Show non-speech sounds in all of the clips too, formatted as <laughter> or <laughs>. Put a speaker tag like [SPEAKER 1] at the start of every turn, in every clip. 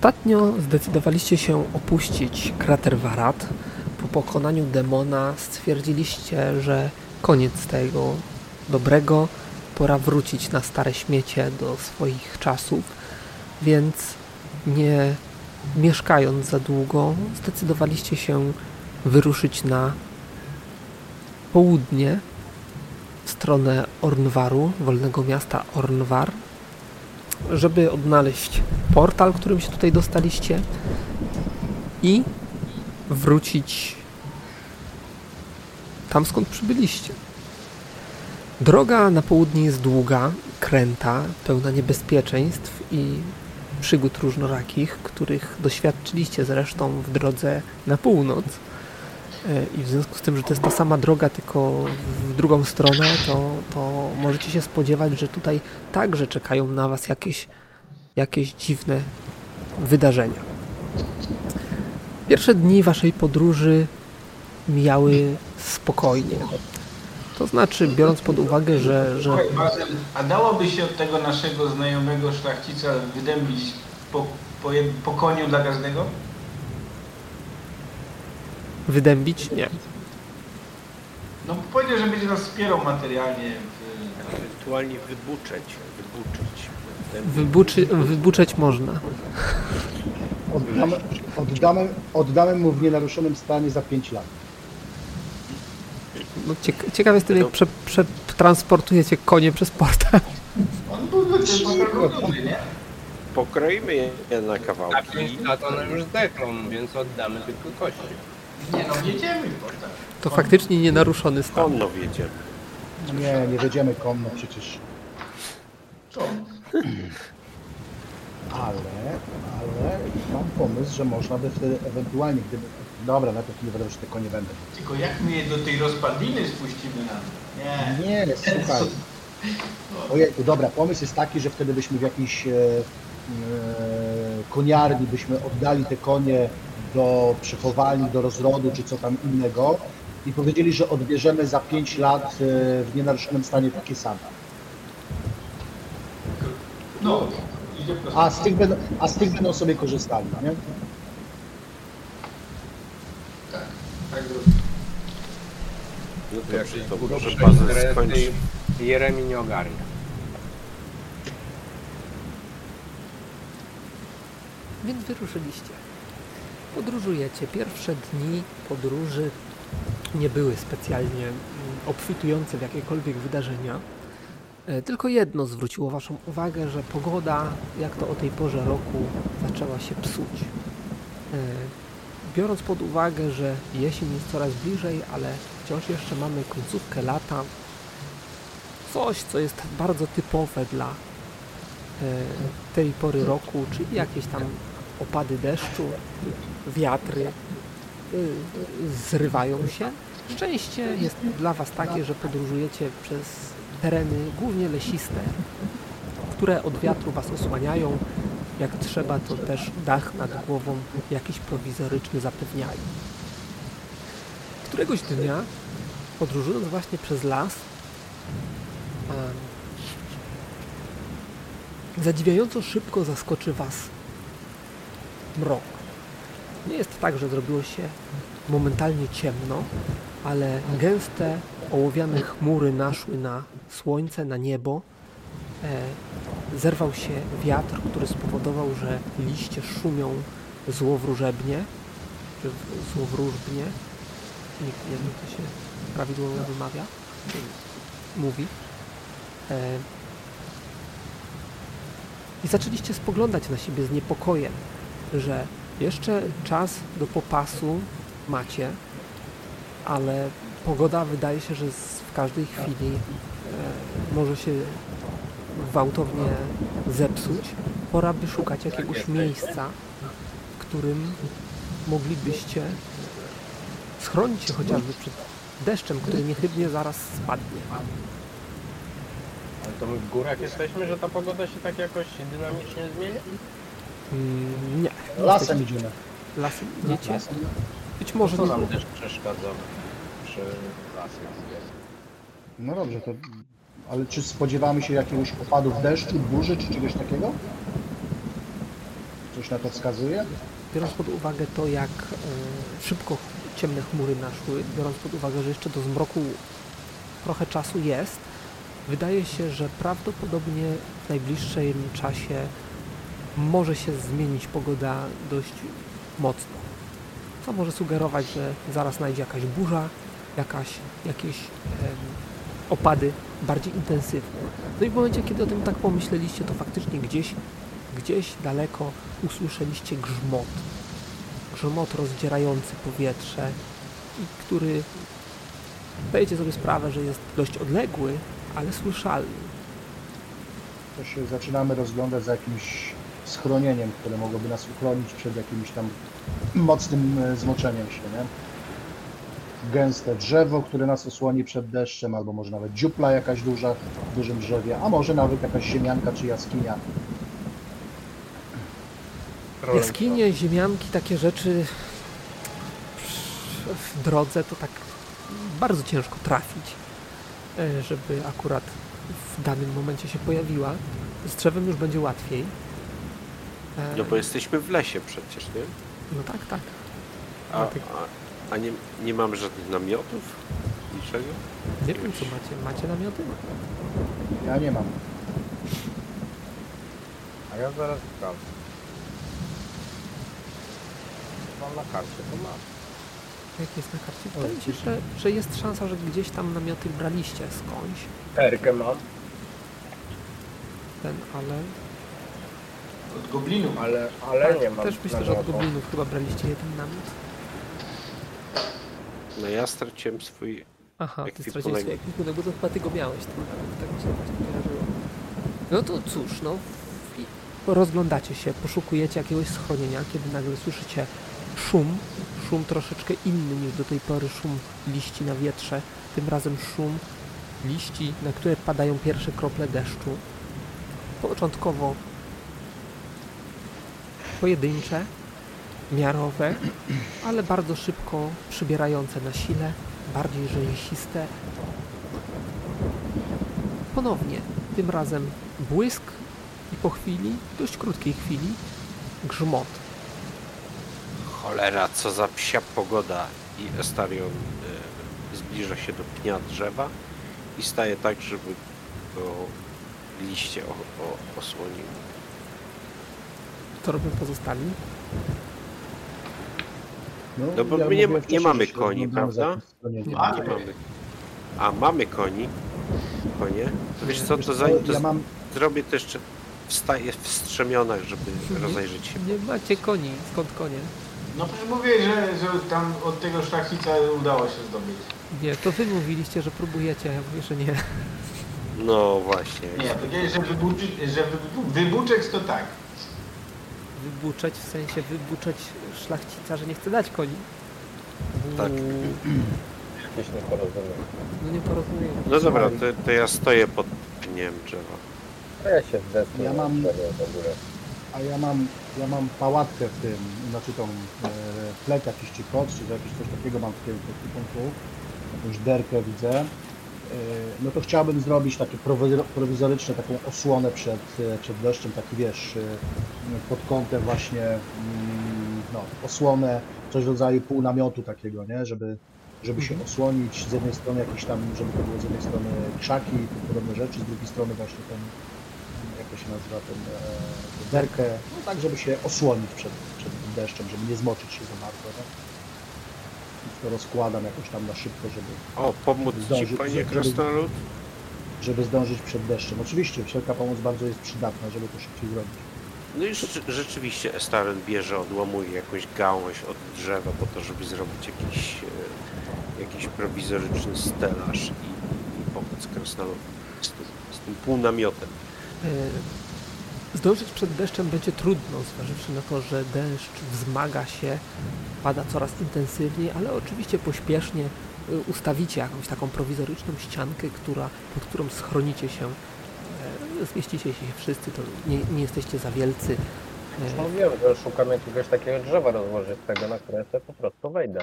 [SPEAKER 1] Ostatnio zdecydowaliście się opuścić krater Warat. Po pokonaniu demona stwierdziliście, że koniec tego dobrego. Pora wrócić na stare śmiecie do swoich czasów, więc nie mieszkając za długo, zdecydowaliście się wyruszyć na południe w stronę Ornwaru, wolnego miasta Ornwar, żeby odnaleźć portal, którym się tutaj dostaliście i wrócić tam, skąd przybyliście. Droga na południe jest długa, kręta, pełna niebezpieczeństw i przygód różnorakich, których doświadczyliście zresztą w drodze na północ. E, I w związku z tym, że to jest ta sama droga, tylko w drugą stronę, to, to możecie się spodziewać, że tutaj także czekają na Was jakieś, jakieś dziwne wydarzenia. Pierwsze dni Waszej podróży mijały spokojnie. To znaczy, biorąc pod uwagę, że. że...
[SPEAKER 2] A dałoby się od tego naszego znajomego szlachcica wydębić po, po, po koniu dla każdego?
[SPEAKER 1] Wydębić? Nie.
[SPEAKER 2] No powiedział, że będzie nas wspierał materialnie. W...
[SPEAKER 3] Ewentualnie wybuczeć. Wybuczyć.
[SPEAKER 1] Wybuczy, wybuczeć można.
[SPEAKER 4] Oddamy, oddamy, oddamy mu w nienaruszonym stanie za 5 lat.
[SPEAKER 1] No, cieka ciekaw jestem, jak prze, przetransportujecie konie przez portal.
[SPEAKER 2] On był dobry, nie?
[SPEAKER 3] Pokroimy je na
[SPEAKER 5] A
[SPEAKER 3] kawałki.
[SPEAKER 5] 5 lat one już zdechną, więc oddamy tylko kości.
[SPEAKER 2] Nie no, jedziemy potem.
[SPEAKER 1] To faktycznie nienaruszony stan.
[SPEAKER 3] Konno wiedziemy.
[SPEAKER 4] Nie, nie będziemy konno przecież.
[SPEAKER 2] Co?
[SPEAKER 4] Ale, ale mam pomysł, że można by wtedy ewentualnie, gdyby... Dobra, najpierw nie wiadomo, że te konie będą.
[SPEAKER 2] Tylko jak my je do tej rozpadliny spuścimy na Nie.
[SPEAKER 4] Nie, słuchaj. <laughs> Ojejku, dobra, pomysł jest taki, że wtedy byśmy w jakiejś e, e, koniarni byśmy oddali te konie do przechowalni, do rozrodu, czy co tam innego i powiedzieli, że odbierzemy za 5 lat e, w nienaruszonym stanie takie same.
[SPEAKER 2] No.
[SPEAKER 4] A z tych będą, a z tych będą sobie korzystali, nie?
[SPEAKER 2] Tak, tak.
[SPEAKER 3] No
[SPEAKER 5] To jakieś
[SPEAKER 3] to
[SPEAKER 5] interesy
[SPEAKER 3] skończy.
[SPEAKER 5] Jeremi nie ogarnia.
[SPEAKER 1] Więc wyruszyliście. Podróżujecie. Pierwsze dni podróży nie były specjalnie mm, obfitujące w jakiekolwiek wydarzenia. E, Tylko jedno zwróciło Waszą uwagę, że pogoda, jak to o tej porze roku, zaczęła się psuć. E, Biorąc pod uwagę, że jesień jest coraz bliżej, ale wciąż jeszcze mamy końcówkę lata, coś, co jest bardzo typowe dla e, tej pory roku, czyli jakieś tam opady deszczu, wiatry y, zrywają się. Szczęście jest dla Was takie, że podróżujecie przez tereny głównie lesiste, które od wiatru Was osłaniają. Jak trzeba, to też dach nad głową jakiś prowizoryczny zapewniają. Któregoś dnia, podróżując właśnie przez las, zadziwiająco szybko zaskoczy Was mrok. Nie jest tak, że zrobiło się momentalnie ciemno, ale gęste, ołowiane chmury naszły na słońce, na niebo. E, zerwał się wiatr, który spowodował, że liście szumią złowróżebnie, czy złowróżbnie. Nikt nie wiem, to się prawidłowo wymawia. Mówi. E, I zaczęliście spoglądać na siebie z niepokojem, że jeszcze czas do popasu macie, ale pogoda wydaje się, że w każdej chwili e, może się gwałtownie zepsuć. Pora by szukać jakiegoś miejsca, w którym moglibyście schronić się chociażby przed deszczem, który niechybnie zaraz spadnie.
[SPEAKER 5] Ale to my w górach jesteśmy, że ta pogoda się tak jakoś dynamicznie zmienia?
[SPEAKER 1] Mm, nie.
[SPEAKER 4] Lasem idziemy.
[SPEAKER 1] Lasem idziecie?
[SPEAKER 4] Lasem.
[SPEAKER 1] Być może nie
[SPEAKER 5] nam też przeszkadza przy lasach?
[SPEAKER 4] No dobrze, to... Ale czy spodziewamy się jakiegoś opadów deszczu, burzy, czy czegoś takiego? Coś na to wskazuje?
[SPEAKER 1] Biorąc pod uwagę to, jak e, szybko ciemne chmury naszły, biorąc pod uwagę, że jeszcze do zmroku trochę czasu jest, wydaje się, że prawdopodobnie w najbliższym czasie może się zmienić pogoda dość mocno. Co może sugerować, że zaraz najdzie jakaś burza, jakaś, jakieś em, opady bardziej intensywne. No i w momencie, kiedy o tym tak pomyśleliście, to faktycznie gdzieś, gdzieś daleko usłyszeliście grzmot. Grzmot rozdzierający powietrze i który zdajecie sobie sprawę, że jest dość odległy, ale słyszalny.
[SPEAKER 4] To się zaczynamy rozglądać za jakimś schronieniem, które mogłoby nas uchronić przed jakimś tam mocnym e, zmoczeniem się, nie? Gęste drzewo, które nas osłoni przed deszczem, albo może nawet dziupla jakaś duża w dużym drzewie, a może nawet jakaś ziemianka czy jaskinia.
[SPEAKER 1] Jaskinie, ziemianki, takie rzeczy w drodze to tak bardzo ciężko trafić, e, żeby akurat w danym momencie się pojawiła. Z drzewem już będzie łatwiej.
[SPEAKER 3] No bo jesteśmy w lesie przecież, nie?
[SPEAKER 1] No tak, tak.
[SPEAKER 3] A, a, a nie, nie mam żadnych namiotów? Niczego?
[SPEAKER 1] Nie wiem, co macie. Macie namioty?
[SPEAKER 4] Ja nie mam.
[SPEAKER 5] A ja zaraz sprawdzę. Mam na karcie, to mam.
[SPEAKER 1] Jak jest na karcie? Wydaje mi się, że, że jest szansa, że gdzieś tam namioty braliście skądś.
[SPEAKER 5] Erkę mam,
[SPEAKER 1] Ten, ale
[SPEAKER 2] Od goblinów.
[SPEAKER 5] ale, ale nie mam.
[SPEAKER 1] też myślę, że od goblinów chyba braliście jeden namiot.
[SPEAKER 3] No ja straciłem swój...
[SPEAKER 1] Aha, ty straciłeś swój ekwipunek, bo to chyba ty go miałeś. Tak, tak mi się właśnie kojarzyło. No to cóż, no rozglądacie się, poszukujecie jakiegoś schronienia, kiedy nagle słyszycie szum, szum troszeczkę inny niż do tej pory szum liści na wietrze, tym razem szum liści, na które padają pierwsze krople deszczu. Początkowo pojedyncze, miarowe, ale bardzo szybko przybierające na sile, bardziej rzęsiste. Ponownie, tym razem błysk i po chwili, dość krótkiej chwili, grzmot.
[SPEAKER 3] Cholera, co za psia pogoda. I Estarion e, zbliża się do pnia drzewa i staje tak, żeby go liście o, o, osłoniły.
[SPEAKER 1] Co robią pozostali?
[SPEAKER 3] No bo my nie nie
[SPEAKER 4] wcześniej,
[SPEAKER 3] mamy
[SPEAKER 4] że
[SPEAKER 3] koni, prawda?
[SPEAKER 1] Nie
[SPEAKER 3] Nie mamy. A mamy koni. Konie. To wiesz co, to zanim to
[SPEAKER 4] ja mam,
[SPEAKER 3] zrobię, to jeszcze wstaję w strzemionach, żeby
[SPEAKER 1] Mhm.
[SPEAKER 3] rozejrzeć się.
[SPEAKER 1] Nie macie koni. Skąd konie?
[SPEAKER 2] No przecież mówię, że, że tam od tego szlachcica udało się zdobyć.
[SPEAKER 1] Nie, to wy mówiliście, że próbujecie, a ja mówię, że nie.
[SPEAKER 3] No właśnie.
[SPEAKER 2] Nie, powiedziałeś, że, wybuczy, że wybu- wybuczek to tak.
[SPEAKER 1] Wybuczeć, w sensie wybuczeć szlachcica, że nie chce dać koni.
[SPEAKER 3] Tak. <clears throat>
[SPEAKER 5] Jakieś nieporozumienie.
[SPEAKER 1] No nie porozumiem.
[SPEAKER 3] No dobra, to, to ja stoję pod pniem drzewa.
[SPEAKER 5] A ja się zdechnę
[SPEAKER 4] Ja mam-
[SPEAKER 5] w ogóle.
[SPEAKER 4] a ja mam, ja mam pałatkę w tym, znaczy tą e, plek jakiś czy koc, czy jakieś coś takiego mam w tym punktu, jakąś derkę widzę. No to chciałbym zrobić takie prowi- prowizoryczne, taką osłonę przed, e, przed deszczem, taki wiesz, e, pod kątem właśnie, mm, no, osłonę, coś w rodzaju półnamiotu takiego, nie, żeby, żeby się osłonić, z jednej strony jakieś tam, żeby to było z jednej strony krzaki, podobne rzeczy, z drugiej strony właśnie ten, jak to się nazywa, ten, e, tę derkę, no tak, żeby się osłonić przed, przed tym deszczem, żeby nie zmoczyć się za bardzo, nie? To rozkładam jakoś tam na szybko, żeby,
[SPEAKER 3] O, pomóc ci,
[SPEAKER 4] Zdąży-
[SPEAKER 3] panie
[SPEAKER 4] żeby-
[SPEAKER 3] krasnolud?
[SPEAKER 4] żeby zdążyć przed deszczem. Oczywiście wszelka pomoc bardzo jest przydatna, żeby to szybciej zrobić.
[SPEAKER 3] No i rze- rzeczywiście Estaren bierze, odłamuje jakąś gałąź od drzewa po to, żeby zrobić jakiś, e, jakiś prowizoryczny stelaż i, i pomóc krasnoludowi z tym, z tym półnamiotem.
[SPEAKER 1] E, Zdążyć przed deszczem będzie trudno, zważywszy na to, że deszcz wzmaga się, pada coraz intensywniej, ale oczywiście pośpiesznie e, ustawicie jakąś taką prowizoryczną ściankę, która, pod którą schronicie się. E, Zmieścicie się wszyscy, to nie, nie jesteście za wielcy. E,
[SPEAKER 5] mówiłem, że szukam jakiegoś takiego drzewa rozłożystego, na które sobie po prostu wejdę.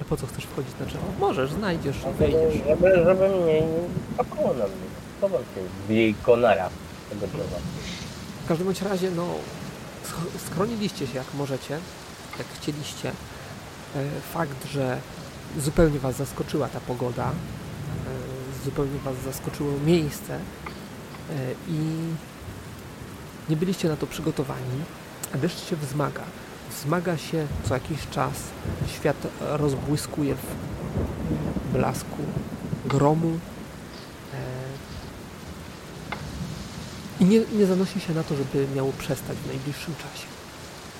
[SPEAKER 1] A po co chcesz wchodzić na drzewo? Możesz, znajdziesz wejdziesz.
[SPEAKER 5] żeby, żeby mnie nie pakoło na mnie. Wam się wbije konara tego drzewa?
[SPEAKER 1] Każdym bądź razie, no, sch- schroniliście się jak możecie, jak chcieliście. E, Fakt, że zupełnie Was zaskoczyła ta pogoda, e, zupełnie Was zaskoczyło miejsce e, i nie byliście na to przygotowani, a deszcz się wzmaga. Wzmaga się co jakiś czas, świat rozbłyskuje w blasku gromu e, i nie, nie zanosi się na to, żeby miało przestać w najbliższym czasie.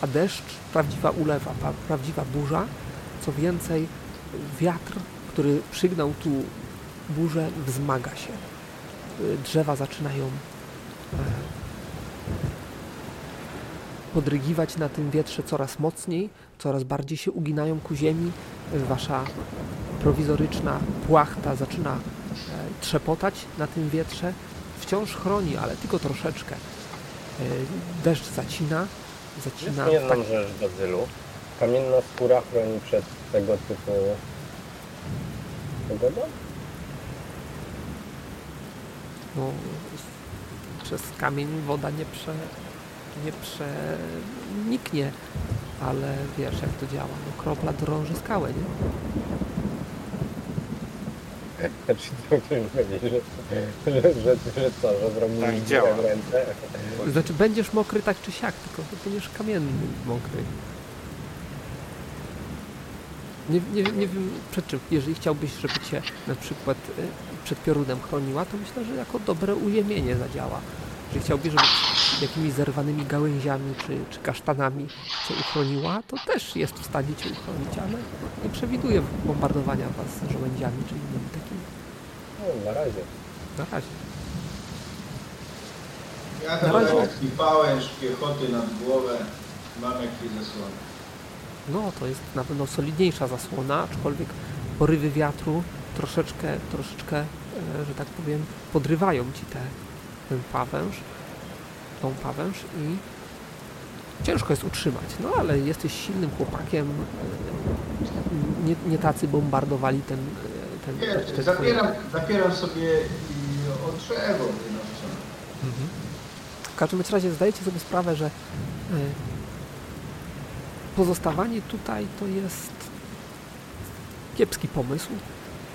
[SPEAKER 1] A deszcz, prawdziwa ulewa, prawdziwa burza, co więcej, wiatr, który przygnał tu burzę, wzmaga się. Y, Drzewa zaczynają e, podrygiwać na tym wietrze coraz mocniej, coraz bardziej się uginają ku ziemi. Wasza prowizoryczna płachta zaczyna e, trzepotać na tym wietrze. Wciąż chroni, ale tylko troszeczkę. E, Deszcz zacina, zacina
[SPEAKER 5] Jest
[SPEAKER 1] tak,
[SPEAKER 5] rzecz, Bazylu. Kamienna skóra chroni przed tego typu pogodą?
[SPEAKER 1] no, przez kamień woda nie, prze, nie przeniknie, ale wiesz jak to działa. No, kropla drąży skałę, nie?
[SPEAKER 5] Czy to powiedzieć, że, że, że, że co, że zrobili
[SPEAKER 3] Tak działa.
[SPEAKER 5] w ręce?
[SPEAKER 1] Znaczy będziesz mokry tak czy siak, tylko będziesz kamienny mokry. Nie, nie, nie wiem przed czym. Jeżeli chciałbyś, żeby cię na przykład y, przed piorunem chroniła, to myślę, że jako dobre uziemienie zadziała. Jeżeli chciałbyś, żeby jakimiś zerwanymi gałęziami czy, czy kasztanami cię uchroniła, to też jest w stanie cię uchronić, ale nie przewiduje bombardowania was żołędziami czy innymi takimi.
[SPEAKER 5] No, na razie.
[SPEAKER 1] Na razie.
[SPEAKER 2] Ja
[SPEAKER 1] Na
[SPEAKER 2] tam
[SPEAKER 1] razie-
[SPEAKER 2] pałęcz piechoty nad głowę, mam jakieś zasłony.
[SPEAKER 1] No, to jest na pewno solidniejsza zasłona, aczkolwiek porywy wiatru troszeczkę, troszeczkę, e, że tak powiem, podrywają ci te, ten pawęż, tą pawęż i ciężko jest utrzymać. No, ale jesteś silnym chłopakiem, e, nie, nie tacy bombardowali ten, e, ten,
[SPEAKER 2] zapieram, zapieram sobie i o drzewo wynoszę.
[SPEAKER 1] Mhm. W każdym razie zdajecie sobie sprawę, że e, pozostawanie tutaj to jest kiepski pomysł,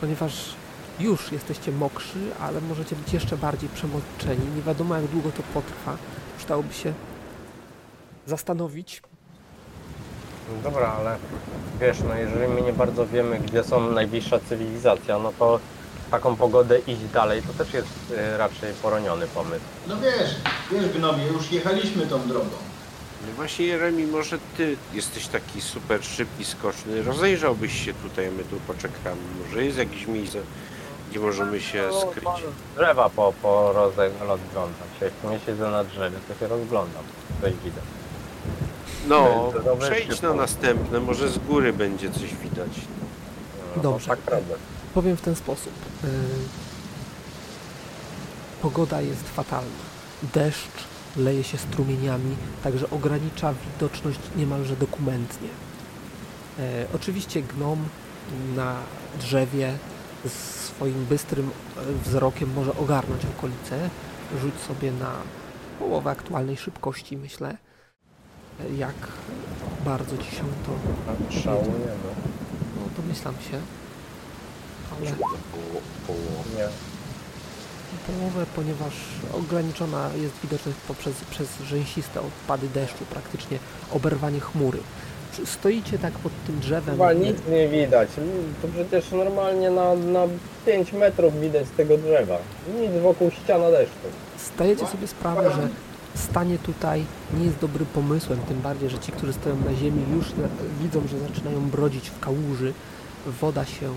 [SPEAKER 1] ponieważ już jesteście mokrzy, ale możecie być jeszcze bardziej przemoczeni. Nie wiadomo jak długo to potrwa. Przydałoby się zastanowić.
[SPEAKER 5] No dobra, ale wiesz, no jeżeli my nie bardzo wiemy, gdzie są najbliższa cywilizacja, no to taką pogodę iść dalej, to też jest y, raczej poroniony pomysł.
[SPEAKER 2] No wiesz, wiesz gnomie, już jechaliśmy tą drogą.
[SPEAKER 3] No właśnie Jeremi, może ty jesteś taki super szybki, skoczny. Rozejrzałbyś się tutaj, my tu poczekamy. Może jest jakieś miejsce, gdzie możemy się skryć.
[SPEAKER 5] Drzewa po, po rozglądam się. Jak nie siedzę na drzewie, to się rozglądam. Coś widzę.
[SPEAKER 3] No,
[SPEAKER 5] To dobrze
[SPEAKER 3] przejdź na następne, może z góry będzie coś widać.
[SPEAKER 5] No,
[SPEAKER 1] Dobrze.
[SPEAKER 5] Tak prawda.
[SPEAKER 1] Powiem w ten sposób. Yy, Pogoda jest fatalna. Deszcz leje się strumieniami, także ogranicza widoczność niemalże dokumentnie. E, oczywiście gnom na drzewie z swoim bystrym e, wzrokiem może ogarnąć okolice, rzuć sobie na połowę aktualnej szybkości, myślę. Jak bardzo ci się to...
[SPEAKER 5] A Szału nie ma.
[SPEAKER 1] No, domyślam się. Ale...
[SPEAKER 5] Nie.
[SPEAKER 1] połowę, ponieważ ograniczona jest widoczność poprzez przez rzęsiste odpady deszczu, praktycznie oberwanie chmury. Stoicie tak pod tym drzewem.
[SPEAKER 5] Chyba nic nie widać. To przecież normalnie na, na 5 metrów widać z tego drzewa. Nic wokół ściana deszczu.
[SPEAKER 1] Zdajecie sobie sprawę, że stanie tutaj nie jest dobrym pomysłem, tym bardziej, że ci, którzy stoją na ziemi już widzą, że zaczynają brodzić w kałuży. Woda się e,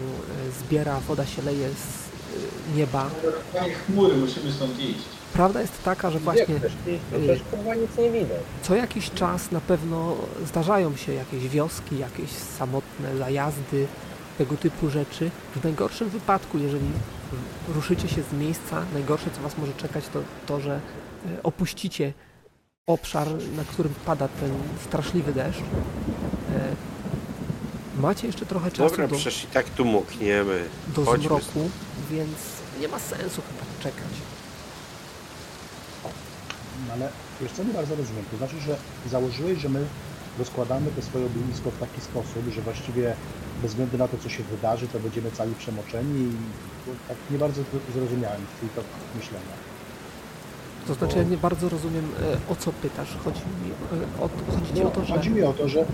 [SPEAKER 1] zbiera, woda się leje z e, nieba.
[SPEAKER 2] Panie chmury, musimy stąd iść.
[SPEAKER 1] Prawda jest taka, że właśnie?
[SPEAKER 5] No przecież kurwa nic nie widać.
[SPEAKER 1] Co jakiś czas na pewno zdarzają się jakieś wioski, jakieś samotne zajazdy, tego typu rzeczy. W najgorszym wypadku, jeżeli ruszycie się z miejsca, najgorsze co Was może czekać to to, że e, opuścicie obszar, na którym pada ten straszliwy deszcz. E, Macie jeszcze trochę czasu
[SPEAKER 3] Dobra,
[SPEAKER 1] do,
[SPEAKER 3] przecież i tak tu mokniemy.
[SPEAKER 1] do
[SPEAKER 3] Chodźmy
[SPEAKER 1] zmroku, więc nie ma sensu chyba czekać.
[SPEAKER 4] No ale wiesz co, nie bardzo rozumiem. To znaczy, że założyłeś, że my rozkładamy to swoje ognisko w taki sposób, że właściwie bez względu na to, co się wydarzy, to będziemy cali przemoczeni i tak nie bardzo zrozumiałem twój tok myślenia.
[SPEAKER 1] To znaczy ja nie bardzo rozumiem e, o co pytasz. Chodzi mi e, o, chodzi ci
[SPEAKER 4] No,
[SPEAKER 1] o to, że...
[SPEAKER 4] Chodzi mi o to, że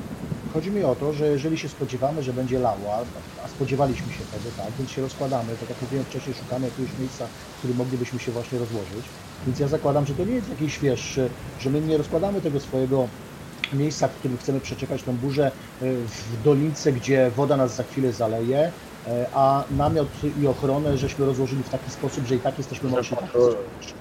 [SPEAKER 4] chodzi mi o to, że jeżeli się spodziewamy, że będzie lało, a- a spodziewaliśmy się tego, tak, więc się rozkładamy, tak jak mówiłem wcześniej, szukamy jakiegoś miejsca, w którym moglibyśmy się właśnie rozłożyć. Więc ja zakładam, że to nie jest jakiś wiesz, że my nie rozkładamy tego swojego miejsca, w którym chcemy przeczekać tą burzę y, w dolince, gdzie woda nas za chwilę zaleje, e, a namiot i ochronę żeśmy rozłożyli w taki sposób, że i tak jesteśmy mocni.
[SPEAKER 5] podróż-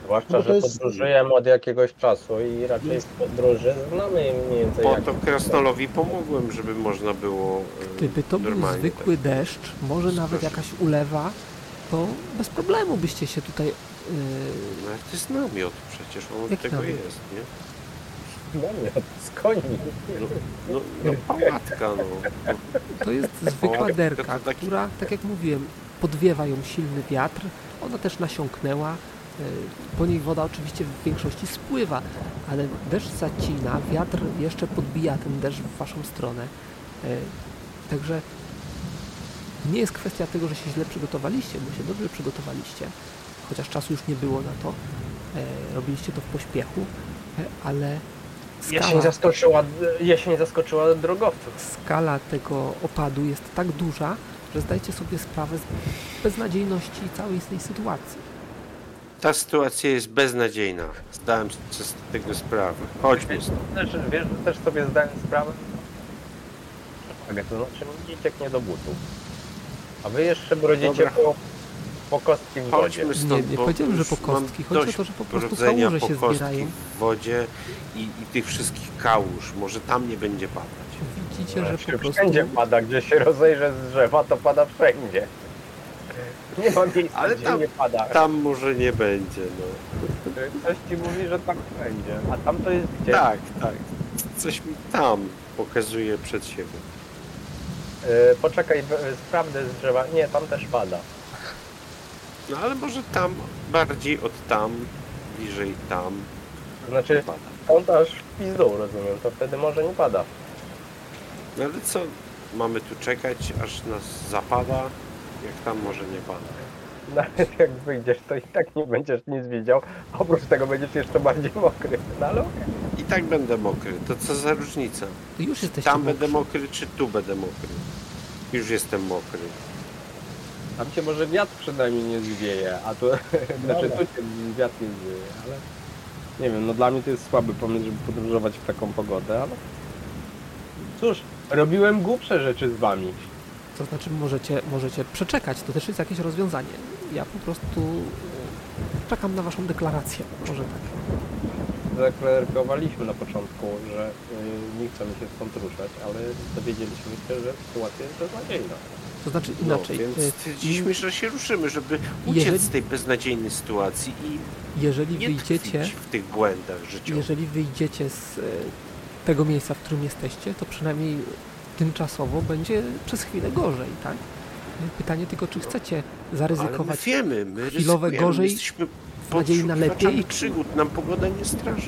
[SPEAKER 5] Zwłaszcza,
[SPEAKER 4] No
[SPEAKER 5] że
[SPEAKER 4] jest-
[SPEAKER 5] podróżujemy od jakiegoś czasu i raczej
[SPEAKER 4] Jest-
[SPEAKER 5] w podróży znamy mniej więcej
[SPEAKER 3] Po
[SPEAKER 5] jak...
[SPEAKER 3] to krasnoludowi pomogłem, żeby można było e,
[SPEAKER 1] Gdyby to był zwykły
[SPEAKER 3] tak.
[SPEAKER 1] deszcz, może nawet jakaś ulewa, to bez problemu byście się tutaj... Yy,
[SPEAKER 3] No ale to jest namiot przecież, on od
[SPEAKER 1] Jak
[SPEAKER 3] tego
[SPEAKER 1] namiot?
[SPEAKER 3] jest, nie?
[SPEAKER 5] Namiot z koni.
[SPEAKER 3] No, no, no pałatka, no.
[SPEAKER 1] To jest zwykła derka, która, tak jak mówiłem, podwiewa ją silny wiatr. Ona też nasiąknęła. e, Po niej woda oczywiście w większości spływa, ale deszcz zacina, wiatr jeszcze podbija ten deszcz w waszą stronę. E, Także nie jest kwestia tego, że się źle przygotowaliście, bo się dobrze przygotowaliście, chociaż czasu już nie było na to. E, Robiliście to w pośpiechu, e, ale
[SPEAKER 5] Jesień
[SPEAKER 1] skala,
[SPEAKER 5] zaskoczyła, jesień zaskoczyła drogowców.
[SPEAKER 1] skala tego opadu jest tak duża, że zdajcie sobie sprawę z beznadziejności całej tej sytuacji.
[SPEAKER 3] Ta sytuacja jest beznadziejna. Zdałem sobie z tego sprawę. Chodźmy stąd.
[SPEAKER 5] Też, wiesz, że też sobie zdałem sprawę. Przewagę, to znaczy mi cieknie do butów. A wy jeszcze brodzicie
[SPEAKER 3] Dobra.
[SPEAKER 5] po, po kostki w wodzie.
[SPEAKER 3] Chodźmy stąd,
[SPEAKER 1] Nie, nie
[SPEAKER 3] bo
[SPEAKER 1] powiedziałem, że
[SPEAKER 3] już
[SPEAKER 1] po
[SPEAKER 3] mam
[SPEAKER 1] kostki. Chodzi o
[SPEAKER 3] dość
[SPEAKER 1] to, że po prostu
[SPEAKER 3] brodzenia
[SPEAKER 1] kałuże
[SPEAKER 3] po
[SPEAKER 1] się
[SPEAKER 3] kostki
[SPEAKER 1] zbierają.
[SPEAKER 3] w wodzie i, i tych wszystkich kałuż. Może tam nie będzie padać.
[SPEAKER 1] Widzicie, że po prostu
[SPEAKER 5] Wszędzie pada, gdzie się rozejrzę z drzewa, to pada wszędzie. Nie ma miejsca,
[SPEAKER 3] Ale
[SPEAKER 5] gdzie
[SPEAKER 3] tam-
[SPEAKER 5] nie pada.
[SPEAKER 3] Tam może nie będzie, no.
[SPEAKER 5] Ktoś ci mówi, że tak będzie. A tam to jest gdzie?
[SPEAKER 3] Tak, tak. Coś mi tam pokazuje przed siebie.
[SPEAKER 5] Y, poczekaj, w- sprawdzę z drzewa. Nie, tam też pada.
[SPEAKER 3] No ale może tam, bardziej od tam, bliżej tam.
[SPEAKER 5] Znaczy,
[SPEAKER 3] pada.
[SPEAKER 5] on aż w pizdu, rozumiem, to wtedy może nie pada.
[SPEAKER 3] No ale co, mamy tu czekać, aż nas zapada? Jak tam może nie pada?
[SPEAKER 5] Nawet <laughs> jak wyjdziesz, to i tak nie będziesz nic widział. Oprócz tego będziesz jeszcze bardziej mokry. No ale okej.
[SPEAKER 3] I tak będę mokry. To co za różnica?
[SPEAKER 1] już jesteście
[SPEAKER 3] Tam
[SPEAKER 1] mokrzy.
[SPEAKER 3] będę mokry, czy tu będę mokry? Już jestem mokry.
[SPEAKER 5] Tam cię może wiatr przynajmniej nie zwieje, a <laughs> tu, znaczy tu cię wiatr nie zwieje, ale nie wiem, no dla mnie to jest słaby pomysł, żeby podróżować w taką pogodę, ale cóż, robiłem głupsze rzeczy z wami.
[SPEAKER 1] To znaczy możecie, możecie przeczekać, to też jest jakieś rozwiązanie. Ja po prostu e, czekam na waszą deklarację. Może tak.
[SPEAKER 5] Zaklarowaliśmy na początku, że y, nie chcemy się stąd ruszać, ale dowiedzieliśmy się, że sytuacja jest beznadziejna.
[SPEAKER 1] To znaczy
[SPEAKER 3] No,
[SPEAKER 1] inaczej.
[SPEAKER 3] więc
[SPEAKER 1] e,
[SPEAKER 3] stwierdziliśmy, że się ruszymy, żeby uciec
[SPEAKER 1] Jeżeli-
[SPEAKER 3] z tej beznadziejnej sytuacji i
[SPEAKER 1] Jeżeli
[SPEAKER 3] nie
[SPEAKER 1] wyjdziecie,
[SPEAKER 3] w tych błędach życiowych.
[SPEAKER 1] jeżeli wyjdziecie z e, tego miejsca, w którym jesteście, to przynajmniej tymczasowo będzie przez chwilę gorzej, tak? Pytanie tylko, czy chcecie
[SPEAKER 3] Ale my
[SPEAKER 1] zaryzykować
[SPEAKER 3] wiemy, my
[SPEAKER 1] chwilowe gorzej
[SPEAKER 3] jesteśmy
[SPEAKER 1] w nadziei na lepiej?
[SPEAKER 3] przygód, nam pogoda nie straszy.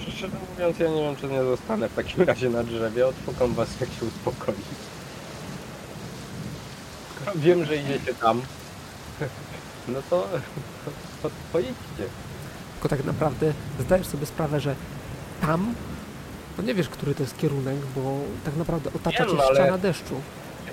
[SPEAKER 5] Szczerze mówiąc, ja nie wiem, czy nie zostanę w takim razie na drzewie, odszukam was, jak się uspokoi. <laughs> Wiem, że idziecie tam, no to, to pojedźcie.
[SPEAKER 1] Tylko tak naprawdę zdajesz sobie sprawę, że tam, no nie wiesz, który to jest kierunek, bo tak naprawdę otacza
[SPEAKER 5] Wiem,
[SPEAKER 1] cię
[SPEAKER 5] ale-
[SPEAKER 1] ściana deszczu.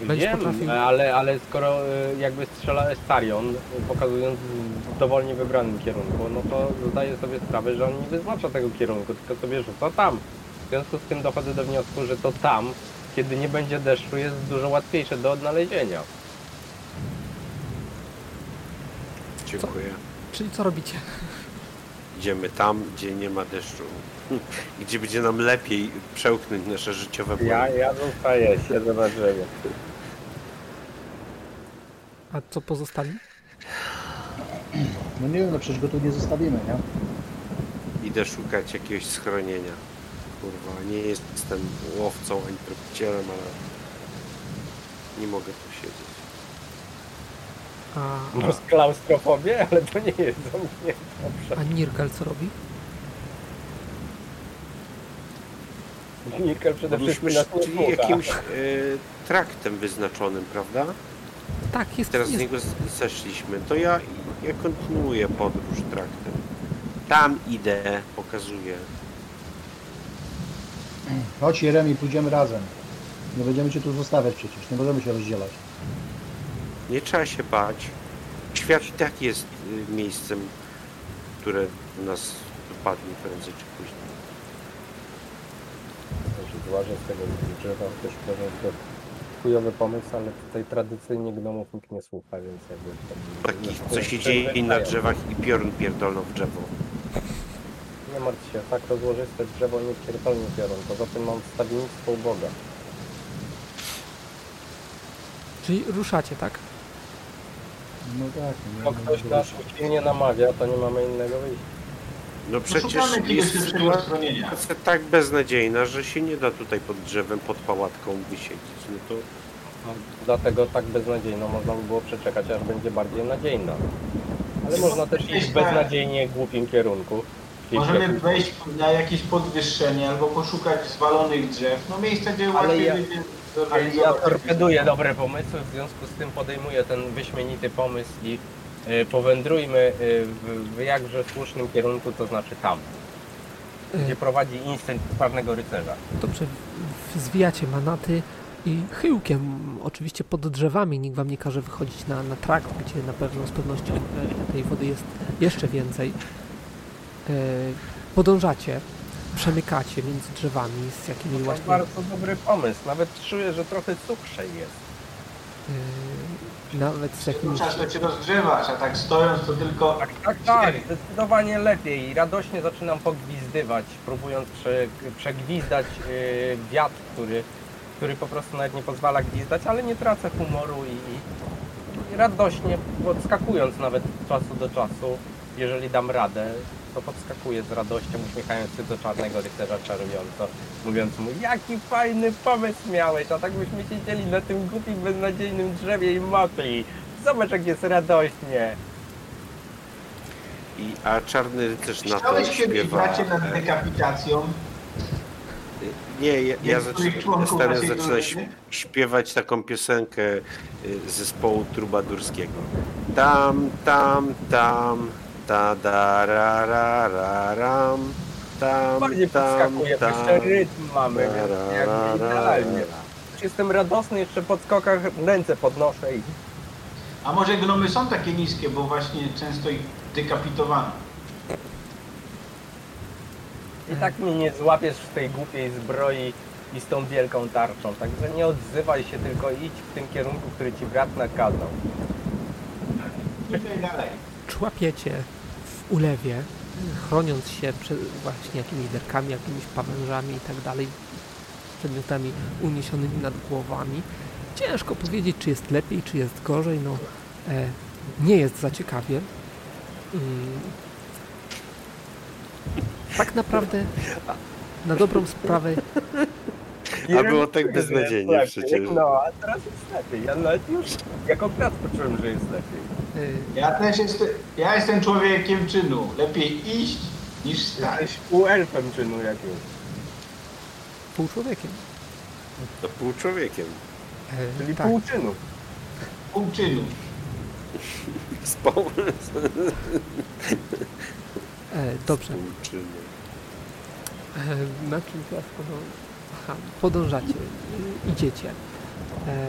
[SPEAKER 1] Będziesz
[SPEAKER 5] Wiem,
[SPEAKER 1] potrafił-
[SPEAKER 5] ale, ale skoro y, jakby strzela Estarion, y, pokazując w dowolnie wybranym kierunku, no to zdaję sobie sprawę, że on nie wyznacza tego kierunku, tylko sobie rzuca tam. W związku z tym dochodzę do wniosku, że to tam, kiedy nie będzie deszczu, jest dużo łatwiejsze do odnalezienia.
[SPEAKER 3] Dziękuję.
[SPEAKER 1] Czyli co robicie? <laughs>
[SPEAKER 3] Idziemy tam, gdzie nie ma deszczu. <laughs> Gdzie będzie nam lepiej przełknąć nasze życiowe błędy.
[SPEAKER 5] Ja, ja zostaję, siedzę na drzewie.
[SPEAKER 1] A co pozostali?
[SPEAKER 4] No nie wiem, no przecież go tu nie zostawimy, nie?
[SPEAKER 3] Idę szukać jakiegoś schronienia. Kurwa, nie jestem łowcą ani tropicielem, ale nie mogę tu siedzieć.
[SPEAKER 1] A,
[SPEAKER 5] No z klaustrofobię, ale to nie jest do mnie dobrze.
[SPEAKER 1] a Nirgal co robi?
[SPEAKER 5] Nikel przede wszystkim na nie Czyli
[SPEAKER 3] jakimś e, traktem wyznaczonym, prawda?
[SPEAKER 1] Tak, jest,
[SPEAKER 3] Teraz z niego zeszliśmy. To ja, ja kontynuuję podróż traktem. Tam idę, pokazuję.
[SPEAKER 4] Chodź Jeremi, pójdziemy razem. Nie będziemy cię tu zostawiać przecież, nie możemy się rozdzielać.
[SPEAKER 3] Nie trzeba się bać. Świat i tak jest y, miejscem, które nas dopadnie prędzej czy później.
[SPEAKER 5] Też złażę z tego drzewa, też może to chujowy pomysł, ale tutaj tradycyjnie gnomów nikt nie słucha, więc jakby... to-
[SPEAKER 3] Takich,
[SPEAKER 5] to-
[SPEAKER 3] co się dzieje na drzewach i piorun pierdolą w drzewo.
[SPEAKER 5] Nie martw się, tak rozłożyste drzewo nie pierdolnie piorun, poza tym mam stawiennictwo u Boga.
[SPEAKER 1] Czyli ruszacie, tak?
[SPEAKER 4] No tak. nie
[SPEAKER 5] Bo ktoś nas usilnie namawia, to nie mamy innego wyjścia.
[SPEAKER 3] No
[SPEAKER 2] No
[SPEAKER 3] przecież
[SPEAKER 2] szukamy
[SPEAKER 3] jest
[SPEAKER 2] lepszego
[SPEAKER 3] sytuacja tak beznadziejna, że się nie da tutaj pod drzewem, pod pałatką wysiedzieć. No to
[SPEAKER 5] No, Dlatego tak beznadziejno można by było przeczekać, aż będzie bardziej nadziejna. Ale można też iść w beznadziejnie głupim kierunku.
[SPEAKER 2] Możemy wejść na jakieś podwyższenie albo poszukać zwalonych drzew. No miejsca, gdzie łatwiej
[SPEAKER 5] ja-
[SPEAKER 2] będzie
[SPEAKER 5] Ale ja torpeduję dobre pomysły, w związku z tym podejmuję ten wyśmienity pomysł i y, powędrujmy y, w, w jakże słusznym kierunku, to znaczy tam, gdzie
[SPEAKER 1] E,
[SPEAKER 5] prowadzi instynkt czarnego rycerza.
[SPEAKER 1] Dobrze, w- zwijacie manaty i chyłkiem, oczywiście pod drzewami, nikt wam nie każe wychodzić na, na trakt, gdzie na pewno z pewnością e, tej wody jest jeszcze więcej. E, Podążacie, przemykacie między drzewami z jakimiś
[SPEAKER 5] To
[SPEAKER 1] właśnie
[SPEAKER 5] bardzo dobry pomysł, nawet czuję, że trochę cukrzej jest.
[SPEAKER 1] e, nawet z jakimiś
[SPEAKER 2] Czas to się rozgrzewasz, a tak stojąc to tylko...
[SPEAKER 5] Tak, tak, tak, zdecydowanie lepiej. Radośnie zaczynam pogwizdywać, próbując prze, przegwizdać y, wiatr, który, który po prostu nawet nie pozwala gwizdać, ale nie tracę humoru i, i radośnie podskakując nawet od czasu do czasu, jeżeli dam radę, to podskakuję z radością, uśmiechając się do czarnego rycerza czarująco, mówiąc mu, jaki fajny pomysł miałeś, a tak byśmy siedzieli na tym głupim, beznadziejnym drzewie i mokli. Zobacz, jak jest radośnie.
[SPEAKER 3] i, a czarny rycerz na to
[SPEAKER 2] Chciałeś kiedyś
[SPEAKER 3] śpiewa.
[SPEAKER 2] bracie nad
[SPEAKER 3] e,
[SPEAKER 2] dekapitacją?
[SPEAKER 3] Nie, ja, ja
[SPEAKER 2] Niektórych
[SPEAKER 3] zaczynam,
[SPEAKER 2] członków
[SPEAKER 3] staram
[SPEAKER 2] naszej
[SPEAKER 3] zaczyna
[SPEAKER 2] drużyny?
[SPEAKER 3] śpiewać taką piosenkę y, zespołu trubadurskiego. Tam, tam, tam, ta da ra ra ra ram, tam,
[SPEAKER 5] Fajnie
[SPEAKER 3] tam,
[SPEAKER 5] podskakuje, bo
[SPEAKER 3] tam,
[SPEAKER 5] jeszcze rytm mamy,
[SPEAKER 3] ra,
[SPEAKER 5] więc
[SPEAKER 3] ra,
[SPEAKER 5] jakby
[SPEAKER 3] ra, ra,
[SPEAKER 5] idealnie. Już Jestem radosny, jeszcze po skokach ręce podnoszę i
[SPEAKER 2] A może gnomy są takie niskie, bo właśnie często ich dekapitowano.
[SPEAKER 5] i tak mnie nie złapiesz w tej głupiej zbroi i z tą wielką tarczą. Także nie odzywaj się, tylko idź w tym kierunku, który ci brat nakazał.
[SPEAKER 2] Idę dalej.
[SPEAKER 1] człapiecie ulewie, chroniąc się przed właśnie jakimiś derkami, jakimiś pawężami i tak dalej, przedmiotami uniesionymi nad głowami. Ciężko powiedzieć, czy jest lepiej, czy jest gorzej. No, e, nie jest za ciekawie. Mm. Tak naprawdę, na dobrą sprawę,
[SPEAKER 3] A było tak beznadziejnie
[SPEAKER 5] Lepiej.
[SPEAKER 3] przecież.
[SPEAKER 5] No, a teraz jest lepiej. Ja nawet już jako brat poczułem, że jest lepiej.
[SPEAKER 1] e,
[SPEAKER 2] Ja też jestem, ja jestem człowiekiem czynu. Lepiej iść niż stać.
[SPEAKER 5] Jesteś półelfem czynu jakimś.
[SPEAKER 1] pół człowiekiem.
[SPEAKER 3] To pół człowiekiem.
[SPEAKER 1] E,
[SPEAKER 5] Czyli
[SPEAKER 1] tak.
[SPEAKER 5] pół czynu.
[SPEAKER 2] Pół czynu.
[SPEAKER 3] Z pół,
[SPEAKER 1] E, dobrze.
[SPEAKER 3] pół czynu.
[SPEAKER 1] E, Na czym teraz? Podążacie, idziecie. E,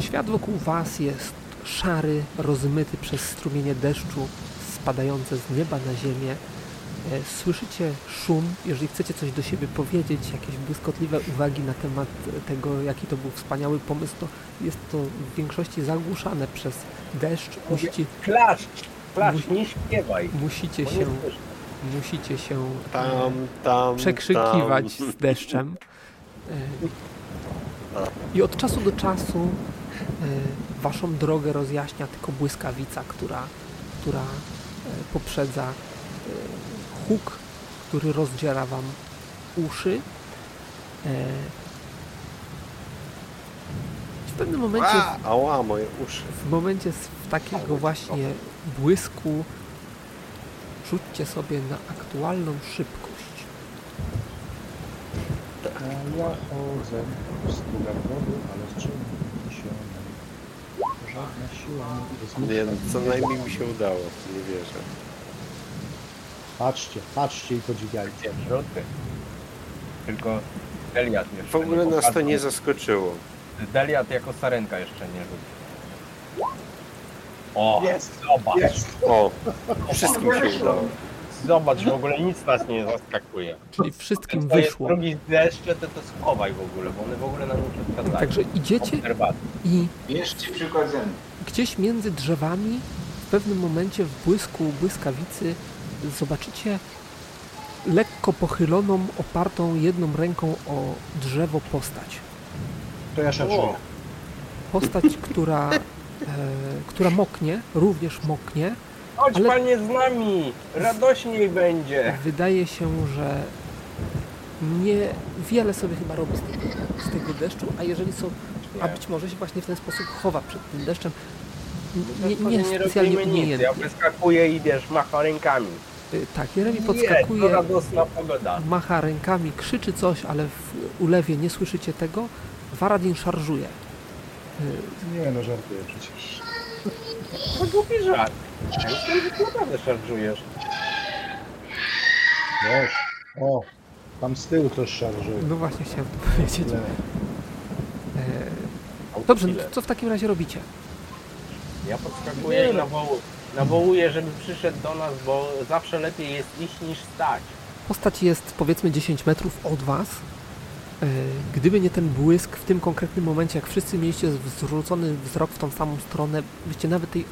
[SPEAKER 1] Świat wokół Was jest szary, rozmyty przez strumienie deszczu spadające z nieba na ziemię. E, Słyszycie szum, jeżeli chcecie coś do siebie powiedzieć, jakieś błyskotliwe uwagi na temat tego, jaki to był wspaniały pomysł, to jest to w większości zagłuszane przez deszcz. Musicie,
[SPEAKER 5] Klaszcz! Klaszcz, nie śpiewaj.
[SPEAKER 1] musicie się. Musicie się e,
[SPEAKER 3] Tam, tam,
[SPEAKER 1] przekrzykiwać
[SPEAKER 3] tam.
[SPEAKER 1] z deszczem. E, I od czasu do czasu e, waszą drogę rozjaśnia tylko błyskawica, która, która poprzedza huk, który rozdziera wam uszy. W pewnym momencie,
[SPEAKER 3] Ła, ała, moje uszy.
[SPEAKER 1] w momencie z takiego właśnie błysku rzućcie sobie na aktualną szybkość.
[SPEAKER 4] A ja chodzę strugach wody, ale strzeliłem się. Żadna siła nie
[SPEAKER 3] Nie, no,
[SPEAKER 4] zmusza
[SPEAKER 3] co
[SPEAKER 4] mnie.
[SPEAKER 3] najmniej mi się udało, nie wierzę.
[SPEAKER 4] Patrzcie, patrzcie i podziwiajcie.
[SPEAKER 5] Rzuty. Tylko Deliat jeszcze
[SPEAKER 3] W ogóle nas to
[SPEAKER 5] pokazał.
[SPEAKER 3] nie zaskoczyło.
[SPEAKER 5] Deliat jako sarenka jeszcze nie rzucił. O,
[SPEAKER 4] Jest,
[SPEAKER 5] zobacz,
[SPEAKER 4] jest.
[SPEAKER 3] O, <laughs> wszystkim się udało.
[SPEAKER 5] zobacz, w ogóle nic nas nie zaskakuje.
[SPEAKER 1] Czyli wszystkim
[SPEAKER 5] To jest
[SPEAKER 1] wyszło.
[SPEAKER 5] drugi deszcze, to to schowaj w ogóle, bo one w ogóle nam nie przeszkadzają.
[SPEAKER 1] Także idziecie i
[SPEAKER 2] Bierzcie przykład ze mną.
[SPEAKER 1] gdzieś między drzewami w pewnym momencie w błysku błyskawicy zobaczycie lekko pochyloną, opartą jedną ręką o drzewo postać.
[SPEAKER 4] To ja szarżuję.
[SPEAKER 5] O.
[SPEAKER 1] Postać, która, która moknie, również moknie.
[SPEAKER 5] Chodź
[SPEAKER 1] Ale-
[SPEAKER 5] panie z nami, radośniej będzie.
[SPEAKER 1] Wydaje się, że nie wiele sobie chyba robi z tego, z tego deszczu, a jeżeli są, a być może się właśnie w ten sposób chowa przed tym deszczem, nie, nie,
[SPEAKER 5] nie
[SPEAKER 1] specjalnie
[SPEAKER 5] robimy nic, ja wyskakuję i wiesz, macha rękami.
[SPEAKER 1] Y, Tak, Jeremi podskakuje, macha rękami, krzyczy coś, ale w ulewie nie słyszycie tego. Varadin szarżuje.
[SPEAKER 4] Nie no, żartuję przecież.
[SPEAKER 5] To głupi żart. Ja myślałem, że ty naprawdę szarżujesz.
[SPEAKER 4] Wiesz, o, tam z tyłu coś szarżuje.
[SPEAKER 1] No właśnie chciałem to powiedzieć.
[SPEAKER 4] Le-
[SPEAKER 1] E, Dobrze, no to co w takim razie robicie?
[SPEAKER 5] Ja podskakuję i nawołuję, nawołuję, żeby przyszedł do nas, bo zawsze lepiej jest iść niż stać.
[SPEAKER 1] Postać jest powiedzmy 10 metrów od was. E, Gdyby nie ten błysk w tym konkretnym momencie, jak wszyscy mieliście zwrócony wzrok w tą samą stronę, byście nawet tej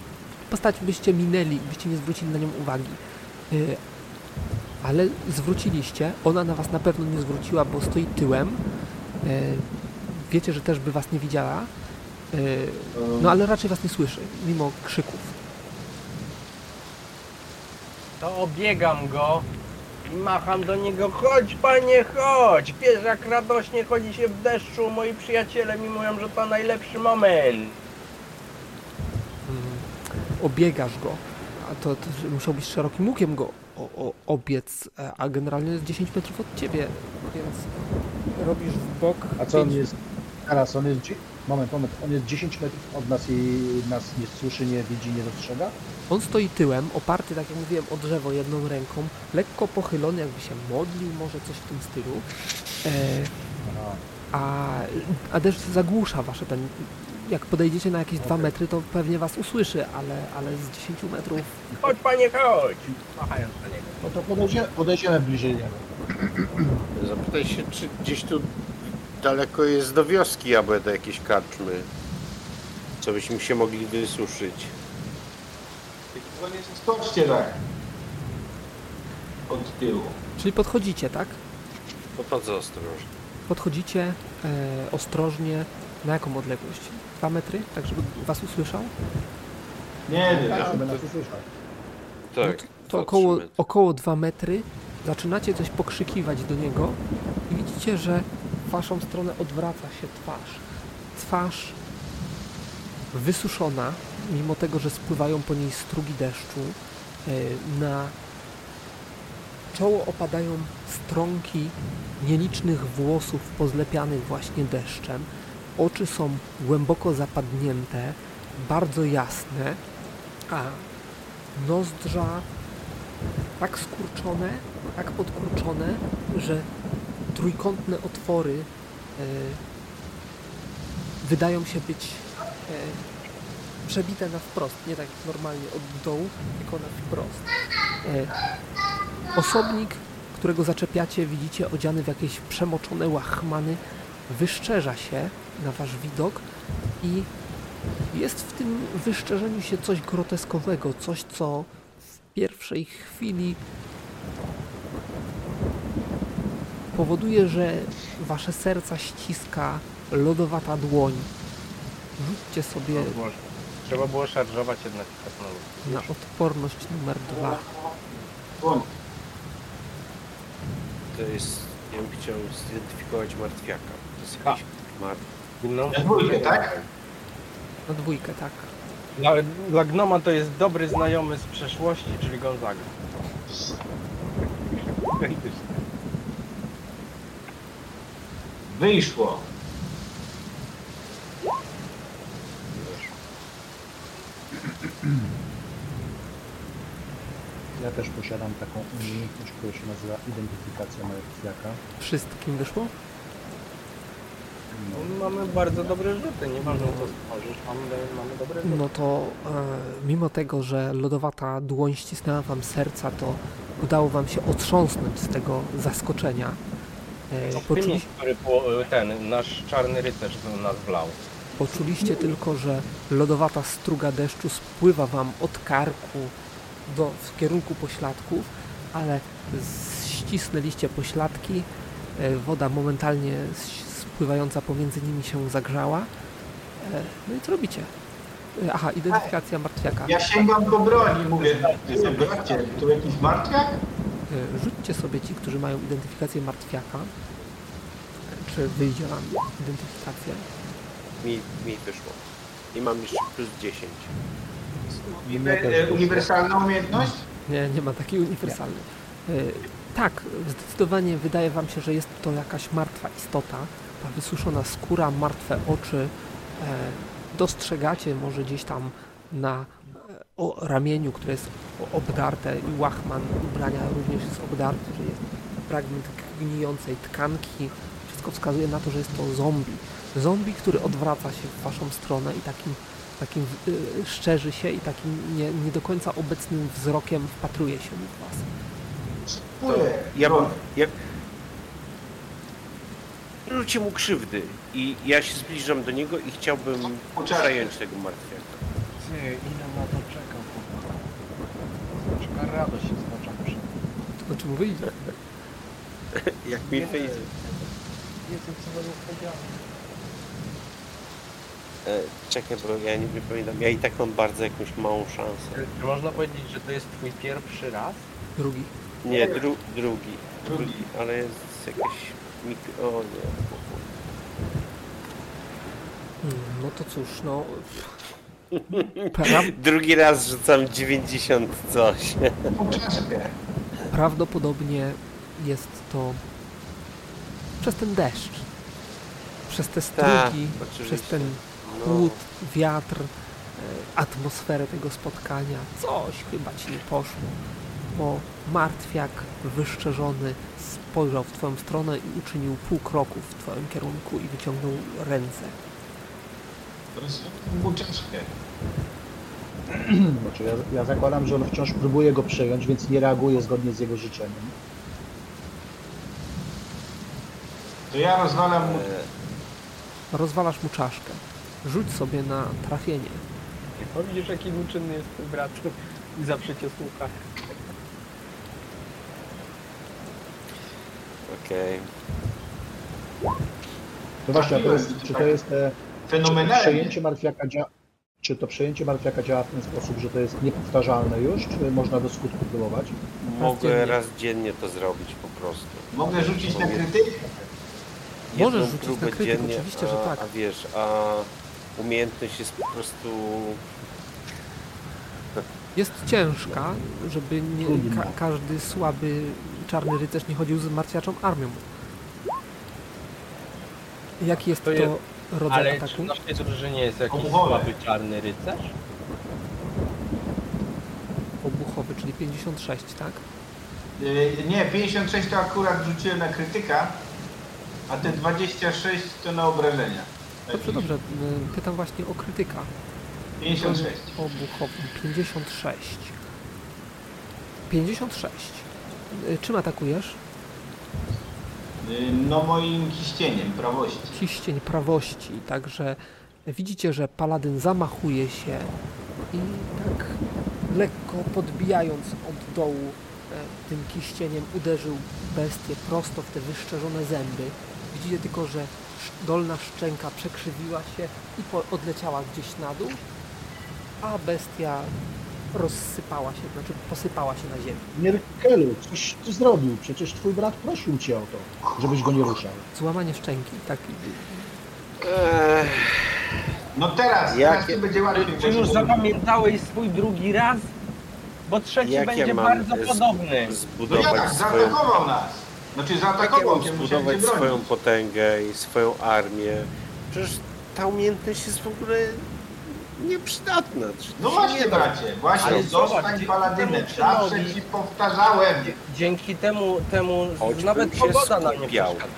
[SPEAKER 1] postać byście minęli, byście nie zwrócili na nią uwagi. E, Ale zwróciliście, ona na was na pewno nie zwróciła, bo stoi tyłem. E, Wiecie, że też by was nie widziała. No ale raczej was nie słyszy, mimo krzyków.
[SPEAKER 5] To obiegam go macham do niego, chodź panie, chodź! Wiesz jak radośnie chodzi się w deszczu, moi przyjaciele mi mówią, że to najlepszy moment.
[SPEAKER 1] Mm, obiegasz go, a to, to musiałbyś szerokim łukiem go o, o, obiec, e, a generalnie jest 10 metrów od ciebie, więc robisz w bok.
[SPEAKER 4] A co on
[SPEAKER 1] pięć-
[SPEAKER 4] jest? Teraz on jest. Moment, moment. On jest 10 metrów od nas i nas nie słyszy, nie widzi, nie dostrzega?
[SPEAKER 1] On stoi tyłem, oparty, tak jak mówiłem, o drzewo jedną ręką, lekko pochylony, jakby się modlił, może coś w tym stylu. E, a, a deszcz zagłusza wasze ten. Jak podejdziecie na jakieś 2
[SPEAKER 4] Okej.
[SPEAKER 1] metry, to pewnie was usłyszy, ale, ale z 10 metrów
[SPEAKER 5] Chodź panie, chodź! Machając niego.
[SPEAKER 4] No to podejdzie, podejdziemy bliżej niego.
[SPEAKER 3] Zapytaj się, czy gdzieś tu daleko jest do wioski albo do jakiejś karczmy, co byśmy się mogli wysuszyć.
[SPEAKER 2] Tylko nie skoczcie tak. Od tyłu.
[SPEAKER 1] Czyli podchodzicie, tak?
[SPEAKER 3] Podchodzę ostrożnie.
[SPEAKER 1] Podchodzicie e, ostrożnie. Na jaką odległość? Dwa metry? Tak, żeby was usłyszał?
[SPEAKER 2] Nie wiem.
[SPEAKER 4] Tak, żeby nas usłyszał.
[SPEAKER 1] No
[SPEAKER 3] Tak,
[SPEAKER 1] to, to
[SPEAKER 3] dwa,
[SPEAKER 1] około,
[SPEAKER 3] trzy metry.
[SPEAKER 1] około 2 metry. Zaczynacie coś pokrzykiwać do niego i widzicie, że waszą stronę odwraca się twarz. Twarz wysuszona, mimo tego, że spływają po niej strugi deszczu. E, Na czoło opadają strąki nielicznych włosów pozlepianych właśnie deszczem. Oczy są głęboko zapadnięte, bardzo jasne, a nozdrza tak skurczone, tak podkurczone, że trójkątne otwory e, wydają się być e, przebite na wprost, nie tak normalnie od dołu, tylko na wprost. E, osobnik, którego zaczepiacie, widzicie odziany w jakieś przemoczone łachmany, wyszczerza się na wasz widok i jest w tym wyszczerzeniu się coś groteskowego, coś co w pierwszej chwili powoduje, że wasze serca ściska lodowata dłoń. Rzućcie sobie
[SPEAKER 5] O Boże. Trzeba było szarżować jednak technologię.
[SPEAKER 1] na odporność numer dwa.
[SPEAKER 3] To jest, ja bym chciał zidentyfikować martwiaka. To jest jakiś mar...
[SPEAKER 5] No,
[SPEAKER 2] Na dwójkę, tak?
[SPEAKER 1] Na dwójkę, tak.
[SPEAKER 5] Dla, dla gnoma to jest dobry znajomy z przeszłości, czyli Gonzaga. <laughs>
[SPEAKER 2] Wyszło.
[SPEAKER 4] Ja też posiadam taką umiejętność, która się nazywa identyfikacja martwiaka.
[SPEAKER 1] Wszystkim wyszło?
[SPEAKER 4] No,
[SPEAKER 5] Mamy bardzo dobre rzuty, nieważne co stworzysz, mamy, mamy dobre rzuty.
[SPEAKER 1] No to e, mimo tego, że lodowata dłoń ścisnęła wam serca, to udało wam się otrząsnąć z tego zaskoczenia. E, poczuli,
[SPEAKER 5] który po, ten, nasz czarny rycerz do nas wlał.
[SPEAKER 1] poczuliście tylko, że lodowata struga deszczu spływa wam od karku do, w kierunku pośladków, ale ścisnęliście pośladki, e, woda momentalnie spływająca pomiędzy nimi się zagrzała. E, no i co robicie? E, Aha, identyfikacja martwiaka.
[SPEAKER 2] Ja sięgam po broń i mówię, bracie, tu jakiś martwiak?
[SPEAKER 1] E, Rzućcie sobie ci, którzy mają identyfikację martwiaka. Czy wyjdzie wam identyfikacja?
[SPEAKER 3] Mi, mi wyszło. I mam jeszcze plus 10.
[SPEAKER 2] Uniwe- e, Uniwersalna umiejętność?
[SPEAKER 1] Nie, nie ma takiej uniwersalnej. E, Tak, zdecydowanie wydaje wam się, że jest to jakaś martwa istota. Ta wysuszona skóra, martwe oczy. E, Dostrzegacie może gdzieś tam na o ramieniu, które jest obdarte i łachman ubrania również jest obdarty, że jest fragment gnijącej tkanki. Wszystko wskazuje na to, że jest to zombie. Zombie, który odwraca się w waszą stronę i takim, takim y, szczerzy się i takim nie, nie do końca obecnym wzrokiem wpatruje się w was.
[SPEAKER 2] Płyję.
[SPEAKER 3] Ja mam. Ja... Mu krzywdy. I ja się zbliżam do niego i chciałbym przejąć tego martwiaka.
[SPEAKER 4] Ty, ile to chłopak. Taka radość oczach przy
[SPEAKER 1] To o czym wyjdzie? <laughs>
[SPEAKER 3] Jak mi wyjdzie.
[SPEAKER 4] Jezu, co będą powiedziane.
[SPEAKER 3] E, czekaj, bo ja nie, pamiętam. Ja i tak mam bardzo jakąś małą szansę.
[SPEAKER 5] Czy można powiedzieć, że to jest twój pierwszy raz?
[SPEAKER 1] Drugi.
[SPEAKER 3] Nie, dru, drugi.
[SPEAKER 2] Drugi.
[SPEAKER 3] Ale jest jakiś mik... O nie.
[SPEAKER 1] Hmm, No to cóż, no... Pra
[SPEAKER 3] Drugi raz rzucam 90 coś.
[SPEAKER 1] Prawdopodobnie jest to przez ten deszcz, przez te strugi,
[SPEAKER 3] oczywiście.
[SPEAKER 1] przez ten
[SPEAKER 3] No.
[SPEAKER 1] chłód, wiatr, e, atmosferę tego spotkania. Coś chyba ci nie poszło, bo martwiak wyszczerzony spojrzał w twoją stronę i uczynił pół kroku w twoim kierunku i wyciągnął ręce.
[SPEAKER 2] Po czaszkę.
[SPEAKER 4] Znaczy, ja, ja zakładam, że on wciąż próbuje go przejąć, więc nie reaguje zgodnie z jego życzeniem.
[SPEAKER 2] To ja rozwalam mu...
[SPEAKER 3] E,
[SPEAKER 1] Rozwalasz mu czaszkę. Rzuć sobie na trafienie.
[SPEAKER 5] No widzisz jaki uczynny jest twój brat <laughs> i zawsze cię słucha.
[SPEAKER 3] Okej.
[SPEAKER 4] To właśnie, a to jest, czy to jest e, czy
[SPEAKER 2] Fenomenalnie.
[SPEAKER 4] przejęcie martwiaka działa, czy to przejęcie martwiaka działa w ten sposób, że to jest niepowtarzalne już, czy można do skutku próbować?
[SPEAKER 3] Mogę
[SPEAKER 1] dziennie.
[SPEAKER 3] raz dziennie to zrobić po prostu.
[SPEAKER 2] Mogę rzucić na krytyk?
[SPEAKER 3] Jedną
[SPEAKER 1] Możesz rzucić na krytyk,
[SPEAKER 3] dziennie,
[SPEAKER 1] oczywiście, że
[SPEAKER 3] a,
[SPEAKER 1] tak.
[SPEAKER 3] A wiesz, a umiejętność jest po prostu... <laughs>
[SPEAKER 1] Jest ciężka, żeby nie, ka każdy słaby czarny rycerz nie chodził z martwiaczą armią. Jaki jest
[SPEAKER 5] To
[SPEAKER 1] to,
[SPEAKER 5] jest-
[SPEAKER 1] rodzaj
[SPEAKER 5] Ale
[SPEAKER 1] ataku?
[SPEAKER 5] czy w naszej drużynie jest jakiś
[SPEAKER 2] Obwolę.
[SPEAKER 5] słaby czarny rycerz?
[SPEAKER 1] Obuchowy, czyli 56, tak?
[SPEAKER 2] Yy, Nie, 56 to akurat rzuciłem na krytyka, a te 26 to na obrażenia.
[SPEAKER 1] Dobrze, dobrze. y, Pytam właśnie o krytyka.
[SPEAKER 2] 56.
[SPEAKER 1] Obuchowy 56. 56. Y, Czym atakujesz?
[SPEAKER 2] Yy, No moim kiścieniem prawości.
[SPEAKER 1] Kiścień prawości, także widzicie, że paladyn zamachuje się i tak lekko podbijając od dołu e, tym kiścieniem uderzył bestię prosto w te wyszczerzone zęby. Widzicie tylko, że dolna szczęka przekrzywiła się i odleciała gdzieś na dół, a bestia rozsypała się, znaczy posypała się na ziemię.
[SPEAKER 4] Mierkelu, coś ty zrobił, przecież twój brat prosił cię o to, żebyś go nie ruszał.
[SPEAKER 1] Złamanie szczęki, tak.
[SPEAKER 3] Eee,
[SPEAKER 2] No teraz,
[SPEAKER 3] Jakie-
[SPEAKER 2] teraz to będzie łatwiej.
[SPEAKER 5] Czy już zapamiętałeś swój drugi raz? Bo trzeci
[SPEAKER 3] jak
[SPEAKER 5] będzie
[SPEAKER 3] ja mam
[SPEAKER 5] bardzo podobny.
[SPEAKER 2] No
[SPEAKER 3] zbudować
[SPEAKER 2] jak,
[SPEAKER 3] swoją...
[SPEAKER 2] zaatakował nas. Znaczy
[SPEAKER 3] ja
[SPEAKER 2] zaatakował
[SPEAKER 3] mam
[SPEAKER 2] cię, musiałem
[SPEAKER 3] zbudować
[SPEAKER 2] cię
[SPEAKER 3] swoją
[SPEAKER 2] bronić.
[SPEAKER 3] potęgę i swoją armię? Przecież ta umiejętność jest w ogóle nieprzydatna.
[SPEAKER 2] No właśnie
[SPEAKER 3] nie
[SPEAKER 2] bracie, właśnie
[SPEAKER 5] Ale zobacz,
[SPEAKER 2] zostań
[SPEAKER 5] dzięki
[SPEAKER 2] paladynem.
[SPEAKER 5] temu
[SPEAKER 2] Zawsze ci powtarzałem.
[SPEAKER 5] Dzięki temu, temu
[SPEAKER 3] Choćbym
[SPEAKER 5] nawet
[SPEAKER 3] się
[SPEAKER 5] pogoda na nie
[SPEAKER 3] skupiał.
[SPEAKER 5] przeszkadza.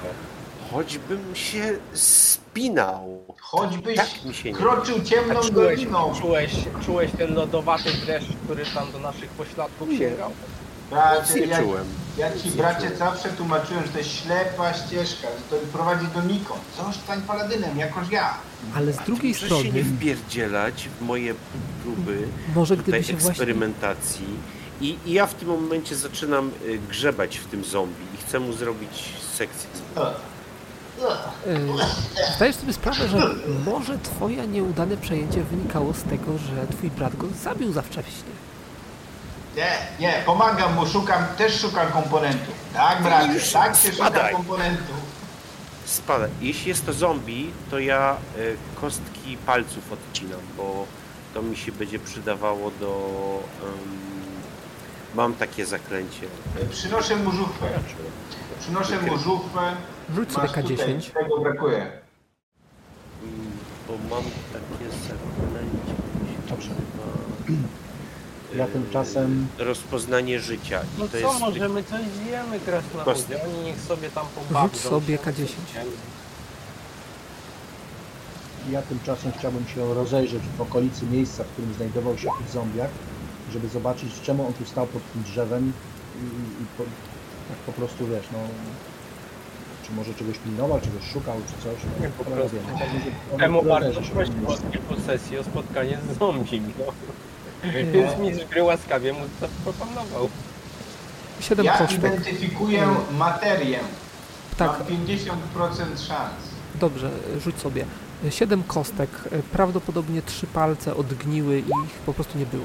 [SPEAKER 3] Choćbym się spinał.
[SPEAKER 2] Choćbyś
[SPEAKER 3] Tak mi się nie
[SPEAKER 2] kroczył ciemną
[SPEAKER 5] A czułeś,
[SPEAKER 2] doliną.
[SPEAKER 5] czułeś, czułeś ten lodowaty dreszcz, który tam do naszych pośladków sięgał?
[SPEAKER 3] Nic
[SPEAKER 2] Bracie,
[SPEAKER 3] nie
[SPEAKER 2] ja,
[SPEAKER 3] czułem.
[SPEAKER 2] Ja ci bracie zawsze tłumaczyłem, że to jest ślepa ścieżka, że to prowadzi donikąd. Zostań paladynem, jakoż ja.
[SPEAKER 1] Ale z drugiej
[SPEAKER 3] się nie
[SPEAKER 1] strony,
[SPEAKER 3] wpierdzielać w moje próby
[SPEAKER 1] może
[SPEAKER 3] tutaj
[SPEAKER 1] gdyby się właśnie...
[SPEAKER 3] eksperymentacji. I, I ja w tym momencie zaczynam y, grzebać w tym zombie i chcę mu zrobić sekcję.
[SPEAKER 1] Y, Zdajesz sobie sprawę, że może twoje nieudane przejęcie wynikało z tego, że twój brat go zabił za wcześnie.
[SPEAKER 2] Nie, nie, pomagam mu, szukam, też szukam komponentów. Tak, bracie,
[SPEAKER 3] już
[SPEAKER 2] tak się szuka
[SPEAKER 3] spadaj.
[SPEAKER 2] komponentów.
[SPEAKER 3] Spada. Jeśli jest to zombie, to ja y, kostki palców odcinam, bo to mi się będzie przydawało do... mam takie zaklęcie.
[SPEAKER 2] Przynoszę mu żuchwę. Przynoszę mu żuchwę.
[SPEAKER 1] Sobie
[SPEAKER 2] Masz tutaj,
[SPEAKER 1] K10.
[SPEAKER 2] Tego brakuje.
[SPEAKER 3] Mm, Bo mam takie zaklęcie.
[SPEAKER 4] Dobrze.
[SPEAKER 3] nazywa,
[SPEAKER 4] Ja tymczasem-
[SPEAKER 3] Rozpoznanie życia. I
[SPEAKER 5] No
[SPEAKER 3] to
[SPEAKER 5] co,
[SPEAKER 3] jest
[SPEAKER 5] możemy coś zjemy krasnoludzie,
[SPEAKER 3] Kostki.
[SPEAKER 5] oni niech sobie tam pobawią.
[SPEAKER 1] Rzuć sobie
[SPEAKER 5] się.
[SPEAKER 1] K10.
[SPEAKER 4] Ja tymczasem chciałbym się rozejrzeć w okolicy miejsca, w którym znajdował się ten zombiak, żeby zobaczyć, czemu on tu stał pod tym drzewem i, i po, tak po prostu, wiesz, no... Czy może czegoś pilnował, czegoś szukał, czy coś. No,
[SPEAKER 5] Nie, po prostu. Temu bardzo
[SPEAKER 4] rozejrzeć się w tym
[SPEAKER 5] prosił
[SPEAKER 4] miejscu.
[SPEAKER 5] od kilku sesji o spotkanie z zombie, no. Więc mistrz gry łaskawie mu zaproponował.
[SPEAKER 1] Siedem
[SPEAKER 2] Ja
[SPEAKER 1] kostek.
[SPEAKER 2] identyfikuję materię.
[SPEAKER 1] Tak,
[SPEAKER 2] Mam 50% szans.
[SPEAKER 1] dobrze, rzuć sobie. Siedem kostek, prawdopodobnie trzy palce odgniły i ich po prostu nie było.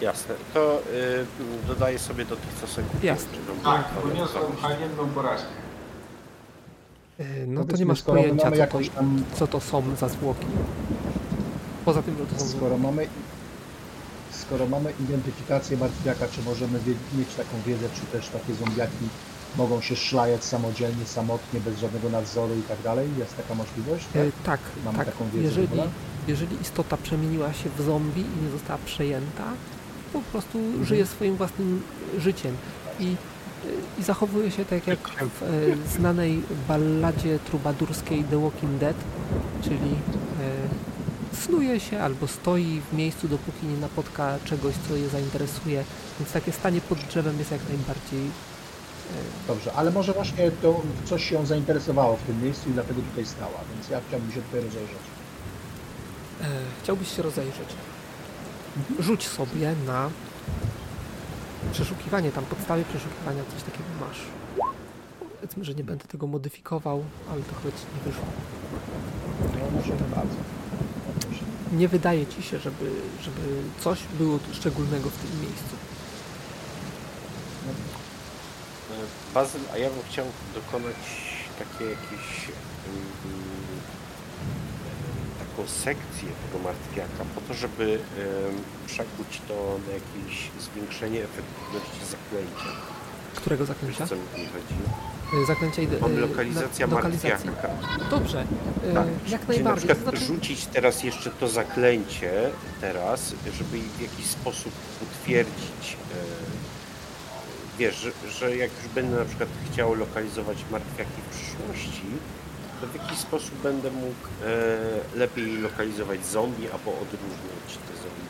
[SPEAKER 3] Jasne. To y, dodaję sobie do tych, co sobie kupiłem.
[SPEAKER 1] Jasne.
[SPEAKER 3] żeby
[SPEAKER 2] Tak,
[SPEAKER 3] było
[SPEAKER 2] poniosłem haniebną porażkę.
[SPEAKER 1] Y, No to
[SPEAKER 4] Powiedzmy,
[SPEAKER 1] nie masz
[SPEAKER 4] skoro
[SPEAKER 1] pojęcia,
[SPEAKER 4] mamy
[SPEAKER 1] co to,
[SPEAKER 4] jakąś tam,
[SPEAKER 1] co to są za zwłoki. Poza tym, że to są
[SPEAKER 4] skoro mamy, skoro mamy identyfikację martwiaka, czy możemy mieć taką wiedzę, czy też takie zombiaki mogą się szlajać samodzielnie, samotnie, bez żadnego nadzoru i tak dalej? Jest taka możliwość? Tak?
[SPEAKER 1] E, Tak,
[SPEAKER 4] Mamy
[SPEAKER 1] tak.
[SPEAKER 4] taką wiedzę
[SPEAKER 1] Jeżeli, jeżeli istota przemieniła się w zombie i nie została przejęta, po prostu
[SPEAKER 4] Mhm.
[SPEAKER 1] żyje swoim własnym życiem i, i zachowuje się tak jak w e, znanej balladzie trubadurskiej The Walking Dead, czyli e, snuje się albo stoi w miejscu, dopóki nie napotka czegoś, co je zainteresuje. Więc takie stanie pod drzewem jest jak najbardziej e,
[SPEAKER 4] Dobrze, ale może właśnie to coś się zainteresowało w tym miejscu i dlatego tutaj stała, więc ja chciałbym się tutaj rozejrzeć.
[SPEAKER 1] E, chciałbyś się rozejrzeć. Rzuć sobie na przeszukiwanie, tam podstawie przeszukiwania coś takiego masz. Powiedzmy, że nie będę tego modyfikował, ale to choć nie wyszło.
[SPEAKER 4] No może nie bardzo.
[SPEAKER 1] Nie wydaje ci się, żeby, żeby coś było szczególnego w tym miejscu.
[SPEAKER 3] Bazyl, a ja bym chciał dokonać takie jakieś mm, taką sekcję tego martwiaka po to, żeby przekuć to na jakieś zwiększenie efektywności zaklęcia.
[SPEAKER 1] Którego
[SPEAKER 3] Wiesz,
[SPEAKER 1] zaklęcia?
[SPEAKER 3] co mi chodzi?
[SPEAKER 1] E, Zaklęcia
[SPEAKER 3] Mam
[SPEAKER 1] e,
[SPEAKER 3] lokalizacja martwiaka.
[SPEAKER 1] Dobrze, e,
[SPEAKER 3] Tak.
[SPEAKER 1] jak
[SPEAKER 3] Czyli na
[SPEAKER 1] najbardziej.
[SPEAKER 3] przykład
[SPEAKER 1] To znaczy,
[SPEAKER 3] rzucić teraz jeszcze to zaklęcie teraz, żeby w jakiś sposób utwierdzić wiesz, że, że jak już będę na przykład chciał lokalizować martwiaki w przyszłości, to w jakiś sposób będę mógł e, lepiej lokalizować zombie albo odróżniać te zombie.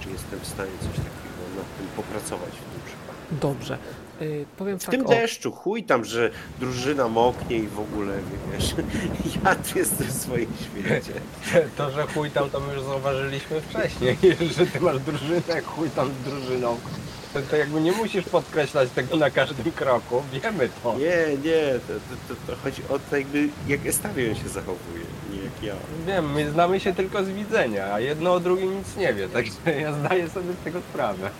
[SPEAKER 3] Czy jestem w stanie coś takiego nad tym popracować w tym przypadku.
[SPEAKER 1] dobrze. E, powiem
[SPEAKER 3] W
[SPEAKER 1] tak,
[SPEAKER 3] tym
[SPEAKER 1] o,
[SPEAKER 3] deszczu, chuj tam, że drużyna moknie i w ogóle, wiesz, <laughs> ja tu jestem w swojej świecie. <laughs>
[SPEAKER 5] To, że chuj tam, to my już zauważyliśmy wcześniej, <laughs> że ty masz drużynę, chuj tam z drużyną. To, to jakby nie musisz podkreślać tego na każdym kroku, wiemy to.
[SPEAKER 3] Nie, nie, to, to, to, to chodzi o to jakby, jak Estarion się zachowuje, nie jak ja.
[SPEAKER 5] Wiem, my znamy się tylko z widzenia, a jedno o drugim nic nie wie, także ja zdaję sobie z tego sprawę.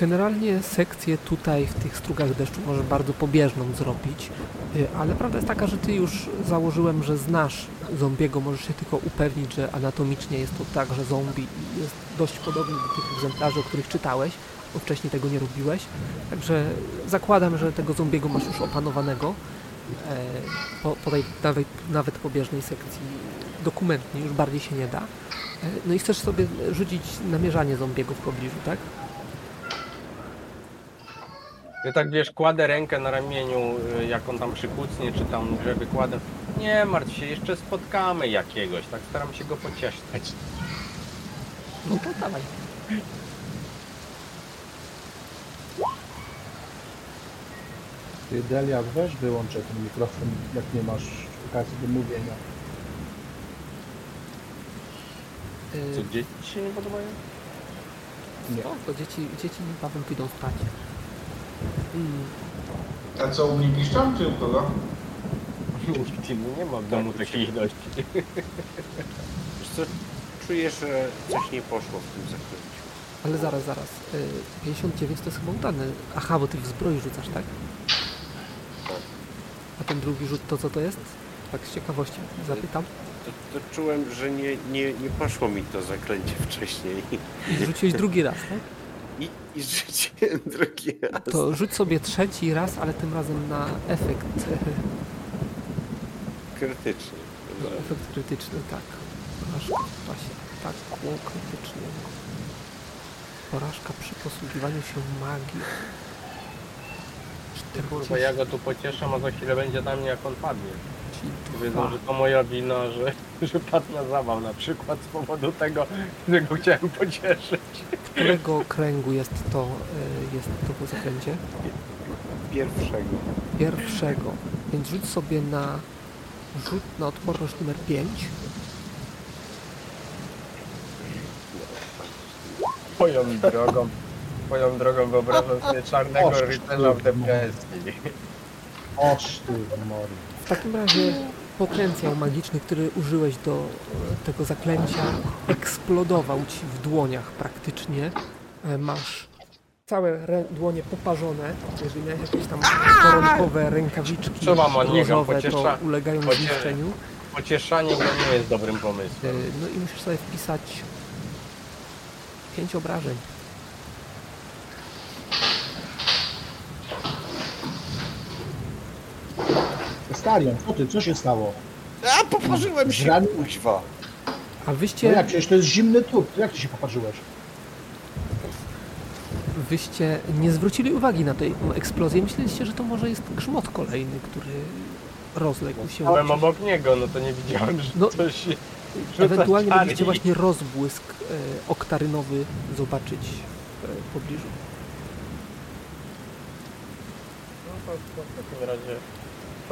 [SPEAKER 1] Generalnie sekcję tutaj w tych strugach deszczu może bardzo pobieżną zrobić, y, ale prawda jest taka, że ty już założyłem, że znasz zombiego, możesz się tylko upewnić, że anatomicznie jest to także zombie i jest dość podobny do tych egzemplarzy, o których czytałeś, bo wcześniej tego nie robiłeś. Także zakładam, że tego zombiego masz już opanowanego. E, po, po tej nawet, nawet pobieżnej sekcji dokumentnie już bardziej się nie da. E, no i chcesz sobie rzucić namierzanie zombiego w pobliżu, tak?
[SPEAKER 5] Ja tak wiesz, kładę rękę na ramieniu, y, jak on tam przykucnie, czy tam że wykładę. Nie martw się, jeszcze spotkamy jakiegoś, tak staram się go pocieszać.
[SPEAKER 1] No to dawaj.
[SPEAKER 4] Ty, Delia, weź wyłączę ten mikrofon, jak nie masz okazji do mówienia.
[SPEAKER 1] E,
[SPEAKER 5] Co, dzieci ci się nie podobają?
[SPEAKER 4] Nie.
[SPEAKER 1] O, to dzieci, dzieci niebawem pójdą spać.
[SPEAKER 2] A co, u mnie piszczą, czy u kogo?
[SPEAKER 5] Nie, nie ma w domu takiej ilości.
[SPEAKER 3] Wiesz co, czuję, że coś nie poszło w tym zaklęciu.
[SPEAKER 1] ale zaraz, zaraz. Y, 59 to jest chyba udane. Aha, bo ty w zbroi rzucasz, tak?
[SPEAKER 3] Tak.
[SPEAKER 1] A ten drugi rzut to co to jest? Tak z ciekawości zapytam.
[SPEAKER 3] To, to czułem, że nie, nie, nie poszło mi to zaklęcie wcześniej.
[SPEAKER 1] I rzuciłeś drugi raz, tak?
[SPEAKER 3] I, i rzuciłem <laughs> drugi raz.
[SPEAKER 1] To rzuć sobie trzeci raz, ale tym razem na efekt,
[SPEAKER 3] Krytycznie.
[SPEAKER 1] efekt krytyczny, tak. Porażka w czasie ataku krytycznego. Porażka przy posługiwaniu się magii.
[SPEAKER 5] Kurwa, ja go tu pocieszę, a za chwilę będzie na mnie jak on padnie.
[SPEAKER 1] 42.
[SPEAKER 5] Wiedzą, że to moja wina, że, że padł na zawał na przykład z powodu tego, że go chciałem pocieszyć.
[SPEAKER 1] którego kręgu jest to, y, jest to zaklęcie?
[SPEAKER 3] Pierwszego.
[SPEAKER 1] Pierwszego. Więc rzuć sobie na rzut na odporność numer 5.
[SPEAKER 5] Moją drogą, moją drogą wyobrażam sobie czarnego rycerza w depresji.
[SPEAKER 4] Oż ty, Mori.
[SPEAKER 1] W takim razie potencjał magiczny, który użyłeś do e, tego zaklęcia, eksplodował ci w dłoniach praktycznie. E, Masz całe dłonie poparzone. Jeżeli miałeś jakieś tam koronkowe rękawiczki różowe, to ulegają zniszczeniu.
[SPEAKER 5] Pocieszanie go nie jest dobrym
[SPEAKER 1] E,
[SPEAKER 5] pomysłem.
[SPEAKER 1] No i musisz sobie wpisać 5 obrażeń.
[SPEAKER 4] Starion, co ty, co się stało?
[SPEAKER 3] A, poparzyłem się,
[SPEAKER 4] Zrani-
[SPEAKER 3] kuźwa.
[SPEAKER 1] A
[SPEAKER 4] No
[SPEAKER 1] wyście,
[SPEAKER 4] jak, przecież to jest zimny trup, jak ty się popatrzyłeś?
[SPEAKER 1] wyście nie zwrócili uwagi na tę eksplozję. Myśleliście, że to może jest grzmot kolejny, który rozległ się.
[SPEAKER 5] Byłem obok niego, no to nie widziałem, że
[SPEAKER 1] No,
[SPEAKER 5] coś się rzuca
[SPEAKER 1] Ewentualnie
[SPEAKER 5] czary.
[SPEAKER 1] będziecie właśnie rozbłysk e, oktarynowy zobaczyć w pobliżu.
[SPEAKER 5] No to, to w takim razie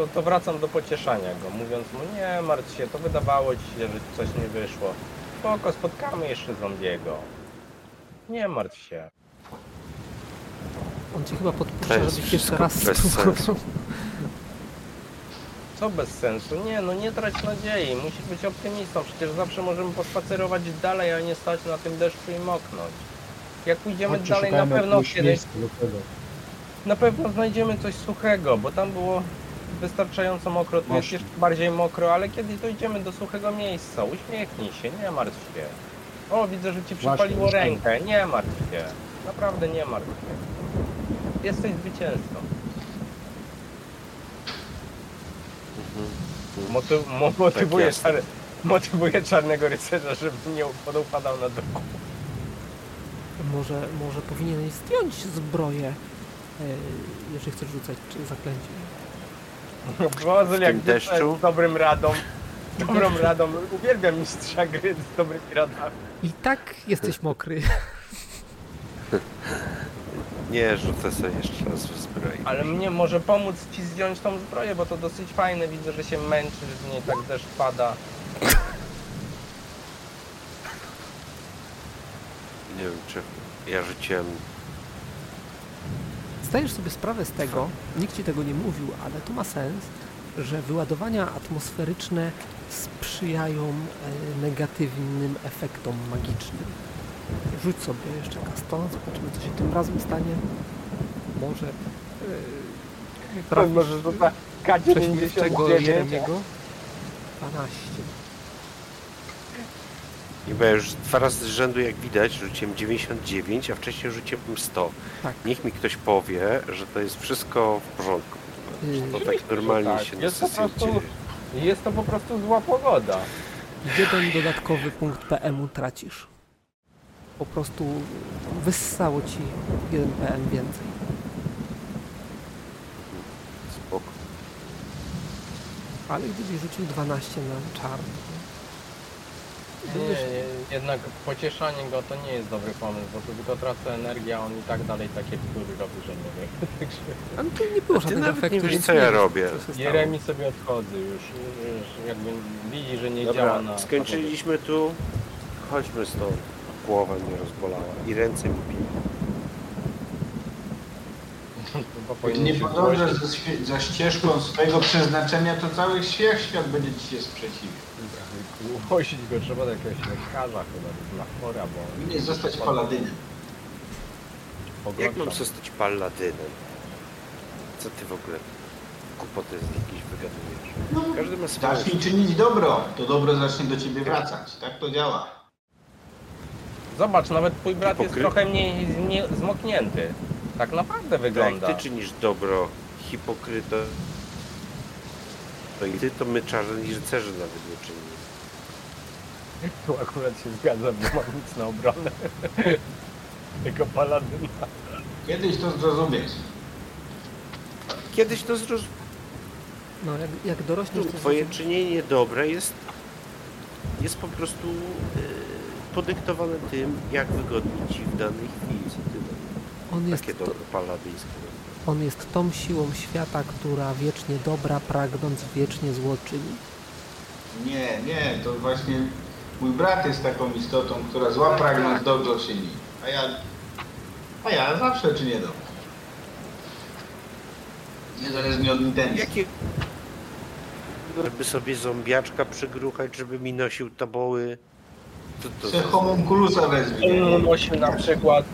[SPEAKER 5] to, to wracam do pocieszania go, mówiąc mu nie martw się, to wydawało ci się, że coś nie wyszło. Spoko, spotkamy jeszcze zombiego. Nie martw się.
[SPEAKER 1] On ci chyba podpuszcza,
[SPEAKER 3] To jest
[SPEAKER 1] żebyś jeszcze
[SPEAKER 3] wszystko
[SPEAKER 1] raz
[SPEAKER 3] bez
[SPEAKER 1] spróbował.
[SPEAKER 3] sensu.
[SPEAKER 5] Co bez sensu? Nie, no nie trać nadziei, musisz być optymistą, przecież zawsze możemy pospacerować dalej, a nie stać na tym deszczu i moknąć. Jak pójdziemy
[SPEAKER 4] Chodźcie,
[SPEAKER 5] dalej, na
[SPEAKER 4] szukajmy
[SPEAKER 5] pewno
[SPEAKER 4] jakiegoś
[SPEAKER 5] kiedyś,
[SPEAKER 4] miejsca do tego.
[SPEAKER 5] na pewno znajdziemy coś suchego, bo tam było wystarczająco mokro, tu jest
[SPEAKER 4] Właśnie.
[SPEAKER 5] jeszcze bardziej mokro, ale kiedyś dojdziemy do suchego miejsca, uśmiechnij się, nie martw się. O, widzę, że ci przypaliło
[SPEAKER 4] właśnie.
[SPEAKER 5] rękę, nie martw się. Naprawdę nie martw się. Jesteś zwycięzcą. Moty mo motywuje,
[SPEAKER 3] jest.
[SPEAKER 5] czar motywuje czarnego rycerza, żeby nie podupadał na dół.
[SPEAKER 1] Może, może powinieneś zdjąć zbroję, e, jeżeli chcesz rzucać czy zaklęcie. <laughs>
[SPEAKER 5] Bozel jak
[SPEAKER 3] deszczu?
[SPEAKER 5] z dobrym radą. <laughs> Dobrą radą. Uwielbiam mistrza gry z dobrymi radami.
[SPEAKER 1] I tak jesteś mokry. <laughs>
[SPEAKER 3] Nie, rzucę sobie jeszcze raz w zbroi.
[SPEAKER 5] Ale mnie może pomóc ci zdjąć tą zbroję, bo to dosyć fajne. Widzę, że się męczysz w niej, tak deszcz pada.
[SPEAKER 3] Nie wiem, czy ja rzuciłem...
[SPEAKER 1] Zdajesz sobie sprawę z tego, nikt ci tego nie mówił, ale to ma sens, że wyładowania atmosferyczne sprzyjają e, negatywnym efektom magicznym. Rzuć sobie jeszcze kaston, zobaczymy co się tym razem stanie. Może e, trafisz
[SPEAKER 5] Może to ta
[SPEAKER 1] prześmiewczego
[SPEAKER 5] 99.
[SPEAKER 1] Jeremiego. 12.
[SPEAKER 3] I bo ja już dwa razy z rzędu, jak widać, rzuciłem 99, a wcześniej rzuciłem 100.
[SPEAKER 1] Tak.
[SPEAKER 3] Niech mi ktoś powie, że to jest wszystko w porządku. Że to tak normalnie
[SPEAKER 5] tak.
[SPEAKER 3] się na
[SPEAKER 5] Jest po
[SPEAKER 3] sesji
[SPEAKER 5] prostu-
[SPEAKER 3] dzieje.
[SPEAKER 5] Jest to po prostu zła pogoda.
[SPEAKER 1] Jeden dodatkowy punkt PM-u tracisz. Po prostu wyssało ci jeden PM więcej.
[SPEAKER 3] Spoko.
[SPEAKER 1] Ale gdybyś rzucił 12 na czarno,
[SPEAKER 5] Nie, nie, jednak pocieszanie go to nie jest dobry pomysł, bo to tylko traca energię, a on i tak dalej takie bzdury robi, że nie wiem. Także <laughs>
[SPEAKER 1] ale tu nie było
[SPEAKER 3] Ty
[SPEAKER 1] żadnego
[SPEAKER 3] nawet
[SPEAKER 1] efektu.
[SPEAKER 3] nie wiesz,
[SPEAKER 1] więc
[SPEAKER 3] co ja
[SPEAKER 1] wiesz,
[SPEAKER 3] robię.
[SPEAKER 5] Jeremi sobie odchodzi już, już jakby widzi, że nie działa
[SPEAKER 3] Dobra,
[SPEAKER 5] na...
[SPEAKER 3] skończyliśmy tu. Chodźmy stąd. Głowa mnie rozbolała i ręce mi
[SPEAKER 2] Gdy
[SPEAKER 5] powinien
[SPEAKER 2] nie
[SPEAKER 5] się
[SPEAKER 2] podążasz
[SPEAKER 5] zgłosić.
[SPEAKER 2] za, świe- za ścieżką swojego przeznaczenia, to cały świat będzie ci się sprzeciwiał.
[SPEAKER 5] Głosić go trzeba do jakiegoś lekarza chyba, to jest na chora, bo...
[SPEAKER 2] Powinieneś zostać paladynem.
[SPEAKER 3] Jak mam zostać palladynem? Co ty w ogóle głupoty z jakiś wygadujesz?
[SPEAKER 2] No,
[SPEAKER 3] Każdy ma swoje...
[SPEAKER 2] zacznij czynić dobro, to dobro zacznie do ciebie wracać. Tak to działa.
[SPEAKER 5] Zobacz, nawet twój brat jest trochę mniej, mniej zmoknięty. Tak naprawdę
[SPEAKER 3] Tak,
[SPEAKER 5] wygląda.
[SPEAKER 3] ty czynisz dobro, hipokryto. To i ty, to my czarni rycerze nawet nie czynimy.
[SPEAKER 5] Tu akurat się zgadzam, nie mam nic na obronę. Tylko paladyna.
[SPEAKER 2] Kiedyś to zrozumiesz.
[SPEAKER 3] Kiedyś to zrozum...
[SPEAKER 1] No, jak, jak dorośniesz, to
[SPEAKER 3] Twoje
[SPEAKER 1] zrozumiesz.
[SPEAKER 3] czynienie dobra jest... jest po prostu yy, podyktowane tym, jak wygodnie ci w danej chwili. Ty
[SPEAKER 1] on jest,
[SPEAKER 3] Takie
[SPEAKER 1] to,
[SPEAKER 3] dobro paladyńskie.
[SPEAKER 1] on jest tą siłą świata, która wiecznie dobra, pragnąc wiecznie zło czyni.
[SPEAKER 2] Nie, nie, to właśnie mój brat jest taką istotą, która zła pragnąc dobrze czyni. A ja, a ja zawsze czynię dobrze. Niezależnie od intencji.
[SPEAKER 3] Jakie... Żeby sobie zombiaczka przygruchać, żeby mi nosił taboły. Co to
[SPEAKER 2] Se homunculusa wezmie.
[SPEAKER 5] On mu nosił na przykład,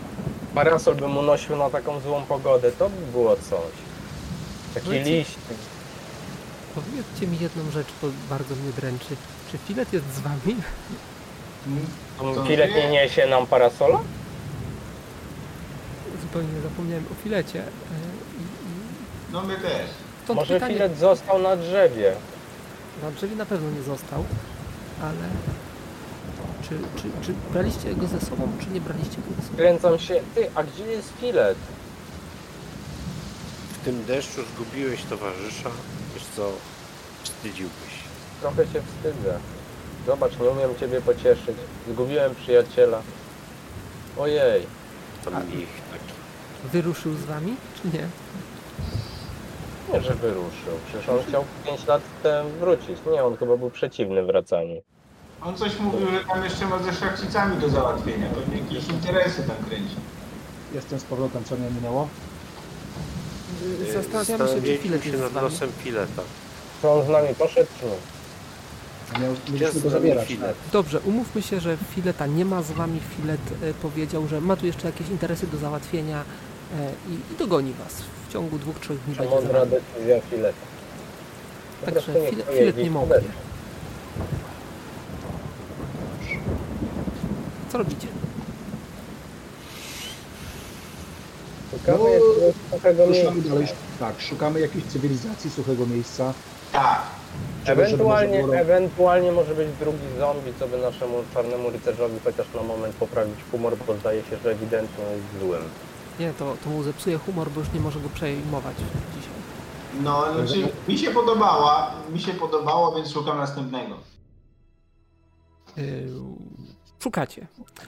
[SPEAKER 5] parasol by mu nosił na taką złą pogodę, to by było coś. Taki
[SPEAKER 1] Powiedzcie-
[SPEAKER 5] liść.
[SPEAKER 1] Powiedzcie mi jedną rzecz, bo bardzo mnie dręczy. Czy Filet jest z wami?
[SPEAKER 2] To
[SPEAKER 5] Filet nie niesie nam parasola?
[SPEAKER 1] Zupełnie zapomniałem o Filecie. E, i- i
[SPEAKER 2] No my też.
[SPEAKER 1] Stąd
[SPEAKER 5] Może
[SPEAKER 1] pytanie,
[SPEAKER 5] filet został na drzewie.
[SPEAKER 1] na drzewie na pewno nie został, ale czy, czy, czy braliście go ze sobą, czy nie braliście go ze sobą?
[SPEAKER 5] Kręcam się. Ty, a gdzie jest filet?
[SPEAKER 3] W tym deszczu zgubiłeś towarzysza? Wiesz co, wstydziłbyś.
[SPEAKER 5] Trochę się wstydzę. Zobacz, nie umiem ciebie pocieszyć. Zgubiłem przyjaciela. Ojej.
[SPEAKER 3] Tam
[SPEAKER 1] A-
[SPEAKER 3] ich taki.
[SPEAKER 1] Wyruszył z wami, czy nie?
[SPEAKER 5] Nie, że wyruszył. Przecież on chciał 5 lat temu wrócić. Nie, on chyba był przeciwny wracaniu.
[SPEAKER 2] On coś mówił, że tam jeszcze ma ze szlachcicami do załatwienia. Pewnie jakieś interesy tam kręci.
[SPEAKER 4] Jestem z powrotem, co nie minęło?
[SPEAKER 1] Zastanawiamy się, czy
[SPEAKER 3] Zastanawialiśmy
[SPEAKER 1] Filet
[SPEAKER 3] się
[SPEAKER 1] jest z
[SPEAKER 3] nad
[SPEAKER 1] wami.
[SPEAKER 3] losem fileta.
[SPEAKER 5] Czy on z nami poszedł, czy nie?
[SPEAKER 4] Miał, mieliśmy go zabierać.
[SPEAKER 3] filet.
[SPEAKER 1] Dobrze, umówmy się, że Fileta nie ma z wami. Filet e, powiedział, że ma tu jeszcze jakieś interesy do załatwienia e, i, i dogoni was. W ciągu dwóch, trzech dni będzie z
[SPEAKER 5] Mądra
[SPEAKER 1] wami.
[SPEAKER 5] decyzja fileta. Po
[SPEAKER 1] Także
[SPEAKER 5] prostu nie
[SPEAKER 1] Filet,
[SPEAKER 5] pojedzie
[SPEAKER 1] filet nie mognie.
[SPEAKER 5] podejdzie.
[SPEAKER 1] Co robicie?
[SPEAKER 5] Szukamy
[SPEAKER 4] No,
[SPEAKER 5] jakiegoś
[SPEAKER 4] Ruszamy
[SPEAKER 5] miejsca.
[SPEAKER 4] dalej. Tak, szukamy jakiejś cywilizacji, suchego miejsca.
[SPEAKER 2] Tak.
[SPEAKER 5] Ewentualnie, ewentualnie może być drugi zombie, co by naszemu czarnemu rycerzowi chociaż na moment poprawić humor, bo zdaje się, że ewidentnie jest złym.
[SPEAKER 1] Nie, to, to mu zepsuje humor, bo już nie może go przejmować dzisiaj.
[SPEAKER 2] No, znaczy mi się podobała, mi się podobało, więc szukam następnego.
[SPEAKER 1] Yy, Szukacie.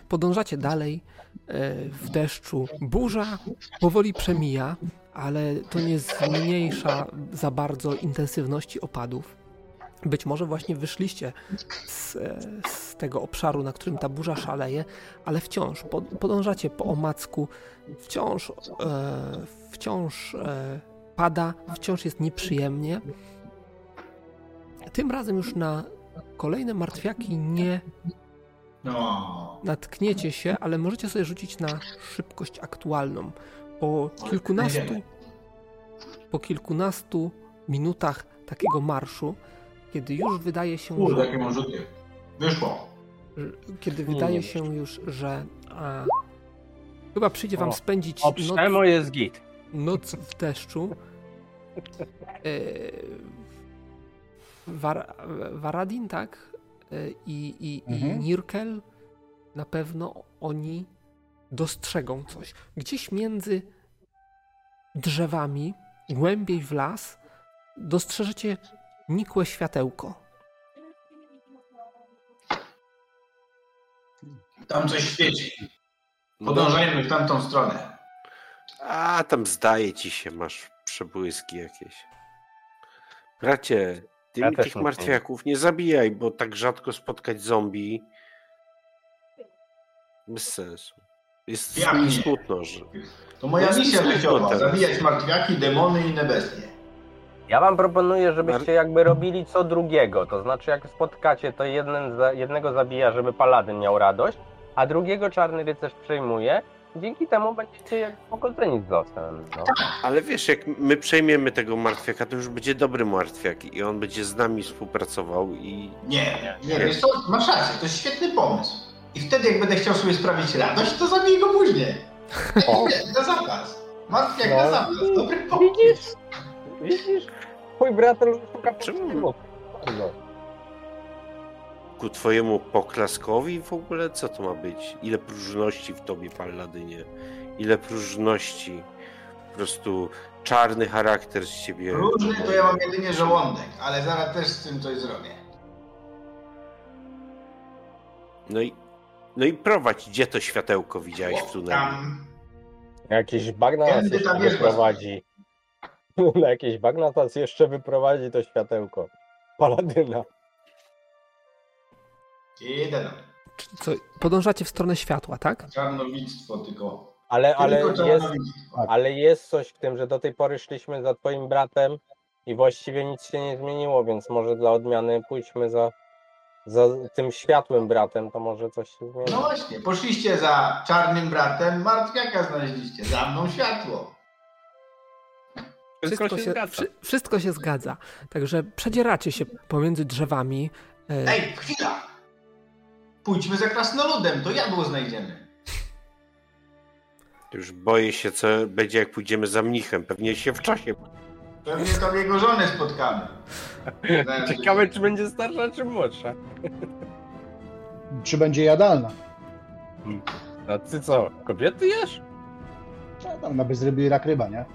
[SPEAKER 1] Podążacie dalej yy, w deszczu. Burza powoli przemija, ale to nie zmniejsza za bardzo intensywności opadów. Być może właśnie wyszliście z, e, z tego obszaru, na którym ta burza szaleje, ale wciąż pod, podążacie po omacku, wciąż, e, wciąż e, pada, wciąż jest nieprzyjemnie. Tym razem już na kolejne martwiaki nie
[SPEAKER 2] No.
[SPEAKER 1] natkniecie się, ale możecie sobie rzucić na szybkość aktualną. Po kilkunastu, po kilkunastu minutach takiego marszu, kiedy już wydaje się,
[SPEAKER 2] Kurde,
[SPEAKER 1] że
[SPEAKER 2] jakie mam. Wyszło.
[SPEAKER 1] kiedy wydaje się już, że a, chyba przyjdzie wam
[SPEAKER 5] O,
[SPEAKER 1] spędzić
[SPEAKER 5] O
[SPEAKER 1] noc,
[SPEAKER 5] jest git.
[SPEAKER 1] noc w deszczu. E, War, Waradin, tak? E, I, i, i
[SPEAKER 4] Mhm.
[SPEAKER 1] Nirkel na pewno oni dostrzegą coś. Gdzieś między drzewami, głębiej w las, dostrzeżecie nikłe światełko.
[SPEAKER 2] Tam coś świeci.
[SPEAKER 3] No,
[SPEAKER 2] Podążajmy w tamtą stronę.
[SPEAKER 3] a tam zdaje ci się, masz przebłyski jakieś. Bracie, ty
[SPEAKER 5] Ja
[SPEAKER 3] mi tych martwiaków nie zabijaj, bo tak rzadko spotkać zombie. Bez sensu. Jest
[SPEAKER 2] nie?
[SPEAKER 3] smutno, że.
[SPEAKER 2] To moja
[SPEAKER 3] No,
[SPEAKER 2] misja życiowa. Zabijać martwiaki, demony i inne bestie.
[SPEAKER 5] Ja wam proponuję, żebyście jakby robili co drugiego. To znaczy, jak spotkacie, to jeden za, jednego zabija, żeby paladyn miał radość, a drugiego czarny rycerz przejmuje. Dzięki temu będziecie jak pogodzeni z losem. No.
[SPEAKER 3] Ale wiesz, jak my przejmiemy tego martwiaka, to już będzie dobry martwiak i on będzie z nami współpracował i
[SPEAKER 2] Nie, nie, wiesz co, masz rację, to jest świetny pomysł. I wtedy jak będę chciał sobie sprawić radość, to zabiję go później.
[SPEAKER 5] O. <laughs>
[SPEAKER 2] Na zapas. Martwiak
[SPEAKER 5] No.
[SPEAKER 2] na zapas, dobry pomysł.
[SPEAKER 5] Widzisz? Widzisz? Twój brat szuka
[SPEAKER 3] Czemu?
[SPEAKER 5] Bardzo.
[SPEAKER 3] ku twojemu poklaskowi w ogóle co to ma być? Ile próżności w tobie, Palladynie? Ile próżności? Po prostu czarny charakter z ciebie.
[SPEAKER 2] Różny to ja mam jedynie żołądek, ale zaraz też z tym coś zrobię.
[SPEAKER 3] No i, no i prowadź, gdzie to światełko widziałeś w tunelu?
[SPEAKER 2] Tam.
[SPEAKER 5] Jakieś bagna nas
[SPEAKER 2] Tędy
[SPEAKER 5] jeszcze wyprowadzi. Na <laughs> jakieś bagna nas jeszcze wyprowadzi to światełko. Paladyna.
[SPEAKER 1] Czyli co, podążacie w stronę światła, tak?
[SPEAKER 2] Czarnowictwo tylko.
[SPEAKER 5] Ale, ale,
[SPEAKER 2] tylko
[SPEAKER 5] jest, ale jest coś w tym, że do tej pory szliśmy za twoim bratem i właściwie nic się nie zmieniło, więc może dla odmiany pójdźmy za, za tym światłym bratem, to może coś się zmieni.
[SPEAKER 2] No właśnie, poszliście za czarnym bratem, martwiaka znaleźliście, za mną światło.
[SPEAKER 1] Wszystko się, wszy, wszystko się zgadza. Także przedzieracie się pomiędzy drzewami. E,
[SPEAKER 2] Ej, chwila! Pójdźmy za krasnoludem, to jadło znajdziemy.
[SPEAKER 3] Już boję się, co będzie, jak pójdziemy za mnichem. Pewnie się w czasie.
[SPEAKER 2] Pewnie tam jego żonę spotkamy. <laughs>
[SPEAKER 5] Ciekawe, czy będzie starsza, czy młodsza.
[SPEAKER 4] Czy będzie jadalna?
[SPEAKER 5] A ty co, kobiety jesz?
[SPEAKER 4] A Tam na bezryby i rak ryba, nie?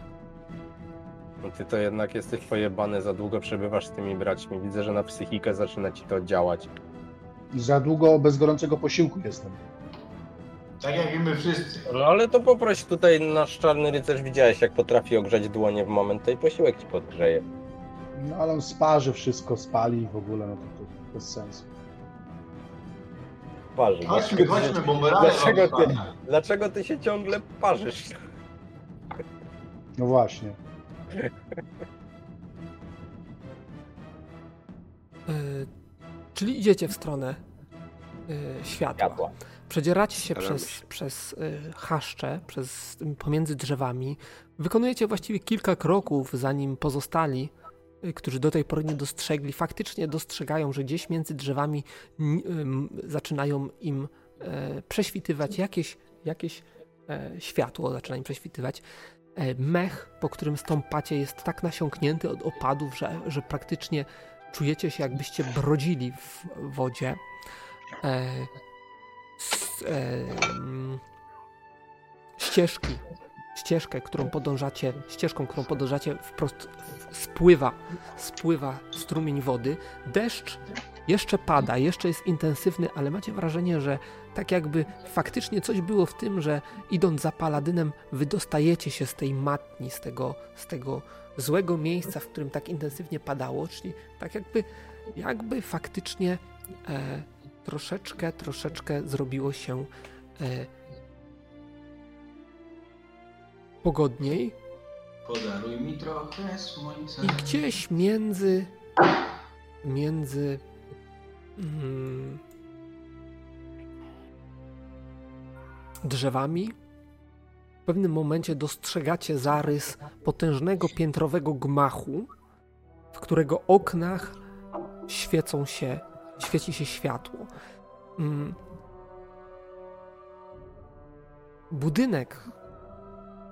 [SPEAKER 5] No ty to jednak jesteś pojebany, za długo przebywasz z tymi braćmi. Widzę, że na psychikę zaczyna ci to działać.
[SPEAKER 4] Za długo bez gorącego posiłku jestem.
[SPEAKER 2] Tak jak i my wszyscy.
[SPEAKER 5] No ale to poproś tutaj nasz czarny rycerz, widziałeś jak potrafi ogrzać dłonie w moment, i posiłek ci podgrzeje.
[SPEAKER 4] No ale on sparzy wszystko, spali i w ogóle, no to, to bez sensu.
[SPEAKER 5] Parzy.
[SPEAKER 2] Chodźmy, chodźmy, bo morale
[SPEAKER 5] Dlaczego ty, dlaczego ty się ciągle parzysz?
[SPEAKER 4] No właśnie.
[SPEAKER 1] e, czyli idziecie w stronę e, światła.
[SPEAKER 5] Światła.
[SPEAKER 1] Przedzieracie się
[SPEAKER 3] Staramy
[SPEAKER 1] przez,
[SPEAKER 3] się.
[SPEAKER 1] przez y, chaszcze, przez, pomiędzy drzewami. Wykonujecie właściwie kilka kroków, zanim pozostali, y, którzy do tej pory nie dostrzegli, faktycznie dostrzegają, że gdzieś między drzewami ym, zaczynają im e, prześwitywać jakieś, jakieś e, światło, zaczyna im prześwitywać. E, mech, po którym stąpacie, jest tak nasiąknięty od opadów, że, że praktycznie czujecie się, jakbyście brodzili w wodzie. Ścieżki, ścieżkę, którą podążacie, ścieżką, którą podążacie wprost spływa, spływa strumień wody. Deszcz jeszcze pada, jeszcze jest intensywny, ale macie wrażenie, że tak jakby faktycznie coś było w tym, że idąc za paladynem, wydostajecie się z tej matni, z tego, z tego złego miejsca, w którym tak intensywnie padało, czyli tak jakby, jakby faktycznie e, troszeczkę, troszeczkę zrobiło się e, pogodniej
[SPEAKER 2] Podaruj mi trochę słońca.
[SPEAKER 1] i gdzieś między między mm, drzewami w pewnym momencie dostrzegacie zarys potężnego piętrowego gmachu, w którego oknach świecą się, świeci się światło. Mm. Budynek,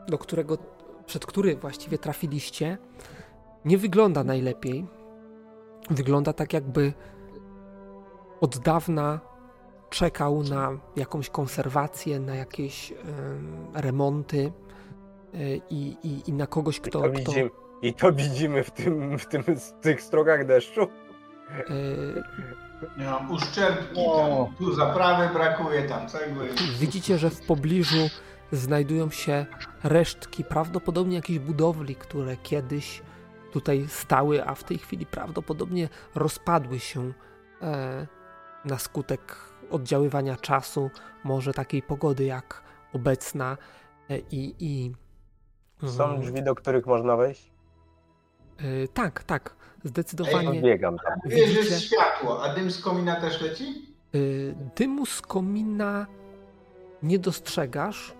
[SPEAKER 1] do którego, przed który właściwie trafiliście, nie wygląda najlepiej. Wygląda tak, jakby od dawna czekał na jakąś konserwację, na jakieś em, remonty e, i, i, i na kogoś,
[SPEAKER 5] I
[SPEAKER 1] kto.
[SPEAKER 5] to
[SPEAKER 1] kto
[SPEAKER 5] widzimy, i to widzimy w, tym, w, tym, w tych strogach deszczu.
[SPEAKER 2] Nie mam uszczerbki,
[SPEAKER 4] O.
[SPEAKER 2] tam, tu zaprawy brakuje, tam cegły.
[SPEAKER 1] Widzicie, że w pobliżu znajdują się resztki prawdopodobnie jakiejś budowli, które kiedyś tutaj stały, a w tej chwili prawdopodobnie rozpadły się e, na skutek oddziaływania czasu, może takiej pogody jak obecna e, i. i
[SPEAKER 5] Są
[SPEAKER 1] mm,
[SPEAKER 5] drzwi, do których można wejść?
[SPEAKER 1] e, tak, tak, Zdecydowanie.
[SPEAKER 5] biegam tam.
[SPEAKER 1] Widzicie?
[SPEAKER 2] jest światło, a dym z komina też leci?
[SPEAKER 1] Y, Dymu z komina nie dostrzegasz.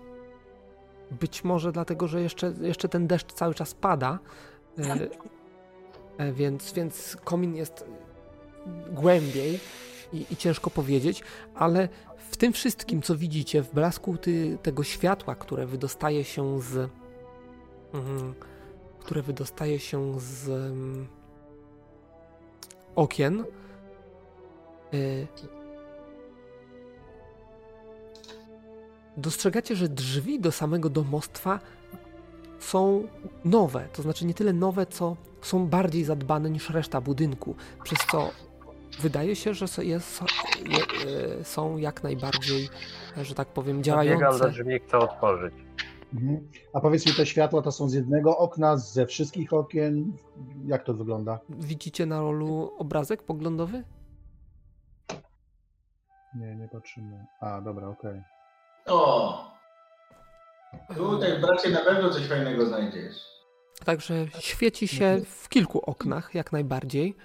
[SPEAKER 1] Być może dlatego, że jeszcze, jeszcze ten deszcz cały czas pada. y, e, Więc, więc komin jest głębiej i, i ciężko powiedzieć, ale w tym wszystkim, co widzicie, w blasku ty, tego światła, które wydostaje się z. mm, które wydostaje się z mm, okien, y, dostrzegacie, że drzwi do samego domostwa są nowe. To znaczy nie tyle nowe, co są bardziej zadbane niż reszta budynku, przez co wydaje się, że jest, je, e, są jak najbardziej, że tak powiem,
[SPEAKER 5] Biegam do
[SPEAKER 1] działające.
[SPEAKER 5] drzwi, chcę otworzyć.
[SPEAKER 4] Mhm. A powiedz mi, te światła to są z jednego okna, ze wszystkich okien? Jak to wygląda?
[SPEAKER 1] Widzicie na rolu obrazek poglądowy?
[SPEAKER 4] Nie, nie patrzymy. A, dobra, okej.
[SPEAKER 2] O! Tutaj, bracie, na pewno coś fajnego znajdziesz.
[SPEAKER 1] Także świeci się w kilku oknach, jak najbardziej.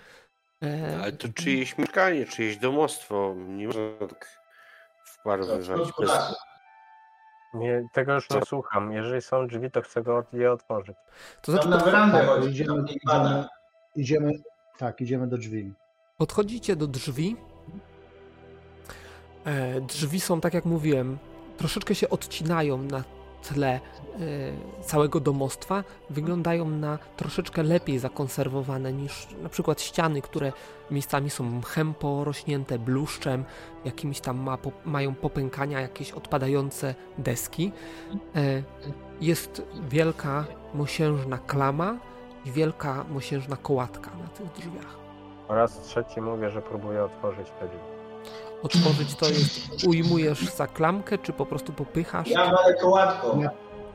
[SPEAKER 1] E,
[SPEAKER 3] Ale to czyjeś mieszkanie, czyjeś domostwo. Nie można tak
[SPEAKER 2] Co, w środku
[SPEAKER 3] bez...
[SPEAKER 2] lasu.
[SPEAKER 5] Nie, tego już nie słucham. Jeżeli są drzwi, to chcę go je otworzyć.
[SPEAKER 1] to znaczy,
[SPEAKER 2] Tam na werandę
[SPEAKER 4] Tak, idziemy, idziemy, idziemy, tak, idziemy do drzwi.
[SPEAKER 1] Podchodzicie do drzwi. E, drzwi są, tak jak mówiłem, troszeczkę się odcinają na tle e, całego domostwa. Wyglądają na troszeczkę lepiej zakonserwowane niż na przykład ściany, które miejscami są mchem porośnięte, bluszczem, jakimiś tam ma, po, mają popękania, jakieś odpadające deski. E, jest wielka, mosiężna klama i wielka, mosiężna kołatka na tych drzwiach.
[SPEAKER 5] Po raz trzeci mówię, że próbuję otworzyć te drzwi.
[SPEAKER 1] Otworzyć to jest ujmujesz za klamkę, czy po prostu popychasz?
[SPEAKER 2] Ja walę kołatką.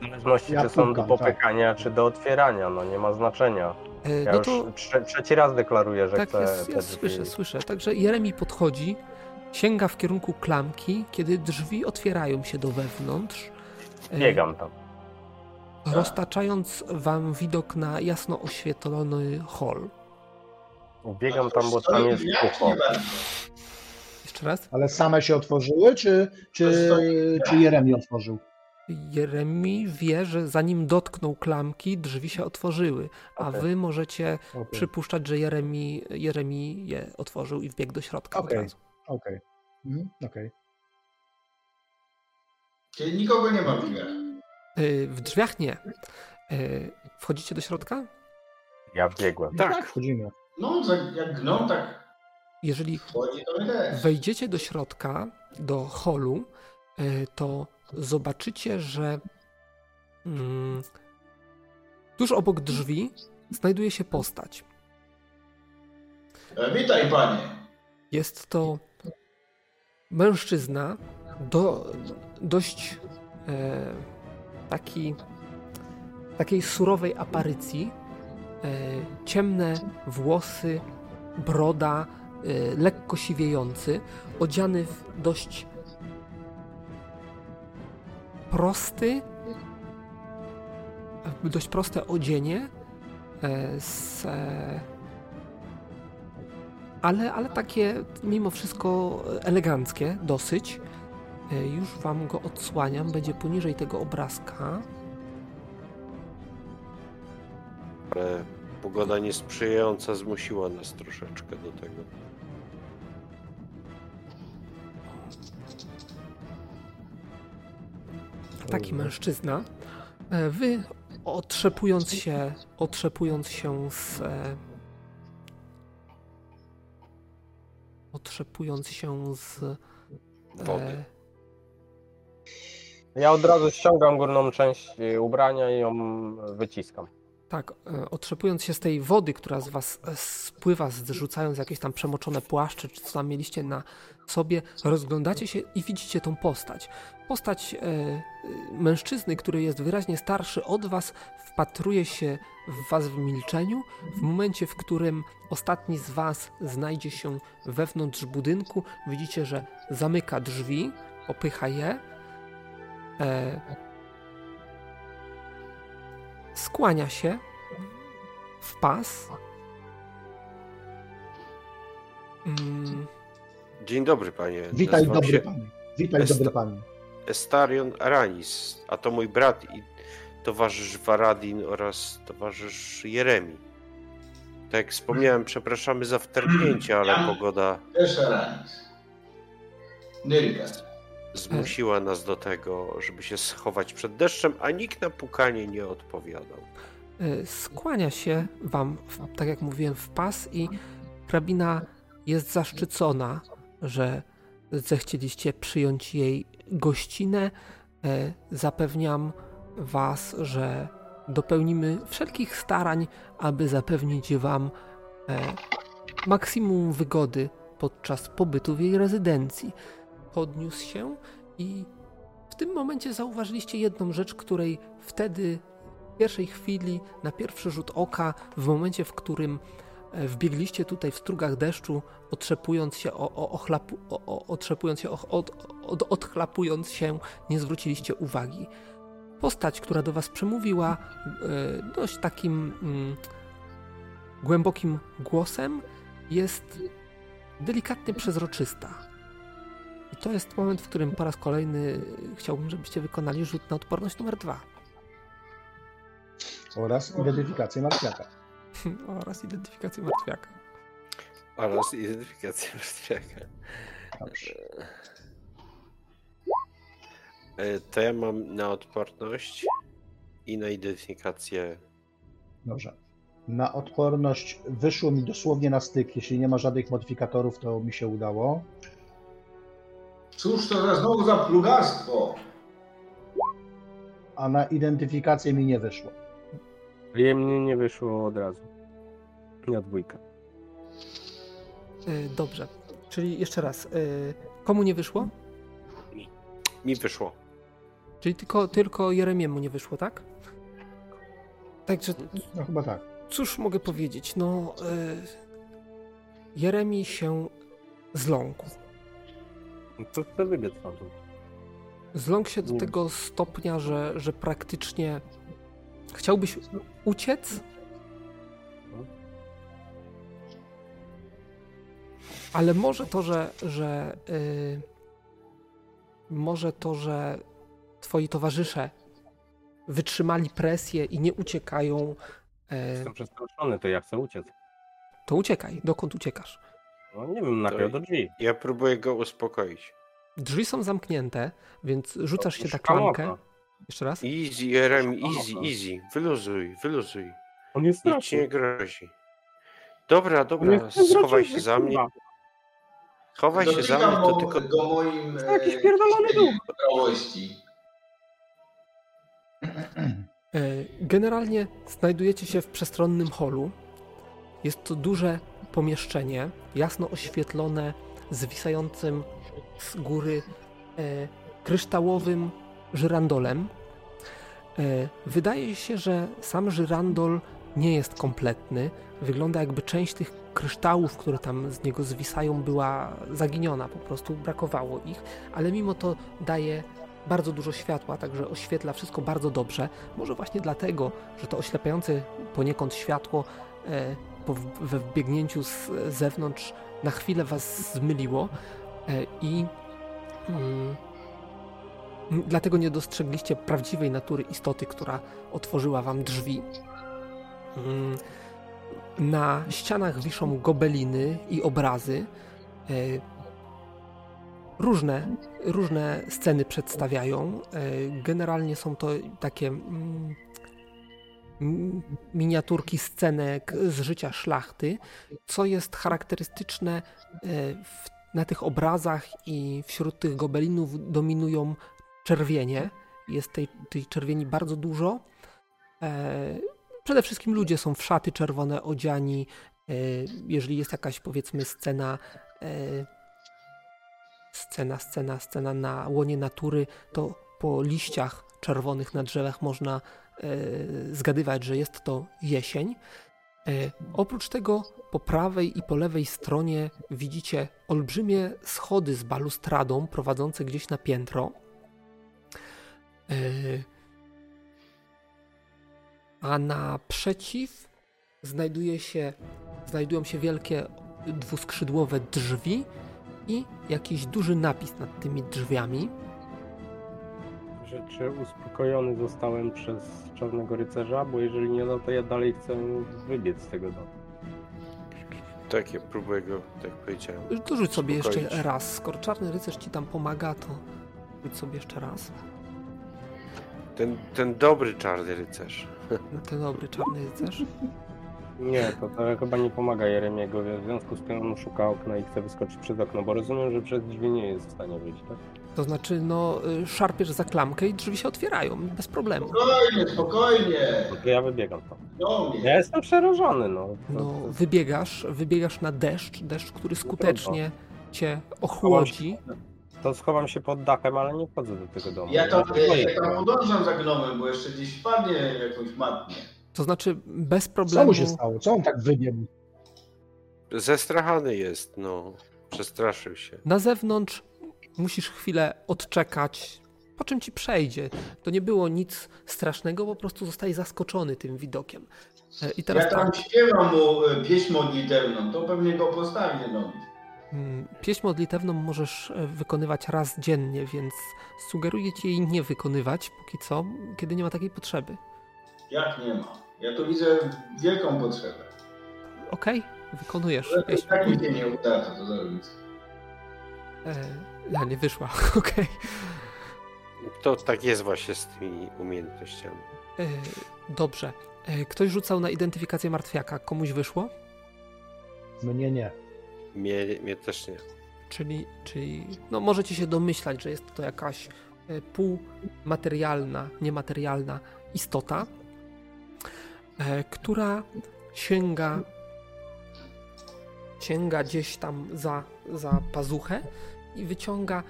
[SPEAKER 5] Zależności,
[SPEAKER 4] Ja
[SPEAKER 5] czy są do popykania, czy do otwierania, no nie ma znaczenia.
[SPEAKER 1] E,
[SPEAKER 5] Ja
[SPEAKER 1] no
[SPEAKER 5] już
[SPEAKER 1] to
[SPEAKER 5] trze trzeci raz deklaruję, że
[SPEAKER 1] tak
[SPEAKER 5] chcę
[SPEAKER 1] jest, ja
[SPEAKER 5] drzwi.
[SPEAKER 1] słyszę, słyszę. Także Jeremi podchodzi, sięga w kierunku klamki, kiedy drzwi otwierają się do wewnątrz. e,
[SPEAKER 5] Biegam tam.
[SPEAKER 1] Roztaczając wam widok na jasno oświetlony hol.
[SPEAKER 5] Biegam tam, bo tam jest kucho.
[SPEAKER 1] Jeszcze raz.
[SPEAKER 4] Ale same się otworzyły, czy, czy, czy Jeremi otworzył?
[SPEAKER 1] Jeremi wie, że zanim dotknął klamki, drzwi się otworzyły, a wy możecie
[SPEAKER 4] Okej,
[SPEAKER 1] przypuszczać, że Jeremi, Jeremi je otworzył i wbiegł do środka
[SPEAKER 4] Okej.
[SPEAKER 1] od razu.
[SPEAKER 4] okej. Okej.
[SPEAKER 2] Czyli nikogo nie ma w drzwiach.
[SPEAKER 1] Y, W drzwiach nie. Y, Wchodzicie do środka?
[SPEAKER 5] Ja biegłem.
[SPEAKER 4] Tak,
[SPEAKER 3] Tak,
[SPEAKER 4] wchodzimy.
[SPEAKER 2] No, jak gną, tak
[SPEAKER 1] Jeżeli wejdziecie do środka, do holu, y, to zobaczycie, że mm, tuż obok drzwi znajduje się postać.
[SPEAKER 2] E, Witaj, panie.
[SPEAKER 1] Jest to mężczyzna do, dość e, taki, takiej surowej aparycji. E, ciemne włosy, broda, e, lekko siwiejący, odziany w dość prosty, dość proste odzienie e, z e, ale, ale takie mimo wszystko eleganckie dosyć. E, Już wam go odsłaniam, będzie poniżej tego obrazka.
[SPEAKER 3] ale pogoda niesprzyjająca zmusiła nas troszeczkę do tego.
[SPEAKER 1] Taki mężczyzna. E, Wy otrzepując się, otrzepując się z. e, Otrzepując się z.
[SPEAKER 3] Wody.
[SPEAKER 1] e,
[SPEAKER 5] Ja od razu ściągam górną część ubrania i ją wyciskam.
[SPEAKER 1] Tak, otrzepując się z tej wody, która z was spływa, zrzucając jakieś tam przemoczone płaszcze, czy co tam mieliście na sobie, rozglądacie się i widzicie tą postać. Postać e, e, mężczyzny, który jest wyraźnie starszy od was, wpatruje się w was w milczeniu. W momencie, w którym ostatni z was znajdzie się wewnątrz budynku, widzicie, że zamyka drzwi, opycha je. E, skłania się w pas. Mm,
[SPEAKER 3] Dzień dobry, panie.
[SPEAKER 4] Witaj
[SPEAKER 3] Nazywam
[SPEAKER 4] dobry
[SPEAKER 3] się
[SPEAKER 4] panie. Witaj
[SPEAKER 3] Jest-
[SPEAKER 4] dobry panie.
[SPEAKER 3] Estarion Aranis, a to mój brat i towarzysz Varadin oraz towarzysz Jeremi. Tak jak wspomniałem, przepraszamy za wtargnięcie, ale pogoda
[SPEAKER 2] Też Aranis. Nyrka.
[SPEAKER 3] zmusiła nas do tego, żeby się schować przed deszczem, a nikt na pukanie nie odpowiadał.
[SPEAKER 1] e, skłania się wam, tak jak mówiłem, w pas i hrabina jest zaszczycona, że zechcieliście przyjąć jej gościnę. E, Zapewniam was, że dopełnimy wszelkich starań, aby zapewnić wam e, maksimum wygody podczas pobytu w jej rezydencji. Podniósł się i w tym momencie zauważyliście jedną rzecz, której wtedy w pierwszej chwili, na pierwszy rzut oka, w momencie, w którym wbiegliście tutaj w strugach deszczu, otrzepując się, o, o, ochlapu, o, otrzepując się, od, od, odchlapując się, nie zwróciliście uwagi. Postać, która do was przemówiła e, dość takim mm, głębokim głosem, jest delikatnie przezroczysta. I to jest moment, w którym po raz kolejny chciałbym, żebyście wykonali rzut na odporność numer dwa.
[SPEAKER 4] Oraz identyfikację martwiaka. <laughs>
[SPEAKER 1] oraz identyfikację martwiaka.
[SPEAKER 3] Oraz identyfikację martwiaka.
[SPEAKER 4] Dobrze.
[SPEAKER 3] E, To ja mam na odporność i na identyfikację.
[SPEAKER 4] Dobrze. Na odporność wyszło mi dosłownie na styk. Jeśli nie ma żadnych modyfikatorów, to mi się udało.
[SPEAKER 2] Cóż to za znowu za plugastwo?
[SPEAKER 4] A na identyfikację mi nie wyszło.
[SPEAKER 5] Jej mnie nie wyszło od razu. Na dwójkę.
[SPEAKER 1] Y, Dobrze. Czyli jeszcze raz. y, Komu nie wyszło?
[SPEAKER 3] Mi wyszło.
[SPEAKER 1] Czyli tylko, tylko Jeremiemu nie wyszło, tak? Także
[SPEAKER 4] No chyba tak.
[SPEAKER 1] cóż mogę powiedzieć? No. y, Jeremi się zląkł.
[SPEAKER 5] No To chcę wybiec stamtąd.
[SPEAKER 1] Zląkł się do tego stopnia, że, że praktycznie chciałbyś uciec, ale może to, że, że y, może to, że twoi towarzysze wytrzymali presję i nie uciekają, e,
[SPEAKER 5] Jestem przestraszony, to ja chcę uciec.
[SPEAKER 1] to uciekaj. Dokąd uciekasz?
[SPEAKER 5] No nie wiem, napiał do drzwi.
[SPEAKER 3] Ja próbuję go uspokoić.
[SPEAKER 1] Drzwi są zamknięte, więc rzucasz się na
[SPEAKER 5] Szukam
[SPEAKER 1] klamkę. Jeszcze raz?
[SPEAKER 3] Easy,
[SPEAKER 5] Szukam
[SPEAKER 3] easy, easy. Wyluzuj, wyluzuj.
[SPEAKER 5] On jest
[SPEAKER 3] Nic ci nie
[SPEAKER 5] straszny.
[SPEAKER 3] grozi. Dobra, dobra,
[SPEAKER 5] jest
[SPEAKER 3] schowaj się za mnie.
[SPEAKER 5] kurwa.
[SPEAKER 3] Schowaj się za mnie, to tylko
[SPEAKER 2] go moim
[SPEAKER 5] To jakiś
[SPEAKER 2] e,
[SPEAKER 5] pierdolony duch. <laughs>
[SPEAKER 2] prawości.
[SPEAKER 1] E, Generalnie znajdujecie się w przestronnym holu. Jest to duże pomieszczenie, jasno oświetlone zwisającym z góry e, kryształowym żyrandolem. E, wydaje się, że sam żyrandol nie jest kompletny. Wygląda jakby część tych kryształów, które tam z niego zwisają, była zaginiona, po prostu brakowało ich, ale mimo to daje bardzo dużo światła, także oświetla wszystko bardzo dobrze. Może właśnie dlatego, że to oślepiające poniekąd światło e, po, we wbiegnięciu z zewnątrz na chwilę was zmyliło e, i mm, dlatego nie dostrzegliście prawdziwej natury istoty, która otworzyła wam drzwi. Mm, na ścianach wiszą gobeliny i obrazy. E, różne, różne sceny przedstawiają. E, Generalnie są to takie mm, m- miniaturki scenek z życia szlachty, co jest charakterystyczne e, na tych obrazach i wśród tych gobelinów dominują czerwienie. Jest tej, tej czerwieni bardzo dużo. E, Przede wszystkim ludzie są w szaty czerwone odziani. E, Jeżeli jest jakaś powiedzmy scena e, scena, scena, scena na łonie natury, to po liściach czerwonych na drzewach można zgadywać, że jest to jesień. Oprócz tego po prawej i po lewej stronie widzicie olbrzymie schody z balustradą prowadzące gdzieś na piętro. E, a naprzeciw znajduje się, znajdują się wielkie dwuskrzydłowe drzwi i jakiś duży napis nad tymi drzwiami.
[SPEAKER 5] Że czy uspokojony zostałem przez Czarnego Rycerza, bo jeżeli nie, no to ja dalej chcę wybiec z tego domu.
[SPEAKER 3] Tak, ja próbuję go, tak powiedziałem.
[SPEAKER 1] To rzuć sobie jeszcze
[SPEAKER 3] Uspokoić.
[SPEAKER 1] raz. Skoro czarny rycerz ci tam pomaga, to rzuć sobie jeszcze raz.
[SPEAKER 3] Ten, ten dobry czarny rycerz.
[SPEAKER 1] No to dobry czarny rycerz.
[SPEAKER 5] Nie, to, to chyba nie pomaga Jeremiego, w związku z tym on szuka okna i chce wyskoczyć przez okno, bo rozumiem, że przez drzwi nie jest w stanie wyjść, tak?
[SPEAKER 1] To znaczy, no, y, szarpiesz za klamkę i drzwi się otwierają bez problemu.
[SPEAKER 2] Spokojnie, spokojnie.
[SPEAKER 5] No to ja wybiegam tam. Ja jestem przerażony, no.
[SPEAKER 1] No, wybiegasz, wybiegasz na deszcz, deszcz, który skutecznie cię ochłodzi.
[SPEAKER 5] To schowam się pod dachem, ale nie wchodzę do tego domu.
[SPEAKER 2] Ja tam,
[SPEAKER 5] boję
[SPEAKER 2] ja tam podążam za gnomem, bo jeszcze gdzieś wpadnie jakąś matnię.
[SPEAKER 1] To znaczy, bez
[SPEAKER 4] Co
[SPEAKER 1] problemu.
[SPEAKER 4] mu się stało? Co on tak wybiegł?
[SPEAKER 3] Zestrachany jest, no. Przestraszył się.
[SPEAKER 1] Na zewnątrz musisz chwilę odczekać, po czym ci przejdzie. To nie było nic strasznego, po prostu zostaje zaskoczony tym widokiem. E, I teraz
[SPEAKER 2] Ja tam
[SPEAKER 1] tak,
[SPEAKER 2] śpiewam mu e, pieśń modlitewną, to pewnie go postawię, no.
[SPEAKER 1] Mm, pieśń modlitewną możesz e, wykonywać raz dziennie, więc sugeruję ci jej nie wykonywać póki co, kiedy nie ma takiej potrzeby.
[SPEAKER 2] Jak nie ma? Ja tu widzę wielką potrzebę.
[SPEAKER 1] Okej, wykonujesz
[SPEAKER 2] Ale
[SPEAKER 1] pieśń.
[SPEAKER 2] tak mi się nie uda, to, to zrobić.
[SPEAKER 1] E, ja nie wyszła, <laughs> okej.
[SPEAKER 3] To tak jest właśnie z tymi umiejętnościami.
[SPEAKER 1] E, Dobrze. E, Ktoś rzucał na identyfikację martwiaka. Komuś wyszło?
[SPEAKER 4] Mnie nie.
[SPEAKER 3] Mnie, mnie też nie.
[SPEAKER 1] Czyli, czyli no możecie się domyślać, że jest to jakaś e, półmaterialna, niematerialna istota, e, która sięga sięga gdzieś tam za, za pazuchę i wyciąga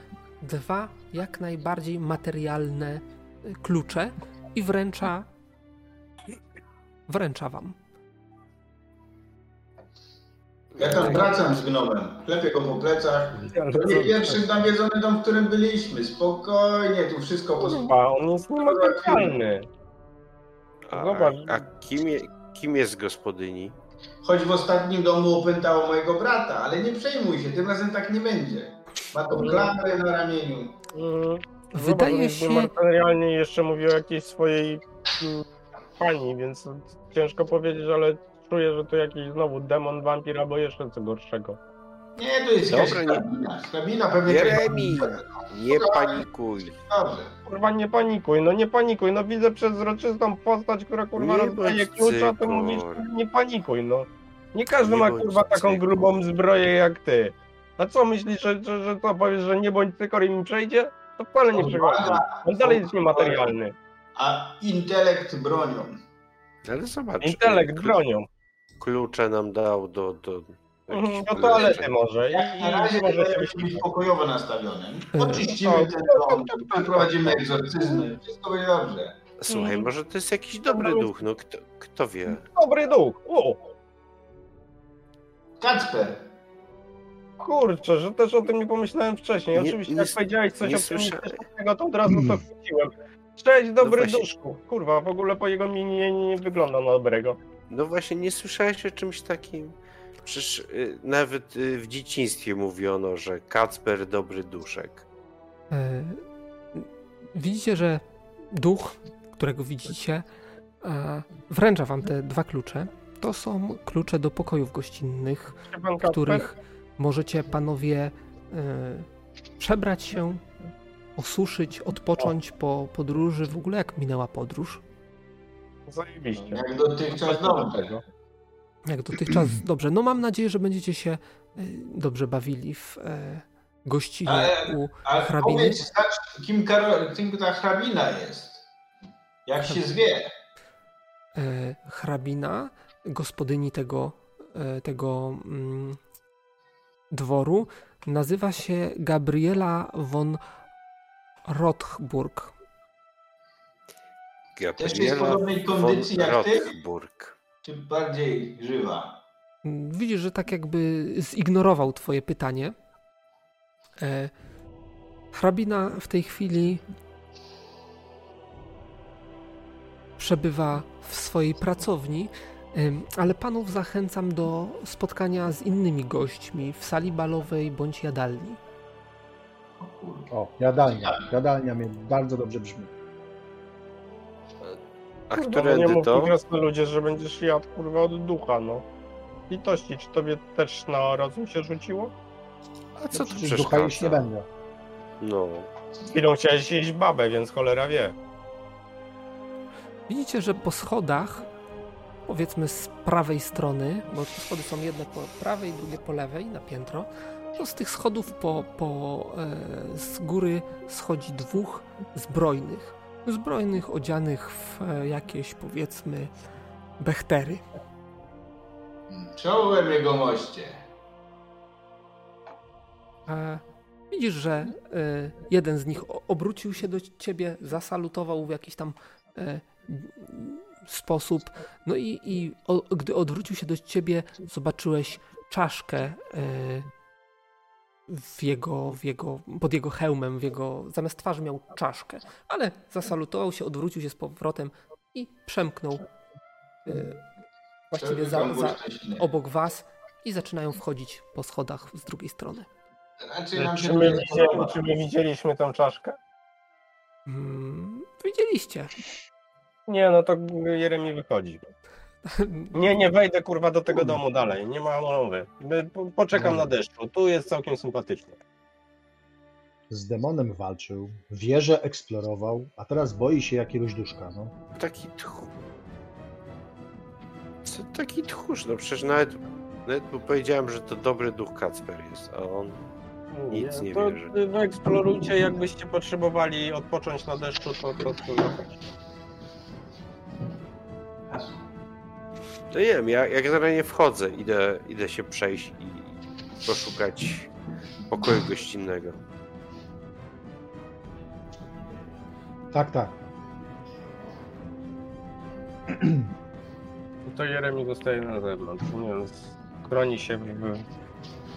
[SPEAKER 1] dwa jak najbardziej materialne e, klucze i wręcza wręcza wam.
[SPEAKER 2] Ja tam wracam z gnomem, klepię go po plecach. To nie pierwszy nawiedzony dom, w którym byliśmy. Spokojnie, tu wszystko po
[SPEAKER 5] Kurwa, on jest niematerialny.
[SPEAKER 3] A, a kim, je, kim jest gospodyni?
[SPEAKER 2] Choć w ostatnim domu opętało mojego brata, ale nie przejmuj się, tym razem tak nie będzie. Ma tą klamrę na ramieniu.
[SPEAKER 5] Mm,
[SPEAKER 1] Wydaje się-
[SPEAKER 5] Materialnie jeszcze mówi o jakiejś swojej mm, pani, więc ciężko powiedzieć, ale czuję, że to jakiś znowu demon, wampir albo jeszcze co gorszego.
[SPEAKER 2] Nie, to jest jakaś
[SPEAKER 3] Dobra,
[SPEAKER 2] stabina. Stabina pewnie...
[SPEAKER 3] Jeremi! Nie panikuj.
[SPEAKER 2] Dobrze.
[SPEAKER 5] Kurwa nie panikuj, no nie panikuj, no widzę przezroczystą postać, która kurwa
[SPEAKER 3] Nie
[SPEAKER 5] rozdaje klucza, to mówisz nie panikuj, no. Nie każdy
[SPEAKER 3] Nie
[SPEAKER 5] ma kurwa taką
[SPEAKER 3] cykor.
[SPEAKER 5] grubą zbroję jak ty. A co myślisz, że, że, że to powiesz, że nie bądź cykor i mi przejdzie? To wcale nie przechodzi. On dalej jest niematerialny.
[SPEAKER 2] A intelekt bronią.
[SPEAKER 3] Ale zobacz.
[SPEAKER 5] Intelekt bronią.
[SPEAKER 3] Klucze nam dał do. do
[SPEAKER 5] Mhm, Do toalety może. I,
[SPEAKER 2] Jak na razie
[SPEAKER 5] może sobie
[SPEAKER 2] być pokojowo nastawiony.
[SPEAKER 1] E,
[SPEAKER 2] Oczyścimy
[SPEAKER 5] tak,
[SPEAKER 2] ten
[SPEAKER 5] tak,
[SPEAKER 2] dom,
[SPEAKER 5] tak, tak,
[SPEAKER 2] przeprowadzimy
[SPEAKER 5] tak.
[SPEAKER 2] egzorcyzmy. Wszystko będzie dobrze.
[SPEAKER 3] Słuchaj,
[SPEAKER 5] Mhm.
[SPEAKER 3] może to jest jakiś dobry duch, no kto, kto wie?
[SPEAKER 5] Dobry duch. O,
[SPEAKER 2] Kacper,
[SPEAKER 5] kurczę, że też o tym nie pomyślałem wcześniej.
[SPEAKER 3] Nie-
[SPEAKER 5] Oczywiście
[SPEAKER 3] nie
[SPEAKER 5] jak powiedziałeś coś
[SPEAKER 3] nie
[SPEAKER 5] optymistycznego, to od razu to chwyciłem. Cześć, dobry
[SPEAKER 3] właśnie-
[SPEAKER 5] duszku. Kurwa, w ogóle po jego minie nie, nie wygląda na dobrego.
[SPEAKER 3] No właśnie, nie słyszałeś o czymś takim? Przecież y, nawet y, w dzieciństwie mówiono, że Kacper dobry duszek.
[SPEAKER 1] E, Widzicie, że duch, którego widzicie, e, wręcza wam te dwa klucze. To są klucze do pokojów gościnnych, w których możecie panowie e, przebrać się, osuszyć, odpocząć po podróży. W ogóle jak minęła podróż?
[SPEAKER 5] Zajebiście.
[SPEAKER 2] Jak dotychczas dobrze.
[SPEAKER 1] Jak dotychczas dobrze. No mam nadzieję, że będziecie się y, dobrze bawili w e, gościnie
[SPEAKER 2] Ale-
[SPEAKER 1] u
[SPEAKER 2] Ale
[SPEAKER 1] hrabiny.
[SPEAKER 2] powiedz, Stacz, kim, Karol, kim ta hrabina jest? Jak się zwie?
[SPEAKER 1] E, hrabina, gospodyni tego, e, tego mm, dworu, nazywa się Gabriela von Rothburg.
[SPEAKER 2] Też jest w podobnej kondycji jak ty? Czy bardziej żywa?
[SPEAKER 1] Widzisz, że tak jakby zignorował twoje pytanie. E, hrabina w tej chwili przebywa w swojej pracowni, ale panów zachęcam do spotkania z innymi gośćmi w sali balowej bądź jadalni.
[SPEAKER 2] O,
[SPEAKER 4] jadalnia. Jadalnia mnie bardzo dobrze brzmi.
[SPEAKER 3] A
[SPEAKER 5] Kurwa, no
[SPEAKER 3] którędy
[SPEAKER 5] nie mów
[SPEAKER 3] to?
[SPEAKER 5] mi jasno ludzie, że będziesz jadł kurwa od ducha, no. Litości, czy tobie też na rozum się rzuciło?
[SPEAKER 3] A co tu
[SPEAKER 4] Przecież ducha już nie
[SPEAKER 3] przeszkadza?
[SPEAKER 4] będę.
[SPEAKER 3] No.
[SPEAKER 5] Z chwilą chciałeś jeść babę, więc cholera wie.
[SPEAKER 1] Widzicie, że po schodach, powiedzmy z prawej strony, bo te schody są jedne po prawej, drugie po lewej na piętro, to z tych schodów po, po, e, z góry schodzi dwóch zbrojnych. Zbrojnych, odzianych w e, jakieś powiedzmy bechtery.
[SPEAKER 2] Czołem jego moście.
[SPEAKER 1] E, widzisz, że e, jeden z nich obrócił się do ciebie, zasalutował w jakiś tam e, sposób. No i, i o, gdy odwrócił się do ciebie, zobaczyłeś czaszkę e, w jego, w jego, pod jego hełmem, w jego, zamiast twarzy miał czaszkę, ale zasalutował się, odwrócił się z powrotem i przemknął e, właściwie za, za, obok was i zaczynają wchodzić po schodach z drugiej strony.
[SPEAKER 2] Nam
[SPEAKER 5] Czy my, widzieli, czy my widzieliśmy tą czaszkę?
[SPEAKER 1] Mm, widzieliście.
[SPEAKER 5] Nie, no to Jeremi wychodzi. Nie, nie wejdę kurwa do tego domu dalej, nie ma mowy. Po- Poczekam na deszczu, tu jest całkiem sympatycznie.
[SPEAKER 4] Z demonem walczył, wieżę eksplorował, a teraz boi się jakiegoś duszka, no.
[SPEAKER 3] Taki tchórz. Co taki tchórz? No przecież nawet, nawet powiedziałem, że to dobry duch Kacper jest, a on... Nic nie
[SPEAKER 5] to
[SPEAKER 3] wierzę.
[SPEAKER 5] wy eksplorujcie, jakbyście potrzebowali odpocząć na deszczu, to to, to
[SPEAKER 3] To nie wiem, ja jak zaraz nie wchodzę, idę, idę się przejść i poszukać pokoju gościnnego.
[SPEAKER 4] Tak, tak. <clears throat>
[SPEAKER 5] To Jeremi zostaje na zewnątrz, nie wiem, chroni się w, w,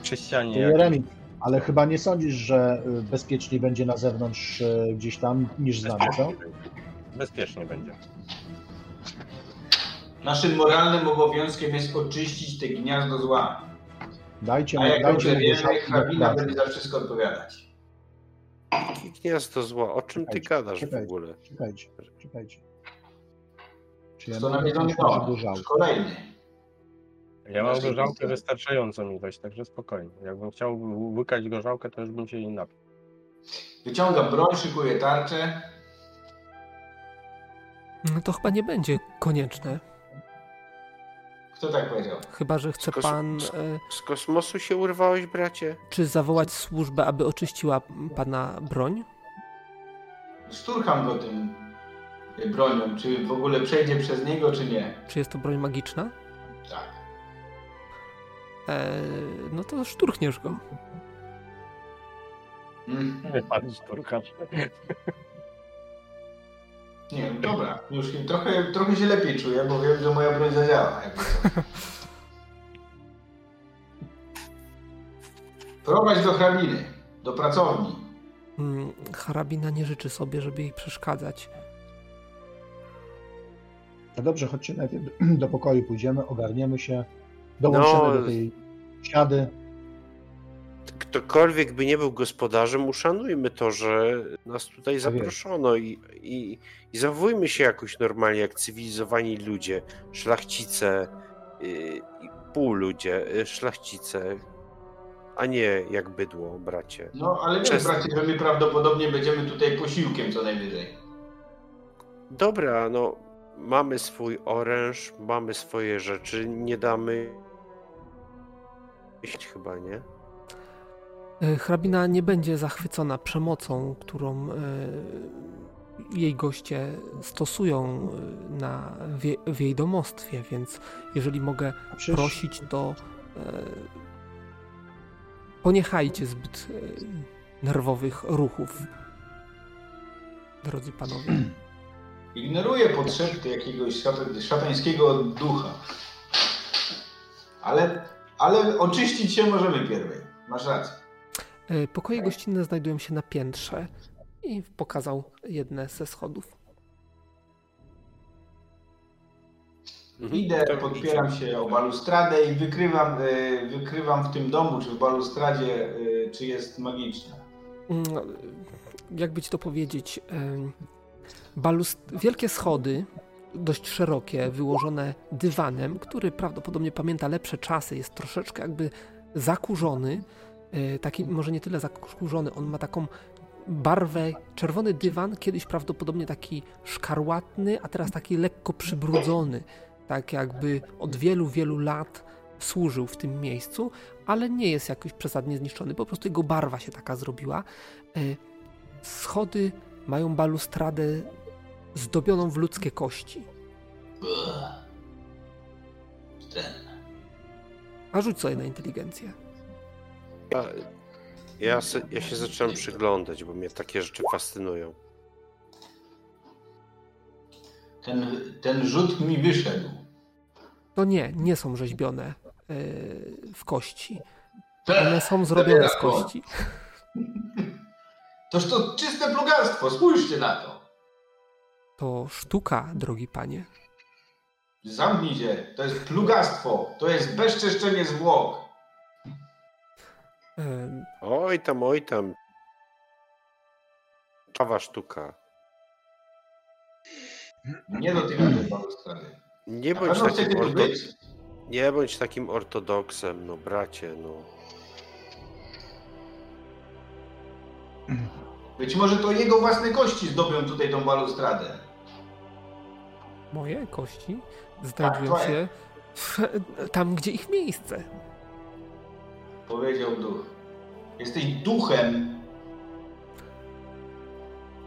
[SPEAKER 5] przy ścianie. Jak-
[SPEAKER 4] Jeremi, ale chyba nie sądzisz, że y, bezpieczniej będzie na zewnątrz y, gdzieś tam niż z nami, co?
[SPEAKER 5] Bezpiecznie będzie. Bezpiecznie będzie.
[SPEAKER 2] Naszym moralnym obowiązkiem jest oczyścić te gniazdo zła.
[SPEAKER 4] Dajcie
[SPEAKER 2] A jak
[SPEAKER 4] dajcie
[SPEAKER 2] dobrze wiemy, hrabina będzie za wszystko odpowiadać.
[SPEAKER 3] Jakie gniazdo zła? O czym ty
[SPEAKER 4] Czekajcie,
[SPEAKER 3] gadasz w
[SPEAKER 4] czekajcie.
[SPEAKER 3] ogóle?
[SPEAKER 4] Czekajcie, czekajcie. Czy ja
[SPEAKER 2] To nawiedzony? Kolejny.
[SPEAKER 5] Ja mam gorzałkę wystarczająco mi weź, także spokojnie. Jakbym chciał łykać gorzałkę, to już bym się jej napił.
[SPEAKER 2] Wyciąga broń, szykuje tarczę.
[SPEAKER 1] No to chyba nie będzie konieczne.
[SPEAKER 2] Kto tak powiedział?
[SPEAKER 1] Chyba, że chce pan. E,
[SPEAKER 3] Z kosmosu się urwałeś, bracie?
[SPEAKER 1] czy zawołać służbę, aby oczyściła pana broń?
[SPEAKER 2] Szturcham go tym y, bronią. Czy w ogóle przejdzie przez niego, czy nie?
[SPEAKER 1] Czy jest to broń magiczna?
[SPEAKER 2] Tak.
[SPEAKER 1] E, no to szturchniesz go.
[SPEAKER 2] Mm.
[SPEAKER 5] Wypadł szturkacz.
[SPEAKER 2] Nie, no dobra. Już trochę, trochę się lepiej czuję, bo wiem, że moja broń zadziała. Jakby. <laughs> Prowadź do hrabiny, do pracowni.
[SPEAKER 1] Mm, Hrabina nie życzy sobie, żeby jej przeszkadzać.
[SPEAKER 4] No dobrze, chodźcie najpierw do pokoju, pójdziemy, ogarniemy się, dołączymy
[SPEAKER 3] No,
[SPEAKER 4] do tej siady.
[SPEAKER 3] Ktokolwiek by nie był gospodarzem, uszanujmy to, że nas tutaj zaproszono i, i, i zachowujmy się jakoś normalnie, jak cywilizowani ludzie, szlachcice yy, i półludzie, yy, szlachcice. a nie jak bydło, bracie.
[SPEAKER 2] No, ale wiesz, bracie, że my prawdopodobnie będziemy tutaj posiłkiem co najwyżej.
[SPEAKER 3] Dobra, no mamy swój oręż, mamy swoje rzeczy, nie damy iść chyba, nie?
[SPEAKER 1] E, Hrabina nie będzie zachwycona przemocą, którą e, jej goście stosują e, na, w, jej- w jej domostwie, więc jeżeli mogę
[SPEAKER 4] przecież-
[SPEAKER 1] prosić, to e, poniechajcie zbyt e, nerwowych ruchów, drodzy panowie. <clears throat>
[SPEAKER 2] Ignoruje potrzeby jakiegoś szata- szatańskiego ducha. Ale, ale oczyścić się możemy pierwej. Masz rację.
[SPEAKER 1] E, Pokoje gościnne znajdują się na piętrze i pokazał jedne ze schodów.
[SPEAKER 3] Mhm.
[SPEAKER 2] Idę,
[SPEAKER 3] To
[SPEAKER 2] podpieram się o balustradę i wykrywam, y, wykrywam w tym domu, czy w balustradzie, y, czy jest magiczna.
[SPEAKER 1] Mm, jakby ci to powiedzieć, balust... wielkie schody, dość szerokie, wyłożone dywanem, który prawdopodobnie pamięta lepsze czasy, jest troszeczkę jakby zakurzony, e, taki może nie tyle zakurzony, on ma taką barwę, czerwony dywan, kiedyś prawdopodobnie taki szkarłatny, a teraz taki lekko przybrudzony, tak jakby od wielu, wielu lat służył w tym miejscu, ale nie jest jakoś przesadnie zniszczony, po prostu jego barwa się taka zrobiła. E, Schody mają balustradę zdobioną w ludzkie kości. A rzuć sobie na inteligencję.
[SPEAKER 3] Ja, ja, se, ja się zacząłem przyglądać, bo mnie takie rzeczy fascynują.
[SPEAKER 2] Ten, ten rzut mi wyszedł.
[SPEAKER 1] No nie, nie są rzeźbione e, w kości. One są zrobione z kości.
[SPEAKER 2] Toż to czyste plugastwo, spójrzcie na to.
[SPEAKER 1] To sztuka, drogi panie.
[SPEAKER 2] Zamknij się, to jest plugastwo, to jest bezczeszczenie zwłok.
[SPEAKER 3] Oj tam, oj tam. Czawa sztuka.
[SPEAKER 2] Nie dotykam tej balustrady.
[SPEAKER 3] Nie bądź, takim nie bądź takim ortodoksem, no bracie, no.
[SPEAKER 2] Być może to jego własne kości zdobią tutaj tą balustradę.
[SPEAKER 1] moje kości znajdują
[SPEAKER 2] twoje.
[SPEAKER 1] się w, tam, gdzie ich miejsce.
[SPEAKER 2] Powiedział duch. Jesteś duchem.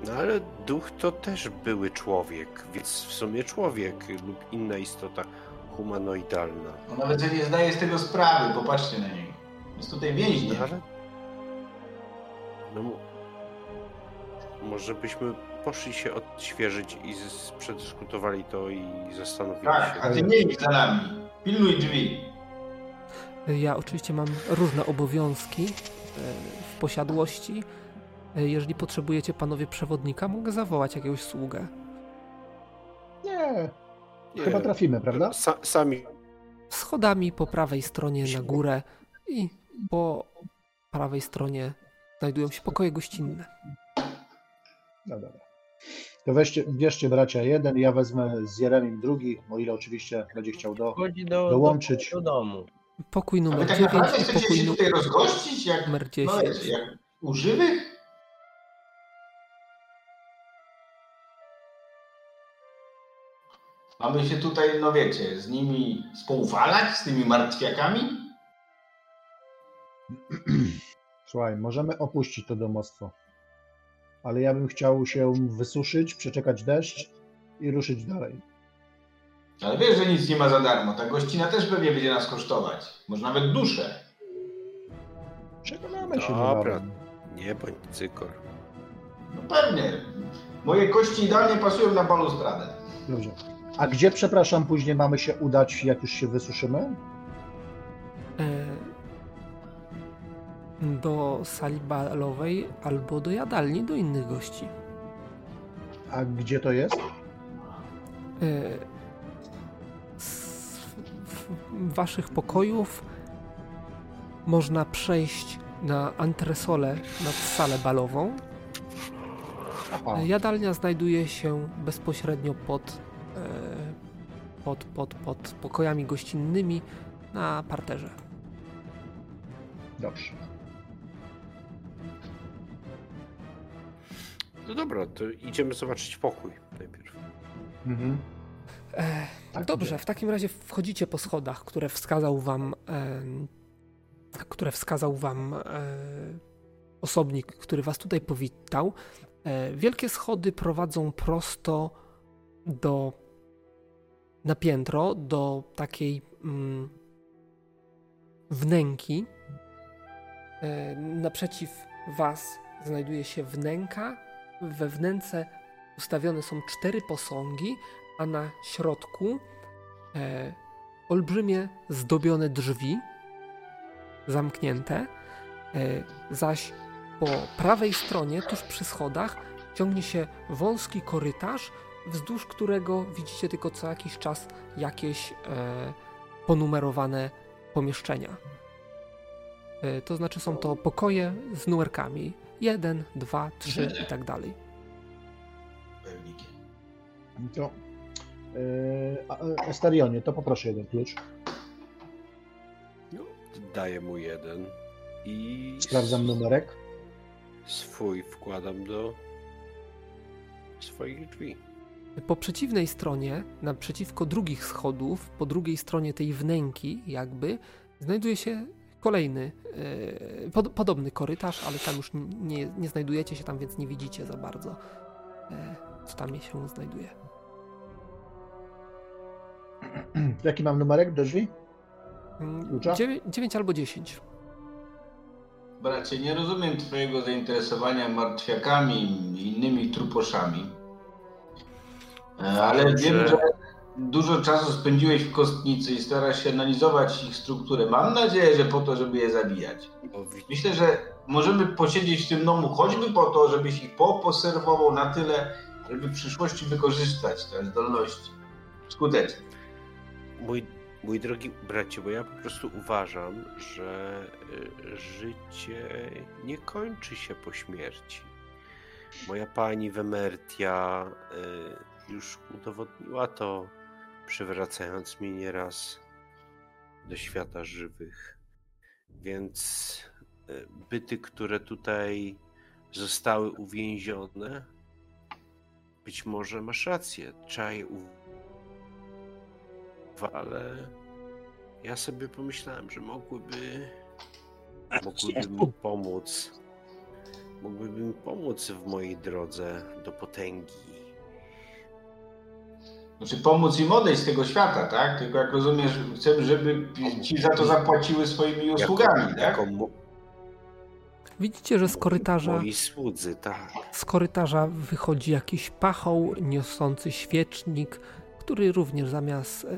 [SPEAKER 3] No ale duch to też były człowiek, więc w sumie człowiek lub inna istota humanoidalna.
[SPEAKER 2] On nawet sobie nie zdaje z tego sprawy, popatrzcie na niego. Jest tutaj więźniem.
[SPEAKER 3] No ale... No, mo- może byśmy poszli się odświeżyć i z- przedyskutowali to i zastanowili
[SPEAKER 2] Tak,
[SPEAKER 3] się.
[SPEAKER 2] a ty nie idź za nami. Pilnuj drzwi.
[SPEAKER 1] Ja oczywiście mam różne obowiązki e, w posiadłości. E, Jeżeli potrzebujecie panowie przewodnika, mogę zawołać jakiegoś sługę.
[SPEAKER 4] Nie,
[SPEAKER 3] Nie,
[SPEAKER 4] chyba trafimy, prawda?
[SPEAKER 3] Sa, sami
[SPEAKER 1] Schodami po prawej stronie na górę i po prawej stronie znajdują się pokoje gościnne.
[SPEAKER 4] No dobra. To weźcie, bierzcie bracia jeden, ja wezmę z Jeremim drugi, o ile oczywiście będzie chciał do, dołączyć.
[SPEAKER 5] do, do domu.
[SPEAKER 1] Pokój numer
[SPEAKER 2] tak
[SPEAKER 1] 9
[SPEAKER 2] naprawdę chcecie
[SPEAKER 1] pokój
[SPEAKER 2] się
[SPEAKER 1] nu-
[SPEAKER 2] tutaj rozgościć jak,
[SPEAKER 1] numer
[SPEAKER 2] no
[SPEAKER 1] 10.
[SPEAKER 2] wiecie, jak u żywych? Mamy się tutaj, no wiecie, z nimi spoufalać, z tymi martwiakami?
[SPEAKER 4] Słuchaj, możemy opuścić to domostwo. Ale ja bym chciał się wysuszyć, przeczekać deszcz i ruszyć dalej.
[SPEAKER 2] Ale wiesz, że nic nie ma za darmo. Ta gościna też pewnie będzie nas kosztować. Może nawet duszę.
[SPEAKER 4] Przekonamy się
[SPEAKER 3] Dobra.
[SPEAKER 4] niebawem.
[SPEAKER 3] nie bądź cykor.
[SPEAKER 2] No pewnie. Moje kości idealnie pasują na balustradę.
[SPEAKER 4] Dobrze. A gdzie, przepraszam, później mamy się udać, jak już się wysuszymy?
[SPEAKER 1] E, do sali balowej albo do jadalni do innych gości.
[SPEAKER 4] A gdzie to jest?
[SPEAKER 1] Waszych pokojów można przejść na antresolę nad salę balową.
[SPEAKER 4] Aha,
[SPEAKER 1] Jadalnia znajduje się bezpośrednio pod, e, pod, pod, pod pokojami gościnnymi na parterze.
[SPEAKER 4] Dobrze.
[SPEAKER 3] No dobra, to idziemy zobaczyć pokój najpierw.
[SPEAKER 4] Mhm.
[SPEAKER 1] E,
[SPEAKER 4] Tak,
[SPEAKER 1] Dobrze, w takim razie wchodzicie po schodach, które wskazał wam, em, które wskazał wam e, osobnik, który was tutaj powitał. E, wielkie schody prowadzą prosto do na piętro, do takiej mm, wnęki. E, naprzeciw was znajduje się wnęka. We wnęce ustawione są cztery posągi, a na środku e, olbrzymie zdobione drzwi zamknięte, e, zaś po prawej stronie, tuż przy schodach, ciągnie się wąski korytarz, wzdłuż którego widzicie tylko co jakiś czas jakieś e, ponumerowane pomieszczenia. E, to znaczy są to pokoje z numerkami 1, 2, 3 i tak dalej.
[SPEAKER 2] Pewnikiem.
[SPEAKER 4] To, yy, a, e, Esterionie, to poproszę jeden klucz.
[SPEAKER 3] No, daję mu jeden i
[SPEAKER 4] Sprawdzam numerek.
[SPEAKER 3] swój wkładam do swoich drzwi.
[SPEAKER 1] Po przeciwnej stronie, naprzeciwko drugich schodów, po drugiej stronie tej wnęki, jakby, znajduje się kolejny, e, pod, podobny korytarz, ale tam już nie, nie znajdujecie się tam, więc nie widzicie za bardzo, e, co tam się znajduje. <clears throat>
[SPEAKER 4] Jaki mam numerek do drzwi? Klucza?
[SPEAKER 1] 9 albo 10.
[SPEAKER 2] Bracie, nie rozumiem twojego zainteresowania martwiakami i innymi truposzami. E, Ale
[SPEAKER 3] Uważam,
[SPEAKER 2] wiem,
[SPEAKER 3] że-
[SPEAKER 2] dużo czasu spędziłeś w kostnicy i starasz się analizować ich strukturę. Mam nadzieję, że po to, żeby je zabijać. Myślę, że możemy posiedzieć w tym domu choćby po to, żebyś ich poposerwował na tyle, żeby w przyszłości wykorzystać te zdolności. Skutecznie.
[SPEAKER 3] Mój, mój drogi bracie, bo ja po prostu uważam, że y, życie nie kończy się po śmierci. Moja pani Wemertia y, już udowodniła to, przywracając mnie nieraz do świata żywych. Więc y, byty, które tutaj zostały uwięzione, być może masz rację, trzeba je ale ja sobie pomyślałem, że mogłyby, mogłyby mi pomóc. Mogłyby mi pomóc w mojej drodze do potęgi.
[SPEAKER 2] Znaczy pomóc im odejść z tego świata, tak? Tylko jak rozumiesz, chcę, żeby ci za to zapłaciły swoimi usługami, tak?
[SPEAKER 3] jako
[SPEAKER 1] Widzicie, że z korytarza
[SPEAKER 3] moi słudzy, tak.
[SPEAKER 1] Z korytarza wychodzi jakiś pachoł niosący świecznik, który również zamiast e,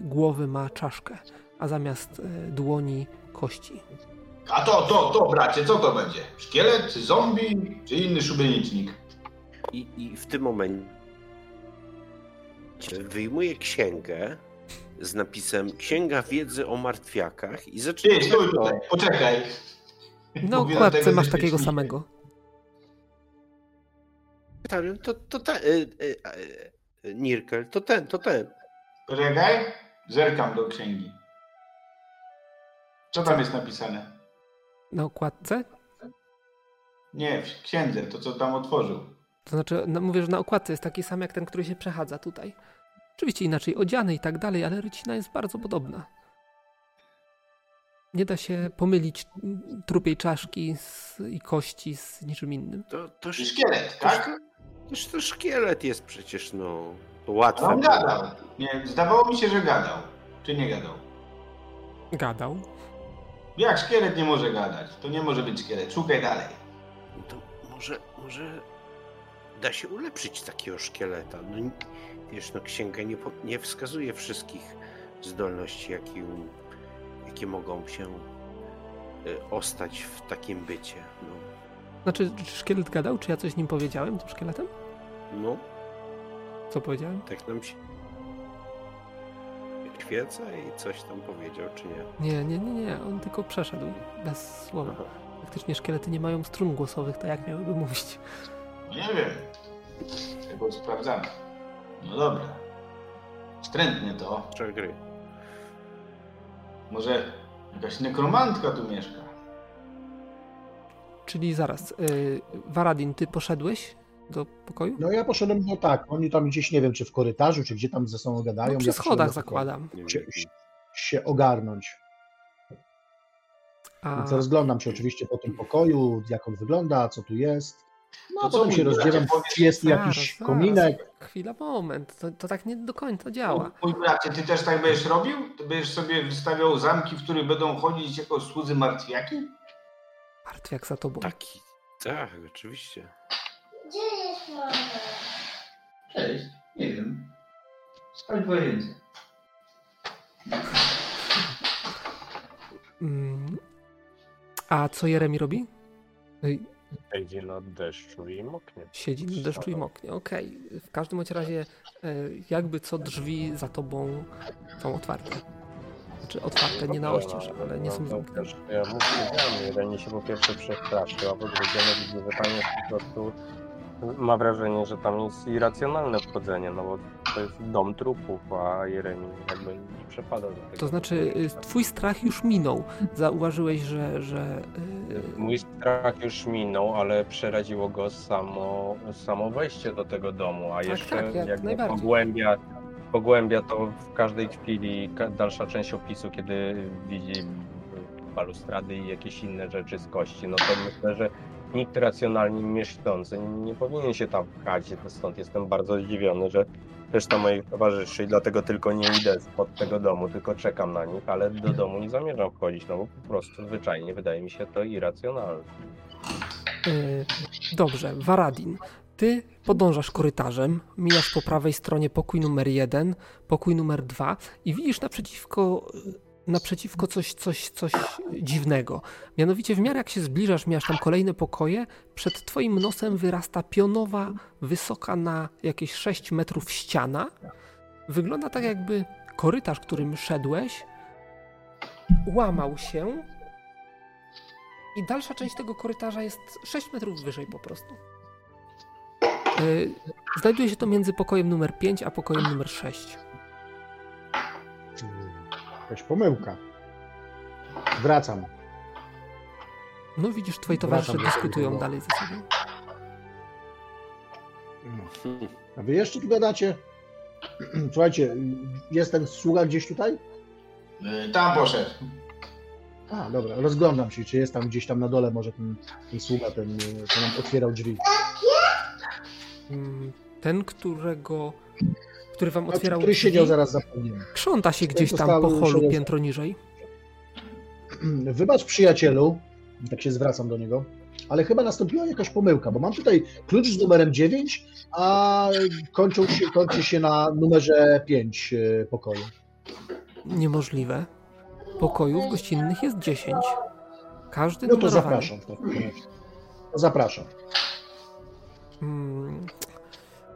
[SPEAKER 1] głowy ma czaszkę, a zamiast e, dłoni kości.
[SPEAKER 2] A to, to, to, bracie, co to będzie? Szkielet, czy zombie, czy inny szubienicznik?
[SPEAKER 3] I, I w tym momencie wyjmuję księgę z napisem Księga Wiedzy o Martwiakach i
[SPEAKER 2] Ty,
[SPEAKER 3] zaczynam
[SPEAKER 2] stój tutaj, poczekaj.
[SPEAKER 1] Na
[SPEAKER 2] do
[SPEAKER 1] okładce masz takiego samego.
[SPEAKER 3] To, to ten, y, y, y, Nirkel, to ten, to ten.
[SPEAKER 2] Poczekaj, zerkam do księgi. Co tam jest napisane?
[SPEAKER 1] Na okładce?
[SPEAKER 2] Nie, w księdze, to co tam otworzył.
[SPEAKER 1] To znaczy, no, mówię, że na okładce jest taki sam jak ten, który się przechadza tutaj. Oczywiście inaczej odziany i tak dalej, ale rycina jest bardzo podobna. Nie da się pomylić trupiej czaszki z, i kości z niczym innym.
[SPEAKER 3] To, to,
[SPEAKER 2] szkielet,
[SPEAKER 3] to,
[SPEAKER 2] tak?
[SPEAKER 3] To, to szkielet jest przecież, no. To łatwe.
[SPEAKER 2] on gadał. Nie, zdawało mi się, że gadał. Czy nie gadał?
[SPEAKER 1] Gadał.
[SPEAKER 2] Jak szkielet nie może gadać? To nie może być szkielet. Szukaj dalej.
[SPEAKER 3] To może, może da się ulepszyć takiego szkieleta. No, wiesz, no księga nie, nie wskazuje wszystkich zdolności, jakie, jakie mogą się y, ostać w takim bycie. No,
[SPEAKER 1] Znaczy, czy szkielet gadał? Czy ja coś nim powiedziałem, tym szkieletem?
[SPEAKER 3] no
[SPEAKER 1] Co powiedziałem?
[SPEAKER 3] tak nam się świeca i coś tam powiedział, czy nie?
[SPEAKER 1] Nie, nie, nie, nie. On tylko przeszedł bez słowa.
[SPEAKER 3] Aha.
[SPEAKER 1] Faktycznie szkielety nie mają strun głosowych, to jak miałyby mówić?
[SPEAKER 2] No nie wiem. Tego sprawdzamy. No dobra. Wstrętnie to.
[SPEAKER 3] Trzeba gry.
[SPEAKER 2] Może jakaś nekromantka tu mieszka.
[SPEAKER 1] Czyli zaraz, y, Waradin, ty poszedłeś do pokoju?
[SPEAKER 4] No ja poszedłem, no tak, oni tam gdzieś, nie wiem, czy w korytarzu, czy gdzie tam ze sobą gadają.
[SPEAKER 1] No, przy
[SPEAKER 4] ja
[SPEAKER 1] schodach zakładam.
[SPEAKER 4] Się, się ogarnąć.
[SPEAKER 1] A,
[SPEAKER 4] Więc rozglądam się oczywiście po tym pokoju, jak on wygląda, co tu jest. No
[SPEAKER 2] To
[SPEAKER 4] potem się
[SPEAKER 2] powie-
[SPEAKER 4] czy jest
[SPEAKER 1] zaraz,
[SPEAKER 4] jakiś
[SPEAKER 1] zaraz.
[SPEAKER 4] kominek.
[SPEAKER 1] Chwila, moment, to, to tak nie do końca działa.
[SPEAKER 2] Mój bracie, ty też tak będziesz robił? Ty będziesz sobie wystawiał zamki, w których będą chodzić jako słudzy martwiaki?
[SPEAKER 1] Martwiak za tobą.
[SPEAKER 3] Taki, tak, oczywiście.
[SPEAKER 6] Gdzie jest mama?
[SPEAKER 2] Cześć, nie wiem. Spać w łazience.
[SPEAKER 1] Mm. A co Jeremi robi? Ej,
[SPEAKER 5] Siedzi na deszczu i moknie.
[SPEAKER 1] Siedzi na deszczu i moknie. Okej. W każdym bądź razie, e, jakby co drzwi za tobą są otwarte. Znaczy otwarte, nie na oścież, ale nie są
[SPEAKER 5] No to
[SPEAKER 1] zamknięte.
[SPEAKER 5] Ja mówię, Irenie się po pierwsze przestraszył, a po drugie no widzę, że tam jest po prostu ma wrażenie, że tam jest irracjonalne wchodzenie, no bo to jest dom trupów, a Jeremi jakby nie przepada do tego.
[SPEAKER 1] To znaczy, y, twój strach już minął. Zauważyłeś, że. że y,
[SPEAKER 5] Mój strach już minął, ale przeraziło go samo, samo wejście do tego domu, a
[SPEAKER 1] Tak,
[SPEAKER 5] jeszcze
[SPEAKER 1] tak, jak
[SPEAKER 5] jakby pogłębia, pogłębia to w każdej chwili dalsza część opisu, kiedy widzi balustrady i jakieś inne rzeczy z kości, no to myślę, że nikt racjonalnie myślący nie powinien się tam pchać, stąd jestem bardzo zdziwiony, że reszta moich towarzyszy i dlatego tylko nie idę spod tego domu, tylko czekam na nich, ale do domu nie zamierzam wchodzić, no bo po prostu zwyczajnie wydaje mi się to irracjonalne.
[SPEAKER 1] y, dobrze, Waradin. Ty podążasz korytarzem, mijasz po prawej stronie pokój numer jeden, pokój numer dwa i widzisz naprzeciwko, naprzeciwko coś, coś, coś dziwnego. Mianowicie w miarę jak się zbliżasz, mijasz tam kolejne pokoje, przed twoim nosem wyrasta pionowa, wysoka na jakieś 6 metrów ściana. Wygląda tak jakby korytarz, którym szedłeś, łamał się i dalsza część tego korytarza jest 6 metrów wyżej po prostu. Yy, Znajduje się to między pokojem numer 5 a pokojem numer 6.
[SPEAKER 4] Jakaś pomyłka. Wracam.
[SPEAKER 1] No widzisz, twoi towarzysze
[SPEAKER 4] Wracam do
[SPEAKER 1] dyskutują
[SPEAKER 4] tego.
[SPEAKER 1] dalej ze sobą.
[SPEAKER 4] A wy jeszcze tu gadacie? <clears throat> Słuchajcie, jest ten sługa gdzieś tutaj?
[SPEAKER 2] Y, Tam poszedł.
[SPEAKER 4] A, dobra, rozglądam się, czy jest tam gdzieś tam na dole może ten, ten sługa, ten, y, co nam otwierał drzwi.
[SPEAKER 1] Mm, Ten, którego... który wam
[SPEAKER 4] Znaczy,
[SPEAKER 1] otwierał
[SPEAKER 4] który
[SPEAKER 1] drzwi,
[SPEAKER 4] siedział zaraz za płoniem.
[SPEAKER 1] krząta się gdzieś tam po holu piętro niżej. <clears throat>
[SPEAKER 4] Wybacz przyjacielu, tak się zwracam do niego, ale chyba nastąpiła jakaś pomyłka, bo mam tutaj klucz z numerem 9, a kończą się, kończy się na numerze 5 y, pokoju.
[SPEAKER 1] Niemożliwe. Pokojów gościnnych jest 10. Każdy
[SPEAKER 4] No to
[SPEAKER 1] numerowany.
[SPEAKER 4] zapraszam. To zapraszam.
[SPEAKER 1] Mm,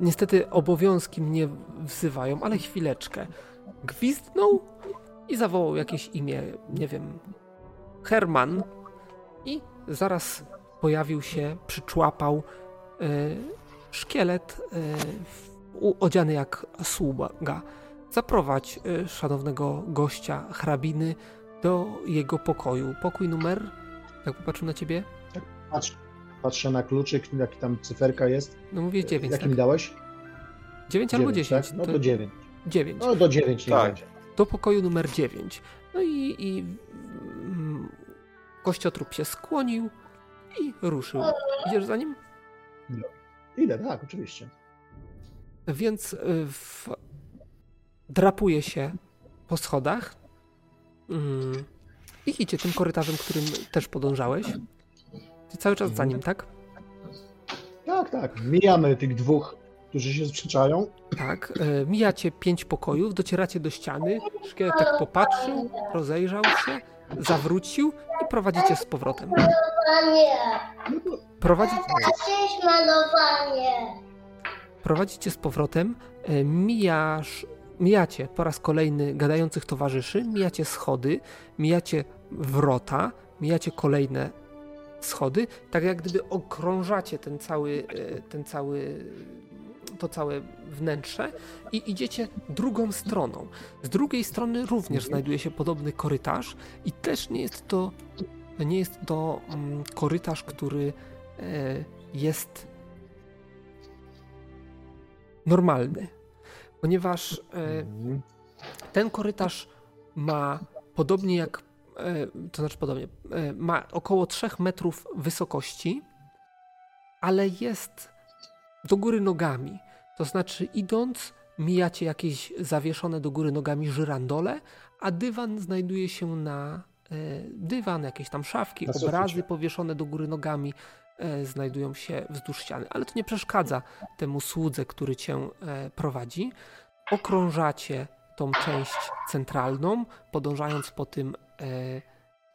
[SPEAKER 1] Niestety obowiązki mnie wzywają, ale chwileczkę. Gwizdnął i zawołał jakieś imię, nie wiem, Herman i zaraz pojawił się, przyczłapał e, szkielet u- odziany jak sługa. Zaprowadź e, szanownego gościa hrabiny do jego pokoju. Pokój numer, jak popatrzył na ciebie?
[SPEAKER 4] Patrz, patrzę na kluczyk, jaki tam cyferka jest.
[SPEAKER 1] No mówię 9.
[SPEAKER 4] Jaki
[SPEAKER 1] Tak?
[SPEAKER 4] mi dałeś?
[SPEAKER 1] 9 albo 10.
[SPEAKER 4] Tak? No to 9.
[SPEAKER 1] 9.
[SPEAKER 4] No do 9 nie
[SPEAKER 3] Tak.
[SPEAKER 4] będzie.
[SPEAKER 1] do pokoju numer 9. No i, i mm, kościotrup się skłonił i ruszył. Idziesz za nim?
[SPEAKER 4] Idę, tak, oczywiście.
[SPEAKER 1] Więc y, w... drapuje się po schodach mm, i idzie tym korytarzem, którym też podążałeś. Ty cały czas za nim, tak?
[SPEAKER 4] Tak, tak. Mijamy tych dwóch, którzy się sprzeczają.
[SPEAKER 1] Tak. y, Mijacie pięć pokojów, docieracie do ściany, szkielet tak popatrzył, rozejrzał się, zawrócił i prowadzicie z powrotem.
[SPEAKER 6] Malowanie!
[SPEAKER 1] Prowadzicie,
[SPEAKER 6] malowanie!
[SPEAKER 1] prowadzicie z powrotem, e, mijasz, mijacie po raz kolejny gadających towarzyszy, mijacie schody, mijacie wrota, mijacie kolejne schody, tak jak gdyby okrążacie ten cały, e, ten cały, to całe wnętrze i idziecie drugą stroną. Z drugiej strony również znajduje się podobny korytarz i też nie jest to nie jest to mm, korytarz, który e, jest normalny, ponieważ e,
[SPEAKER 4] Mhm.
[SPEAKER 1] ten korytarz ma podobnie jak, to znaczy podobnie, e, ma około 3 metrów wysokości, ale jest do góry nogami. To znaczy idąc mijacie jakieś zawieszone do góry nogami żyrandole, a dywan znajduje się na e, dywan, jakieś tam szafki, obrazy powieszone do góry nogami e, znajdują się wzdłuż ściany, ale to nie przeszkadza temu słudze, który cię e, prowadzi. Okrążacie tą część centralną, podążając po tym, e,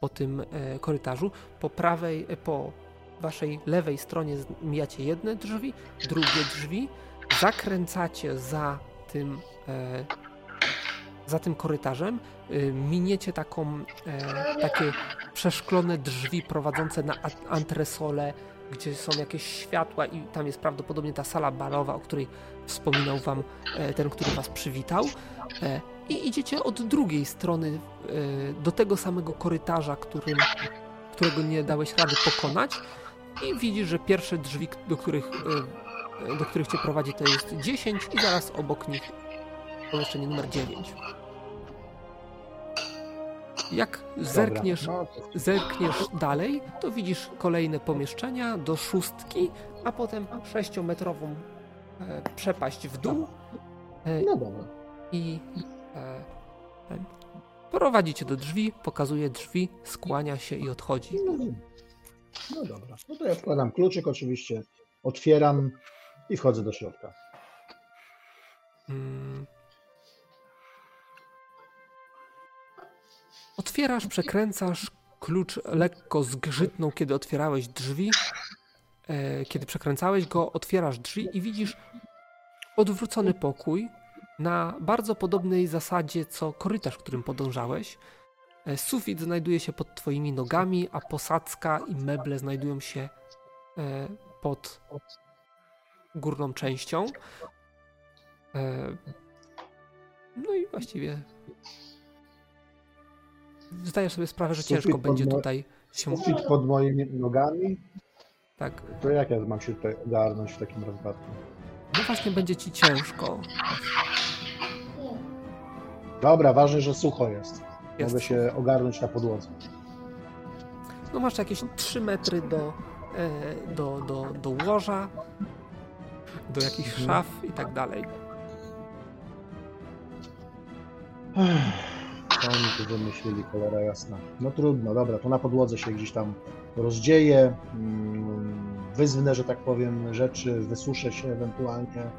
[SPEAKER 1] po tym e, korytarzu. Po prawej, e, po waszej lewej stronie mijacie jedne drzwi, drugie drzwi, zakręcacie za tym, za tym korytarzem, miniecie taką, takie przeszklone drzwi prowadzące na a- antresolę, gdzie są jakieś światła i tam jest prawdopodobnie ta sala barowa, o której wspominał wam ten, który was przywitał. E, I idziecie od drugiej strony e, do tego samego korytarza, którym, którego nie dałeś rady pokonać i widzisz, że pierwsze drzwi, do których, e, do których cię prowadzi, to jest 10 i zaraz obok nich pomieszczenie numer 9. Jak zerkniesz,
[SPEAKER 4] no,
[SPEAKER 1] zerkniesz dalej, to widzisz kolejne pomieszczenia do szóstki, a potem sześciometrową e, przepaść w dół e,
[SPEAKER 4] no dobra.
[SPEAKER 1] I e, prowadzi cię do drzwi, pokazuje drzwi, skłania się i odchodzi.
[SPEAKER 4] No, no dobra. No to ja wkładam kluczyk oczywiście, otwieram i wchodzę do środka.
[SPEAKER 1] Mm. Otwierasz, przekręcasz, klucz lekko zgrzytnął, kiedy otwierałeś drzwi. E, kiedy przekręcałeś go, otwierasz drzwi i widzisz odwrócony pokój na bardzo podobnej zasadzie co korytarz, którym podążałeś. E, Sufit znajduje się pod twoimi nogami, a posadzka i meble znajdują się e, pod górną częścią. E, No i właściwie zdajesz sobie sprawę, że ciężko będzie tutaj się.
[SPEAKER 4] Sufit pod moimi nogami,
[SPEAKER 1] Tak.
[SPEAKER 4] to jak ja mam się tutaj ogarnąć w takim wypadku?
[SPEAKER 1] No właśnie będzie ci ciężko.
[SPEAKER 4] Dobra, ważne, że sucho jest.
[SPEAKER 1] Jest.
[SPEAKER 4] Mogę się ogarnąć na podłodze.
[SPEAKER 1] No masz jakieś 3 metry do, e, do, do, do łoża, do jakichś
[SPEAKER 4] Mhm.
[SPEAKER 1] szaf i tak dalej.
[SPEAKER 4] Oni tu wymyślili, cholera jasna. No trudno, dobra, to na podłodze się gdzieś tam rozdzieje, mm, wyzwnę, że tak powiem, rzeczy, wysuszę się ewentualnie,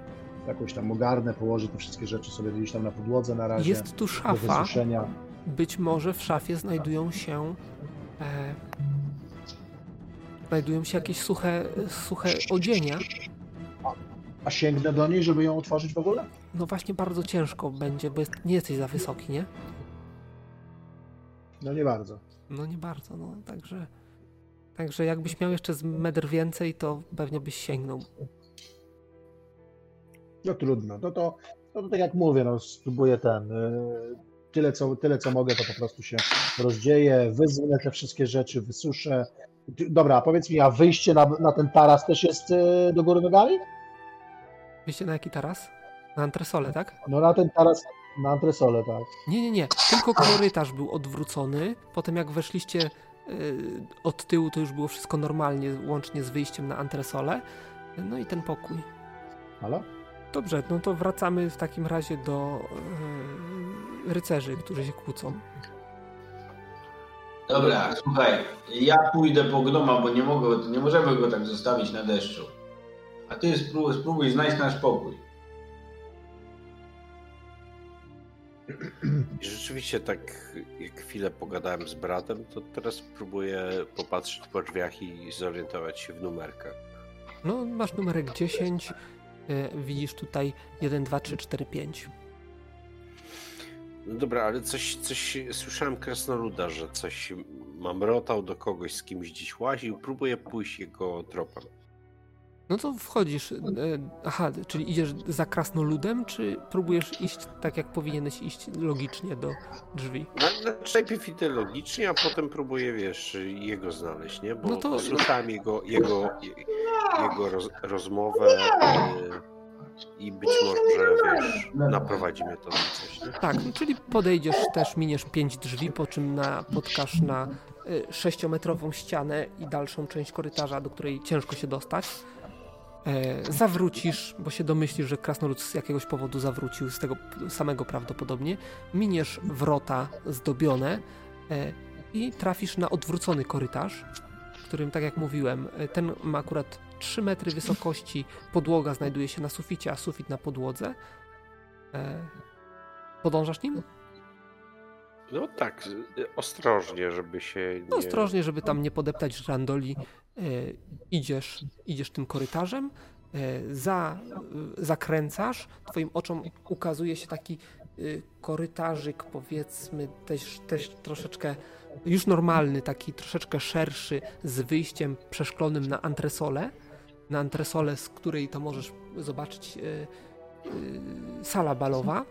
[SPEAKER 4] jakoś tam ogarnę, położę te wszystkie rzeczy sobie gdzieś tam na podłodze na razie
[SPEAKER 1] Jest tu szafa. Być może w szafie znajdują się. E, znajdują się jakieś suche, suche odzienia.
[SPEAKER 4] A sięgnę do niej, żeby ją otworzyć w ogóle?
[SPEAKER 1] No właśnie bardzo ciężko będzie, bo jest, nie jesteś za wysoki, nie?
[SPEAKER 4] No nie bardzo.
[SPEAKER 1] No nie bardzo, no także. Także jakbyś miał jeszcze z metr więcej, to pewnie byś sięgnął.
[SPEAKER 4] No trudno. No to, no to tak jak mówię, no spróbuję ten. y, Tyle co, tyle, co mogę, to po prostu się rozdzieję, wyzwę te wszystkie rzeczy, wysuszę. Dobra, powiedz mi, a wyjście na, na ten taras też jest y, do góry nogami?
[SPEAKER 1] Wiecie na jaki taras? Na antresolę, tak?
[SPEAKER 4] No na ten taras, na antresolę, tak.
[SPEAKER 1] Nie, nie, nie. Tylko korytarz był odwrócony. Potem jak weszliście y, od tyłu, to już było wszystko normalnie, łącznie z wyjściem na antresolę. No i ten pokój.
[SPEAKER 4] Halo?
[SPEAKER 1] Dobrze, no to wracamy w takim razie do y, rycerzy, którzy się kłócą.
[SPEAKER 2] Dobra, słuchaj, ja pójdę po gnoma, bo nie mogę, nie możemy go tak zostawić na deszczu. A ty spróbuj, spróbuj znaleźć nasz pokój. <clears throat>
[SPEAKER 3] I rzeczywiście tak jak chwilę pogadałem z bratem, to teraz próbuję popatrzeć po drzwiach i zorientować się w numerkach.
[SPEAKER 1] No, masz numerek 10. y, widzisz tutaj 1, 2, 3, 4, 5.
[SPEAKER 3] No dobra, ale coś, coś słyszałem krasnoluda, że coś mamrotał do kogoś, z kimś dziś łaził. Próbuję pójść jego tropem.
[SPEAKER 1] No to wchodzisz. e, Aha, czyli idziesz za krasnoludem, czy próbujesz iść tak, jak powinieneś iść logicznie do drzwi?
[SPEAKER 3] No, najpierw idę logicznie, a potem próbuję, wiesz, jego znaleźć, nie? Bo
[SPEAKER 1] No to-
[SPEAKER 3] jego, jego, je- jego roz, rozmowę e, i być może, wiesz, naprowadzi mnie to na coś, nie?
[SPEAKER 1] Tak, no, czyli podejdziesz też, miniesz pięć drzwi, po czym napotkasz na y, sześciometrową ścianę i dalszą część korytarza, do której ciężko się dostać. E, zawrócisz, bo się domyślisz, że krasnolud z jakiegoś powodu zawrócił, z tego samego prawdopodobnie. Miniesz wrota zdobione e, i trafisz na odwrócony korytarz, w którym, tak jak mówiłem, e, ten ma akurat 3 metry wysokości, podłoga znajduje się na suficie, a sufit na podłodze. E, podążasz nim?
[SPEAKER 3] No tak, ostrożnie, żeby się nie...
[SPEAKER 1] No ostrożnie, żeby tam nie podeptać żrandoli, e, idziesz, idziesz tym korytarzem, e, za, e, zakręcasz, twoim oczom ukazuje się taki e, korytarzyk, powiedzmy, też, też troszeczkę już normalny, taki troszeczkę szerszy, z wyjściem przeszklonym na antresolę, na antresolę, z której to możesz zobaczyć e, e, sala balowa.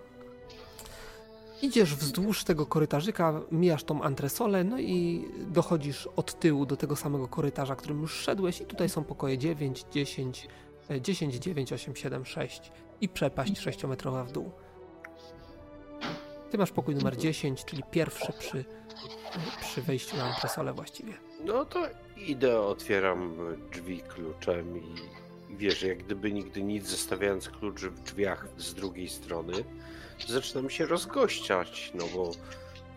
[SPEAKER 1] Idziesz wzdłuż tego korytarzyka, mijasz tą antresolę, no i dochodzisz od tyłu do tego samego korytarza, którym już szedłeś i tutaj są pokoje 9, 10, e, 10, 9, 8, 7, 6 i przepaść 6-metrowa w dół. Ty masz pokój numer 10, czyli pierwszy przy, przy wejściu na antresolę właściwie.
[SPEAKER 3] No to idę, otwieram drzwi kluczem i wiesz, jak gdyby nigdy nic, zostawiając klucz w drzwiach z drugiej strony, zaczynam się rozgościać, no bo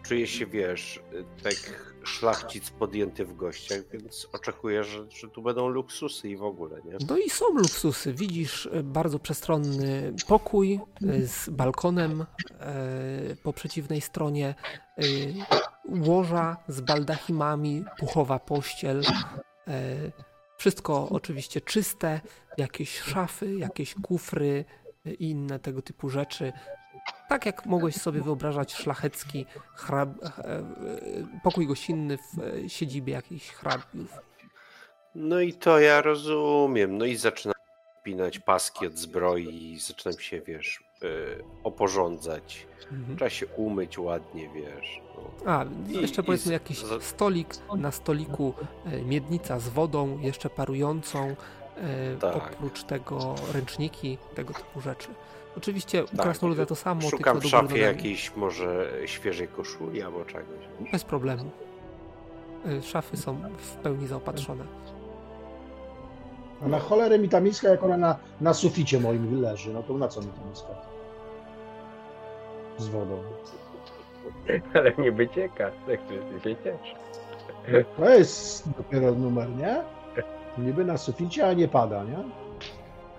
[SPEAKER 3] czuję się, wiesz, tak szlachcic podjęty w gościach, więc oczekuję, że, że tu będą luksusy i w ogóle, nie?
[SPEAKER 1] No i są luksusy. Widzisz e, bardzo przestronny pokój e, z balkonem e, po przeciwnej stronie, łoża z baldachimami, puchowa pościel. Wszystko oczywiście czyste, jakieś szafy, jakieś kufry i inne tego typu rzeczy. Tak jak mogłeś sobie wyobrażać szlachecki hrab, e, e, pokój gościnny w e, siedzibie jakichś hrabiów.
[SPEAKER 3] No i to ja rozumiem. No i zaczynam pinać paski od zbroi i zaczynam się, wiesz, oporządzać.
[SPEAKER 1] Mhm.
[SPEAKER 3] Trzeba się umyć ładnie, wiesz. No.
[SPEAKER 1] A,
[SPEAKER 3] I-
[SPEAKER 1] jeszcze powiedzmy jakiś
[SPEAKER 3] za-
[SPEAKER 1] stolik, na stoliku miednica z wodą, jeszcze parującą,
[SPEAKER 3] Tak.
[SPEAKER 1] oprócz tego ręczniki, tego typu rzeczy. Oczywiście u
[SPEAKER 3] Tak,
[SPEAKER 1] krasnoluda to samo,
[SPEAKER 3] Szukam
[SPEAKER 1] tylko
[SPEAKER 3] w szafie jakiejś może świeżej koszuli albo czegoś.
[SPEAKER 1] Bez problemu. E, Szafy są w pełni zaopatrzone.
[SPEAKER 4] A na cholerę mi ta miska, jak ona na, na suficie moim leży, no to na co mi ta miska? Z wodą. <laughs>
[SPEAKER 5] Ale nie wycieka, tak wszyscy się cieszą.
[SPEAKER 4] To jest dopiero numer, nie? Niby na suficie, a nie pada, nie?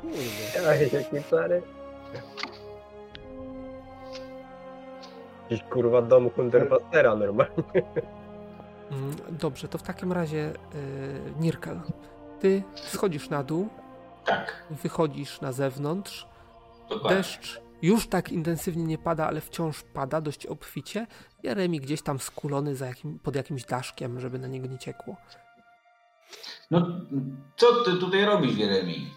[SPEAKER 4] Kurde.
[SPEAKER 5] Ej, jaki stary. Jakiś kurwa dom Hunterbustera normalnie.
[SPEAKER 1] Mm, Dobrze, to w takim razie e, Nirkel, ty schodzisz na dół,
[SPEAKER 2] Tak,
[SPEAKER 1] wychodzisz na zewnątrz,
[SPEAKER 2] dokładnie.
[SPEAKER 1] Deszcz już tak intensywnie nie pada, ale wciąż pada dość obficie. Jeremi gdzieś tam skulony za jakim, pod jakimś daszkiem, żeby na niego nie ciekło.
[SPEAKER 2] No, co ty tutaj robisz, Jeremi?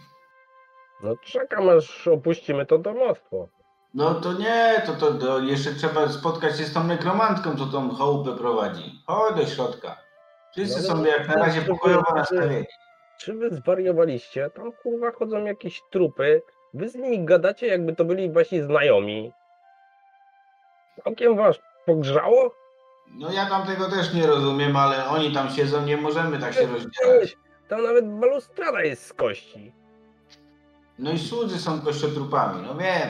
[SPEAKER 5] No czekam aż opuścimy to domostwo.
[SPEAKER 2] No to nie, to, to, to jeszcze trzeba spotkać się z tą nekromantką, co tą chałupę prowadzi. Chodź do środka. Wszyscy
[SPEAKER 5] No,
[SPEAKER 2] są
[SPEAKER 5] no,
[SPEAKER 2] jak na razie
[SPEAKER 5] to-
[SPEAKER 2] pokojowo nastawieni.
[SPEAKER 5] Czy wy zwariowaliście? Tam kurwa chodzą jakieś trupy. Wy z nimi gadacie jakby to byli wasi znajomi. Okiem was pogrzało?
[SPEAKER 2] No ja tam tego też nie rozumiem, ale oni tam siedzą, nie możemy tak się rozdzielać.
[SPEAKER 5] Tam nawet balustrada jest z kości.
[SPEAKER 2] No i słudzy są kościotrupami, no wiem.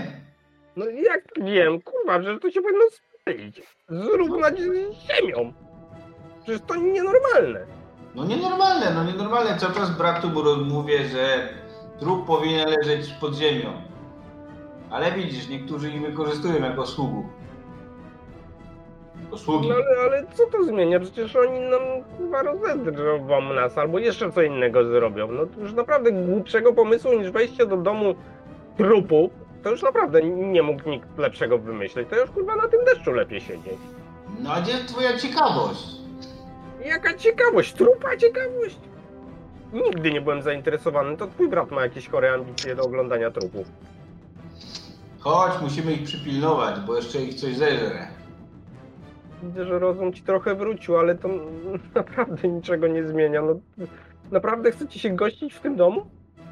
[SPEAKER 5] No jak wiem, kurwa, przecież to się powinno spalić. Zrównać z ziemią. Przecież to nienormalne.
[SPEAKER 2] No nienormalne, no nienormalne. Cały czas bratu mówię, że trup powinien leżeć pod ziemią. Ale widzisz, niektórzy ich wykorzystują jako sługów. Jako sługi.
[SPEAKER 5] No ale, ale co to zmienia? Przecież oni nam kurwa rozedrą nas albo jeszcze co innego zrobią. No to już naprawdę głupszego pomysłu niż wejście do domu trupu. To już naprawdę nie mógł nikt lepszego wymyśleć. To już kurwa na tym deszczu lepiej siedzieć.
[SPEAKER 2] No a gdzie jest twoja ciekawość?
[SPEAKER 5] Jaka ciekawość, trupa ciekawość. nigdy nie byłem zainteresowany. To twój brat ma jakieś chore ambicje do oglądania trupów.
[SPEAKER 2] Chodź, musimy ich przypilnować, bo jeszcze ich coś zeżre.
[SPEAKER 5] Widzę, że rozum ci trochę wrócił, ale to <laughs> naprawdę niczego nie zmienia. No, naprawdę chcecie się gościć w tym domu?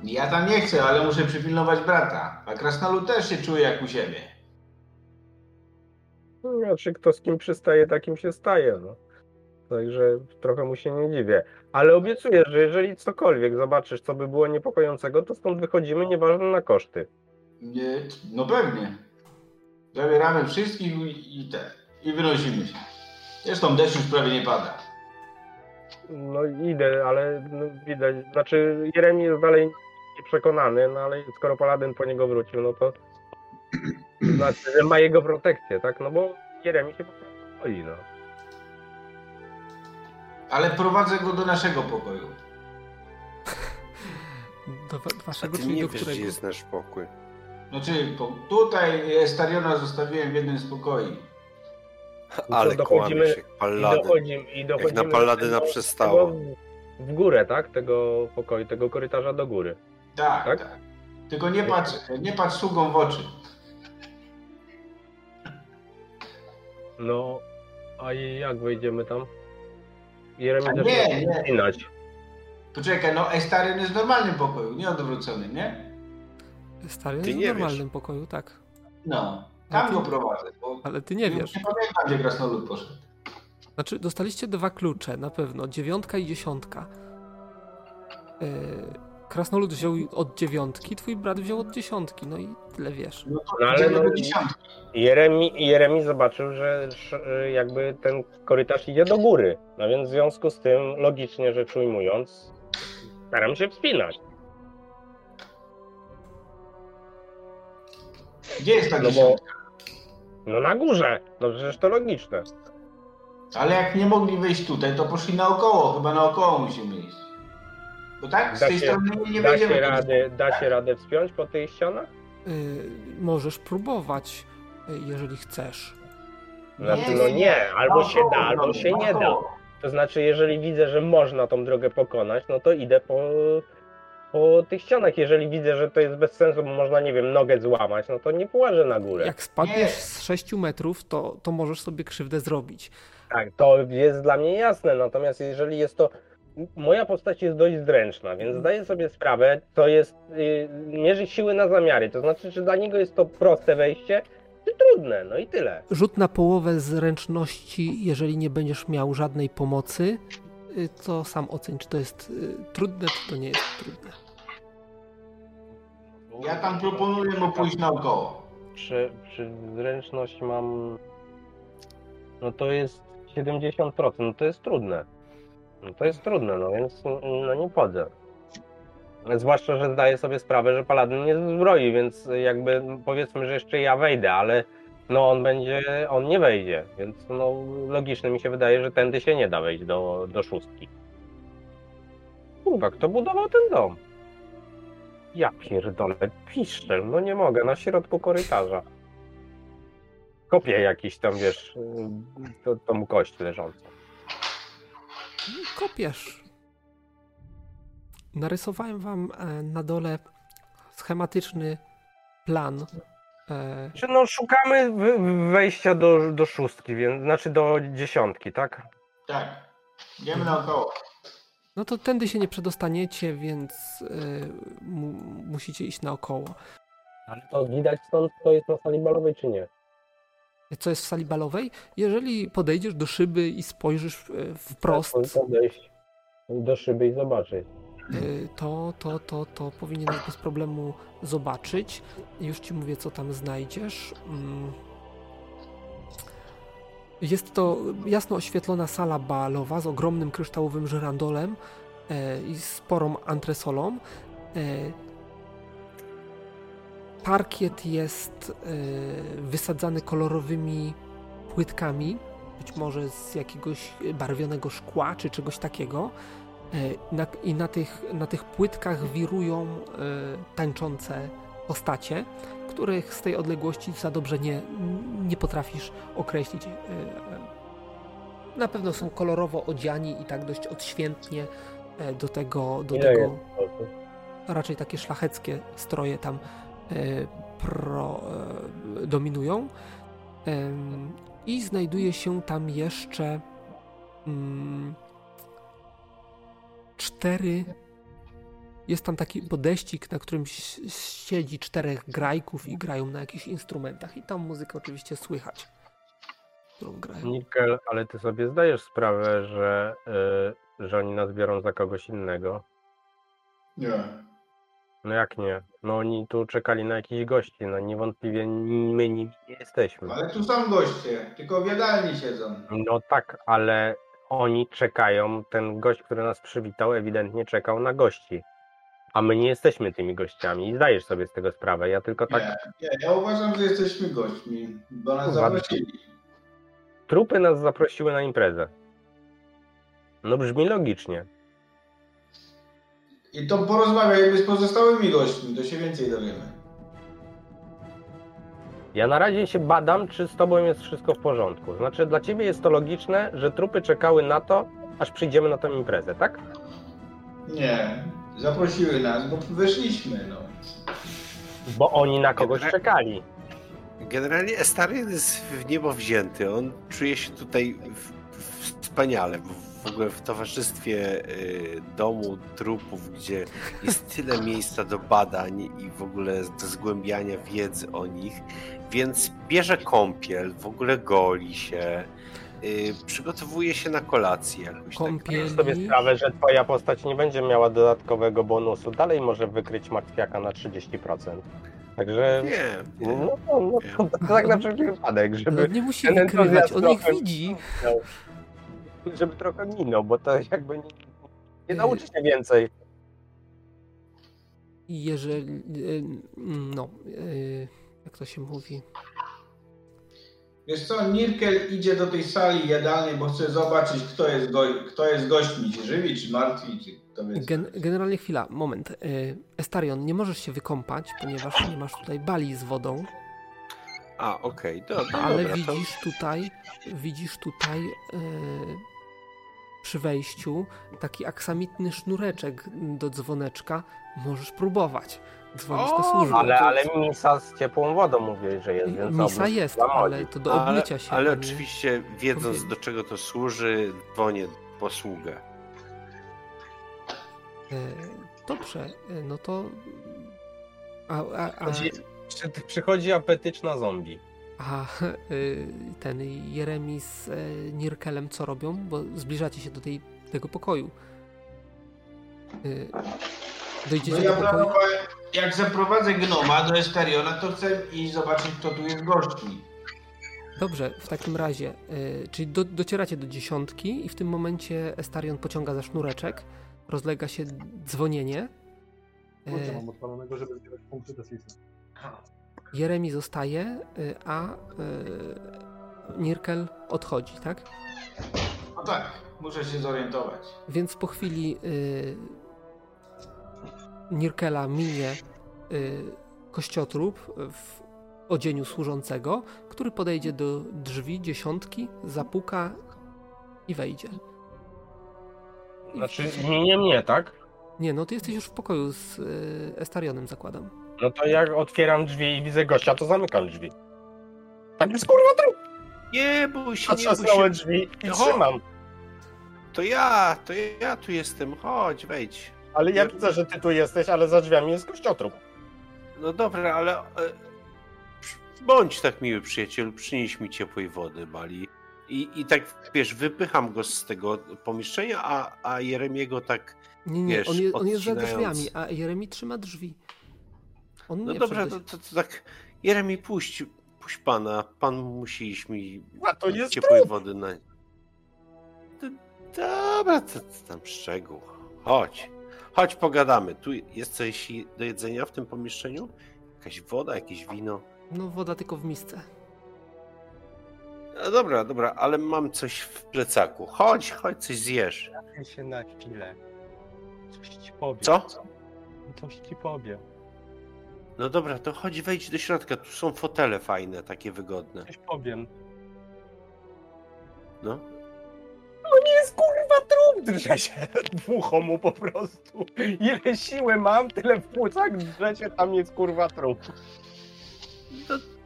[SPEAKER 2] Ja tam nie chcę, ale muszę przypilnować brata. A Krasnolud też się czuje jak u siebie.
[SPEAKER 5] Znaczy, kto z kim przystaje, takim się staje. No. Także trochę mu się nie dziwię. Ale obiecuję, że jeżeli cokolwiek zobaczysz, co by było niepokojącego, to stąd wychodzimy, nieważne na koszty.
[SPEAKER 2] Nie, no pewnie. Zabieramy wszystkich i te. I wynosimy się. Zresztą deszcz już prawie nie pada.
[SPEAKER 5] No idę, ale no, widać, znaczy Jeremi jest dalej nieprzekonany, no ale skoro Paladyn po niego wrócił, no to <clears throat> znaczy, że ma jego protekcję, tak? No bo Jeremi się po prostu boi, no.
[SPEAKER 2] Ale prowadzę go do naszego pokoju. <laughs>
[SPEAKER 1] Do
[SPEAKER 3] A
[SPEAKER 1] waszego, czyli
[SPEAKER 3] nie
[SPEAKER 1] do
[SPEAKER 3] wiesz,
[SPEAKER 1] którego?
[SPEAKER 3] gdzie jest nasz pokój.
[SPEAKER 2] Znaczy, po, tutaj Stariona zostawiłem w jednym z pokoi. <laughs>
[SPEAKER 3] Ale
[SPEAKER 5] dochodzimy-
[SPEAKER 3] kłamiesz jak
[SPEAKER 5] I dochodzimy, i dochodzimy
[SPEAKER 3] na
[SPEAKER 5] do
[SPEAKER 3] Paladyna
[SPEAKER 5] tego-
[SPEAKER 3] przystało.
[SPEAKER 5] tego W górę, tak? Tego pokoju, tego korytarza do góry.
[SPEAKER 2] Tak,
[SPEAKER 5] Tak?
[SPEAKER 2] tak. Tylko nie patrz, nie patrz sługą w oczy.
[SPEAKER 5] No, a i jak wejdziemy tam? Jeremi też
[SPEAKER 2] nie, nie.
[SPEAKER 5] wspinać.
[SPEAKER 2] Poczekaj, no Estarion jest w normalnym pokoju, nie odwrócony, nie?
[SPEAKER 1] Stary
[SPEAKER 3] Ty
[SPEAKER 1] jest w normalnym pokoju, tak.
[SPEAKER 2] No, tam
[SPEAKER 1] ty-
[SPEAKER 2] go prowadzę, bo
[SPEAKER 1] Ale ty nie wiesz.
[SPEAKER 2] nie pamiętam, gdzie Krasnolud poszedł.
[SPEAKER 1] Znaczy, dostaliście dwa klucze, na pewno. Dziewiątka i dziesiątka. Yy, Krasnolud wziął od dziewiątki, twój brat wziął od dziesiątki, no i tyle wiesz.
[SPEAKER 2] No
[SPEAKER 5] No ale no. Jeremi, Jeremi zobaczył, że sz- jakby ten korytarz idzie do góry. No więc w związku z tym, logicznie rzecz ujmując, staram się wspinać.
[SPEAKER 2] Gdzie jest ta
[SPEAKER 5] No bo-
[SPEAKER 2] dziesiątka?
[SPEAKER 5] No na górze. No przecież to logiczne.
[SPEAKER 2] Ale jak nie mogli wyjść tutaj, to poszli naokoło, chyba naokoło musimy iść. Bo tak, z
[SPEAKER 5] Da
[SPEAKER 2] tej
[SPEAKER 5] się-
[SPEAKER 2] strony nie
[SPEAKER 5] Da
[SPEAKER 2] będziemy.
[SPEAKER 5] się, radę, da się radę wspiąć po tych ścianach?
[SPEAKER 1] Yy, możesz próbować, yy, jeżeli chcesz.
[SPEAKER 5] Znaczy, no
[SPEAKER 2] nie,
[SPEAKER 5] albo się da, albo się nie da. To znaczy, jeżeli widzę, że można tą drogę pokonać, no to idę po, po tych ścianach. Jeżeli widzę, że to jest bez sensu, bo można, nie wiem, nogę złamać, no to nie położę na górę.
[SPEAKER 1] Jak spadniesz
[SPEAKER 2] Nie.
[SPEAKER 1] z 6 metrów, to, to możesz sobie krzywdę zrobić.
[SPEAKER 5] Tak, to jest dla mnie jasne. Natomiast jeżeli jest to. Moja postać jest dość zręczna, więc zdaję sobie sprawę, to jest. Yy, mierzy siły na zamiary. To znaczy, czy dla niego jest to proste wejście, czy trudne. No i tyle.
[SPEAKER 1] Rzut na połowę zręczności, jeżeli nie będziesz miał żadnej pomocy, yy, to sam oceń, czy to jest yy, trudne, czy to nie jest trudne.
[SPEAKER 2] Ja tam proponuję mu pójść naokoło.
[SPEAKER 5] Przy, przy zręczność mam. No to jest 70%. No to jest trudne. No to jest trudne, no więc no nie wchodzę. Zwłaszcza, że zdaję sobie sprawę, że Paladyn nie zbroi, więc jakby powiedzmy, że jeszcze ja wejdę, ale no on będzie, on nie wejdzie, więc no logiczne mi się wydaje, że tędy się nie da wejść do, do szóstki. Kurwa, kto budował ten dom? Ja pierdolę, piszczę, no nie mogę, na środku korytarza. Kopię jakiś tam, wiesz, to, tą kość leżącą.
[SPEAKER 1] Kopiesz. Narysowałem wam e, na dole schematyczny plan. E,
[SPEAKER 5] Czy no szukamy wejścia do, do szóstki, więc, znaczy do dziesiątki, tak?
[SPEAKER 2] Tak. Idziemy naokoło.
[SPEAKER 1] No to tędy się nie przedostaniecie, więc mu, musicie iść naokoło.
[SPEAKER 5] Ale to widać stąd, to jest na sali balowej, czy nie?
[SPEAKER 1] Co jest w sali balowej? Jeżeli podejdziesz do szyby i spojrzysz e, wprost,
[SPEAKER 5] To Podejść do szyby i zobaczyć.
[SPEAKER 1] e, to, to, to, to powinieneś bez problemu zobaczyć. Już ci mówię, co tam znajdziesz. Mm. Jest to jasno oświetlona sala balowa z ogromnym kryształowym żyrandolem e, i sporą antresolą. E, parkiet jest e, wysadzany kolorowymi płytkami, być może z jakiegoś barwionego szkła czy czegoś takiego. E, na, I na tych, na tych płytkach wirują e, tańczące postacie, których z tej odległości za dobrze nie, nie potrafisz określić. E, e, Na pewno są kolorowo odziani i tak dość odświętnie E, Do tego, do
[SPEAKER 5] Ile
[SPEAKER 1] tego
[SPEAKER 5] jest
[SPEAKER 1] raczej takie szlacheckie stroje tam pro, dominują. I znajduje się tam jeszcze mm, cztery. Jest tam taki podeścik, na którym siedzi czterech grajków i grają na jakichś instrumentach. I tam muzykę oczywiście słychać, którą grają.
[SPEAKER 5] Nikel, ale ty sobie zdajesz sprawę, że, y, że oni nas biorą za kogoś innego.
[SPEAKER 2] Nie.
[SPEAKER 5] No jak nie? No oni tu czekali na jakichś gości, no niewątpliwie ni- my nimi nie jesteśmy.
[SPEAKER 2] Ale tu są goście, tylko w jadalni siedzą.
[SPEAKER 5] No tak, ale oni czekają, ten gość, który nas przywitał, ewidentnie czekał na gości. A my nie jesteśmy tymi gościami i zdajesz sobie z tego sprawę. Ja tylko tak,
[SPEAKER 2] Nie, nie, ja uważam, że jesteśmy gośćmi, bo nas zaprosili.
[SPEAKER 5] trupy nas zaprosiły na imprezę. No brzmi logicznie.
[SPEAKER 2] I to porozmawiajmy z pozostałymi gośćmi, to się więcej dowiemy.
[SPEAKER 5] Ja na razie się badam, czy z tobą jest wszystko w porządku. Znaczy, dla ciebie jest to logiczne, że trupy czekały na to, aż przyjdziemy na tę imprezę, tak?
[SPEAKER 2] Nie, zaprosiły nas, bo wyszliśmy, no.
[SPEAKER 5] Bo oni na kogoś
[SPEAKER 3] Genera-
[SPEAKER 5] czekali.
[SPEAKER 3] Generalnie Estarion jest w niebo wzięty. On czuje się tutaj w, w, wspaniale. W, w ogóle w towarzystwie y, domu trupów, gdzie jest tyle miejsca do badań i w ogóle do zgłębiania wiedzy o nich. Więc bierze kąpiel, w ogóle goli się, y, przygotowuje się na kolację jakoś.
[SPEAKER 1] Kąpiel.
[SPEAKER 5] Zdajesz sobie sprawę, że twoja postać nie będzie miała dodatkowego bonusu. Dalej może wykryć martwiaka na 30%. Także...
[SPEAKER 3] Tak. Nie, nie.
[SPEAKER 5] No, no, no to tak na wszelki wypadek,
[SPEAKER 1] No,
[SPEAKER 5] żeby,
[SPEAKER 1] nie musi wykrywać, on ich widzi.
[SPEAKER 5] żeby trochę minął, bo to jakby nie, nie
[SPEAKER 1] Yy.
[SPEAKER 5] nauczy się więcej.
[SPEAKER 1] Jeżeli, y, no, y, jak to się mówi,
[SPEAKER 2] Wiesz co, Nirkel idzie do tej sali jadalnej, bo chce zobaczyć, kto jest, go, kto jest gośćmi, czy żywi, czy martwi, czy kto wie.
[SPEAKER 1] Gen, generalnie chwila, moment. Y, Estarion, nie możesz się wykąpać, ponieważ nie masz tutaj bali z wodą,
[SPEAKER 3] A, okej, do, no
[SPEAKER 1] ale
[SPEAKER 3] dobra, to...
[SPEAKER 1] widzisz tutaj, widzisz tutaj y, przy wejściu taki aksamitny sznureczek do dzwoneczka. Możesz próbować. Dzwonić
[SPEAKER 3] O,
[SPEAKER 1] do służby.
[SPEAKER 5] Ale, ale misa z ciepłą wodą mówię, że jest, więc
[SPEAKER 1] Misa
[SPEAKER 5] obrót
[SPEAKER 1] jest,
[SPEAKER 5] dla
[SPEAKER 1] ale to do
[SPEAKER 3] ale,
[SPEAKER 1] obmycia się.
[SPEAKER 3] ale
[SPEAKER 1] a nie-
[SPEAKER 3] oczywiście wiedząc do czego to służy, dzwonię posługę.
[SPEAKER 1] E, Dobrze, e, no to. A, a, a,
[SPEAKER 5] Chodzi- Przy, przychodzi apetyczna zombie.
[SPEAKER 1] a <laughs> y, ten Jeremi z e, Nirkelem co robią? Bo zbliżacie się do tej, tego pokoju. Y,
[SPEAKER 2] No
[SPEAKER 1] Dojdziecie
[SPEAKER 2] ja
[SPEAKER 1] do pokoju.
[SPEAKER 2] planowałem, jak zaprowadzę gnoma do Estariona, to chcę iść zobaczyć, kto tu jest gośćmi.
[SPEAKER 1] Dobrze, w takim razie, y, czyli do, docieracie do dziesiątki i w tym momencie Estarion pociąga za sznureczek, rozlega się dzwonienie. E,
[SPEAKER 4] Kurczę, mam odpalonego, żeby zbierać punkty decyzji.
[SPEAKER 1] Jeremi zostaje, y, a y, Nirkel odchodzi, tak?
[SPEAKER 2] No tak, muszę się zorientować.
[SPEAKER 1] Więc po chwili y, Nirkela minie y, kościotrup w odzieniu służącego, który podejdzie do drzwi dziesiątki, zapuka i wejdzie.
[SPEAKER 5] Znaczy,
[SPEAKER 1] widzicie-
[SPEAKER 5] nie mnie, tak?
[SPEAKER 1] Nie, no ty jesteś już w pokoju z y, Estarionem, zakładam.
[SPEAKER 5] No to jak otwieram drzwi i widzę gościa, to zamykam drzwi. Tak jest kurwa trup!
[SPEAKER 3] Nie bój się, nie bój się.
[SPEAKER 5] drzwi i
[SPEAKER 3] No.
[SPEAKER 5] trzymam.
[SPEAKER 3] To ja, to ja tu jestem, chodź, wejdź.
[SPEAKER 5] Ale ja widzę, że ty tu jesteś, ale za drzwiami jest kościotrup.
[SPEAKER 3] No dobra, ale e, bądź tak miły przyjacielu, przynieś mi ciepłej wody, Bali. I, I tak, wiesz, wypycham go z tego pomieszczenia, a, a Jeremiego tak,
[SPEAKER 1] Nie, nie,
[SPEAKER 3] Wiesz,
[SPEAKER 1] on, je, on jest za
[SPEAKER 3] odcinając.
[SPEAKER 1] drzwiami, a Jeremi trzyma drzwi. On
[SPEAKER 3] no
[SPEAKER 1] nie
[SPEAKER 3] dobra, to, to, to tak, Jeremi, puść, puść pana, pan musi iść mi
[SPEAKER 5] A to jest
[SPEAKER 3] ciepłej
[SPEAKER 5] trup!
[SPEAKER 3] wody na... To, dobra, to, to tam szczegół. Chodź, chodź pogadamy. Tu jest coś do jedzenia w tym pomieszczeniu? Jakaś woda, jakieś wino?
[SPEAKER 1] No woda tylko w misce.
[SPEAKER 3] No dobra, dobra, ale mam coś w plecaku. Chodź, chodź, coś zjesz.
[SPEAKER 5] Czekaj się na chwilę. Coś ci powiem.
[SPEAKER 3] Co?
[SPEAKER 5] Coś ci powiem.
[SPEAKER 3] No dobra, to chodź, wejdź do środka. Tu są fotele fajne, takie wygodne.
[SPEAKER 5] Coś powiem.
[SPEAKER 3] No.
[SPEAKER 5] To nie jest kurwa trup drze się dmuchą mu po prostu. Ile siły mam, tyle w płucach drze się, tam jest kurwa trup.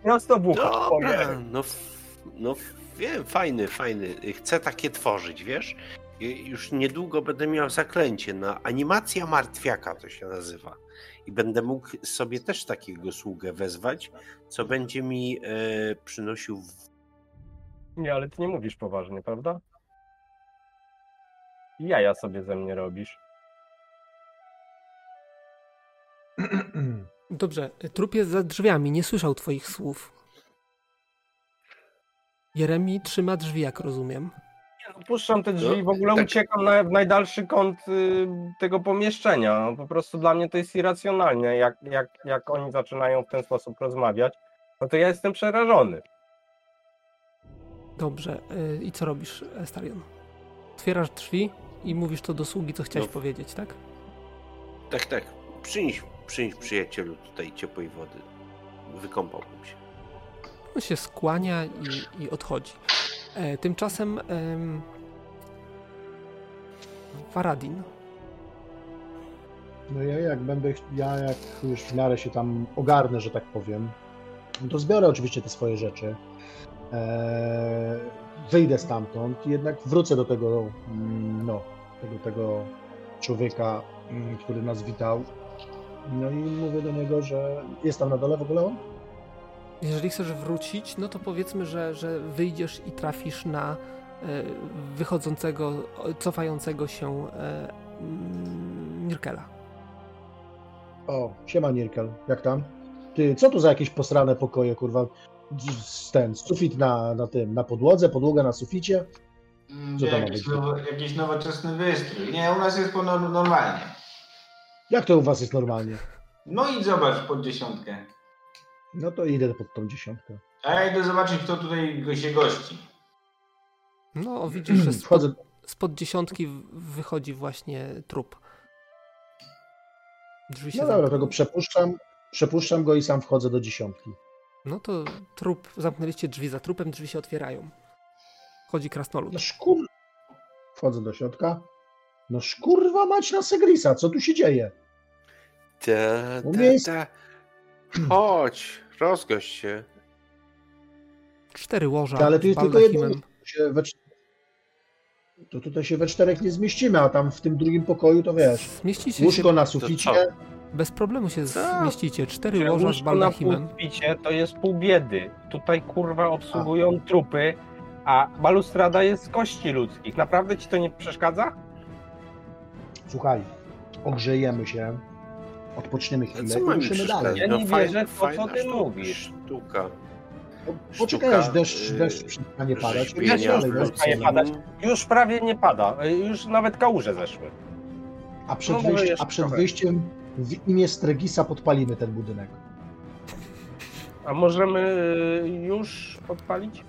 [SPEAKER 5] Prosto w ucho
[SPEAKER 3] Dobra, no, no wiem, fajny, fajny. Chcę takie tworzyć, wiesz? Już niedługo będę miał zaklęcie na animacja martwiaka to się nazywa. I będę mógł sobie też takiego sługę wezwać, co będzie mi e, przynosił w-
[SPEAKER 5] Nie, ale ty nie mówisz poważnie, prawda? Jaja sobie ze mnie robisz. <clears throat>
[SPEAKER 1] Dobrze, trup jest za drzwiami, nie słyszał twoich słów. Jeremi trzyma drzwi, jak rozumiem.
[SPEAKER 5] Nie, no, puszczam te drzwi i w ogóle
[SPEAKER 3] tak.
[SPEAKER 5] uciekam na, w najdalszy kąt y, tego pomieszczenia. No, po prostu dla mnie to jest irracjonalne. Jak, jak, jak oni zaczynają w ten sposób rozmawiać, no to ja jestem przerażony.
[SPEAKER 1] Dobrze, y, i co robisz, Estarion? Otwierasz drzwi i mówisz to do sługi, co chciałeś
[SPEAKER 3] No.
[SPEAKER 1] powiedzieć, tak?
[SPEAKER 3] Tak, tak. Przynieś, przynieś przyjacielu tutaj ciepłej wody. Wykąpałbym się.
[SPEAKER 1] On się skłania i, i odchodzi. E, tymczasem em, Faradin.
[SPEAKER 4] No ja jak będę, ja jak już w miarę się tam ogarnę, że tak powiem, no to zbiorę oczywiście te swoje rzeczy. Eee, wyjdę stamtąd i jednak wrócę do tego, mm, no, tego, tego człowieka, mm, który nas witał. No i mówię do niego, że jest tam na dole w ogóle on?
[SPEAKER 1] Jeżeli chcesz wrócić, no to powiedzmy, że, że wyjdziesz i trafisz na e, wychodzącego, cofającego się e, mm, Mirkela.
[SPEAKER 4] O, siema Nirkel, jak tam? Ty, co tu za jakieś posrane pokoje, kurwa? Ten, sufit na, na tym, na podłodze, podłoga na suficie?
[SPEAKER 2] Mm,
[SPEAKER 4] Co to ma
[SPEAKER 2] Jakiś,
[SPEAKER 4] być?
[SPEAKER 2] nowo, jakiś nowoczesny wystrój. Nie, u nas jest normalnie.
[SPEAKER 4] Jak to u was jest normalnie?
[SPEAKER 2] No i zobacz pod dziesiątkę.
[SPEAKER 4] No to idę pod tą dziesiątkę.
[SPEAKER 2] A ja idę zobaczyć, kto tutaj go- się gości.
[SPEAKER 1] No, widzisz, że spod, spod dziesiątki wychodzi właśnie trup. Drzwi się
[SPEAKER 4] no dobra, to
[SPEAKER 1] zamkną.
[SPEAKER 4] go przepuszczam, przepuszczam go i sam wchodzę do dziesiątki.
[SPEAKER 1] No to trup, zamknęliście drzwi za trupem, drzwi się otwierają. Wchodzi krasnolud.
[SPEAKER 4] No szkur... Wchodzę do środka. No szkurwa mać na Segrisa, co tu się dzieje?
[SPEAKER 3] Ta, ta, ta. Chodź, rozgość się.
[SPEAKER 1] Cztery łoża
[SPEAKER 4] Ale tu jest tylko jedno. Się To tutaj się we czterech nie zmieścimy, a tam w tym drugim pokoju to wiesz.
[SPEAKER 1] Zmieścicie się,
[SPEAKER 4] Łóżko na suficie.
[SPEAKER 1] Bez problemu się
[SPEAKER 3] Tak.
[SPEAKER 1] zmieścicie. Cztery
[SPEAKER 5] Że
[SPEAKER 1] łoża z baldachimem.
[SPEAKER 5] pulpicie to jest pół biedy. Tutaj kurwa obsługują trupy, a balustrada jest z kości ludzkich. Naprawdę ci to nie przeszkadza?
[SPEAKER 4] Słuchaj, ogrzejemy się, odpoczniemy
[SPEAKER 3] A
[SPEAKER 4] chwilę
[SPEAKER 3] co
[SPEAKER 4] i ruszymy dalej.
[SPEAKER 5] Ja nie
[SPEAKER 3] fajna-
[SPEAKER 5] wierzę w to, co ty
[SPEAKER 3] sztuka,
[SPEAKER 5] mówisz.
[SPEAKER 3] Sztuka.
[SPEAKER 4] Po- Poczekaj, aż deszcz,
[SPEAKER 3] yy,
[SPEAKER 4] deszcz przestanie padać. Dalej, no.
[SPEAKER 3] Lucynu.
[SPEAKER 5] padać. Już prawie nie pada. Już nawet kałuże zeszły.
[SPEAKER 4] A przed,
[SPEAKER 5] No, jeszcze
[SPEAKER 4] a przed wyjściem w imię Stregisa podpalimy ten budynek.
[SPEAKER 5] A możemy y, już odpalić?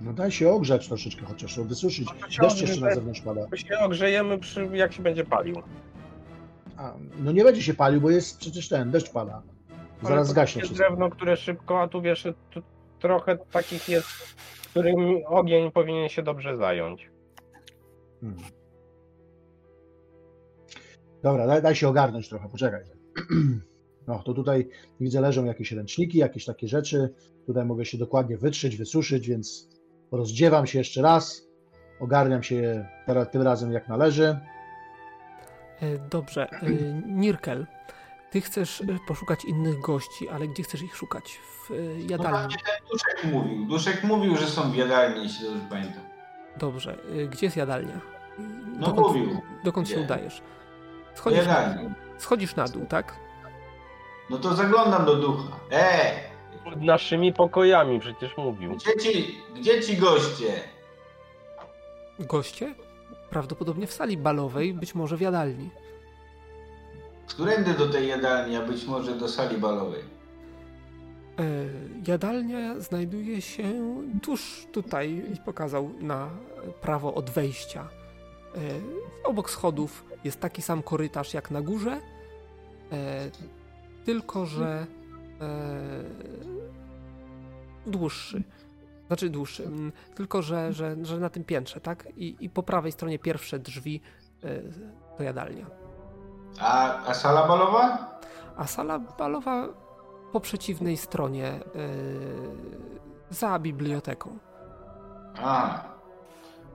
[SPEAKER 4] No daj się ogrzać troszeczkę chociaż, wysuszyć.
[SPEAKER 5] No się
[SPEAKER 4] Deszcz jeszcze na zewnątrz pada.
[SPEAKER 5] My się ogrzejemy przy, jak się będzie palił.
[SPEAKER 4] A, no nie będzie się palił, bo jest przecież ten, deszcz pada.
[SPEAKER 5] Ale
[SPEAKER 4] Zaraz
[SPEAKER 5] to
[SPEAKER 4] zgaśnie wszystko.
[SPEAKER 5] drewno, które szybko, a tu wiesz, tu trochę takich jest, którym ogień powinien się dobrze zająć.
[SPEAKER 4] Hmm. Dobra, daj, daj się ogarnąć trochę, poczekaj. <clears throat> No, to tutaj widzę leżą jakieś ręczniki, jakieś takie rzeczy. Tutaj mogę się dokładnie wytrzeć, wysuszyć, więc rozdziewam się jeszcze raz. Ogarniam się teraz, tym razem jak należy.
[SPEAKER 1] E, Dobrze. e, Nirkel, ty chcesz e, poszukać innych gości, ale gdzie chcesz ich szukać? W
[SPEAKER 2] No
[SPEAKER 1] jadalni.
[SPEAKER 2] właśnie ten Duszek mówił. Duszek mówił, że są w jadalni, jeśli dobrze pamiętam.
[SPEAKER 1] Dobrze. Gdzie jest jadalnia?
[SPEAKER 2] No mówił.
[SPEAKER 1] Dokąd się udajesz? Schodzisz na,
[SPEAKER 2] jadalni.
[SPEAKER 1] schodzisz na dół, tak?
[SPEAKER 2] No to zaglądam do ducha. E,
[SPEAKER 5] Pod naszymi pokojami przecież mówił.
[SPEAKER 2] gdzie ci, gdzie ci goście?
[SPEAKER 1] Goście? Prawdopodobnie w sali balowej, być może w jadalni.
[SPEAKER 2] Którędy do tej jadalni, a być może do sali balowej?
[SPEAKER 1] E, Jadalnia znajduje się tuż tutaj i pokazał na prawo od wejścia. E, Obok schodów jest taki sam korytarz jak na górze, e, tylko że e, dłuższy. Znaczy dłuższy, mm, tylko że, że, że na tym piętrze, tak? I, I po prawej stronie pierwsze drzwi to jadalnia.
[SPEAKER 2] A, a sala balowa?
[SPEAKER 1] A sala balowa po przeciwnej stronie za biblioteką.
[SPEAKER 2] A,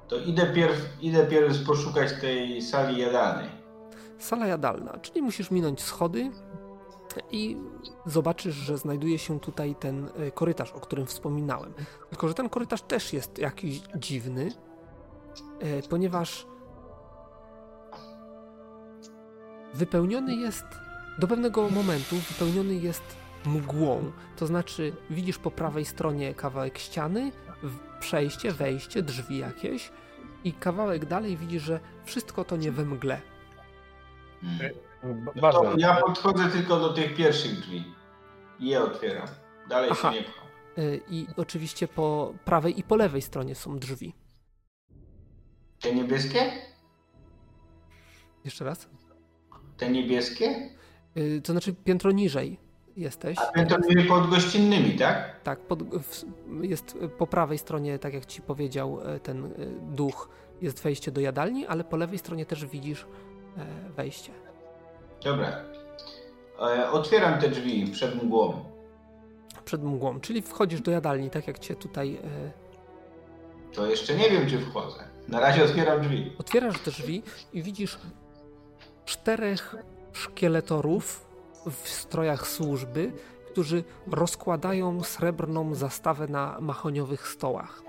[SPEAKER 2] to idę pierw, idę pierw poszukać tej sali jadalnej.
[SPEAKER 1] Sala jadalna, czyli musisz minąć schody i zobaczysz, że znajduje się tutaj ten y, korytarz, o którym wspominałem. Tylko, że ten korytarz też jest jakiś dziwny, y, ponieważ wypełniony jest do pewnego momentu wypełniony jest mgłą. To znaczy widzisz po prawej stronie kawałek ściany, przejście, wejście, drzwi jakieś i kawałek dalej widzisz, że wszystko to nie we mgle.
[SPEAKER 2] Hmm. No to ja podchodzę tylko do tych pierwszych drzwi i je otwieram. Dalej
[SPEAKER 1] Aha.
[SPEAKER 2] się nie pcham.
[SPEAKER 1] Y, I oczywiście po prawej i po lewej stronie są drzwi.
[SPEAKER 2] Te niebieskie?
[SPEAKER 1] Jeszcze raz.
[SPEAKER 2] Te niebieskie?
[SPEAKER 1] Y, To znaczy piętro niżej jesteś.
[SPEAKER 2] A mieli pod gościnnymi, tak?
[SPEAKER 1] Tak, pod, jest po prawej stronie, tak jak ci powiedział e, ten e, duch, jest wejście do jadalni, ale po lewej stronie też widzisz e, wejście.
[SPEAKER 2] Dobra. E, otwieram te drzwi przed mgłą.
[SPEAKER 1] Przed mgłą, czyli wchodzisz do jadalni, tak jak cię tutaj. E,
[SPEAKER 2] To jeszcze nie wiem, czy wchodzę. Na razie otwieram drzwi.
[SPEAKER 1] otwierasz drzwi i widzisz czterech szkieletorów w strojach służby, którzy rozkładają srebrną zastawę na mahoniowych stołach.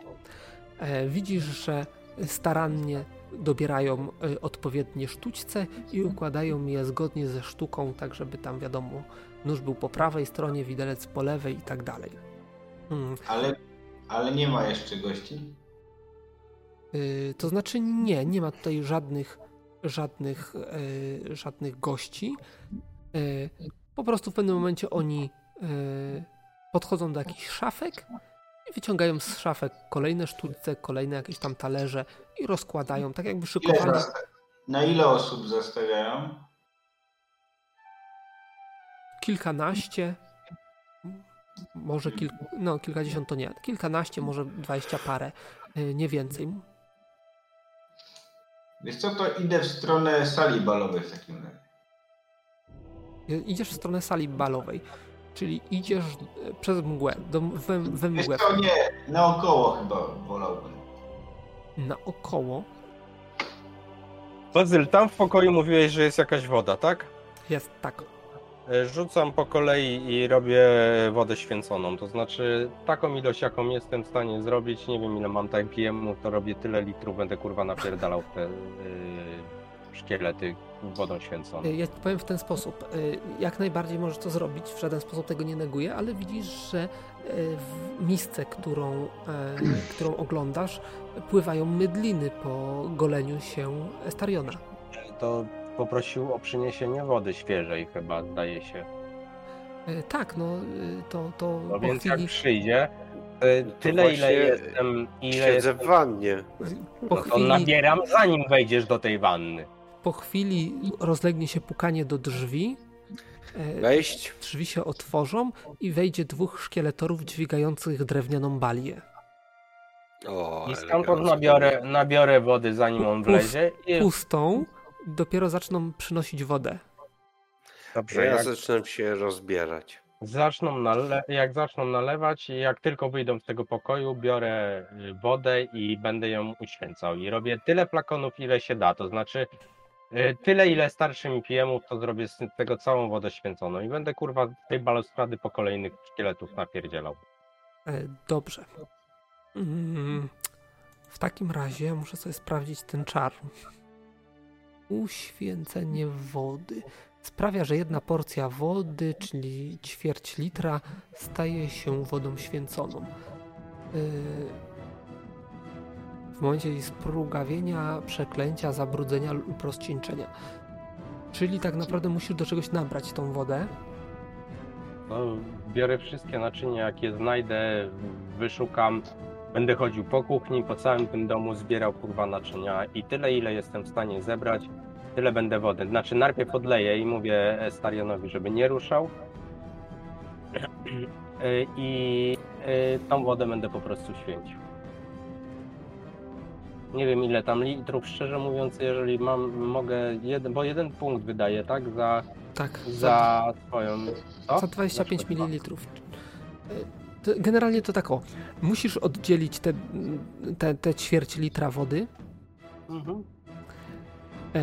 [SPEAKER 1] E, widzisz, że starannie dobierają e, odpowiednie sztućce i układają je zgodnie ze sztuką, tak żeby tam wiadomo, nóż był po prawej stronie, widelec po lewej i tak dalej. Mm,
[SPEAKER 2] Ale, ale nie ma jeszcze gości.
[SPEAKER 1] y, to znaczy nie, nie ma tutaj żadnych żadnych, e, żadnych gości. E, po prostu w pewnym momencie oni e, podchodzą do jakichś szafek i wyciągają z szafek kolejne sztućce, kolejne jakieś tam talerze i rozkładają, tak jakby szykowali
[SPEAKER 2] na ile osób zastawiają?
[SPEAKER 1] kilkanaście, może kil, no kilkadziesiąt to nie, kilkanaście, może dwadzieścia parę, e, nie więcej.
[SPEAKER 2] Wiesz co, to idę w stronę sali balowej w takim razie.
[SPEAKER 1] Idziesz w stronę sali balowej, czyli idziesz e, przez mgłę, do, we, we
[SPEAKER 2] Wiesz
[SPEAKER 1] mgłę,
[SPEAKER 2] co, nie, naokoło chyba wolałbym.
[SPEAKER 1] naokoło
[SPEAKER 5] Bazyl, tam w pokoju mówiłeś, że jest jakaś woda, tak?
[SPEAKER 1] jest tak,
[SPEAKER 5] E, Rzucam po kolei i robię wodę święconą. To znaczy taką ilość, jaką jestem w stanie zrobić. Nie wiem ile mam time PM-ów, to robię tyle litrów, będę kurwa napierdalał w te yy, szkielety wodą święconą.
[SPEAKER 1] Ja ci powiem w ten sposób. y, Jak najbardziej możesz to zrobić, w żaden sposób tego nie neguję, ale widzisz, że y, w misce, którą, e, którą <clears throat> oglądasz, pływają mydliny po goleniu się Estariona.
[SPEAKER 5] To poprosił o przyniesienie wody świeżej chyba, zdaje się.
[SPEAKER 1] Tak, no y, to, to
[SPEAKER 5] No więc
[SPEAKER 1] chwili,
[SPEAKER 5] jak przyjdzie, tyle ile jestem, ile
[SPEAKER 3] Siedzę
[SPEAKER 5] jestem,
[SPEAKER 3] w wannie.
[SPEAKER 1] po
[SPEAKER 5] no to
[SPEAKER 1] chwili,
[SPEAKER 5] nabieram zanim wejdziesz do tej wanny.
[SPEAKER 1] Po chwili rozlegnie się pukanie do drzwi. e,
[SPEAKER 3] Wejść?
[SPEAKER 1] Drzwi się otworzą i wejdzie dwóch szkieletorów dźwigających drewnianą balię.
[SPEAKER 3] O,
[SPEAKER 5] I stamtąd nabiorę, nabiorę wody zanim on wlezie i
[SPEAKER 1] Pustą dopiero zaczną przynosić wodę.
[SPEAKER 5] dobrze,
[SPEAKER 3] Ja
[SPEAKER 5] jak
[SPEAKER 3] zaczynam się rozbierać.
[SPEAKER 5] zaczną, nale- jak zaczną nalewać jak tylko wyjdą z tego pokoju, biorę y, wodę i będę ją uświęcał. I robię tyle flakonów, ile się da. To znaczy tyle, ile starszy mi PM-ów, to zrobię z tego całą wodę święconą. I będę kurwa tej balustrady po kolejnych szkieletów napierdzielał.
[SPEAKER 1] E, Dobrze. Mm, W takim razie muszę sobie sprawdzić ten czar. Uświęcenie wody. Sprawia, że jedna porcja wody, czyli ćwierć litra, staje się wodą święconą. E, W momencie jej sprugawienia, przeklęcia, zabrudzenia lub rozcieńczenia. Czyli tak naprawdę musisz do czegoś nabrać tą wodę.
[SPEAKER 5] No, biorę wszystkie naczynia, jakie znajdę, wyszukam. Będę chodził po kuchni, po całym tym domu, zbierał kurwa naczynia i tyle, ile jestem w stanie zebrać, tyle będę wody. Znaczy najpierw odleję i mówię Starionowi, żeby nie ruszał. <clears throat> I y, tą wodę będę po prostu święcił. Nie wiem ile tam litrów, szczerze mówiąc, jeżeli mam, mogę jeden, bo jeden punkt wydaję, tak? Za,
[SPEAKER 1] Tak, za,
[SPEAKER 5] za swoją. Co?
[SPEAKER 1] za 25
[SPEAKER 5] Za swoją.
[SPEAKER 1] ml. Generalnie to tak o, musisz oddzielić te, te, te ćwierć litra wody
[SPEAKER 5] Mhm.
[SPEAKER 1] e,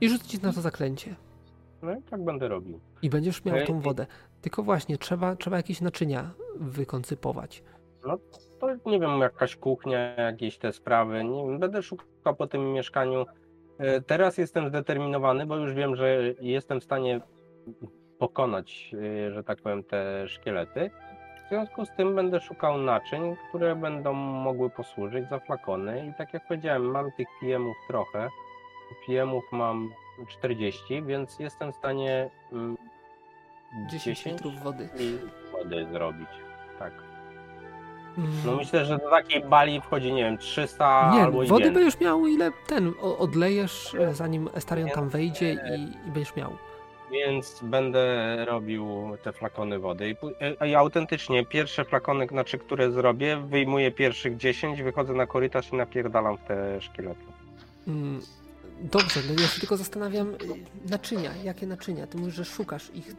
[SPEAKER 1] i rzucić na to zaklęcie.
[SPEAKER 5] No i tak będę robił.
[SPEAKER 1] I będziesz miał
[SPEAKER 5] Ej,
[SPEAKER 1] tą wodę. Tylko właśnie, trzeba, trzeba jakieś naczynia wykoncypować.
[SPEAKER 5] To nie wiem, jakaś kuchnia, jakieś te sprawy. Nie wiem, będę szukał po tym mieszkaniu. E, Teraz jestem zdeterminowany, bo już wiem, że jestem w stanie pokonać, e, że tak powiem, te szkielety. W związku z tym będę szukał naczyń, które będą mogły posłużyć za flakony. I tak jak powiedziałem, mam tych PM-ów trochę. PM-ów mam 40, więc jestem w stanie mm,
[SPEAKER 1] 10 litrów wody.
[SPEAKER 5] wody zrobić. Tak. No myślę, że do takiej bali wchodzi, nie wiem, 300
[SPEAKER 1] Nie,
[SPEAKER 5] albo i
[SPEAKER 1] wody
[SPEAKER 5] więcej.
[SPEAKER 1] będziesz miał ile ten odlejesz, e, zanim Estarion tam wejdzie i, i będziesz miał.
[SPEAKER 5] Więc będę robił te flakony wody. I, pu- e, I autentycznie pierwsze flakony, znaczy, które zrobię, wyjmuję pierwszych 10, wychodzę na korytarz i napierdalam w te szkielety.
[SPEAKER 1] Mm, Dobrze, no ja się tylko zastanawiam, y, naczynia, jakie naczynia? Ty mówisz, że szukasz ich.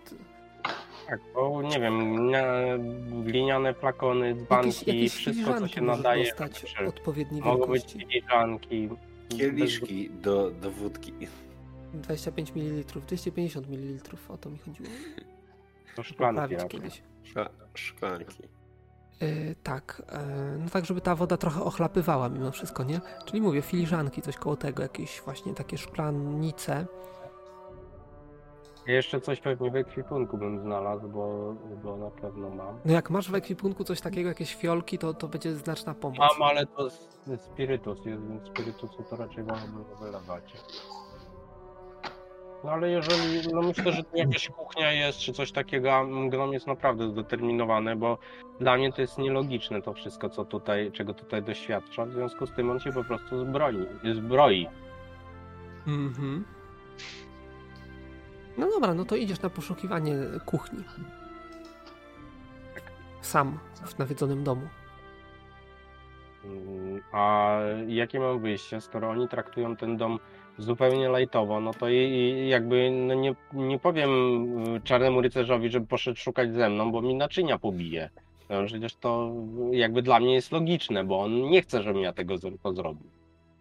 [SPEAKER 5] Tak, bo nie wiem, gliniane flakony,
[SPEAKER 1] Jakieś,
[SPEAKER 5] dzbanki,
[SPEAKER 1] jakieś
[SPEAKER 5] wszystko co się nadaje.
[SPEAKER 1] dostać odpowiedniej
[SPEAKER 5] Mogą być filiżanki.
[SPEAKER 3] Kieliszki do, do wódki.
[SPEAKER 1] 25 ml, 250 ml, o to mi chodziło.
[SPEAKER 5] To szklanki
[SPEAKER 1] kiedyś.
[SPEAKER 3] Szklanki.
[SPEAKER 1] E, tak, e, no tak, żeby ta woda trochę ochlapywała mimo wszystko, nie? Czyli mówię, filiżanki, coś koło tego, jakieś właśnie takie szklanice.
[SPEAKER 5] Jeszcze coś pewnie w ekwipunku bym znalazł, bo, bo na pewno mam.
[SPEAKER 1] No jak masz w ekwipunku coś takiego, jakieś fiolki, to, to będzie znaczna pomoc.
[SPEAKER 5] Mam, ale to s- spirytus jest, więc spirytusu to raczej wolałbym wylewać. No ale jeżeli, no myślę, że tu jakaś kuchnia jest, czy coś takiego, a Gnom jest naprawdę zdeterminowany, bo dla mnie to jest nielogiczne to wszystko, co tutaj, czego tutaj doświadcza, w związku z tym on się po prostu zbroi, zbroi.
[SPEAKER 1] Mhm. No dobra, no to idziesz na poszukiwanie kuchni. Sam, w nawiedzonym domu.
[SPEAKER 5] Mm, A jakie mam wyjście, skoro oni traktują ten dom zupełnie lajtowo, no to i- i jakby no nie, nie powiem y, czarnemu rycerzowi, żeby poszedł szukać ze mną, bo mi naczynia pobije. No, przecież to jakby dla mnie jest logiczne, bo on nie chce, żebym ja tego to zrobił.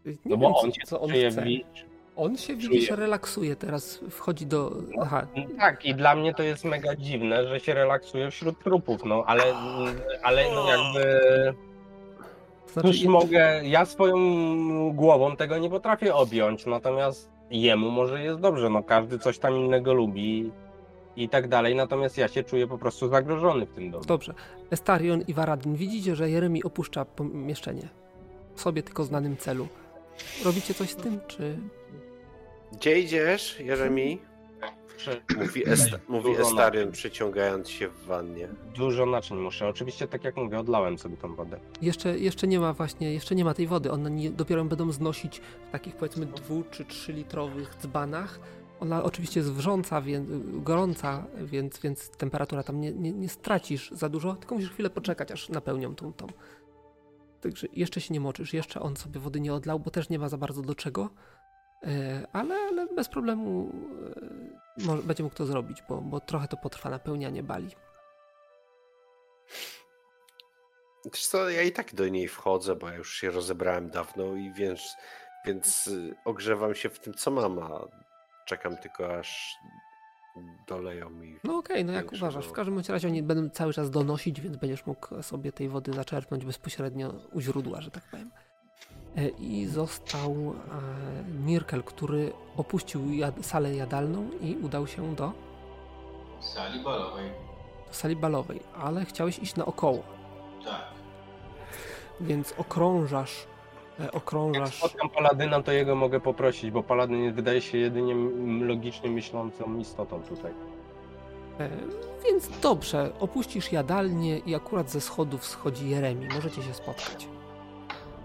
[SPEAKER 1] Nie
[SPEAKER 5] No bo
[SPEAKER 1] wiem,
[SPEAKER 5] on się
[SPEAKER 1] co on chce. On się
[SPEAKER 5] czuje.
[SPEAKER 1] widzisz, relaksuje teraz, wchodzi do... Aha,
[SPEAKER 5] Tak, i dla mnie to jest mega dziwne, że się relaksuje wśród trupów, no ale, ale no jakby...
[SPEAKER 1] znaczy,
[SPEAKER 5] Cóż mogę, ja swoją głową tego nie potrafię objąć, natomiast jemu może jest dobrze, no każdy coś tam innego lubi i tak dalej, natomiast ja się czuję po prostu zagrożony w tym domu.
[SPEAKER 1] Dobrze. Estarion i Varadin, widzicie, że Jeremi opuszcza pomieszczenie. W sobie tylko znanym celu. Robicie coś z tym, czy...
[SPEAKER 3] Gdzie idziesz, Jeremi? Mówi, Est- mówi przyciągając się w wannie.
[SPEAKER 5] Dużo naczyń muszę, oczywiście tak jak mówię, odlałem sobie tą wodę.
[SPEAKER 1] Jeszcze, jeszcze nie ma właśnie, jeszcze nie ma tej wody. One nie, dopiero będą znosić w takich powiedzmy dwu czy trzy litrowych dzbanach. Ona oczywiście jest wrząca, więc, gorąca, więc, więc temperatura tam nie, nie, nie stracisz za dużo, tylko musisz chwilę poczekać, aż napełnią tą tą. Także jeszcze się nie moczysz, jeszcze on sobie wody nie odlał, bo też nie ma za bardzo do czego. E, Ale, ale bez problemu e, może, będzie mógł to zrobić, bo, bo trochę to potrwa napełnianie bali.
[SPEAKER 3] Wiesz co, ja i tak do niej wchodzę, bo ja już się rozebrałem dawno i więc, więc y, ogrzewam się w tym, co mam, a czekam tylko aż doleją mi.
[SPEAKER 1] No okej, no jak uważasz. W każdym razie oni będą cały czas donosić, więc będziesz mógł sobie tej wody zaczerpnąć bezpośrednio u źródła, że tak powiem. E, I został e, Mirkel, który opuścił jad salę jadalną i udał się do,
[SPEAKER 2] W sali balowej.
[SPEAKER 1] do sali balowej, ale chciałeś iść naokoło,
[SPEAKER 2] Tak.
[SPEAKER 1] więc okrążasz, e,
[SPEAKER 5] Jak
[SPEAKER 1] okrążasz,
[SPEAKER 5] spotkam paladyna, to jego mogę poprosić, bo paladyn wydaje się jedynie logicznie myślącą istotą tutaj.
[SPEAKER 1] e, więc dobrze, opuścisz jadalnię i akurat ze schodów schodzi Jeremi, możecie się spotkać.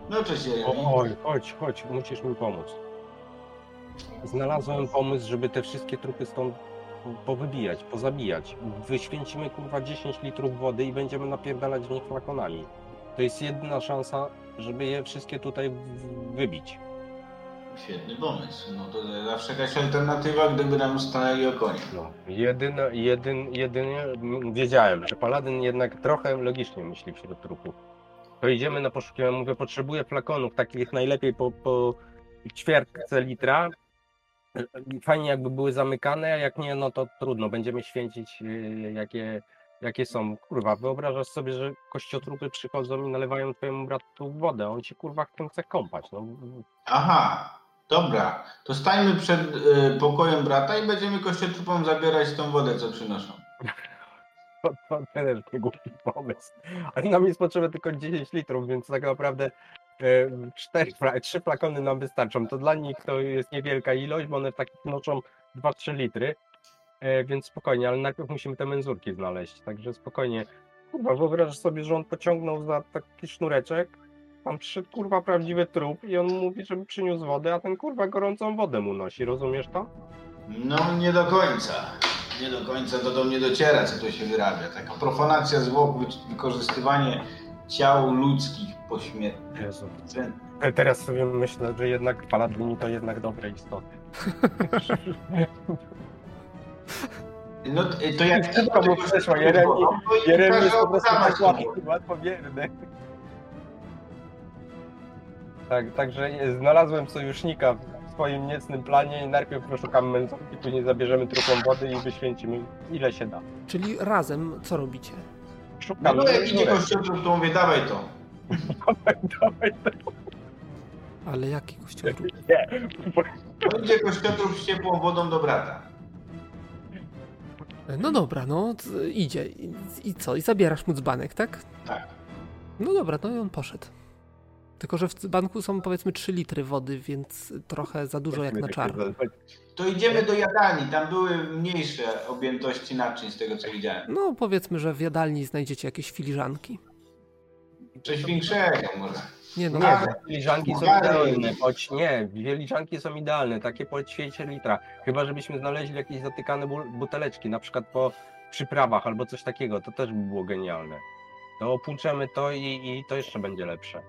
[SPEAKER 2] No cześć.
[SPEAKER 5] Oj, chodź, chodź, musisz mi pomóc. Znalazłem pomysł, żeby te wszystkie trupy stąd powybijać, pozabijać. Wyświęcimy kurwa 10 litrów wody i będziemy napierdalać w nich flakonami. To jest jedyna szansa, żeby je wszystkie tutaj w- wybić.
[SPEAKER 2] Świetny pomysł. No to zawsze jakaś alternatywa, gdyby nam stanęli o konie.
[SPEAKER 5] No, jedyne, jedyn, jedynie m, wiedziałem, że Paladyn jednak trochę logicznie myśli wśród trupów. To idziemy na poszukiwania, mówię, potrzebuję flakonów, takich najlepiej po, po ćwiertce litra. Fajnie jakby były zamykane, a jak nie, no to trudno, będziemy święcić yy, jakie, jakie są. Kurwa, wyobrażasz sobie, że kościotrupy przychodzą i nalewają twojemu bratu wodę, on się kurwa chce kąpać. No,
[SPEAKER 2] Aha, dobra. To stańmy przed y, pokojem brata i będziemy kościotrupom zabierać tą wodę, co przynoszą. <laughs>
[SPEAKER 5] To, to też nie głupi pomysł. Ale nam jest potrzebne tylko 10 litrów, więc tak naprawdę e, cztery, trzy flakony nam wystarczą. To dla nich to jest niewielka ilość, bo one takich noszą 2-3 litry. E, więc spokojnie, ale najpierw musimy te menzurki znaleźć. Także spokojnie. Kurwa, wyobrażasz sobie, że on pociągnął za taki sznureczek, tam przyszedł kurwa prawdziwy trup i on mówi, żeby przyniósł wodę, a ten kurwa gorącą wodę mu nosi, rozumiesz to?
[SPEAKER 2] No nie do końca. Nie do końca to do mnie dociera, co to się wyrabia. Taka profanacja zwłok, wy- wykorzystywanie ciał ludzkich pośmiertnie.
[SPEAKER 5] Jezu. E, Teraz sobie myślę, że jednak paladyni to jednak dobre istoty. <laughs>
[SPEAKER 2] No t- to jak
[SPEAKER 5] Wszystko mu przeszło, Jeremi- Jeremy jest po prostu tak łatwo, łatwowierny. Tak, także znalazłem sojusznika swoim niecnym planie i najpierw poszukamy mężowki, później zabierzemy trupą wody i wyświęcimy ile się da.
[SPEAKER 1] Czyli razem co robicie?
[SPEAKER 2] No
[SPEAKER 5] Szukamy
[SPEAKER 2] to jak idzie kościotrup, to mówię, dawaj to.
[SPEAKER 5] Dawaj,
[SPEAKER 1] Ale jaki kościotrup?
[SPEAKER 5] nie.
[SPEAKER 2] To idzie kościotrup z ciepłą wodą do brata.
[SPEAKER 1] No dobra, no t- idzie. I, I co? I zabierasz mu dzbanek, tak?
[SPEAKER 2] Tak.
[SPEAKER 1] No dobra, no i on poszedł. Tylko, że w dzbanku są powiedzmy 3 litry wody, więc trochę za dużo jak na czar.
[SPEAKER 2] To idziemy do jadalni, tam były mniejsze objętości naczyń z tego co widziałem.
[SPEAKER 1] No powiedzmy, że w jadalni znajdziecie jakieś filiżanki.
[SPEAKER 2] Coś większego może.
[SPEAKER 1] Nie no,
[SPEAKER 5] Nie,
[SPEAKER 2] Ale-
[SPEAKER 5] filiżanki są idealne, choć nie, filiżanki są idealne, takie po ćwiecie litra. Chyba żebyśmy znaleźli jakieś zatykane bu- buteleczki, na przykład po przyprawach albo coś takiego, to też by było genialne. To opłuczemy to i, i to jeszcze będzie lepsze.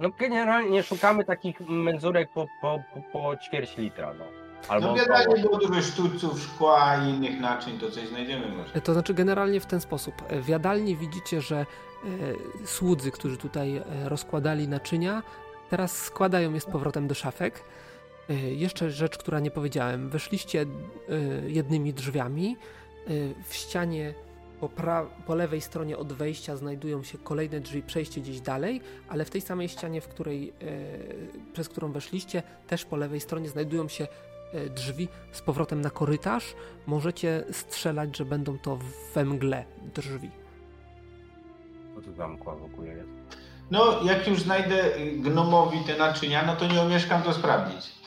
[SPEAKER 5] No generalnie szukamy takich menzurek po, po, po, po ćwierć litra, no. Albo
[SPEAKER 2] No w jadalni było dużo sztućców, szkła i innych naczyń, to coś znajdziemy może.
[SPEAKER 1] To znaczy generalnie w ten sposób. W jadalni widzicie, że e, słudzy, którzy tutaj e, rozkładali naczynia, teraz składają je z powrotem do szafek. E, jeszcze rzecz, która nie powiedziałem. Weszliście e, jednymi drzwiami. E, w ścianie po, pra- po lewej stronie od wejścia znajdują się kolejne drzwi, przejście gdzieś dalej, ale w tej samej ścianie, w której, e, przez którą weszliście, też po lewej stronie znajdują się e, drzwi z powrotem na korytarz. Możecie strzelać, że będą to we mgle drzwi.
[SPEAKER 5] Co tu zamkła w ogóle jest?
[SPEAKER 2] No jak już znajdę y, gnomowi te naczynia, no to nie omieszkam to sprawdzić.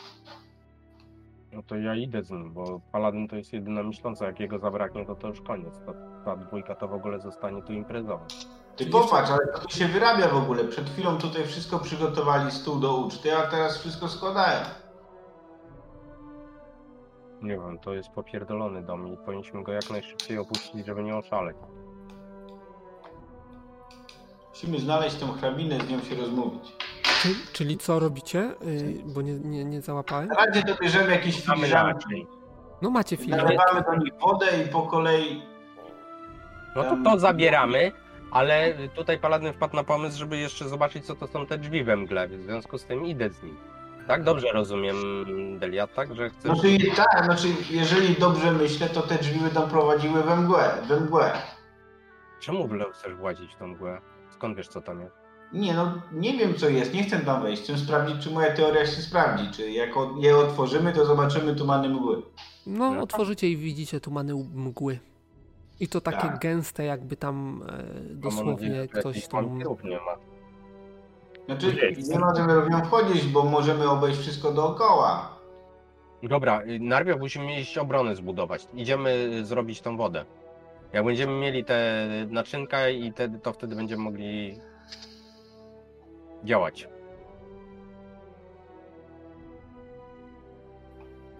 [SPEAKER 5] No to ja idę z nim, bo Paladin to jest jedyna myśląca, jak jego zabraknie, to to już koniec. Ta, ta dwójka to w ogóle zostanie tu imprezować.
[SPEAKER 2] Ty popatrz, ale to się wyrabia w ogóle. Przed chwilą tutaj wszystko przygotowali, stół do uczty, a teraz wszystko składają.
[SPEAKER 5] Nie wiem, to jest popierdolony dom i powinniśmy go jak najszybciej opuścić, żeby nie oszaleć.
[SPEAKER 2] Musimy znaleźć tą hrabinę, z nią się rozmówić.
[SPEAKER 1] Czyli, czyli co robicie? Yy, bo nie, nie, nie załapałem.
[SPEAKER 2] Na razie to bierzemy jakieś filiżanki.
[SPEAKER 1] No macie filiżanki.
[SPEAKER 2] nalewamy do nich wodę i po kolei...
[SPEAKER 5] No to to zabieramy, ale tutaj Paladin wpadł na pomysł, żeby jeszcze zobaczyć, co to są te drzwi we mgle, w związku z tym idę z nim. Tak dobrze rozumiem, Delia, tak? Że chcesz...
[SPEAKER 2] Znaczy, tak, znaczy, jeżeli dobrze myślę, to te drzwi będą prowadziły we mgłę, we mgłę.
[SPEAKER 5] Czemu w ogóle chcesz włazić w tą mgłę? Skąd wiesz, co tam jest?
[SPEAKER 2] Nie, no nie wiem co jest, nie chcę tam wejść. Chcę sprawdzić, czy moja teoria się sprawdzi. Czy jak je otworzymy, to zobaczymy tumany mgły.
[SPEAKER 1] No,
[SPEAKER 5] No.
[SPEAKER 1] otworzycie i widzicie tumany mgły. I to takie
[SPEAKER 2] Tak.
[SPEAKER 1] gęste, jakby tam e, dosłownie ktoś tam...
[SPEAKER 5] Nie ma.
[SPEAKER 2] Znaczy, nie ma, że my robią wchodzić, bo możemy obejść wszystko dookoła.
[SPEAKER 5] Dobra, y, najpierw musimy iść obronę zbudować. Idziemy y, zrobić tą wodę. Jak będziemy mieli te naczynka i te, to wtedy będziemy mogli działać.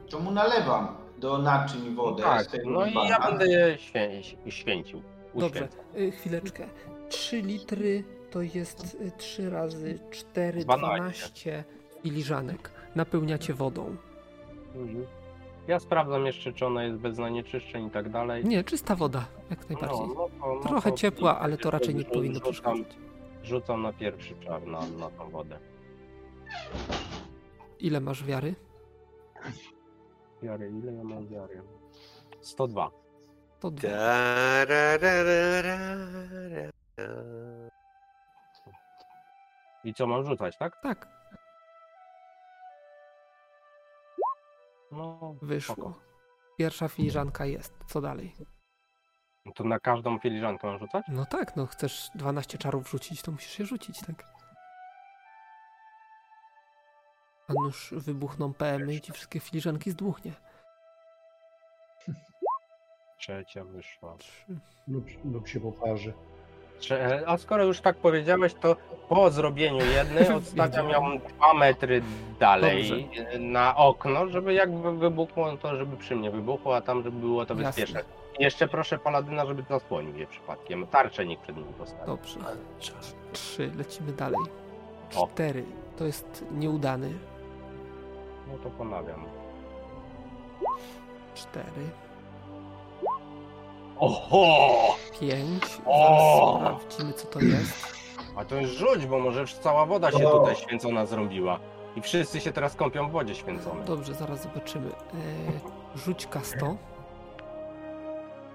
[SPEAKER 2] To mu nalewam. Do naczyń wodę. z
[SPEAKER 5] Tak,
[SPEAKER 2] tego
[SPEAKER 5] no i ja będę je świę, święcił.
[SPEAKER 1] Dobrze,
[SPEAKER 5] Uświęcę.
[SPEAKER 1] y, chwileczkę. 3 litry to jest 3 razy 4,
[SPEAKER 5] 12.
[SPEAKER 1] 12 filiżanek. Napełniacie wodą.
[SPEAKER 5] Mhm. Ja sprawdzam jeszcze, czy ona jest bez zanieczyszczeń i tak dalej.
[SPEAKER 1] Nie, czysta woda, jak najbardziej.
[SPEAKER 5] No, no to, no
[SPEAKER 1] Trochę
[SPEAKER 5] to-
[SPEAKER 1] ciepła, ale to raczej nie powinno
[SPEAKER 5] rzucam,
[SPEAKER 1] przeszkadzać.
[SPEAKER 5] rzucam na pierwszy czar na, na tą wodę.
[SPEAKER 1] Ile masz wiary?
[SPEAKER 5] Wiary, ile ja mam wiary? 102.
[SPEAKER 1] To dwa.
[SPEAKER 3] Tararararara.
[SPEAKER 5] I co mam rzucać, tak?
[SPEAKER 1] Tak,
[SPEAKER 5] No,
[SPEAKER 1] wyszło.
[SPEAKER 5] Spoko.
[SPEAKER 1] Pierwsza filiżanka jest. Co dalej?
[SPEAKER 5] to na każdą filiżankę mam rzucać?
[SPEAKER 1] No tak, no chcesz 12 czarów rzucić, to musisz je rzucić, tak? A nuż wybuchną PM i ci wszystkie filiżanki zdmuchnie.
[SPEAKER 5] Trzecia wyszła.
[SPEAKER 1] Trzy.
[SPEAKER 4] Lub, lub się poparzy.
[SPEAKER 5] Trze- A skoro już tak powiedziałeś, to po zrobieniu jednej <laughs> odstawiam ją 2 metry dalej na okno, żeby jak wy- wybuchło, to żeby przy mnie wybuchło, a tam żeby było to
[SPEAKER 1] Jasne.
[SPEAKER 5] bezpieczne. Jeszcze proszę paladyna, żeby zasłonił je przypadkiem. Tarczę niech przed nim postawi.
[SPEAKER 1] Dobrze. Trzy, lecimy dalej.
[SPEAKER 5] O.
[SPEAKER 1] Cztery, to jest nieudany.
[SPEAKER 5] No to ponawiam.
[SPEAKER 1] Cztery,
[SPEAKER 5] Oho!
[SPEAKER 1] pięć.
[SPEAKER 5] O!
[SPEAKER 1] Zaraz sprawdzimy, co to jest.
[SPEAKER 5] A to już rzuć, bo może już cała woda się tutaj święcona zrobiła. I wszyscy się teraz kąpią w wodzie święconej.
[SPEAKER 1] Dobrze, zaraz zobaczymy. E, rzuć kasto.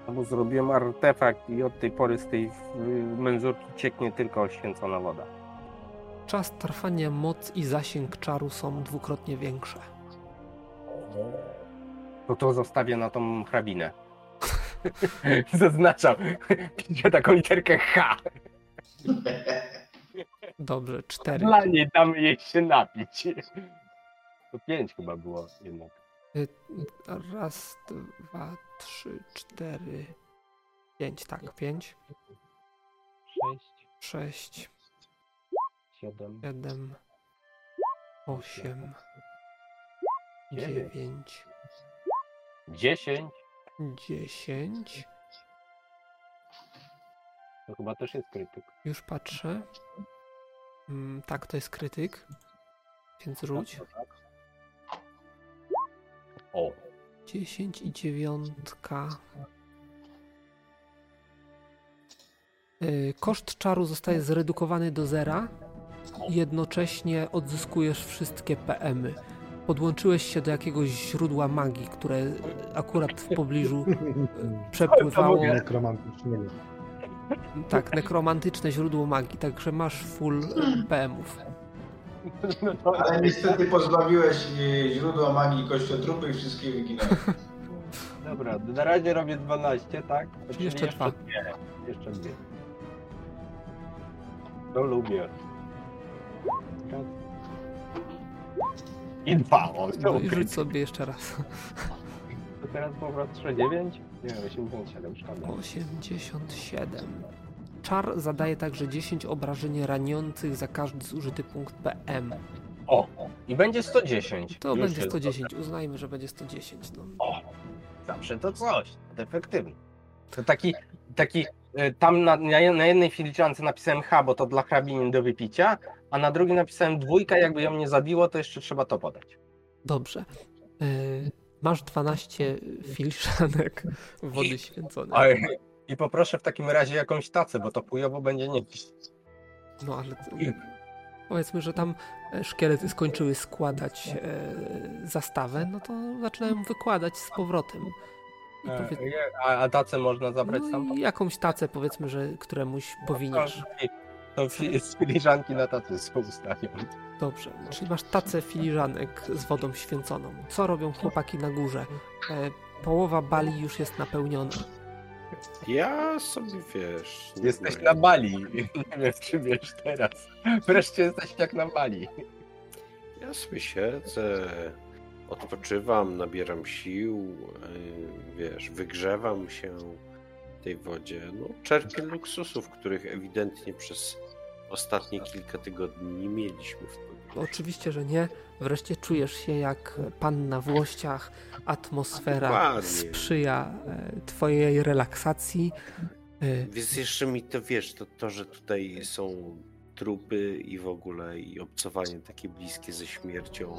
[SPEAKER 5] Bo zrobiłem artefakt i od tej pory z tej y, menzurki cieknie tylko święcona woda.
[SPEAKER 1] Czas trwania, moc i zasięg czaru są dwukrotnie większe.
[SPEAKER 5] To to zostawię na tą hrabinę. <laughs> Zaznaczam. Piszę taką literkę H.
[SPEAKER 1] Dobrze, cztery.
[SPEAKER 5] Dla niej damy jej się napić. To pięć chyba było jednak.
[SPEAKER 1] Y, Raz, dwa, trzy, cztery, pięć, tak, pięć,
[SPEAKER 5] Sześć,
[SPEAKER 1] sześć,
[SPEAKER 5] siedem,
[SPEAKER 1] siedem, osiem,
[SPEAKER 5] Dziewięć.
[SPEAKER 1] dziewięć,
[SPEAKER 5] dziesięć.
[SPEAKER 1] dziesięć.
[SPEAKER 5] To chyba też jest krytyk.
[SPEAKER 1] Już patrzę. Mm, tak, to jest krytyk. Więc rzuć.
[SPEAKER 5] O,
[SPEAKER 1] 10 i dziewiątka. Y, Koszt czaru zostaje zredukowany do zera. I Jednocześnie odzyskujesz wszystkie PM-y. Podłączyłeś się do jakiegoś źródła magii, które akurat w pobliżu y, <laughs> przepływało.
[SPEAKER 4] Nekromantycznego.
[SPEAKER 1] Tak, nekromantyczne źródło magii, także masz full PM-ów. <laughs>
[SPEAKER 2] Ale niestety pozbawiłeś e, źródła magii kościotrupy i wszystkie wyginęły. <laughs>
[SPEAKER 5] dobra, na razie robię 12, tak?
[SPEAKER 1] Jeszcze dwa.
[SPEAKER 5] Dwie. Jeszcze dwie. To lubię. I dwa, o,
[SPEAKER 1] No i rzuć sobie jeszcze raz.
[SPEAKER 5] To teraz po prostu 9? Nie, 87, szkoda.
[SPEAKER 1] 87. Czar zadaje także 10 obrażeń raniących za każdy zużyty punkt PM.
[SPEAKER 5] O, i będzie 110.
[SPEAKER 1] To
[SPEAKER 5] Już
[SPEAKER 1] będzie
[SPEAKER 5] jest
[SPEAKER 1] 110. Uznajmy, że będzie 110. No.
[SPEAKER 5] O, zawsze to coś, to efektywny. To taki, taki y, tam na, na je- na jednej filiżance napisałem H, bo to dla hrabiny do wypicia, a na drugiej napisałem dwójka, jakby ją nie zabiło, to jeszcze trzeba to podać.
[SPEAKER 1] Dobrze. Y, masz 12 filiżanek wody święconej.
[SPEAKER 5] I poproszę w takim razie jakąś tacę, bo to chujowo będzie nie.
[SPEAKER 1] No ale to, powiedzmy, że tam e, szkielety skończyły składać e, zastawę, no to zaczynają wykładać z powrotem. I powie...
[SPEAKER 5] A, a tacę można zabrać
[SPEAKER 1] no
[SPEAKER 5] tam?
[SPEAKER 1] i jakąś tacę powiedzmy, że któremuś powiniesz.
[SPEAKER 5] To fi- z filiżanki na tacy są ustawione.
[SPEAKER 1] Dobrze, czyli masz tacę filiżanek z wodą święconą. Co robią chłopaki na górze? E, połowa bali już jest napełniona.
[SPEAKER 3] Ja sobie wiesz. nie
[SPEAKER 5] Jesteś
[SPEAKER 3] wiem.
[SPEAKER 5] na Bali. <laughs> Nie wiem, czy wiesz teraz. Wreszcie jesteś jak na Bali.
[SPEAKER 3] Ja sobie siedzę, odpoczywam, nabieram sił, yy, wiesz, wygrzewam się w tej wodzie. No, czerpię luksusów, których ewidentnie przez ostatnie kilka tygodni nie mieliśmy w pobliżu.
[SPEAKER 1] Oczywiście, że nie. Wreszcie czujesz się jak panna w łościach. Atmosfera
[SPEAKER 3] Dokładnie.
[SPEAKER 1] sprzyja e, twojej relaksacji. E,
[SPEAKER 3] Więc jeszcze mi to wiesz, to, to, że tutaj są trupy i w ogóle i obcowanie takie bliskie ze śmiercią,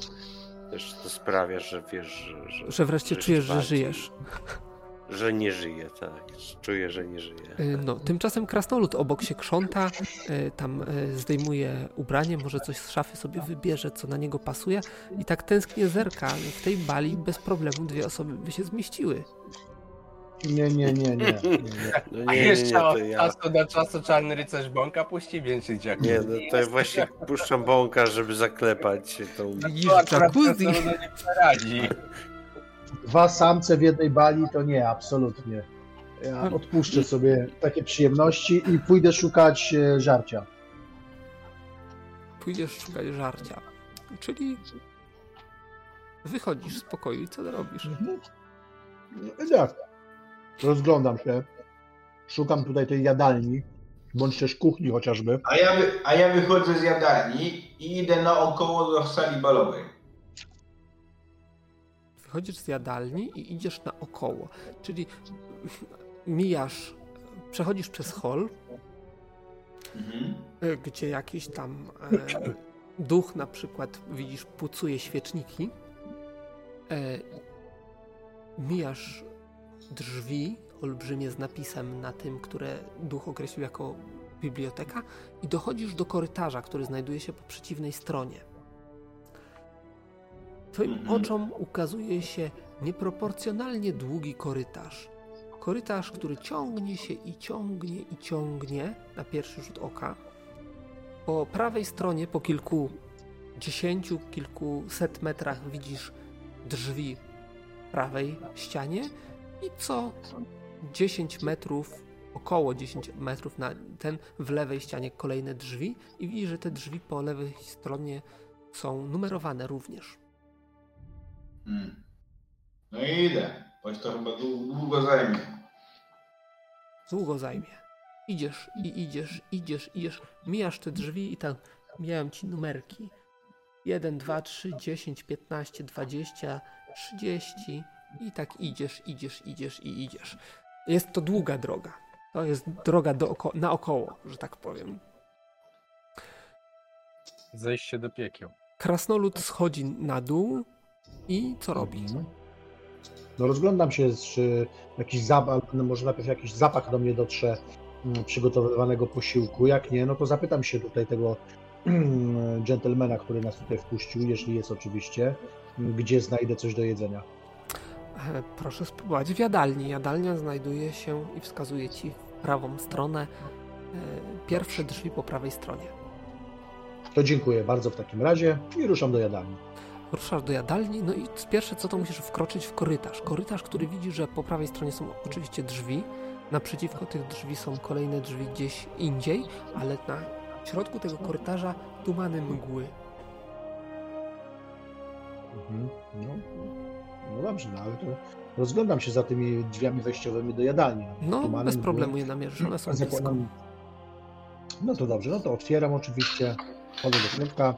[SPEAKER 3] też to sprawia, że wiesz, że... Że,
[SPEAKER 1] Że wreszcie czujesz, że
[SPEAKER 3] bardziej-
[SPEAKER 1] żyjesz.
[SPEAKER 3] Że nie żyje, tak. Czuję, że nie żyje.
[SPEAKER 1] E, No, tymczasem krasnolud obok się krząta, e, tam e, zdejmuje ubranie, może coś z szafy sobie wybierze, co na niego pasuje i tak tęsknie zerka. W tej bali bez problemu dwie osoby by się zmieściły.
[SPEAKER 4] Nie, nie, nie, nie. nie, nie. <laughs>
[SPEAKER 3] No
[SPEAKER 5] A jeszcze od
[SPEAKER 3] ja...
[SPEAKER 5] czasu do czasu czarny rycerz bąka puści więcej dziaków.
[SPEAKER 3] Nie, no to ja właśnie puszczam bąka, żeby zaklepać się tą...
[SPEAKER 1] Widzisz
[SPEAKER 5] To akurat
[SPEAKER 1] jacuzzi.
[SPEAKER 5] nie. <laughs>
[SPEAKER 4] Dwa samce w jednej bali to nie, absolutnie. Ja odpuszczę sobie takie przyjemności i pójdę szukać e, żarcia.
[SPEAKER 1] Pójdziesz szukać żarcia. Czyli wychodzisz z pokoju i co robisz?
[SPEAKER 4] Tak. Rozglądam się. Szukam tutaj tej jadalni, bądź też kuchni chociażby.
[SPEAKER 2] A ja, wy, a ja wychodzę z jadalni i idę naokoło do sali balowej.
[SPEAKER 1] Wychodzisz z jadalni i idziesz naokoło. Czyli mijasz, przechodzisz przez hol,
[SPEAKER 2] Mhm.
[SPEAKER 1] e, gdzie jakiś tam e, duch na przykład widzisz pucuje świeczniki. E, mijasz drzwi olbrzymie z napisem na tym, które duch określił jako biblioteka i dochodzisz do korytarza, który znajduje się po przeciwnej stronie. Twoim
[SPEAKER 2] Mhm.
[SPEAKER 1] oczom ukazuje się nieproporcjonalnie długi korytarz. Korytarz, który ciągnie się i ciągnie i ciągnie na pierwszy rzut oka. Po prawej stronie, po kilku dziesięciu, kilkuset metrach widzisz drzwi w prawej ścianie i co 10 metrów, około 10 metrów na ten w lewej ścianie kolejne drzwi i widzisz, że te drzwi po lewej stronie są numerowane również.
[SPEAKER 2] Hmm. No i idę, choć to chyba dłu- długo zajmie.
[SPEAKER 1] Długo zajmie. Idziesz i idziesz, idziesz, idziesz. Mijasz te drzwi i tam mijają ci numerki. 1, 2, 3, 10, 15, 20, 30 i tak idziesz, idziesz, idziesz i idziesz. Jest to długa droga. To jest droga dooko- naokoło, że tak powiem.
[SPEAKER 5] Zejście do piekieł.
[SPEAKER 1] Krasnolud schodzi na dół i co robi?
[SPEAKER 4] No rozglądam się, czy jakiś zapach, no może najpierw jakiś zapach do mnie dotrze mm, przygotowywanego posiłku. Jak nie, no to zapytam się tutaj tego <clears throat> dżentelmena, który nas tutaj wpuścił, jeśli jest oczywiście, gdzie znajdę coś do jedzenia.
[SPEAKER 1] E, Proszę spróbować w jadalni. Jadalnia znajduje się i wskazuje ci w prawą stronę. e, Pierwsze drzwi po prawej stronie.
[SPEAKER 4] To dziękuję bardzo w takim razie i ruszam do jadalni.
[SPEAKER 1] Ruszasz do jadalni, no i pierwsze co to musisz wkroczyć w korytarz. Korytarz, który widzi, że po prawej stronie są oczywiście drzwi. Naprzeciwko tych drzwi są kolejne drzwi gdzieś indziej, ale na środku tego korytarza tumany mgły.
[SPEAKER 4] Mhm. No, no dobrze, no ale to rozglądam się za tymi drzwiami wejściowymi do jadalni.
[SPEAKER 1] No,
[SPEAKER 4] Tumanem
[SPEAKER 1] bez problemu je namierzysz, one są. <clears throat>
[SPEAKER 4] Zakładam- No to dobrze, no to otwieram oczywiście, wchodzę do środka,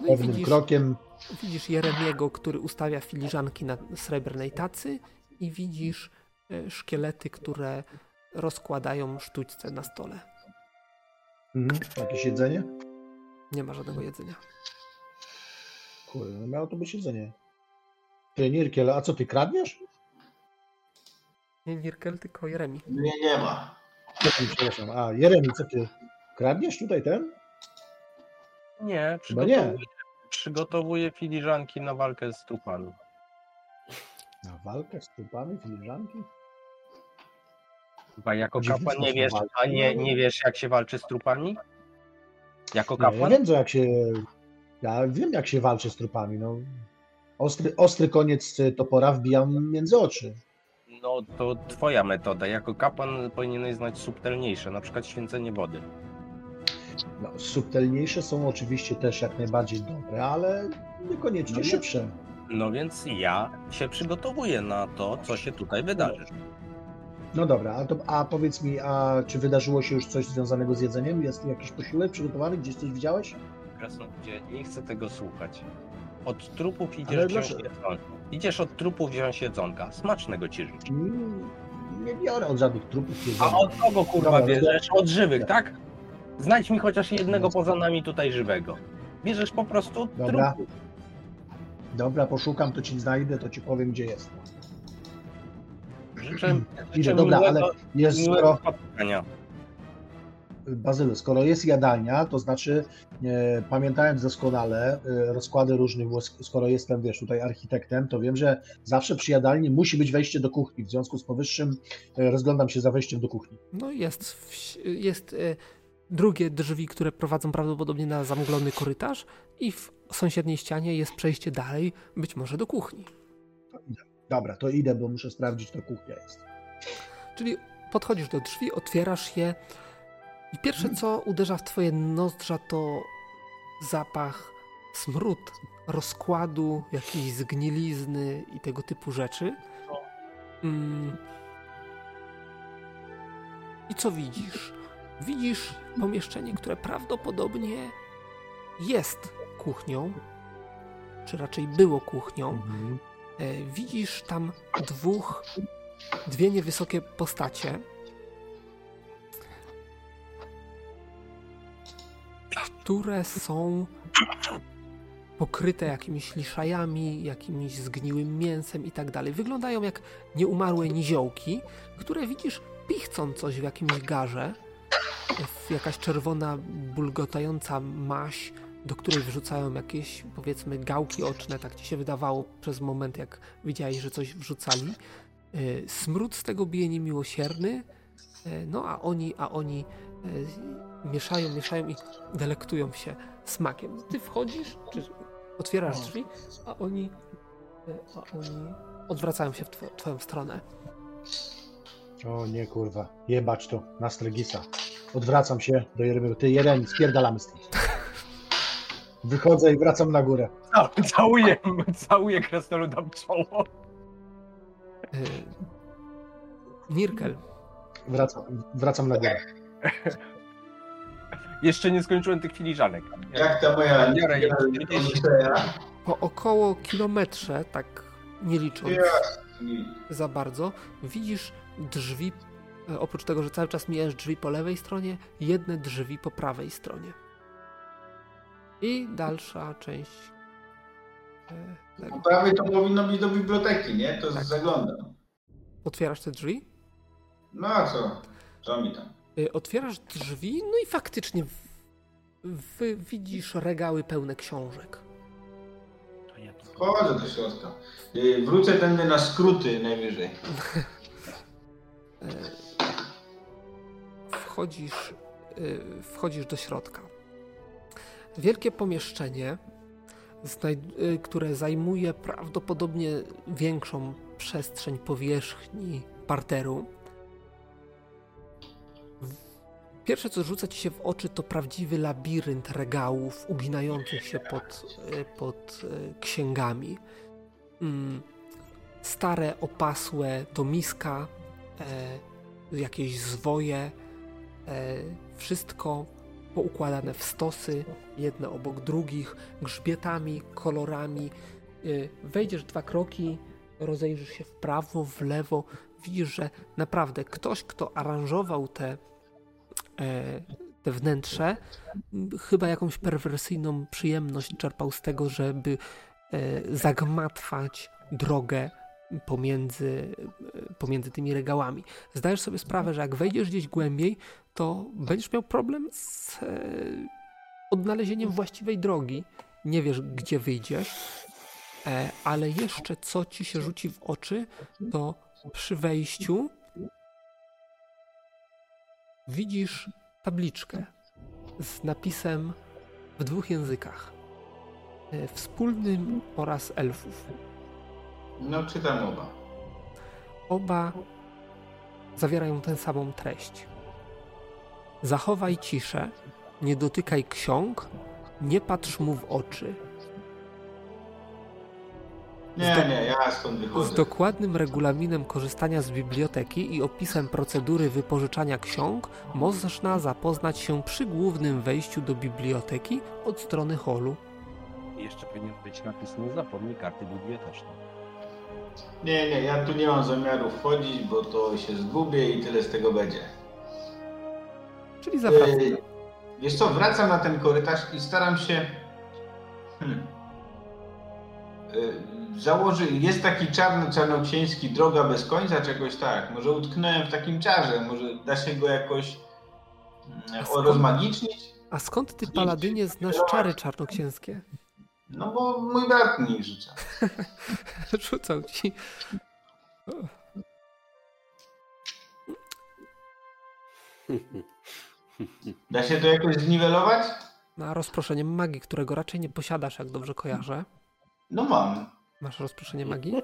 [SPEAKER 1] No
[SPEAKER 4] pewnym
[SPEAKER 1] widzisz,
[SPEAKER 4] krokiem.
[SPEAKER 1] Widzisz Jeremiego, który ustawia filiżanki na srebrnej tacy i widzisz e, szkielety, które rozkładają sztućce na stole.
[SPEAKER 4] Mhm. Jakieś jedzenie?
[SPEAKER 1] Nie ma żadnego jedzenia.
[SPEAKER 4] Kurde, no miało to być jedzenie. Ty, Nirkiel, a co ty kradniesz?
[SPEAKER 1] Nie Nirkel, tylko Jeremi.
[SPEAKER 2] Nie, nie ma.
[SPEAKER 4] Przepraszam, a Jeremi, co ty kradniesz tutaj ten?
[SPEAKER 5] Nie,
[SPEAKER 4] Chyba nie.
[SPEAKER 5] Przygotowuję, filiżanki na walkę z trupami.
[SPEAKER 4] Na walkę z trupami, filiżanki?
[SPEAKER 5] Chyba jako
[SPEAKER 4] Dziwnie
[SPEAKER 5] kapłan nie wiesz,
[SPEAKER 4] walki.
[SPEAKER 5] a nie, nie wiesz jak się walczy z trupami? Jako
[SPEAKER 4] Nie, ja
[SPEAKER 5] kapłan?
[SPEAKER 4] wiem, jak się. Ja wiem, jak się walczy z trupami. No. Ostry, ostry koniec topora wbijam między oczy.
[SPEAKER 5] No to twoja metoda. Jako kapłan powinieneś znać subtelniejsze, na przykład święcenie wody.
[SPEAKER 4] No, subtelniejsze są oczywiście też jak najbardziej dobre, ale niekoniecznie
[SPEAKER 5] No nie.
[SPEAKER 4] szybsze.
[SPEAKER 5] No więc ja się przygotowuję na to, co się tutaj wydarzy.
[SPEAKER 4] No dobra, a, to, a powiedz mi, a czy wydarzyło się już coś związanego z jedzeniem? Jest tu jakiś posiłek przygotowany? Gdzieś coś widziałeś?
[SPEAKER 5] krasnoludzie, nie chcę tego słuchać. Od trupów
[SPEAKER 4] Ale
[SPEAKER 5] idziesz wziąć
[SPEAKER 4] dlaczego?
[SPEAKER 5] jedzonka. Idziesz od trupów wziąć jedzonka. Smacznego ci życzę.
[SPEAKER 4] Mm, Nie biorę od żadnych trupów
[SPEAKER 5] A
[SPEAKER 4] jedzenia.
[SPEAKER 5] od kogo kurwa
[SPEAKER 4] Dobra,
[SPEAKER 5] bierzesz? Od żywych, tak? Znajdź mi chociaż jednego poza nami tutaj żywego. Bierzesz po prostu
[SPEAKER 4] Dobra. Dobra, poszukam, to ci znajdę, to ci powiem, gdzie jest.
[SPEAKER 5] Życzę, <clears throat> życzę
[SPEAKER 4] dobra, ale
[SPEAKER 5] miłego,
[SPEAKER 4] jest
[SPEAKER 5] miłego
[SPEAKER 4] skoro,
[SPEAKER 5] spotkania.
[SPEAKER 4] Bazylu, skoro jest jadalnia, to znaczy e, pamiętając doskonale e, rozkłady różnych, skoro jestem, wiesz, tutaj architektem, to wiem, że zawsze przy jadalni musi być wejście do kuchni. W związku z powyższym e, rozglądam się za wejściem do kuchni.
[SPEAKER 1] No jest, w, jest e, drugie drzwi, które prowadzą prawdopodobnie na zamglony korytarz i w sąsiedniej ścianie jest przejście dalej, być może do kuchni.
[SPEAKER 4] Dobra, to idę, bo muszę sprawdzić, to kuchnia jest.
[SPEAKER 1] Czyli podchodzisz do drzwi, otwierasz je i pierwsze co uderza w twoje nozdrza to zapach, smród rozkładu, jakiejś zgnilizny i tego typu rzeczy. Mm. I co widzisz? Widzisz pomieszczenie, które prawdopodobnie jest kuchnią, czy raczej było kuchnią. E, Widzisz tam dwóch, dwie niewysokie postacie. Które są pokryte jakimiś liszajami, jakimś zgniłym mięsem i tak dalej. Wyglądają jak nieumarłe niziołki, które widzisz pichcą coś w jakimś garze. Jakaś czerwona, bulgotająca maś, do której wrzucają jakieś, powiedzmy, gałki oczne, tak ci się wydawało przez moment, jak widziałeś, że coś wrzucali. Y, Smród z tego bije niemiłosierny, y, no a oni, a oni y, mieszają, mieszają i delektują się smakiem. Ty wchodzisz, czy otwierasz drzwi, a oni, a oni odwracają się w two, twoją stronę.
[SPEAKER 4] O nie, kurwa, jebać to, na Stregisa. Odwracam się do Jeremy. Ty, Jeremi, spierdalamy stąd. Wychodzę i wracam na górę.
[SPEAKER 5] Ca- Całuję, całuję krasnoluda w czoło.
[SPEAKER 1] Y, Nirkel,
[SPEAKER 4] Wracam, wracam na górę.
[SPEAKER 5] Jeszcze nie skończyłem tych filiżanek.
[SPEAKER 2] Jak ta moja
[SPEAKER 5] Biorę je.
[SPEAKER 1] po około kilometrze, tak nie licząc za bardzo, widzisz drzwi, e, oprócz tego, że cały czas mijasz drzwi po lewej stronie, jedne drzwi po prawej stronie. I dalsza część. e, tego.
[SPEAKER 2] Prawie to powinno być do biblioteki, nie? To
[SPEAKER 1] Tak.
[SPEAKER 2] zaglądam.
[SPEAKER 1] Otwierasz te drzwi?
[SPEAKER 2] No a co? Co mi tam?
[SPEAKER 1] Y, Otwierasz drzwi, no i faktycznie w, w, widzisz regały pełne książek.
[SPEAKER 2] Wchodzę do środka. Wrócę tędy na skróty najwyżej. <laughs>
[SPEAKER 1] Wchodzisz, y, wchodzisz do środka. Wielkie pomieszczenie, y, które zajmuje prawdopodobnie większą przestrzeń powierzchni parteru. Pierwsze, co rzuca ci się w oczy, to prawdziwy labirynt regałów uginających się pod, y, pod księgami. Mm, Stare, opasłe domiska, e, jakieś zwoje, wszystko poukładane w stosy, jedne obok drugich, grzbietami, kolorami. E, wejdziesz dwa kroki, rozejrzysz się w prawo, w lewo, widzisz, że naprawdę ktoś, kto aranżował te, e, te wnętrze, chyba jakąś perwersyjną przyjemność czerpał z tego, żeby e, zagmatwać drogę pomiędzy, e, pomiędzy tymi regałami. Zdajesz sobie sprawę, że jak wejdziesz gdzieś głębiej, to będziesz miał problem z e, odnalezieniem właściwej drogi. Nie wiesz, gdzie wyjdziesz, e, ale jeszcze co ci się rzuci w oczy, to przy wejściu widzisz tabliczkę z napisem w dwóch językach. E, Wspólnym oraz elfów.
[SPEAKER 2] No czytam oba.
[SPEAKER 1] Oba zawierają tę samą treść. Zachowaj ciszę, nie dotykaj ksiąg, nie patrz mu w oczy.
[SPEAKER 2] Nie, nie, ja stąd
[SPEAKER 1] Z
[SPEAKER 2] wychodzę.
[SPEAKER 1] dokładnym regulaminem korzystania z biblioteki i opisem procedury wypożyczania ksiąg można zapoznać się przy głównym wejściu do biblioteki od strony holu.
[SPEAKER 5] Jeszcze powinien być napis nie zapomnij karty bibliotecznej.
[SPEAKER 2] Nie, nie, ja tu nie mam zamiaru wchodzić, bo to się zgubię i tyle z tego będzie.
[SPEAKER 1] Czyli zawracam.
[SPEAKER 2] Yy, wiesz co, wracam na ten korytarz i staram się hmm, yy, założyć, jest taki czarny, czarnoksięski droga bez końca, czegoś tak. Może utknąłem w takim czarze, może da się go jakoś mm,
[SPEAKER 1] skąd?
[SPEAKER 2] rozmagicznić?
[SPEAKER 1] A skąd ty, paladynie, znasz czary czarnoksięskie?
[SPEAKER 2] No bo mój brat mi rzuca. <laughs>
[SPEAKER 1] Rzucał ci. <laughs>
[SPEAKER 2] Da się to jakoś zniwelować?
[SPEAKER 1] Na rozproszenie magii, którego raczej nie posiadasz, jak dobrze kojarzę.
[SPEAKER 2] No mam.
[SPEAKER 1] Masz rozproszenie magii? <laughs>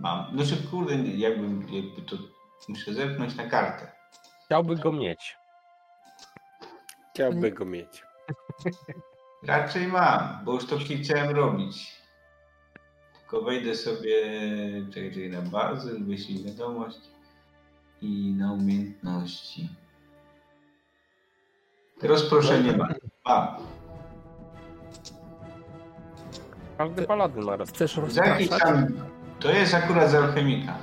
[SPEAKER 2] Mam. No czy kurde, jakbym, jakby to muszę zerknąć na kartę.
[SPEAKER 5] Chciałby go mieć.
[SPEAKER 3] Chciałby go mieć. <laughs>
[SPEAKER 2] Raczej mam, bo już to chciałem robić. Tylko wejdę sobie, czekaj, czekaj, na bazę, wyślij wiadomość i na umiejętności. Rozproszenie mam. Mam.
[SPEAKER 5] Każdy paladyn ma raz.
[SPEAKER 1] Chcesz rozpraszać?
[SPEAKER 2] tam, to jest akurat z alchemika.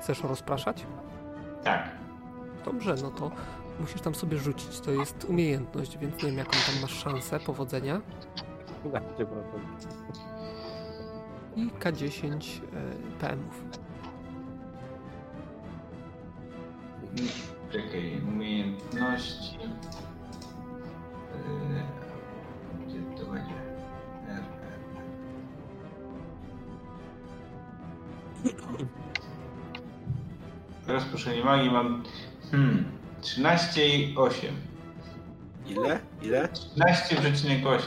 [SPEAKER 1] Chcesz rozpraszać?
[SPEAKER 2] Tak.
[SPEAKER 1] Dobrze, no to musisz tam sobie rzucić. To jest umiejętność, więc nie wiem, jaką tam masz szansę powodzenia.
[SPEAKER 5] 15%.
[SPEAKER 1] I K10 e, PM-ów.
[SPEAKER 2] Czekaj, umiejętności. Yy, Gdzie to będzie? R. Rozproszenie magii mam hmm, 13,8.
[SPEAKER 3] Ile? Ile?
[SPEAKER 2] 13,8.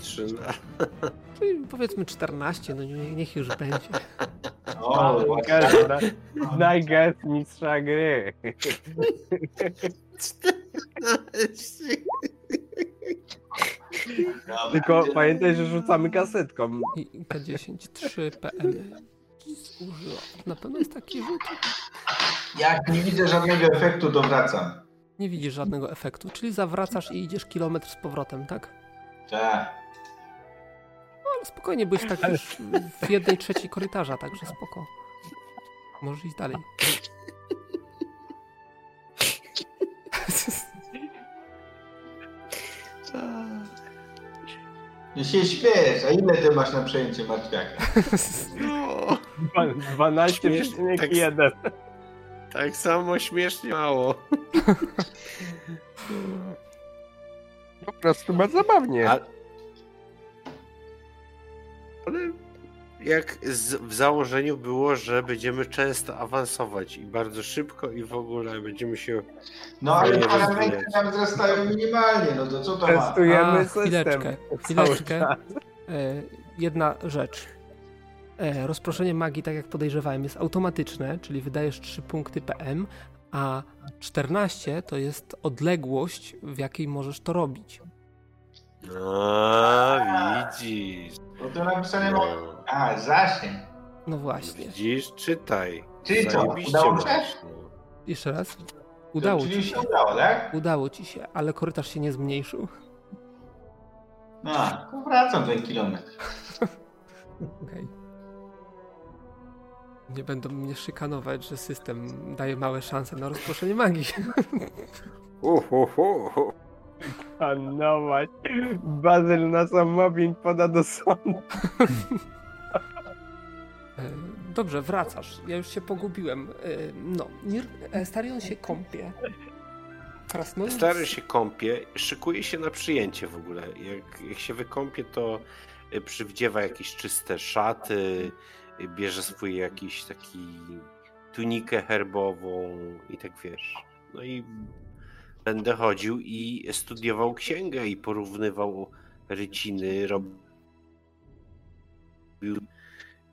[SPEAKER 3] 13. <laughs>
[SPEAKER 1] Czyli powiedzmy 14, no nie- niech już będzie. <laughs>
[SPEAKER 2] O,
[SPEAKER 5] gest mistrza gry.
[SPEAKER 2] Dobra,
[SPEAKER 5] Tylko
[SPEAKER 2] będzie-
[SPEAKER 5] pamiętaj, że rzucamy kasetką.
[SPEAKER 1] I K10 3 PM. Zużyła. Na pewno jest taki rzut.
[SPEAKER 2] Jak nie widzę żadnego efektu, to wracam.
[SPEAKER 1] Nie widzisz żadnego efektu, czyli zawracasz i idziesz kilometr z powrotem, tak?
[SPEAKER 2] Tak.
[SPEAKER 1] No, spokojnie, byłeś tak już w jednej trzeciej korytarza, także spoko. Możesz iść dalej.
[SPEAKER 2] Nie się śmiesz, a ile ty masz na przejęcie martwiaka?
[SPEAKER 3] No,
[SPEAKER 5] Dwa- 12,1.
[SPEAKER 3] tak samo śmiesznie mało. <laughs>
[SPEAKER 5] Po prostu ma zabawnie.
[SPEAKER 3] A... Ale jak z, w założeniu było, że będziemy często awansować i bardzo szybko i w ogóle będziemy się...
[SPEAKER 2] No ale parametry nam wzrastają minimalnie, no to co to ma?
[SPEAKER 5] Testujemy
[SPEAKER 1] A,
[SPEAKER 5] system.
[SPEAKER 1] chwileczkę, chwileczkę. E, jedna rzecz. E, rozproszenie magii, tak jak podejrzewałem, jest automatyczne, czyli wydajesz 3 punkty PM, a 14 to jest odległość, w jakiej możesz to robić.
[SPEAKER 3] A, widzisz.
[SPEAKER 2] Bo to napisane ma...
[SPEAKER 3] No,
[SPEAKER 2] A, zasięg.
[SPEAKER 1] No właśnie.
[SPEAKER 3] widzisz, czytaj.
[SPEAKER 2] Czyli co, udało się?
[SPEAKER 3] no.
[SPEAKER 1] Jeszcze raz. Udało
[SPEAKER 2] Czyli
[SPEAKER 1] ci
[SPEAKER 2] się
[SPEAKER 1] się.
[SPEAKER 2] udało, tak?
[SPEAKER 1] Udało ci się, ale korytarz się nie zmniejszył.
[SPEAKER 2] No, to wracam ten kilometr. <laughs>
[SPEAKER 1] Okej. Nie będą mnie szykanować, że system daje małe szanse na rozproszenie magii.
[SPEAKER 3] Uhuhu. <laughs>
[SPEAKER 5] No właśnie. Bazyl na samowień poda do sądu.
[SPEAKER 1] E, Dobrze, wracasz. Ja już się pogubiłem. E, No, Nir... e, Starion się kąpie. Krasnolud...
[SPEAKER 3] Stary się kąpie, szykuje się na przyjęcie w ogóle. Jak, jak się wykąpie, to przywdziewa jakieś czyste szaty, bierze swój jakiś taki tunikę herbową i tak wiesz. No i będę chodził i studiował księgę i porównywał ryciny, robił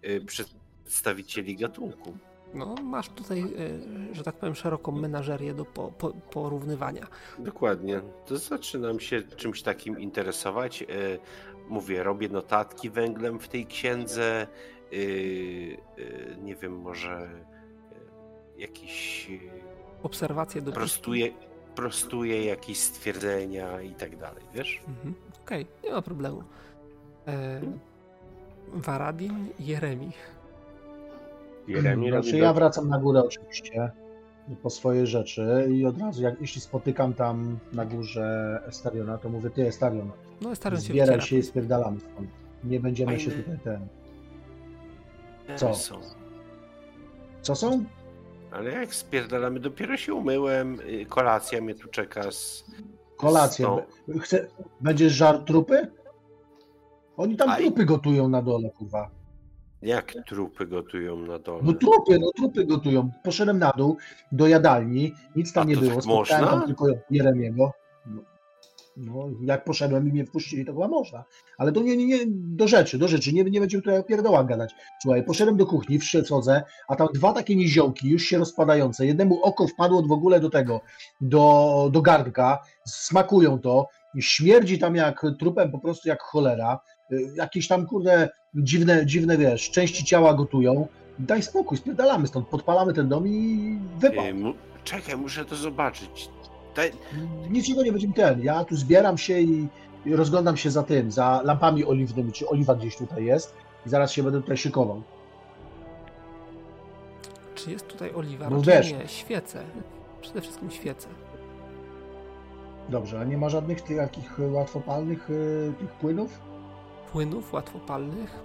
[SPEAKER 3] y, przedstawicieli gatunku.
[SPEAKER 1] No, masz tutaj, e, że tak powiem, szeroką menażerię do po, po, porównywania.
[SPEAKER 3] Dokładnie. To zaczynam się czymś takim interesować. E, Mówię, robię notatki węglem w tej księdze. Nie wiem, może jakiś.
[SPEAKER 1] Obserwacje do
[SPEAKER 3] Prostuję, prostuję jakieś stwierdzenia i tak dalej, wiesz?
[SPEAKER 1] Mhm. Okej, nie ma problemu. E, Varadin, Jeremi.
[SPEAKER 5] Jeremi
[SPEAKER 4] Znaczy ja wracam na górę oczywiście po swoje rzeczy i od razu, jak, jeśli spotykam tam na górze Estariona, to mówię, ty Estarion,
[SPEAKER 1] No, Estarion się
[SPEAKER 4] zbieraj
[SPEAKER 1] wyciera.
[SPEAKER 4] się i spierdalamy stąd. Nie będziemy się tutaj ten... Co?
[SPEAKER 3] Są.
[SPEAKER 4] Co są?
[SPEAKER 3] Ale jak spierdalamy, dopiero się umyłem, y, kolacja mnie tu czeka z...
[SPEAKER 4] Kolację.
[SPEAKER 3] Sto-
[SPEAKER 4] Chce... Będziesz żar trupy? Oni tam
[SPEAKER 3] Aj.
[SPEAKER 4] trupy gotują na dole, kurwa.
[SPEAKER 3] Jak trupy gotują na dole?
[SPEAKER 4] No trupy, no trupy gotują. Poszedłem na dół do jadalni, nic tam
[SPEAKER 3] A
[SPEAKER 4] nie było.
[SPEAKER 3] tak
[SPEAKER 4] Spotkałem
[SPEAKER 3] można?
[SPEAKER 4] tam tylko Jeremiego. No, jak poszedłem i mnie wpuścili, to chyba można. Ale to nie, nie, nie do rzeczy, do rzeczy. Nie, nie będziemy tutaj o gadać. Słuchaj, poszedłem do kuchni, wszedzodzę, a tam dwa takie niziołki, już się rozpadające. Jednemu oko wpadło w ogóle do tego, do, do gardka. Smakują to. Śmierdzi tam jak trupem, po prostu jak cholera. Y, Jakieś tam, kurde, dziwne, dziwne, wiesz, części ciała gotują. Daj spokój, spierdalamy stąd, podpalamy ten dom i wypał.
[SPEAKER 3] Mu- Czekaj, muszę to zobaczyć. Daj...
[SPEAKER 4] Niczego nie będziemy ten. Ja tu zbieram się i, i rozglądam się za tym, za lampami oliwnymi, czy oliwa gdzieś tutaj jest i zaraz się będę tutaj szykował.
[SPEAKER 1] Czy jest tutaj oliwa?
[SPEAKER 4] No wiesz.
[SPEAKER 1] nie, świece. Przede wszystkim świece.
[SPEAKER 4] Dobrze, a nie ma żadnych tych takich łatwopalnych y, tych płynów?
[SPEAKER 1] Płynów łatwopalnych?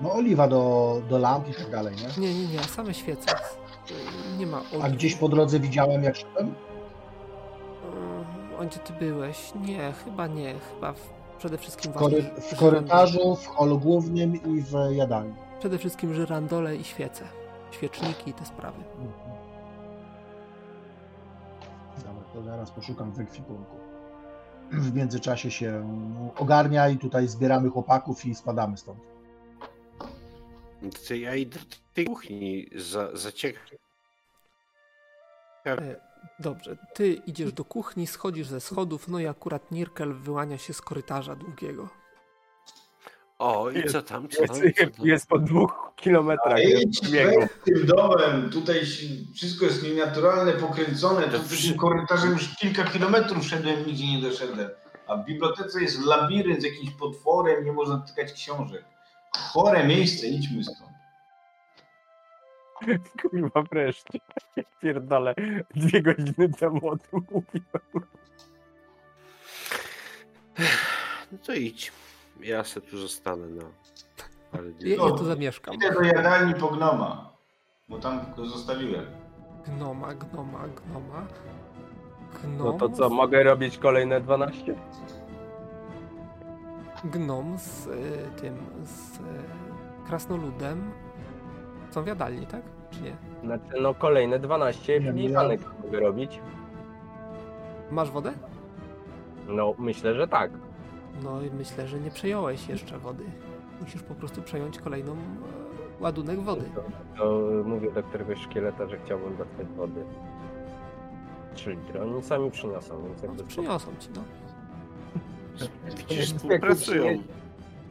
[SPEAKER 4] No oliwa do, do lamp i tak dalej, nie?
[SPEAKER 1] Nie, nie, nie, same świece. Y, Nie ma oliwy.
[SPEAKER 4] A gdzieś po drodze widziałem jak szedłem?
[SPEAKER 1] A gdzie ty byłeś? Nie, chyba nie. Chyba w, przede wszystkim
[SPEAKER 4] W, kory, w korytarzu, w holu głównym i w jadalni.
[SPEAKER 1] Przede wszystkim żyrandole i świece. Świeczniki i te sprawy.
[SPEAKER 4] Dobra, to zaraz poszukam w ekwipunku. W międzyczasie się ogarnia i tutaj zbieramy chłopaków i spadamy stąd.
[SPEAKER 3] To ja idę do tej kuchni za, zaciekam.
[SPEAKER 1] Dobrze, ty idziesz do kuchni, schodzisz ze schodów, no i akurat Nirkel wyłania się z korytarza długiego.
[SPEAKER 3] O, i
[SPEAKER 5] Jest-
[SPEAKER 3] co tam, co tam?
[SPEAKER 5] Jest,
[SPEAKER 3] Co tam?
[SPEAKER 5] jest po dwóch kilometrach.
[SPEAKER 2] Idź tym domem, tutaj wszystko jest nienaturalne, pokręcone,
[SPEAKER 3] To przy-
[SPEAKER 2] tym korytarzem już kilka kilometrów szedłem, nigdzie nie doszedłem. A w bibliotece jest labirynt z jakimś potworem, nie można dotykać książek. Chore miejsce, idźmy stąd. <laughs>
[SPEAKER 5] Kurwa, wreszcie. Pierdolę. Dwie godziny temu o tym mówiłem.
[SPEAKER 3] No to idź. Ja se tu zostanę na parę dni.
[SPEAKER 1] Ja, ja tu zamieszkam.
[SPEAKER 2] Idę do jadalni po gnoma, bo tam go zostawiłem.
[SPEAKER 1] Gnoma, gnoma, gnoma. Gnom,
[SPEAKER 5] No to co, mogę robić kolejne 12?
[SPEAKER 1] Gnom z y, tym, z y, krasnoludem są w jadalni, tak? Czy nie?
[SPEAKER 5] Znaczy, no kolejne 12
[SPEAKER 4] Nie,
[SPEAKER 5] filiżanek mogę robić.
[SPEAKER 1] Masz wodę?
[SPEAKER 5] No, myślę, że tak.
[SPEAKER 1] No i myślę, że nie przejąłeś jeszcze wody. Musisz po prostu przejąć kolejną e, ładunek wody.
[SPEAKER 5] To mówię do któregoś szkieleta, że chciałbym dostać wody. 3 litry. Oni sami przyniosą, więc
[SPEAKER 1] No,
[SPEAKER 5] jakby...
[SPEAKER 1] to przyniosą ci, no.
[SPEAKER 3] Widzisz, <laughs> współpracują.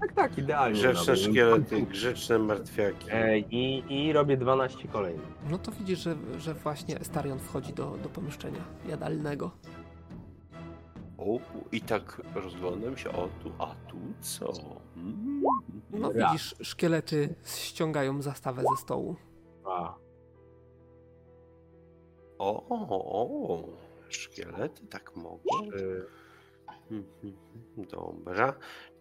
[SPEAKER 5] Tak, tak, idealnie.
[SPEAKER 3] Grzeczne szkielety, grzeczne martwiaki.
[SPEAKER 5] Ej, i, I robię 12 kolejnych.
[SPEAKER 1] No to widzisz, że, że właśnie Estarion wchodzi do, do pomieszczenia jadalnego.
[SPEAKER 3] O, i tak rozglądam się, o tu, a tu co? Mm.
[SPEAKER 1] No widzisz, szkielety ściągają zastawę ze stołu.
[SPEAKER 5] A,
[SPEAKER 3] O, o, o, szkielety tak mogą.
[SPEAKER 5] czy...
[SPEAKER 3] Mhm, Dobra.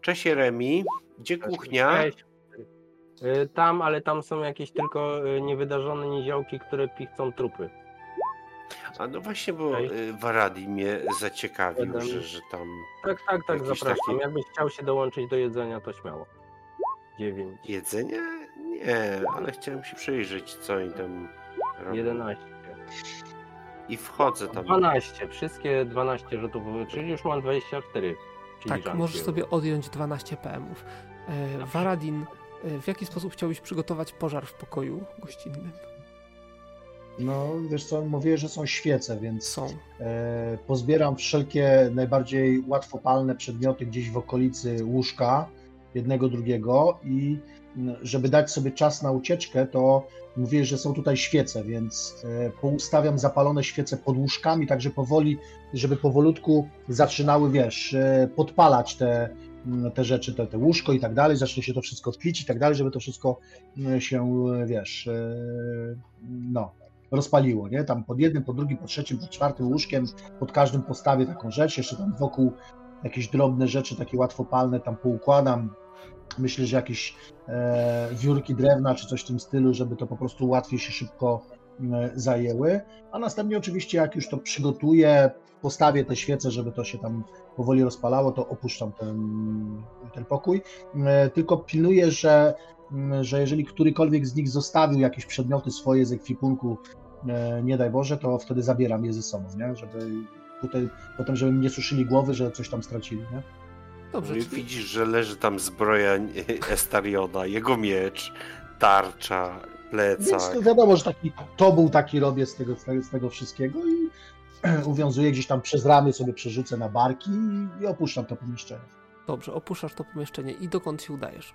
[SPEAKER 3] Cześć Remi, gdzie kuchnia?
[SPEAKER 5] Cześć. Y, Tam, ale tam są jakieś tylko y, niewydarzone niziołki, które pichcą trupy.
[SPEAKER 3] A no właśnie, bo
[SPEAKER 5] Okej.
[SPEAKER 3] y, Waradi mnie zaciekawił, że, że tam
[SPEAKER 5] Tak, tak, tak, zapraszam.
[SPEAKER 3] taki-
[SPEAKER 5] Jakbyś chciał się dołączyć do jedzenia, to śmiało. 9,
[SPEAKER 3] jedzenie? Nie, ale chciałem się przyjrzeć, co oni tam robią.
[SPEAKER 5] 11,
[SPEAKER 3] I wchodzę tam.
[SPEAKER 5] 12. Wszystkie 12 rzutów, czyli już mam 24.
[SPEAKER 1] Tak, możesz sobie odjąć 12 PM-ów. E, Varadin, e, w jaki sposób chciałbyś przygotować pożar w pokoju gościnnym?
[SPEAKER 4] No, wiesz co, mówię, że są świece, więc
[SPEAKER 1] Są.
[SPEAKER 4] e, pozbieram wszelkie najbardziej łatwopalne przedmioty gdzieś w okolicy łóżka, jednego, drugiego i m, żeby dać sobie czas na ucieczkę, to mówię, że są tutaj świece, więc e, poustawiam zapalone świece pod łóżkami, także powoli, żeby powolutku zaczynały, wiesz, e, podpalać te, m, te rzeczy, te, te łóżko i tak dalej, zacznie się to wszystko tlić i tak dalej, żeby to wszystko m, się, e, wiesz, no, rozpaliło, nie? Tam pod jednym, pod drugim, pod trzecim, pod czwartym łóżkiem, pod każdym postawię taką rzecz, jeszcze tam wokół jakieś drobne rzeczy, takie łatwopalne tam poukładam. Myślę, że jakieś e, wiórki drewna czy coś w tym stylu, żeby to po prostu łatwiej się szybko zajęły. A następnie oczywiście jak już to przygotuję, postawię te świece, żeby to się tam powoli rozpalało, to opuszczam ten, ten pokój. Tylko pilnuję, że, że jeżeli którykolwiek z nich zostawił jakieś przedmioty swoje z ekwipunku, e, nie daj Boże, to wtedy zabieram je ze sobą, nie? żeby tutaj, potem, żeby nie suszyli głowy, że coś tam stracili. Nie?
[SPEAKER 1] Dobrze, czyli
[SPEAKER 3] Widzisz, że leży tam zbroja Estariona, jego miecz, tarcza,
[SPEAKER 4] Więc
[SPEAKER 3] plecak.
[SPEAKER 4] to wiadomo, że taki to był taki robię z tego, z tego- wszystkiego i <clears throat> uwiązuję gdzieś tam przez ramy sobie przerzucę na barki i, i opuszczam to pomieszczenie.
[SPEAKER 1] dobrze, opuszczasz to pomieszczenie i dokąd się udajesz?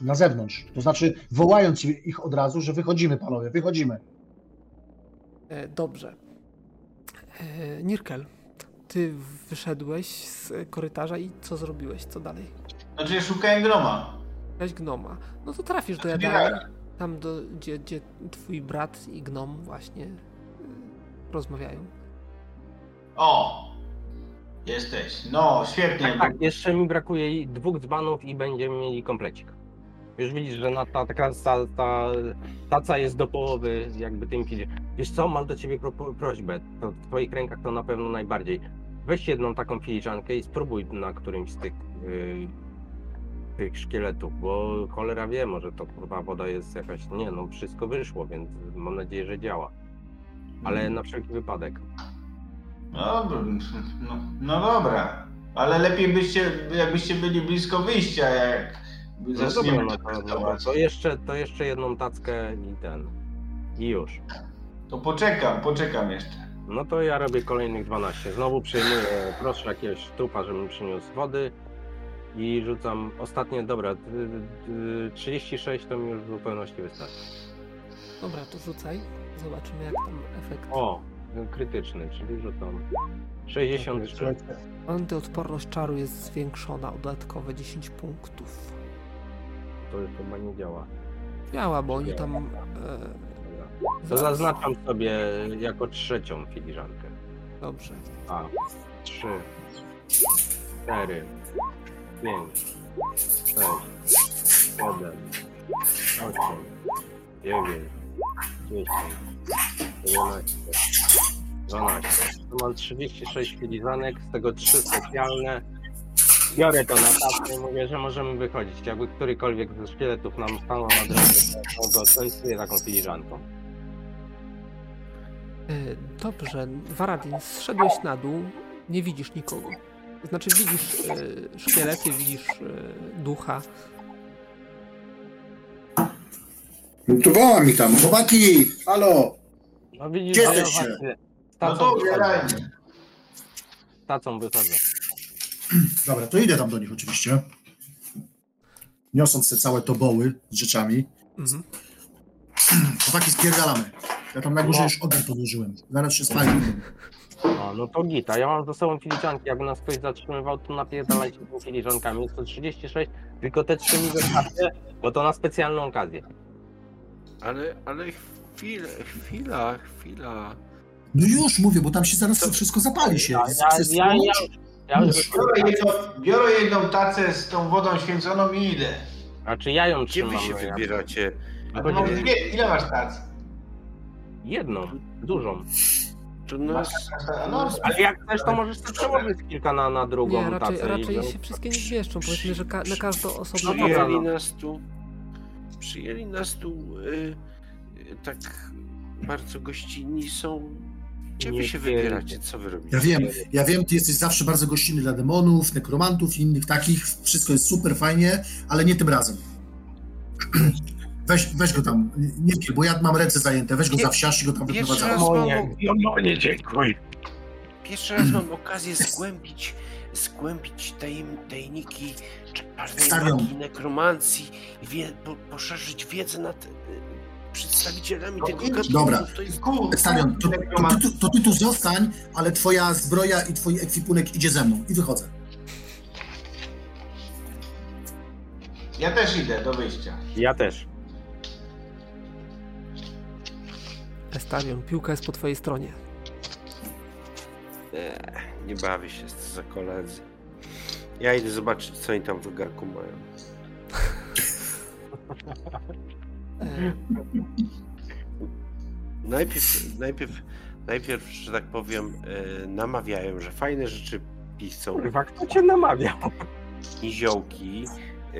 [SPEAKER 4] Na zewnątrz. To znaczy wołając ich od razu, że wychodzimy panowie, wychodzimy.
[SPEAKER 1] E, dobrze. E, Nirkel, ty wyszedłeś z korytarza i co zrobiłeś? Co dalej?
[SPEAKER 2] Znaczy ja szukałem groma.
[SPEAKER 1] Weź gnoma. No to trafisz do
[SPEAKER 2] Zbierałem.
[SPEAKER 1] jadalni, tam do, gdzie, gdzie twój brat i gnom właśnie y, rozmawiają.
[SPEAKER 2] O! Jesteś. No, świetnie.
[SPEAKER 5] Tak, tak, jeszcze mi brakuje dwóch dzbanów i będziemy mieli komplecik. Już widzisz, że na ta, taka ta, ta taca jest do połowy jakby tym idzie. Wiesz co, mam do ciebie pro, prośbę, to w twoich rękach to na pewno najbardziej. Weź jedną taką filiżankę i spróbuj na którymś z tych, yy, tych szkieletów, bo cholera wie, może to kurwa woda jest jakaś, nie no, wszystko wyszło, więc mam nadzieję, że działa. Ale na wszelki wypadek.
[SPEAKER 2] No, no, no dobra. Ale lepiej byście, jakbyście byli blisko wyjścia, jak
[SPEAKER 5] No
[SPEAKER 2] zaczniemy
[SPEAKER 5] dobra, no to, no,
[SPEAKER 2] sytuację.
[SPEAKER 5] to, jeszcze, to jeszcze jedną tackę i ten. I już.
[SPEAKER 2] To poczekam, poczekam jeszcze.
[SPEAKER 5] No to ja robię kolejnych 12. Znowu przyjmuję, proszę jakiegoś trupa, żebym przyniósł wody i rzucam ostatnie, dobra, d- d- 36 to mi już w zupełności wystarczy.
[SPEAKER 1] Dobra, to rzucaj. Zobaczymy jak tam efekt.
[SPEAKER 5] O, krytyczny, czyli rzucam 63.
[SPEAKER 4] Słuchajcie,
[SPEAKER 1] Antyodporność czaru jest zwiększona o dodatkowe 10 punktów.
[SPEAKER 5] To już chyba nie działa.
[SPEAKER 1] Miała, bo oni tam. E.
[SPEAKER 5] To zaznaczam sobie jako trzecią filiżankę.
[SPEAKER 1] Dobrze.
[SPEAKER 5] A, 3, 4, 5, 6, 7, 8, 9, 10, 11, 12. Tu mam 36 filizanek, z tego 3 specjalne. Biorę to na tapkę i mówię, że możemy wychodzić. Jakby którykolwiek ze szkieletów nam stanął na drodze, to go częstuję taką filiżanką.
[SPEAKER 1] E, dobrze, Varadin, zszedłeś na dół, nie widzisz nikogo. Znaczy widzisz e, szkielety, widzisz e, ducha.
[SPEAKER 7] Lutowała mi tam. Chłopaki! Halo!
[SPEAKER 5] No widzisz,
[SPEAKER 7] Gdzie
[SPEAKER 5] że ja
[SPEAKER 7] jesteście?
[SPEAKER 5] właśnie
[SPEAKER 2] No
[SPEAKER 5] tacą
[SPEAKER 2] to
[SPEAKER 5] wychodzę.
[SPEAKER 2] ubierajmy.
[SPEAKER 5] Tacą wychodzę.
[SPEAKER 7] Dobra, to idę tam do nich oczywiście. Niosąc te całe toboły z rzeczami.
[SPEAKER 1] Mhm.
[SPEAKER 7] Chłopaki, spierdalamy. Ja tam na górze już ogień podłożyłem. Zaraz się spali.
[SPEAKER 5] A, no to gita. Ja mam ze sobą filiżanki. Jakby nas ktoś zatrzymywał, to napierdalajcie tymi filiżankami. Jest to 36, tylko te trzy mi wystarczy, bo to na specjalną okazję.
[SPEAKER 3] Ale, ale chwilę, chwila, chwila.
[SPEAKER 7] No już mówię, bo tam się zaraz wszystko zapali się.
[SPEAKER 5] Ja, ja, ja, ja, ja już
[SPEAKER 2] Biorę jedną, biorę jedną tacę z tą wodą święconą i idę.
[SPEAKER 5] Znaczy ja ją
[SPEAKER 3] Gdzie
[SPEAKER 5] trzymam.
[SPEAKER 3] wy się
[SPEAKER 5] no ja-
[SPEAKER 3] wybieracie?
[SPEAKER 2] A to dwie, ile masz tac?
[SPEAKER 5] Jedną, dużą.
[SPEAKER 3] To nas...
[SPEAKER 2] No,
[SPEAKER 5] Ale jak chcesz, to możesz sobie przełożyć kilka na, na drugą
[SPEAKER 1] Nie, raczej,
[SPEAKER 5] tacę.
[SPEAKER 1] raczej
[SPEAKER 5] i...
[SPEAKER 1] się wszystkie nie zmieszczą. Powiedzmy, że ka- na każdą osobę.
[SPEAKER 5] No
[SPEAKER 3] Przyjęli
[SPEAKER 5] no.
[SPEAKER 3] nas tu... Przyjęli nas tu y, y, tak bardzo gościnni są. Gdzie wy
[SPEAKER 5] Nie
[SPEAKER 3] się
[SPEAKER 5] wiem.
[SPEAKER 3] wybieracie? Co wy robicie?
[SPEAKER 7] Ja wiem, ja wiem, ty jesteś zawsze bardzo gościnny dla demonów, nekromantów i innych takich. Wszystko jest super, fajnie, ale nie tym razem. <clears throat> Weź, weź go tam, nie wiem, bo ja mam ręce zajęte, weź go
[SPEAKER 3] Nie,
[SPEAKER 7] za wsiarz i go tam wyprowadzamy.
[SPEAKER 3] raz.
[SPEAKER 5] Monie, Jomonie, dziękuję.
[SPEAKER 3] Pierwszy raz mam okazję zgłębić, zgłębić tajem, tajniki czarnej
[SPEAKER 7] Starion.
[SPEAKER 3] magii, nekromancji, wie, po, poszerzyć wiedzę nad e, przedstawicielami
[SPEAKER 2] No
[SPEAKER 3] tego gatunku.
[SPEAKER 7] Dobra.
[SPEAKER 3] To jest
[SPEAKER 2] Kurde,
[SPEAKER 7] Starion, to, to, to, ty- to ty tu zostań, ale twoja zbroja i twój ekwipunek idzie ze mną i wychodzę.
[SPEAKER 2] Ja też idę do wyjścia.
[SPEAKER 5] Ja też.
[SPEAKER 1] Estarion, piłka jest po twojej stronie.
[SPEAKER 3] E, nie bawię się, co za koledzy. Ja idę zobaczyć, co oni tam w garku mają. <laughs> Najpierw, najpierw, najpierw, że tak powiem, e, namawiają, że fajne rzeczy pisą,
[SPEAKER 5] Kurwa, kto cię namawia?
[SPEAKER 3] niziołki, e,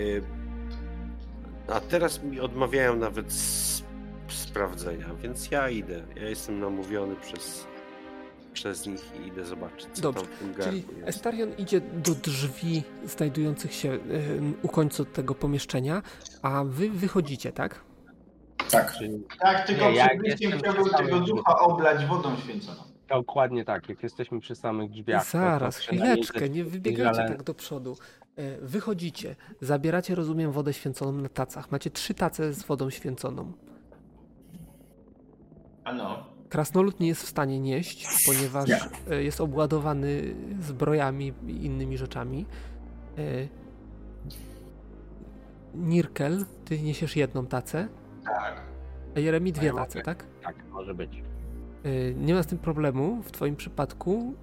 [SPEAKER 3] a teraz mi odmawiają nawet s- sprawdzenia, więc ja idę. Ja jestem namówiony przez, przez nich i idę zobaczyć, co
[SPEAKER 1] Dobrze,
[SPEAKER 3] tam w tym
[SPEAKER 1] Czyli
[SPEAKER 3] garku jest.
[SPEAKER 1] Estarion idzie do drzwi znajdujących się u końca tego pomieszczenia, a wy wychodzicie, tak?
[SPEAKER 7] Tak.
[SPEAKER 2] Tak, tylko
[SPEAKER 5] Nie, jak
[SPEAKER 2] przed wyjściem chciałbym tego ducha oblać wodą święconą.
[SPEAKER 5] Dokładnie tak, jak jesteśmy przy samych drzwiach.
[SPEAKER 1] Zaraz, chwileczkę, nie wybiegajcie
[SPEAKER 5] ale-
[SPEAKER 1] tak do przodu. E, Wychodzicie, zabieracie, rozumiem, wodę święconą na tacach. Macie trzy tace z wodą święconą.
[SPEAKER 2] Ano.
[SPEAKER 1] Krasnolud nie jest w stanie nieść, ponieważ
[SPEAKER 7] Nie.
[SPEAKER 1] e, jest obładowany zbrojami i innymi rzeczami. E, Nirkel, ty niesiesz jedną tacę,
[SPEAKER 2] Tak.
[SPEAKER 1] a Jeremi dwie
[SPEAKER 5] ja
[SPEAKER 1] tace,
[SPEAKER 5] mogę.
[SPEAKER 1] tak?
[SPEAKER 5] Tak, może być.
[SPEAKER 1] E, Nie ma z tym problemu w twoim przypadku.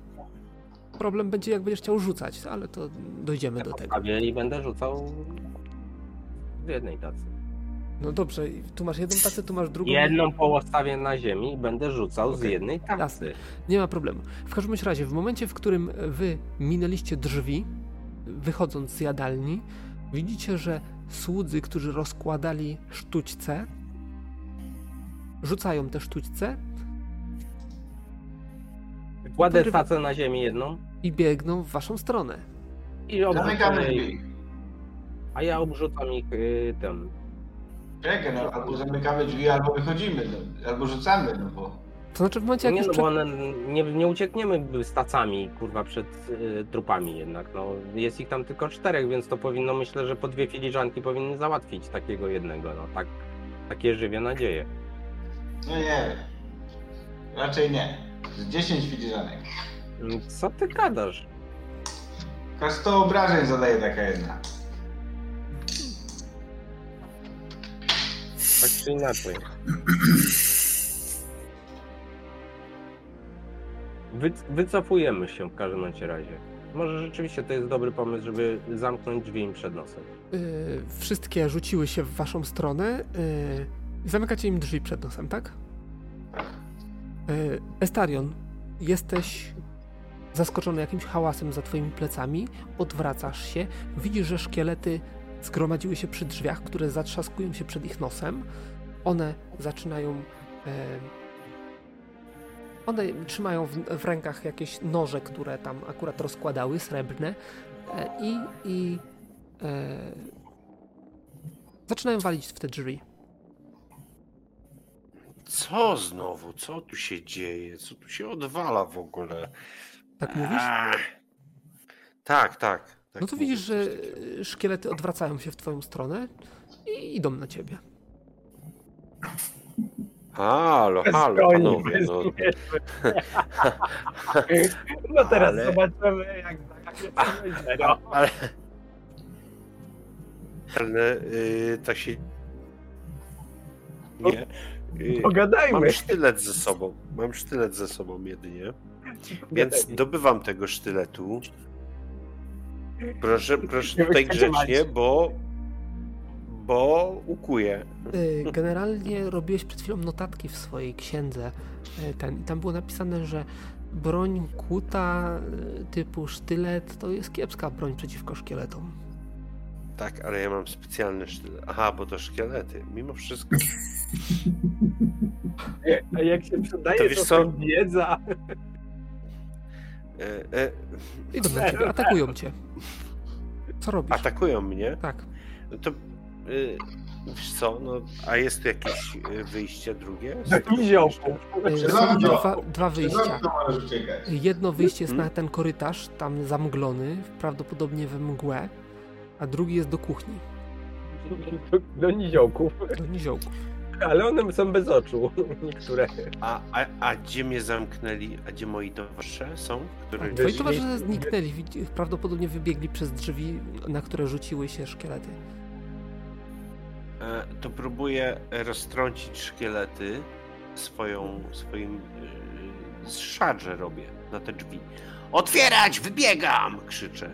[SPEAKER 1] Problem będzie, jak będziesz chciał rzucać, ale to dojdziemy do tego.
[SPEAKER 5] Postawię i będę rzucał w jednej tacy.
[SPEAKER 1] No dobrze, tu masz jedną tacę, tu masz drugą.
[SPEAKER 5] Jedną połostawię na ziemi i będę rzucał z
[SPEAKER 1] Okej,
[SPEAKER 5] jednej tacy.
[SPEAKER 1] jasne. Nie ma problemu. W każdym razie, w momencie, w którym wy minęliście drzwi, wychodząc z jadalni, widzicie, że słudzy, którzy rozkładali sztućce, rzucają te sztućce
[SPEAKER 5] Kładę
[SPEAKER 1] Podrywa-
[SPEAKER 5] tacę na ziemi jedną
[SPEAKER 1] i biegną w waszą stronę.
[SPEAKER 5] i jej,
[SPEAKER 2] drzwi.
[SPEAKER 5] a ja obrzucam ich y, tym.
[SPEAKER 2] Czekaj, no, albo zamykamy drzwi, albo wychodzimy, no, albo rzucamy, no bo...
[SPEAKER 1] To znaczy w momencie, jak
[SPEAKER 5] Nie,
[SPEAKER 1] już
[SPEAKER 5] no
[SPEAKER 1] przed...
[SPEAKER 5] bo one, nie, nie uciekniemy z tacami, kurwa, przed y, trupami jednak, no. Jest ich tam tylko czterech, więc to powinno, myślę, że po dwie filiżanki powinny załatwić takiego jednego, no. Tak, takie żywie nadzieje.
[SPEAKER 2] No nie wiem. Raczej nie. Z 10 filiżanek.
[SPEAKER 5] Co ty gadasz?
[SPEAKER 2] Aż 100 obrażeń zadaje taka jedna.
[SPEAKER 5] Tak czy inaczej. Wy, wycofujemy się w każdym razie. Może rzeczywiście to jest dobry pomysł, żeby zamknąć drzwi im przed nosem.
[SPEAKER 1] y, wszystkie rzuciły się w waszą stronę y, i zamykacie im drzwi przed nosem, tak? Y, Estarion, jesteś zaskoczony jakimś hałasem za twoimi plecami, odwracasz się, widzisz, że szkielety zgromadziły się przy drzwiach, które zatrzaskują się przed ich nosem. One zaczynają. E, one trzymają w, w rękach jakieś noże, które tam akurat rozkładały, srebrne, e, i, i e, zaczynają walić w te drzwi.
[SPEAKER 3] Co znowu? Co tu się dzieje? Co tu się odwala w ogóle?
[SPEAKER 1] Tak mówisz?
[SPEAKER 3] Ach. Tak, tak. Tak
[SPEAKER 1] No to widzisz, że e, szkielety odwracają się w twoją stronę i idą na ciebie.
[SPEAKER 3] Halo, halo, panowie. No, <laughs>
[SPEAKER 5] No teraz
[SPEAKER 3] Ale-
[SPEAKER 5] zobaczymy, jak zakończymy. No. <laughs>
[SPEAKER 3] ale... Ale y, tak się... Nie. Y,
[SPEAKER 5] Pogadajmy.
[SPEAKER 3] mam sztylet ze sobą. Mam sztylet ze sobą jedynie. Więc dobywam tego sztyletu. Proszę, proszę tutaj grzecznie, bo... Bo ukuję.
[SPEAKER 1] E, Generalnie robiłeś przed chwilą notatki w swojej księdze. e, Ten, I tam było napisane, że broń kuta e, typu sztylet to jest kiepska broń przeciwko szkieletom.
[SPEAKER 3] Tak, ale ja mam specjalny sztylet. Aha, bo to szkielety. Mimo wszystko. <laughs>
[SPEAKER 5] A jak się przydaje,
[SPEAKER 3] To
[SPEAKER 5] to,
[SPEAKER 3] wiesz
[SPEAKER 5] to
[SPEAKER 3] co?
[SPEAKER 5] wiedza.
[SPEAKER 3] E, e,
[SPEAKER 1] Idą na ciebie, atakują cię. Co robisz?
[SPEAKER 3] atakują mnie.
[SPEAKER 1] Tak.
[SPEAKER 3] No to y, Wiesz co, no, a jest tu jakieś y, wyjście drugie?
[SPEAKER 5] Niziołku.
[SPEAKER 1] E, dwa, dwa wyjścia. Jedno wyjście jest
[SPEAKER 3] Mhm.
[SPEAKER 1] na ten korytarz, tam zamglony, prawdopodobnie we mgłę, a drugi jest do kuchni,
[SPEAKER 5] Do niziołków.
[SPEAKER 1] do niziołków.
[SPEAKER 5] Ale one są bez oczu. <laughs> Niektóre.
[SPEAKER 3] A, a, a gdzie mnie zamknęli? A gdzie moi towarzysze są? Który...
[SPEAKER 1] Twoi towarzysze zniknęli, prawdopodobnie wybiegli przez drzwi, na które rzuciły się szkielety.
[SPEAKER 3] E, to próbuję roztrącić szkielety swoją, swoim yy, szarże robię na te drzwi. Otwierać! Wybiegam! Krzyczę.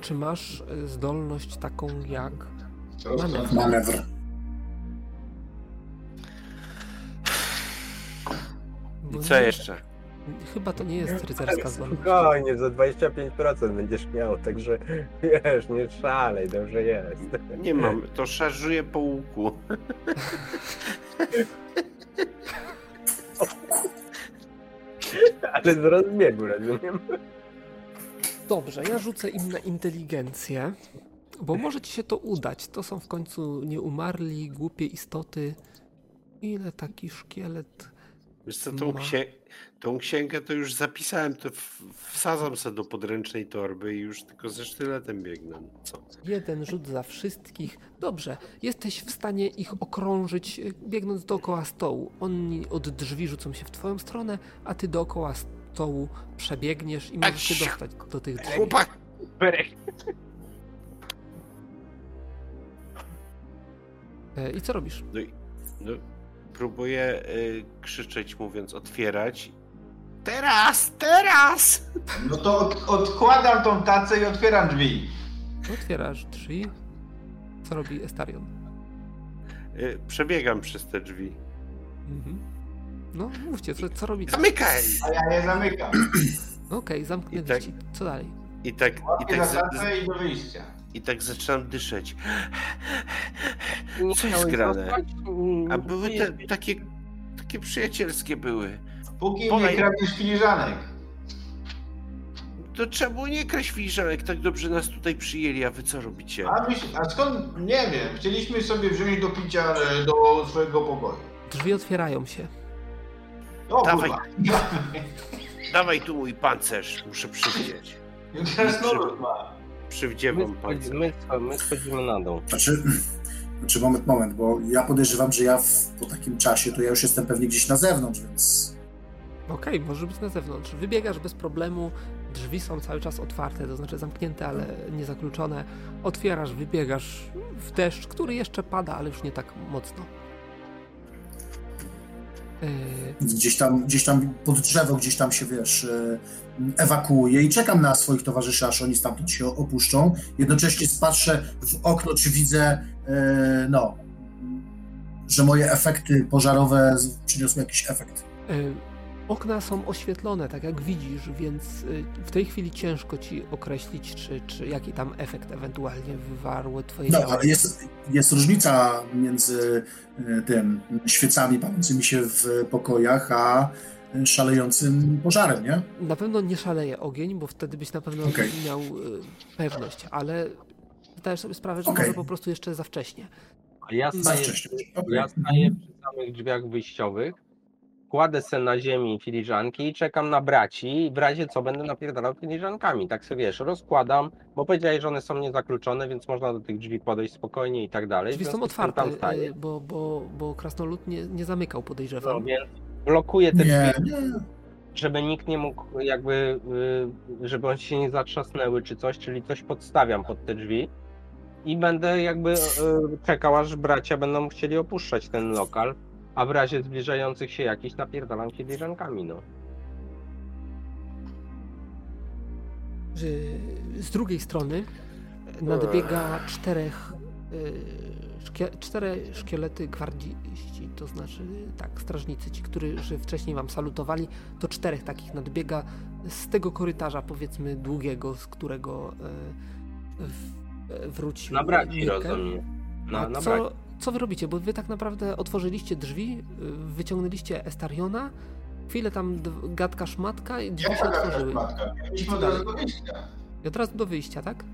[SPEAKER 1] Czy masz e, zdolność taką jak...
[SPEAKER 2] Roztrącam.
[SPEAKER 7] Manewr.
[SPEAKER 3] I co
[SPEAKER 1] nie-
[SPEAKER 3] jeszcze?
[SPEAKER 1] Chyba to nie jest rycerska zdolność.
[SPEAKER 5] Spokojnie, za 25% będziesz miał, także wiesz, nie szalej, dobrze jest.
[SPEAKER 3] Nie mam, to szarżuję po łuku. <laughs>
[SPEAKER 5] Ale z rozbiegu, rozumiem.
[SPEAKER 1] Dobrze, ja rzucę im na inteligencję, bo może ci się to udać. To są w końcu nieumarli, głupie istoty. Ile taki szkielet?
[SPEAKER 3] Wiesz co, tą,
[SPEAKER 1] Ma.
[SPEAKER 3] księ... tą księgę to już zapisałem, to wsadzam sobie do podręcznej torby i już tylko ze sztyletem biegnę. Co?
[SPEAKER 1] Jeden rzut za wszystkich. Dobrze, jesteś w stanie ich okrążyć, y, biegnąc dookoła stołu. Oni od drzwi rzucą się w twoją stronę, a ty dookoła stołu przebiegniesz i możesz się dostać do tych drzwi.
[SPEAKER 3] Chłopak!
[SPEAKER 1] E, I co robisz?
[SPEAKER 3] No, i- no, próbuję y, krzyczeć, mówiąc otwierać. Teraz! Teraz!
[SPEAKER 2] No to od, odkładam tą tacę i otwieram drzwi.
[SPEAKER 1] Otwierasz drzwi. Co robi Estarion?
[SPEAKER 3] Y, przebiegam przez te drzwi.
[SPEAKER 1] Mhm. No, mówcie, co, co robicie?
[SPEAKER 3] Zamykaj!
[SPEAKER 2] A ja je zamykam.
[SPEAKER 1] Okej, zamknęli
[SPEAKER 3] I tak-
[SPEAKER 1] ci. Co dalej?
[SPEAKER 3] I tak, i tak,
[SPEAKER 2] za, tacę i do wyjścia.
[SPEAKER 3] I tak zaczynam dyszeć.
[SPEAKER 5] Nie
[SPEAKER 3] Co jest grane? A były
[SPEAKER 5] nie-
[SPEAKER 3] te, takie, takie przyjacielskie były.
[SPEAKER 2] Póki nie
[SPEAKER 3] Polej-
[SPEAKER 2] kradniesz filiżanek.
[SPEAKER 3] To czemu nie kraść filiżanek? Tak dobrze nas tutaj przyjęli, a wy co robicie?
[SPEAKER 2] A, myśl, a skąd? Nie wiem. Chcieliśmy sobie wziąć do picia e, do swojego pokoju.
[SPEAKER 1] Drzwi otwierają się.
[SPEAKER 2] O
[SPEAKER 3] Dawaj. <laughs> Dawaj tu mój pancerz, muszę przywdzieć.
[SPEAKER 2] Krasnolud ma.
[SPEAKER 3] Przywdziewam
[SPEAKER 5] schodzimy- my, my schodzimy na dół.
[SPEAKER 7] Znaczy, znaczy moment, moment, bo ja podejrzewam, że ja w, po takim czasie to ja już jestem pewnie gdzieś na zewnątrz, więc
[SPEAKER 1] Okej, może być na zewnątrz. Wybiegasz bez problemu. Drzwi są cały czas otwarte, to znaczy zamknięte, ale nie zakluczone. Otwierasz, wybiegasz w deszcz, który jeszcze pada, ale już nie tak mocno. Yy,
[SPEAKER 7] gdzieś tam, gdzieś tam pod drzewo, gdzieś tam się, wiesz, e, ewakuuję i czekam na swoich towarzyszy, aż oni stamtąd się opuszczą. Jednocześnie patrzę w okno, czy widzę, e, no, że moje efekty pożarowe przyniosły jakiś efekt.
[SPEAKER 1] Okna są oświetlone, tak jak widzisz, więc yy, w tej chwili ciężko ci określić, czy, czy jaki tam efekt ewentualnie wywarły twoje
[SPEAKER 7] No,
[SPEAKER 1] działania.
[SPEAKER 7] ale jest, jest różnica między e, tym świecami palącymi się w pokojach, a szalejącym pożarem, nie?
[SPEAKER 1] Na pewno nie szaleje ogień, bo wtedy byś na pewno
[SPEAKER 7] Okej.
[SPEAKER 1] miał y, pewność, ale zdajesz sobie sprawę, że
[SPEAKER 7] Okej.
[SPEAKER 1] może po prostu jeszcze za wcześnie.
[SPEAKER 5] A Ja
[SPEAKER 7] Za
[SPEAKER 5] staję,
[SPEAKER 7] wcześnie. Okej.
[SPEAKER 5] ja staję przy samych drzwiach wyjściowych, kładę se na ziemi filiżanki i czekam na braci i w razie co będę napierdalał filiżankami. Tak sobie wiesz, rozkładam, bo powiedziałeś, że one są niezakluczone, więc można do tych drzwi podejść spokojnie i tak dalej.
[SPEAKER 1] Drzwi są otwarte,
[SPEAKER 5] Tam staję.
[SPEAKER 1] y, bo, bo, bo krasnolud nie, nie zamykał,
[SPEAKER 5] No
[SPEAKER 1] podejrzewam.
[SPEAKER 5] więc blokuję te
[SPEAKER 7] Nie,
[SPEAKER 5] drzwi, żeby nikt nie mógł jakby, y, żeby one się nie zatrzasnęły czy coś, czyli coś podstawiam pod te drzwi i będę jakby y, czekał, aż bracia będą chcieli opuszczać ten lokal, a w razie zbliżających się jakichś napierdalam filiżankami, no.
[SPEAKER 1] Z drugiej strony nadbiega czterech, y, szkie, cztery szkielety gwardziści, to znaczy tak, strażnicy, ci, którzy wcześniej wam salutowali, to czterech takich nadbiega z tego korytarza, powiedzmy długiego, z którego y, w, wrócił
[SPEAKER 5] Na braci rozumiem. Na,
[SPEAKER 1] A
[SPEAKER 5] na braci.
[SPEAKER 1] co, co wy robicie? Bo wy tak naprawdę otworzyliście drzwi, y, wyciągnęliście Estariona, chwilę tam gadka szmatka i drzwi się otworzyły.
[SPEAKER 2] matka? Mieliśmy od razu do wyjścia.
[SPEAKER 1] I od razu do wyjścia, tak?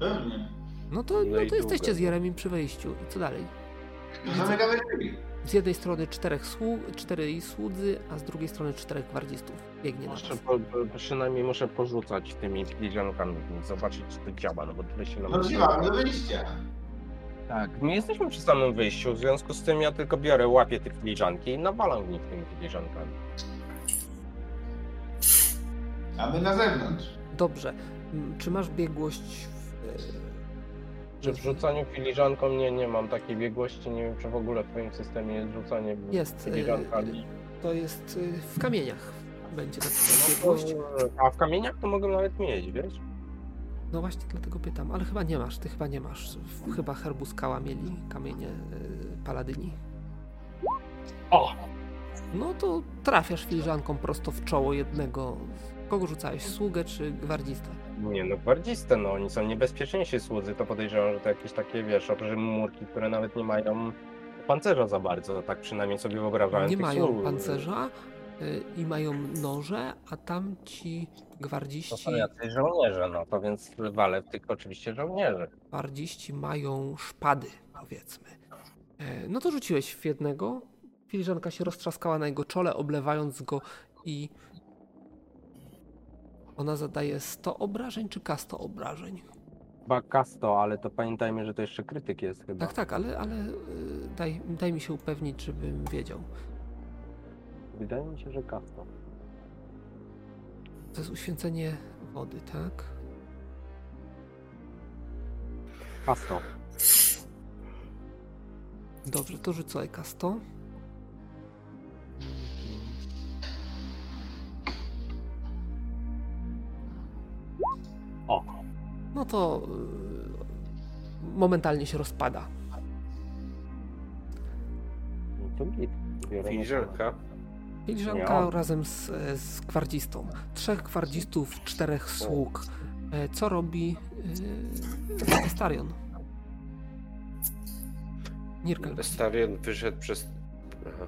[SPEAKER 2] Pewnie.
[SPEAKER 1] No to,
[SPEAKER 5] No
[SPEAKER 1] no to jesteście z Jeremim przy wejściu. I co dalej?
[SPEAKER 2] No zamykamy drzwi.
[SPEAKER 1] Z jednej strony czterech sług, czterej słudzy, a z drugiej strony czterech gwardzistów. Biegnie na
[SPEAKER 5] Muszę
[SPEAKER 1] was.
[SPEAKER 5] po, po, przynajmniej muszę porzucać tymi filiżankami, zobaczyć czy to działa, no bo tyle się nam
[SPEAKER 2] No drzwi mamy do wyjścia.
[SPEAKER 5] Tak, my jesteśmy przy samym wyjściu, w związku z tym ja tylko biorę, łapię te filiżanki i nawalam w nich tymi filiżankami.
[SPEAKER 2] A my na zewnątrz.
[SPEAKER 1] Dobrze. Mm, Czy masz biegłość w, e,
[SPEAKER 5] Czy w rzucaniu filiżanką nie, nie mam takiej biegłości, nie wiem czy w ogóle w twoim systemie jest rzucanie
[SPEAKER 1] Jest, e,
[SPEAKER 5] filiżankami.
[SPEAKER 1] To jest e, w kamieniach. Będzie taka
[SPEAKER 5] No
[SPEAKER 1] biegłość.
[SPEAKER 5] a w kamieniach to mogę nawet mieć, wiesz?
[SPEAKER 1] No właśnie dlatego pytam, ale chyba nie masz, ty chyba nie masz. Chyba herbu skała mieli kamienie e, paladyni.
[SPEAKER 5] O!
[SPEAKER 1] No to trafiasz filiżanką prosto w czoło jednego. Kogo rzucałeś? Sługę czy gwardzistę?
[SPEAKER 5] Nie no, gwardziste, no oni są niebezpieczniejsi słudzy, to podejrzewam, że to jakieś takie, wiesz, murki, które nawet nie mają pancerza za bardzo, tak przynajmniej sobie wyobrażałem
[SPEAKER 1] Nie mają
[SPEAKER 5] sług.
[SPEAKER 1] pancerza y, i mają noże, a tamci
[SPEAKER 5] To
[SPEAKER 1] gwardziści,
[SPEAKER 5] są jacyś żołnierze, no to więc walę w tych oczywiście żołnierzy.
[SPEAKER 1] gwardziści mają szpady, powiedzmy. E, No to rzuciłeś w jednego. Filiżanka się roztrzaskała na jego czole, oblewając go i ona zadaje 100 obrażeń czy K100 obrażeń?
[SPEAKER 5] Chyba kasto, ale to pamiętajmy, że to jeszcze krytyk jest chyba.
[SPEAKER 1] Tak, tak, ale, ale y, daj, daj mi się upewnić, żebym wiedział.
[SPEAKER 5] Wydaje mi się, że kasto.
[SPEAKER 1] To jest uświęcenie wody, tak?
[SPEAKER 5] Kasto.
[SPEAKER 1] Dobrze, to rzucaj K100.
[SPEAKER 5] O.
[SPEAKER 1] No to y, momentalnie się rozpada.
[SPEAKER 5] No to git. Biorę na
[SPEAKER 3] Filiżanka.
[SPEAKER 1] Filiżanka
[SPEAKER 5] Miał.
[SPEAKER 1] razem z, z gwardzistą. Trzech gwardzistów, czterech sług. E, Co robi yy, Starion? Nirkel.
[SPEAKER 3] Starion wyszedł przez, aha,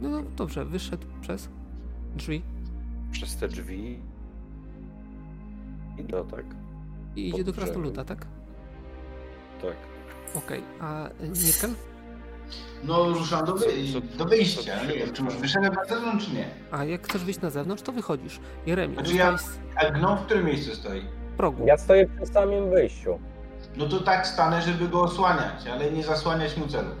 [SPEAKER 1] No, no dobrze, wyszedł przez drzwi
[SPEAKER 3] przez te drzwi. I no tak,
[SPEAKER 1] i idzie
[SPEAKER 3] Pod
[SPEAKER 1] do krasnoluda, tak?
[SPEAKER 3] tak.
[SPEAKER 1] Okej, a y, Nirkel?
[SPEAKER 2] No ruszam do, do wyjścia. Nie wiem, czy już wyszedłem na zewnątrz, czy nie.
[SPEAKER 1] A jak chcesz wyjść na zewnątrz, to wychodzisz. Jeremi,
[SPEAKER 2] Znaczy ja-
[SPEAKER 1] zostałeś
[SPEAKER 2] A gnom w którym miejscu stoi?
[SPEAKER 1] progu.
[SPEAKER 5] Ja stoję przy samym wyjściu.
[SPEAKER 2] No to tak stanę, żeby go osłaniać, ale nie zasłaniać mu celów.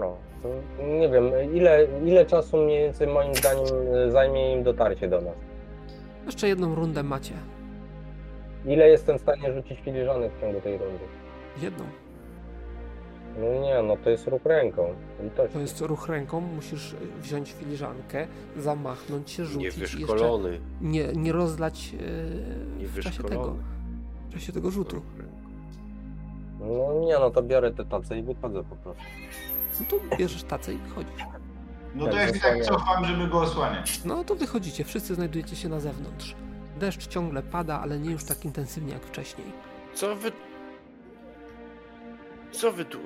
[SPEAKER 5] No, to nie wiem, ile, ile czasu mniej więcej moim zdaniem e, zajmie im dotarcie do nas?
[SPEAKER 1] Jeszcze jedną rundę macie.
[SPEAKER 5] Ile jestem w stanie rzucić filiżanek w ciągu tej rundy?
[SPEAKER 1] Jedną.
[SPEAKER 5] No nie, no to jest ruch ręką. Litości.
[SPEAKER 1] To jest ruch ręką, musisz wziąć filiżankę, zamachnąć się, rzucić
[SPEAKER 3] Niewyszkolony.
[SPEAKER 1] nie, nie rozlać yy, w czasie tego, w czasie tego rzutu.
[SPEAKER 5] No nie, no to biorę te tace i wychodzę po prostu.
[SPEAKER 1] No to bierzesz tacę i wychodzisz.
[SPEAKER 2] No to
[SPEAKER 5] Tak,
[SPEAKER 2] ja się tak cofam, żeby go osłaniać.
[SPEAKER 1] No to wychodzicie, wszyscy znajdujecie się na zewnątrz. Deszcz ciągle pada, ale nie już tak intensywnie jak wcześniej.
[SPEAKER 3] Co wy... Co wy tu...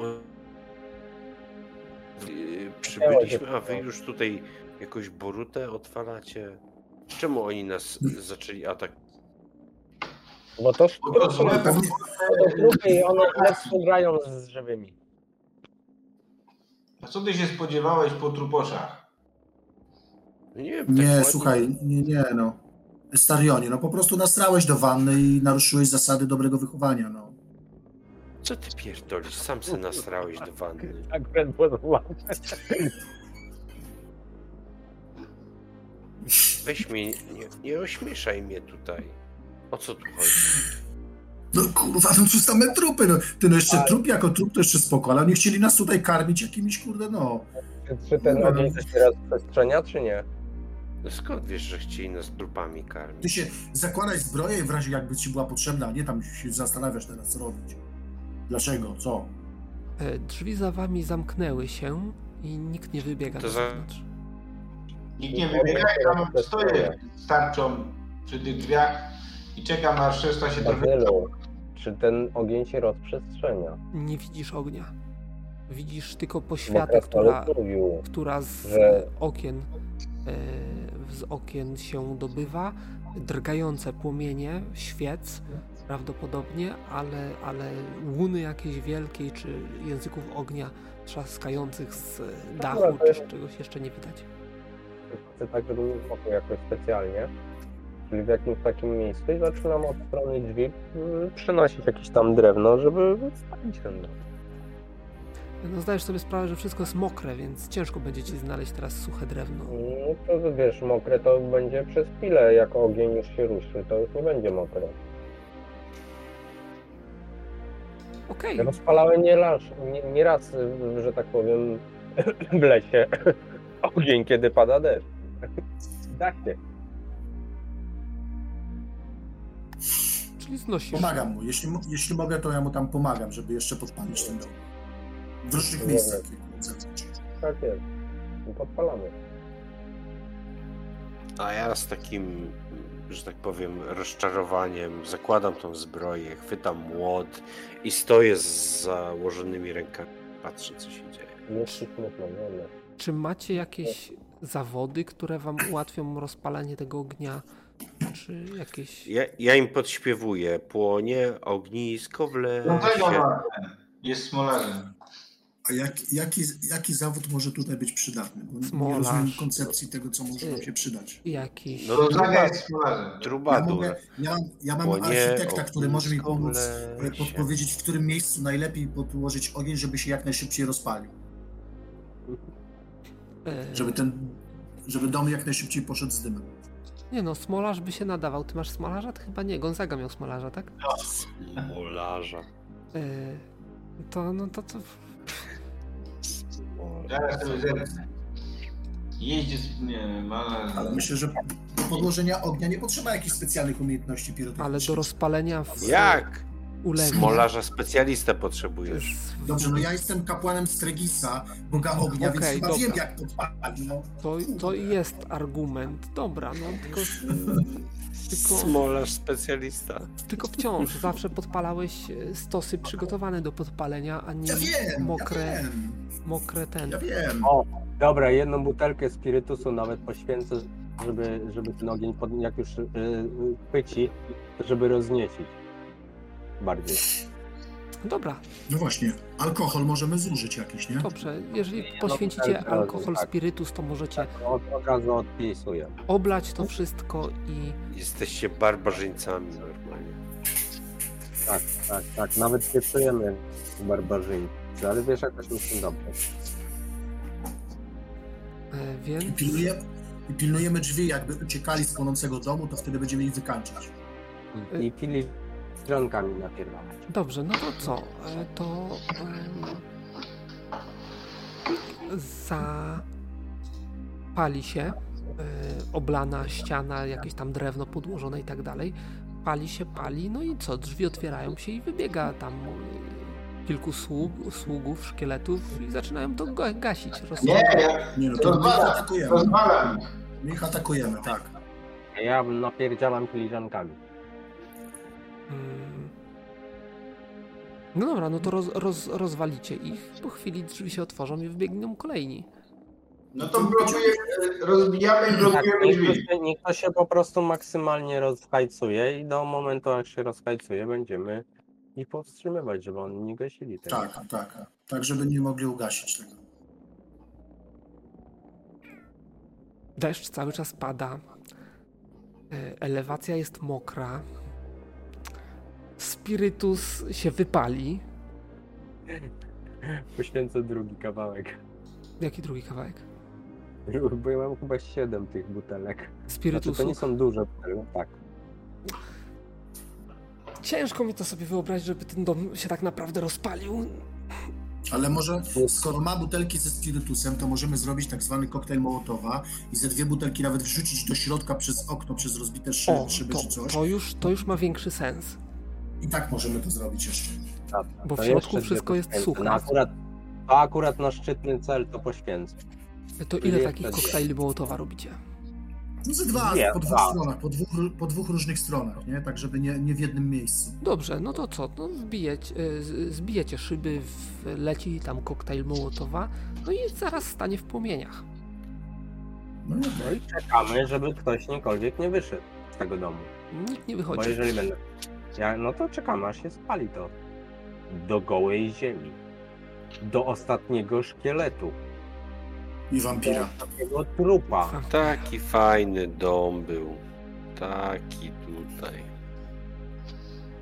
[SPEAKER 3] Yy, Przybyliśmy, a wy już tutaj jakąś borutę otwalacie? Czemu oni nas zaczęli atak?
[SPEAKER 5] Bo to trupy i one lepsze grają z żywymi.
[SPEAKER 2] A co ty się spodziewałeś po truposzach?
[SPEAKER 3] No Nie wiem, tak
[SPEAKER 7] Nie,
[SPEAKER 3] ładnie-
[SPEAKER 7] słuchaj, nie, nie, no. Starionie, no po prostu nasrałeś do wanny i naruszyłeś zasady dobrego wychowania, no.
[SPEAKER 3] Co ty pierdolisz? Sam se nasrałeś do wanny. <laughs>
[SPEAKER 5] Tak wręcz podoba.
[SPEAKER 3] Weź mnie, nie, nie ośmieszaj mnie tutaj. O co tu chodzi?
[SPEAKER 7] No kurwa, no co same trupy, no. Ty no jeszcze trup jako trup to jeszcze spoko, ale oni chcieli nas tutaj karmić jakimiś, kurde, no.
[SPEAKER 5] Czy, czy ten
[SPEAKER 7] No.
[SPEAKER 5] ogień też teraz przestrzenia, czy nie?
[SPEAKER 3] No skąd wiesz, że chcieli nas trupami
[SPEAKER 7] Ty
[SPEAKER 3] karmić?
[SPEAKER 7] się zakładaj zbroję w razie jakby ci była potrzebna, a nie tam się zastanawiasz teraz co robić. Dlaczego? Co?
[SPEAKER 1] E, Drzwi za wami zamknęły się i nikt nie wybiega
[SPEAKER 3] To
[SPEAKER 1] na zewnątrz.
[SPEAKER 2] Nikt nie wybiega, ja tam stoję z tarczą przy tych drzwiach i czekam aż reszta się trochę...
[SPEAKER 5] Czy ten ogień się rozprzestrzenia?
[SPEAKER 1] Nie widzisz ognia. Widzisz tylko poświatę, która,
[SPEAKER 5] mówił,
[SPEAKER 1] która z
[SPEAKER 5] że-
[SPEAKER 1] okien e, z okien się dobywa, drgające płomienie świec prawdopodobnie, ale, ale łuny jakiejś wielkiej, czy języków ognia trzaskających z dachu,
[SPEAKER 5] to
[SPEAKER 1] czy z czegoś jeszcze nie widać.
[SPEAKER 5] Chcę tak, żeby nie jakoś specjalnie. Czyli w jakimś takim miejscu i zaczynam od strony drzwi y, przynosić jakieś tam drewno, żeby spalić ten dom.
[SPEAKER 1] No zdajesz sobie sprawę, że wszystko jest mokre, więc ciężko będzie ci znaleźć teraz suche drewno.
[SPEAKER 5] No to wiesz, mokre to będzie przez chwilę, jak ogień już się ruszy, to już nie będzie mokre.
[SPEAKER 1] Okej,
[SPEAKER 5] Rozpalałem nie, raz, nie, nie raz, że tak powiem, w lesie <laughs> ogień, kiedy pada deszcz. <laughs> Dachnie.
[SPEAKER 1] czyli znosisz.
[SPEAKER 4] Pomagam mu. Jeśli, jeśli mogę, to ja mu tam pomagam, żeby jeszcze podpalić ten dom. W różnych
[SPEAKER 5] Dobra.
[SPEAKER 4] miejscach.
[SPEAKER 5] Tak jest. I podpalamy.
[SPEAKER 3] A ja z takim, że tak powiem, rozczarowaniem zakładam tą zbroję, chwytam młot i stoję z założonymi rękami. Patrzę, co się dzieje.
[SPEAKER 5] No, no.
[SPEAKER 1] Czy macie jakieś zawody, które wam ułatwią rozpalanie tego ognia? Czy jakieś...
[SPEAKER 3] Ja, ja im podśpiewuję. Płonie ognisko w
[SPEAKER 2] No tego. Jest smolarzem.
[SPEAKER 4] A jak, jaki, jaki zawód może tutaj być przydatny? Bo nie
[SPEAKER 1] Smolarz.
[SPEAKER 4] rozumiem koncepcji tego, co może nam się przydać.
[SPEAKER 1] Jakiś...
[SPEAKER 3] No,
[SPEAKER 2] Rozaga jest smolarzem.
[SPEAKER 4] Ja,
[SPEAKER 3] Trubadur.
[SPEAKER 4] mogę, ja, mam- ja mam
[SPEAKER 3] Płonie
[SPEAKER 4] architekta, który może mi pomóc e,
[SPEAKER 3] lesie.
[SPEAKER 4] podpowiedzieć, w którym miejscu najlepiej podłożyć ogień, żeby się jak najszybciej rozpalił.
[SPEAKER 1] e,
[SPEAKER 4] Żeby ten, żeby dom jak najszybciej poszedł z dymem.
[SPEAKER 1] Nie no, smolarz by się nadawał. Ty masz smolarza? Ty chyba nie. Gonzaga miał smolarza, tak?
[SPEAKER 3] Molarza.
[SPEAKER 1] E, to, no to co...
[SPEAKER 2] Zerknę. Jeździ, nie malarz.
[SPEAKER 4] Ale myślę, że do podłożenia ognia nie potrzeba jakichś specjalnych umiejętności pirotechnicznych.
[SPEAKER 1] Ale do rozpalenia w
[SPEAKER 3] Jak?
[SPEAKER 1] ulegnie.
[SPEAKER 3] Smolarza specjalistę potrzebujesz.
[SPEAKER 4] Dobrze, no ja jestem kapłanem Stregisa, boga ognia,
[SPEAKER 1] Okej,
[SPEAKER 4] więc chyba
[SPEAKER 1] dobra.
[SPEAKER 4] wiem, jak podpalić. No.
[SPEAKER 1] To, to jest argument. Dobra, no tylko... <laughs> Tylko,
[SPEAKER 3] Smolarz specjalista.
[SPEAKER 1] tylko wciąż zawsze podpalałeś e, stosy przygotowane do podpalenia, a nie
[SPEAKER 4] Ja wiem,
[SPEAKER 1] mokre,
[SPEAKER 4] ja wiem,
[SPEAKER 1] mokre ten.
[SPEAKER 4] ja wiem.
[SPEAKER 5] Dobra, jedną butelkę spirytusu nawet poświęcę, żeby, żeby ten ogień, pod, jak już yy, yy, chwyci, żeby rozniecić. Bardziej.
[SPEAKER 1] Dobra,
[SPEAKER 4] No właśnie, alkohol możemy zużyć jakiś, nie?
[SPEAKER 1] dobrze. Jeżeli
[SPEAKER 5] no,
[SPEAKER 1] poświęcicie
[SPEAKER 5] tak,
[SPEAKER 1] alkohol,
[SPEAKER 5] tak.
[SPEAKER 1] spirytus, to możecie
[SPEAKER 5] Od, od razu odpisuję.
[SPEAKER 1] oblać to wszystko i
[SPEAKER 3] Jesteście barbarzyńcami normalnie.
[SPEAKER 5] Tak, tak, tak. Nawet pieczujemy barbarzyńcy, ale wiesz, jakoś mi się dobrze.
[SPEAKER 1] e,
[SPEAKER 4] I,
[SPEAKER 1] więc...
[SPEAKER 4] pilnuje, I pilnujemy drzwi, jakby uciekali z płonącego domu, to wtedy będziemy ich wykańczać.
[SPEAKER 5] I pili drzionkami napierdalać.
[SPEAKER 1] Dobrze, no to co? E, To em, zapali się e, oblana ściana, jakieś tam drewno podłożone i tak dalej. Pali się, pali, no i co? Drzwi otwierają się i wybiega tam e, kilku sług, sługów, szkieletów i zaczynają to ga- gasić.
[SPEAKER 2] Nie,
[SPEAKER 1] Rozsądnie.
[SPEAKER 2] ja
[SPEAKER 4] Nie no, to my atakujemy. My ich atakujemy, tak.
[SPEAKER 5] A ja napierdzielam filiżankami.
[SPEAKER 1] Mm. No dobra, no to roz, roz, rozwalicie ich. Po chwili drzwi się otworzą i wybiegną kolejni.
[SPEAKER 2] No to blokuje, rozbijamy i
[SPEAKER 5] Tak,
[SPEAKER 2] blokujemy
[SPEAKER 5] to
[SPEAKER 2] drzwi.
[SPEAKER 5] się, niech to się po prostu maksymalnie rozhajcuje i do momentu, jak się rozhajcuje, będziemy ich powstrzymywać, żeby oni nie gasili tego.
[SPEAKER 4] Tak, tak. Tak, żeby nie mogli ugasić tego.
[SPEAKER 1] Deszcz cały czas pada. E, Elewacja jest mokra. Spirytus się wypali.
[SPEAKER 5] Poświęcę drugi kawałek.
[SPEAKER 1] Jaki drugi kawałek?
[SPEAKER 5] Bo ja mam chyba 7 tych butelek. Znaczy,
[SPEAKER 1] Spirytusu.
[SPEAKER 5] to nie są duże butelki, tak.
[SPEAKER 1] Ciężko mi to sobie wyobrazić, żeby ten dom się tak naprawdę rozpalił.
[SPEAKER 4] Ale może, skoro ma butelki ze spirytusem, to możemy zrobić tak zwany koktajl Mołotowa i ze dwie butelki nawet wrzucić do środka przez okno, przez rozbite szy,
[SPEAKER 1] O,
[SPEAKER 4] szyby
[SPEAKER 1] to,
[SPEAKER 4] czy coś.
[SPEAKER 1] to, już, to już ma większy sens.
[SPEAKER 4] I tak możemy to zrobić jeszcze.
[SPEAKER 5] Dobra,
[SPEAKER 1] Bo w
[SPEAKER 5] to
[SPEAKER 1] środku
[SPEAKER 5] jeszcze
[SPEAKER 1] wszystko
[SPEAKER 5] dwie
[SPEAKER 1] jest
[SPEAKER 5] poświęcę.
[SPEAKER 1] suche.
[SPEAKER 5] No akurat, to akurat na szczytny cel to poświęcę.
[SPEAKER 1] To ile takich koktajli Mołotowa robicie?
[SPEAKER 4] No ze dwa,
[SPEAKER 5] Nie,
[SPEAKER 4] po dwóch
[SPEAKER 5] dwa.
[SPEAKER 4] stronach, po dwóch, po dwóch różnych stronach, nie? Tak, żeby nie, nie w jednym miejscu.
[SPEAKER 1] Dobrze, no to co? No wbijecie, e, z- zbijecie szyby, w, leci tam koktajl Mołotowa, no i zaraz stanie w płomieniach.
[SPEAKER 4] No i
[SPEAKER 5] No i czekamy, żeby ktoś niekolwiek nie wyszedł z tego domu.
[SPEAKER 1] Nikt nie
[SPEAKER 5] Bo
[SPEAKER 1] wychodzi.
[SPEAKER 5] jeżeli będę. Ja, no to czekamy, aż się spali to. Do gołej ziemi. Do ostatniego szkieletu.
[SPEAKER 7] I
[SPEAKER 5] Do
[SPEAKER 7] wampira.
[SPEAKER 5] ostatniego trupa.
[SPEAKER 3] Taki fajny dom był. Taki tutaj.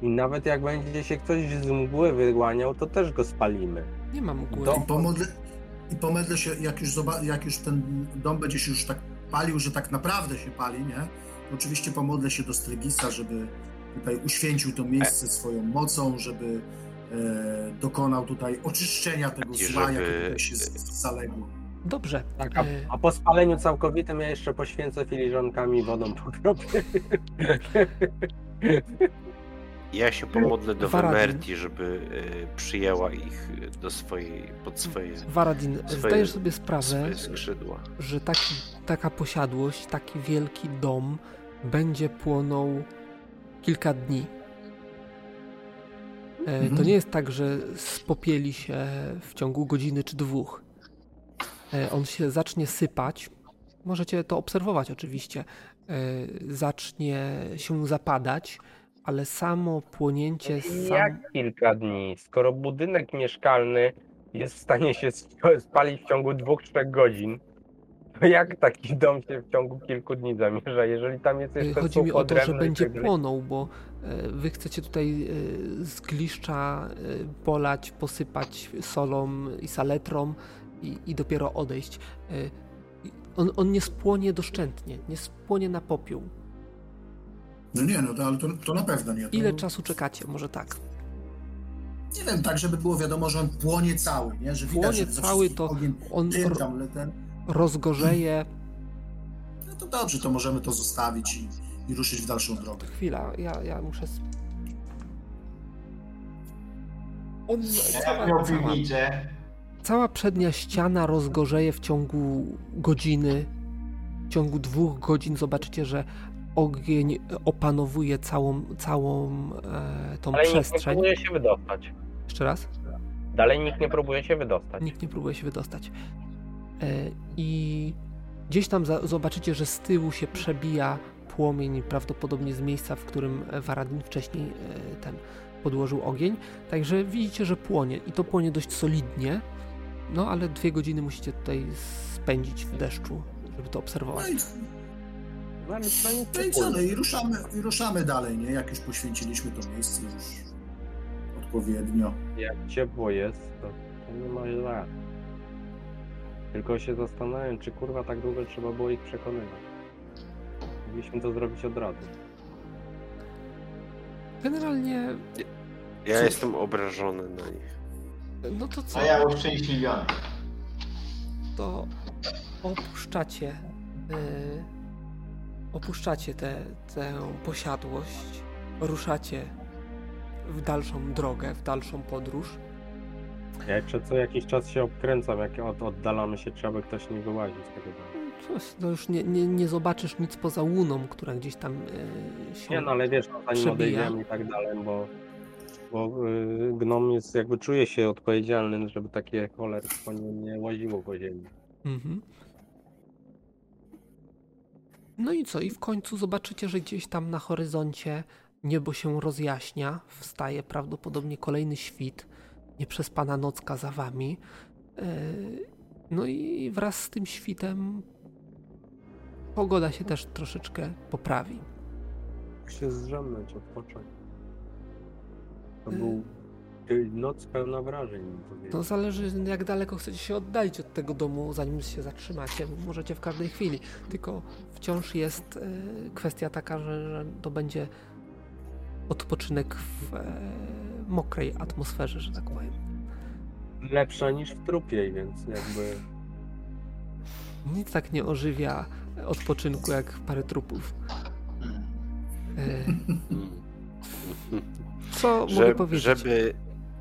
[SPEAKER 5] I nawet jak będzie się ktoś z mgły wyłaniał, to też go spalimy.
[SPEAKER 1] Nie mam mgły.
[SPEAKER 5] Do-
[SPEAKER 7] I pomodlę, i pomodlę się, jak już, zoba- jak już ten dom będzie się już tak palił, że tak naprawdę się pali, nie? To oczywiście pomodlę się do Strygisa, żeby tutaj uświęcił to miejsce swoją mocą, żeby e, dokonał tutaj oczyszczenia tego
[SPEAKER 3] I
[SPEAKER 7] zła,
[SPEAKER 3] żeby-
[SPEAKER 7] jakie się zaległo.
[SPEAKER 1] Dobrze.
[SPEAKER 5] Tak, a,
[SPEAKER 1] e,
[SPEAKER 5] a po spaleniu całkowitym ja jeszcze poświęcę filiżankami wodą pokropię. <laughs>
[SPEAKER 3] Ja się pomodlę do
[SPEAKER 1] Varadin.
[SPEAKER 3] Wemerti, żeby y, przyjęła ich do swojej, pod swoje,
[SPEAKER 1] Waradin,
[SPEAKER 3] swoje-
[SPEAKER 1] zdajesz sobie sprawę, że taki, taka posiadłość, taki wielki dom będzie płonął kilka dni. E, To
[SPEAKER 7] Mhm.
[SPEAKER 1] nie jest tak, że spopieli się w ciągu godziny czy dwóch. E, On się zacznie sypać. Możecie to obserwować oczywiście. E, Zacznie się zapadać, ale samo płonięcie sam...
[SPEAKER 5] Jak kilka dni? Skoro budynek mieszkalny jest w stanie się sp- <laughs> spalić w ciągu dwóch, trzech godzin, to <laughs> jak taki dom się w ciągu kilku dni zamierza, jeżeli tam jest jeszcze
[SPEAKER 1] Chodzi mi o to, że będzie
[SPEAKER 5] tak
[SPEAKER 1] płonął, bo e, wy chcecie tutaj e, z gliszcza e, polać, posypać solą i saletrą i, i dopiero odejść. On, on nie spłonie doszczętnie, nie spłonie na popiół.
[SPEAKER 7] No nie, no to, ale to, to na pewno nie. To,
[SPEAKER 1] Ile czasu czekacie? Może tak.
[SPEAKER 7] Nie wiem, tak żeby było wiadomo, że on płonie cały, nie? Że widać,
[SPEAKER 1] Płonie
[SPEAKER 7] że
[SPEAKER 1] cały, to
[SPEAKER 7] Ogień,
[SPEAKER 1] On
[SPEAKER 7] dym tam, ten...
[SPEAKER 1] rozgorzeje.
[SPEAKER 7] No to dobrze, to możemy to zostawić i, i ruszyć w dalszą drogę.
[SPEAKER 1] Chwila, ja, ja muszę. Sp... On, cała, cała. Cała przednia ściana rozgorzeje w ciągu godziny. W ciągu dwóch godzin zobaczycie, że ogień opanowuje całą, całą e, tą
[SPEAKER 5] Ale nikt nie
[SPEAKER 1] przestrzeń.
[SPEAKER 5] próbuje się wydostać.
[SPEAKER 1] Jeszcze raz?
[SPEAKER 5] Dalej nikt nie próbuje się wydostać.
[SPEAKER 1] Nikt nie próbuje się wydostać. E, I gdzieś tam za, zobaczycie, że z tyłu się przebija płomień, prawdopodobnie z miejsca, w którym Waradin wcześniej e, ten podłożył ogień. Także widzicie, że płonie i to płonie dość solidnie. No ale dwie godziny musicie tutaj spędzić w deszczu, żeby to obserwować.
[SPEAKER 7] No i,
[SPEAKER 5] No,
[SPEAKER 7] i co, no i ruszamy, i ruszamy dalej, nie? Jak już poświęciliśmy to miejsce już odpowiednio.
[SPEAKER 5] Jak ciepło jest, to, to nie ma źle. Tylko się zastanawiam, czy kurwa tak długo trzeba było ich przekonywać. Mogliśmy to zrobić od razu.
[SPEAKER 1] Generalnie,
[SPEAKER 3] Ja
[SPEAKER 1] Cóż.
[SPEAKER 3] jestem obrażony na nich.
[SPEAKER 1] no to co?
[SPEAKER 2] A ja uszczęśliwiony.
[SPEAKER 1] to opuszczacie y, opuszczacie tę tę posiadłość, ruszacie w dalszą drogę, w dalszą podróż.
[SPEAKER 5] Ja jeszcze co jakiś czas się obkręcam, jak od, oddalamy się, czy aby ktoś nie wyłaził z tego domu.
[SPEAKER 1] Coś, no już nie, nie, nie zobaczysz nic poza łuną, która gdzieś tam y, się...
[SPEAKER 5] Nie no, ale wiesz, no, zanim odejdziemy i tak dalej, bo, bo y, gnom jest, jakby czuje się odpowiedzialny, żeby takie cholerstwo nie, nie łaziło po ziemi.
[SPEAKER 1] Mhm. No i co? I w końcu zobaczycie, że gdzieś tam na horyzoncie niebo się rozjaśnia, wstaje prawdopodobnie kolejny świt, nieprzespana nocka za wami. Yy, No i wraz z tym świtem pogoda się też troszeczkę poprawi.
[SPEAKER 5] się zrzemnąć, odpocząć. To
[SPEAKER 1] Y.
[SPEAKER 5] był y, noc pełna wrażeń.
[SPEAKER 1] To zależy, jak daleko chcecie się oddalić od tego domu, zanim się zatrzymacie. Możecie w każdej chwili. Tylko wciąż jest e, kwestia taka, że, że to będzie odpoczynek w e, mokrej atmosferze, że tak powiem.
[SPEAKER 5] Lepsza niż w trupie, więc jakby
[SPEAKER 1] Nic tak nie ożywia odpoczynku jak parę trupów. E, co <laughs> mogę
[SPEAKER 3] Że,
[SPEAKER 1] powiedzieć?
[SPEAKER 3] żeby,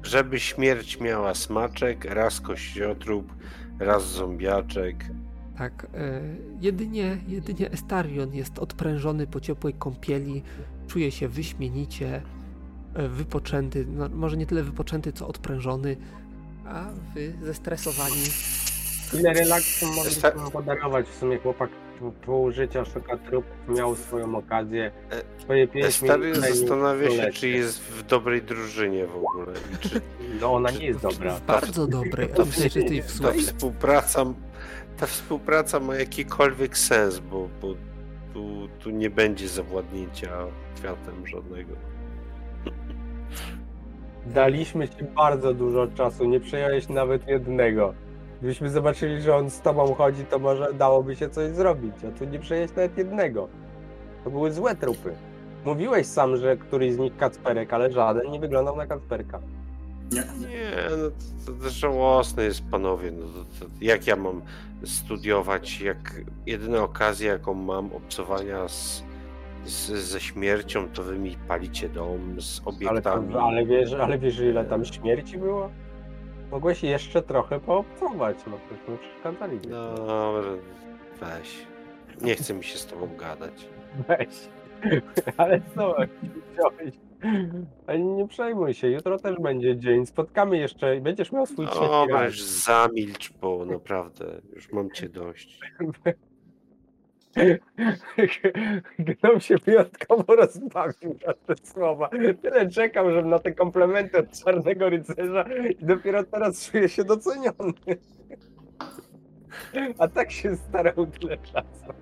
[SPEAKER 3] żeby śmierć miała smaczek, raz kościotrup, raz zombiaczek.
[SPEAKER 1] Tak, e, jedynie, jedynie Estarion jest odprężony po ciepłej kąpieli, czuje się wyśmienicie, e, wypoczęty, no, może nie tyle wypoczęty, co odprężony, a wy zestresowani.
[SPEAKER 5] ile relaksu mogliśmy
[SPEAKER 3] Sta-
[SPEAKER 5] podarować w sumie chłopak pół, pół życia szuka trupów, miał swoją okazję.
[SPEAKER 3] E,
[SPEAKER 5] Swoje pieśni...
[SPEAKER 3] Stary zastanawia się, czy jest w dobrej drużynie w ogóle. I czy
[SPEAKER 5] No ona nie jest dobra.
[SPEAKER 1] Bardzo tej w
[SPEAKER 3] ta współpraca, ta współpraca ma jakikolwiek sens, bo, bo tu, tu nie będzie zawładnięcia kwiatem żadnego.
[SPEAKER 5] Daliśmy ci bardzo dużo czasu, nie przejąłeś nawet jednego. Gdybyśmy zobaczyli, że on z tobą chodzi, to może dałoby się coś zrobić, a tu nie przejąłeś nawet jednego. To były złe trupy. Mówiłeś sam, że któryś z nich Kacperek, ale żaden nie wyglądał na Kacperka.
[SPEAKER 3] Nie, no to, to żałosne jest, panowie. No to, to jak ja mam studiować, jak jedyna okazja, jaką mam obcowania z, z, ze śmiercią, to wy mi palicie dom z
[SPEAKER 5] Ale,
[SPEAKER 3] obiektami.
[SPEAKER 5] to, ale, wiesz, ale wiesz, ile tam śmierci było? Mogłeś jeszcze trochę poobcować, no przecież my przeszkadzali.
[SPEAKER 3] No, weź. Nie chce mi się z tobą gadać.
[SPEAKER 5] Weź. <laughs> Ale co, <laughs> wziąłeś? Ale nie przejmuj się, jutro też będzie dzień. Spotkamy jeszcze i będziesz miał swój trzeci
[SPEAKER 3] Dobra,
[SPEAKER 5] raz.
[SPEAKER 3] już zamilcz, bo naprawdę już mam cię dość.
[SPEAKER 5] Gnom się wyjątkowo rozbawił na te słowa. Tyle czekał, żeby na te komplementy od czarnego rycerza i dopiero teraz czuje się doceniony. A tak się starał tyle czasu.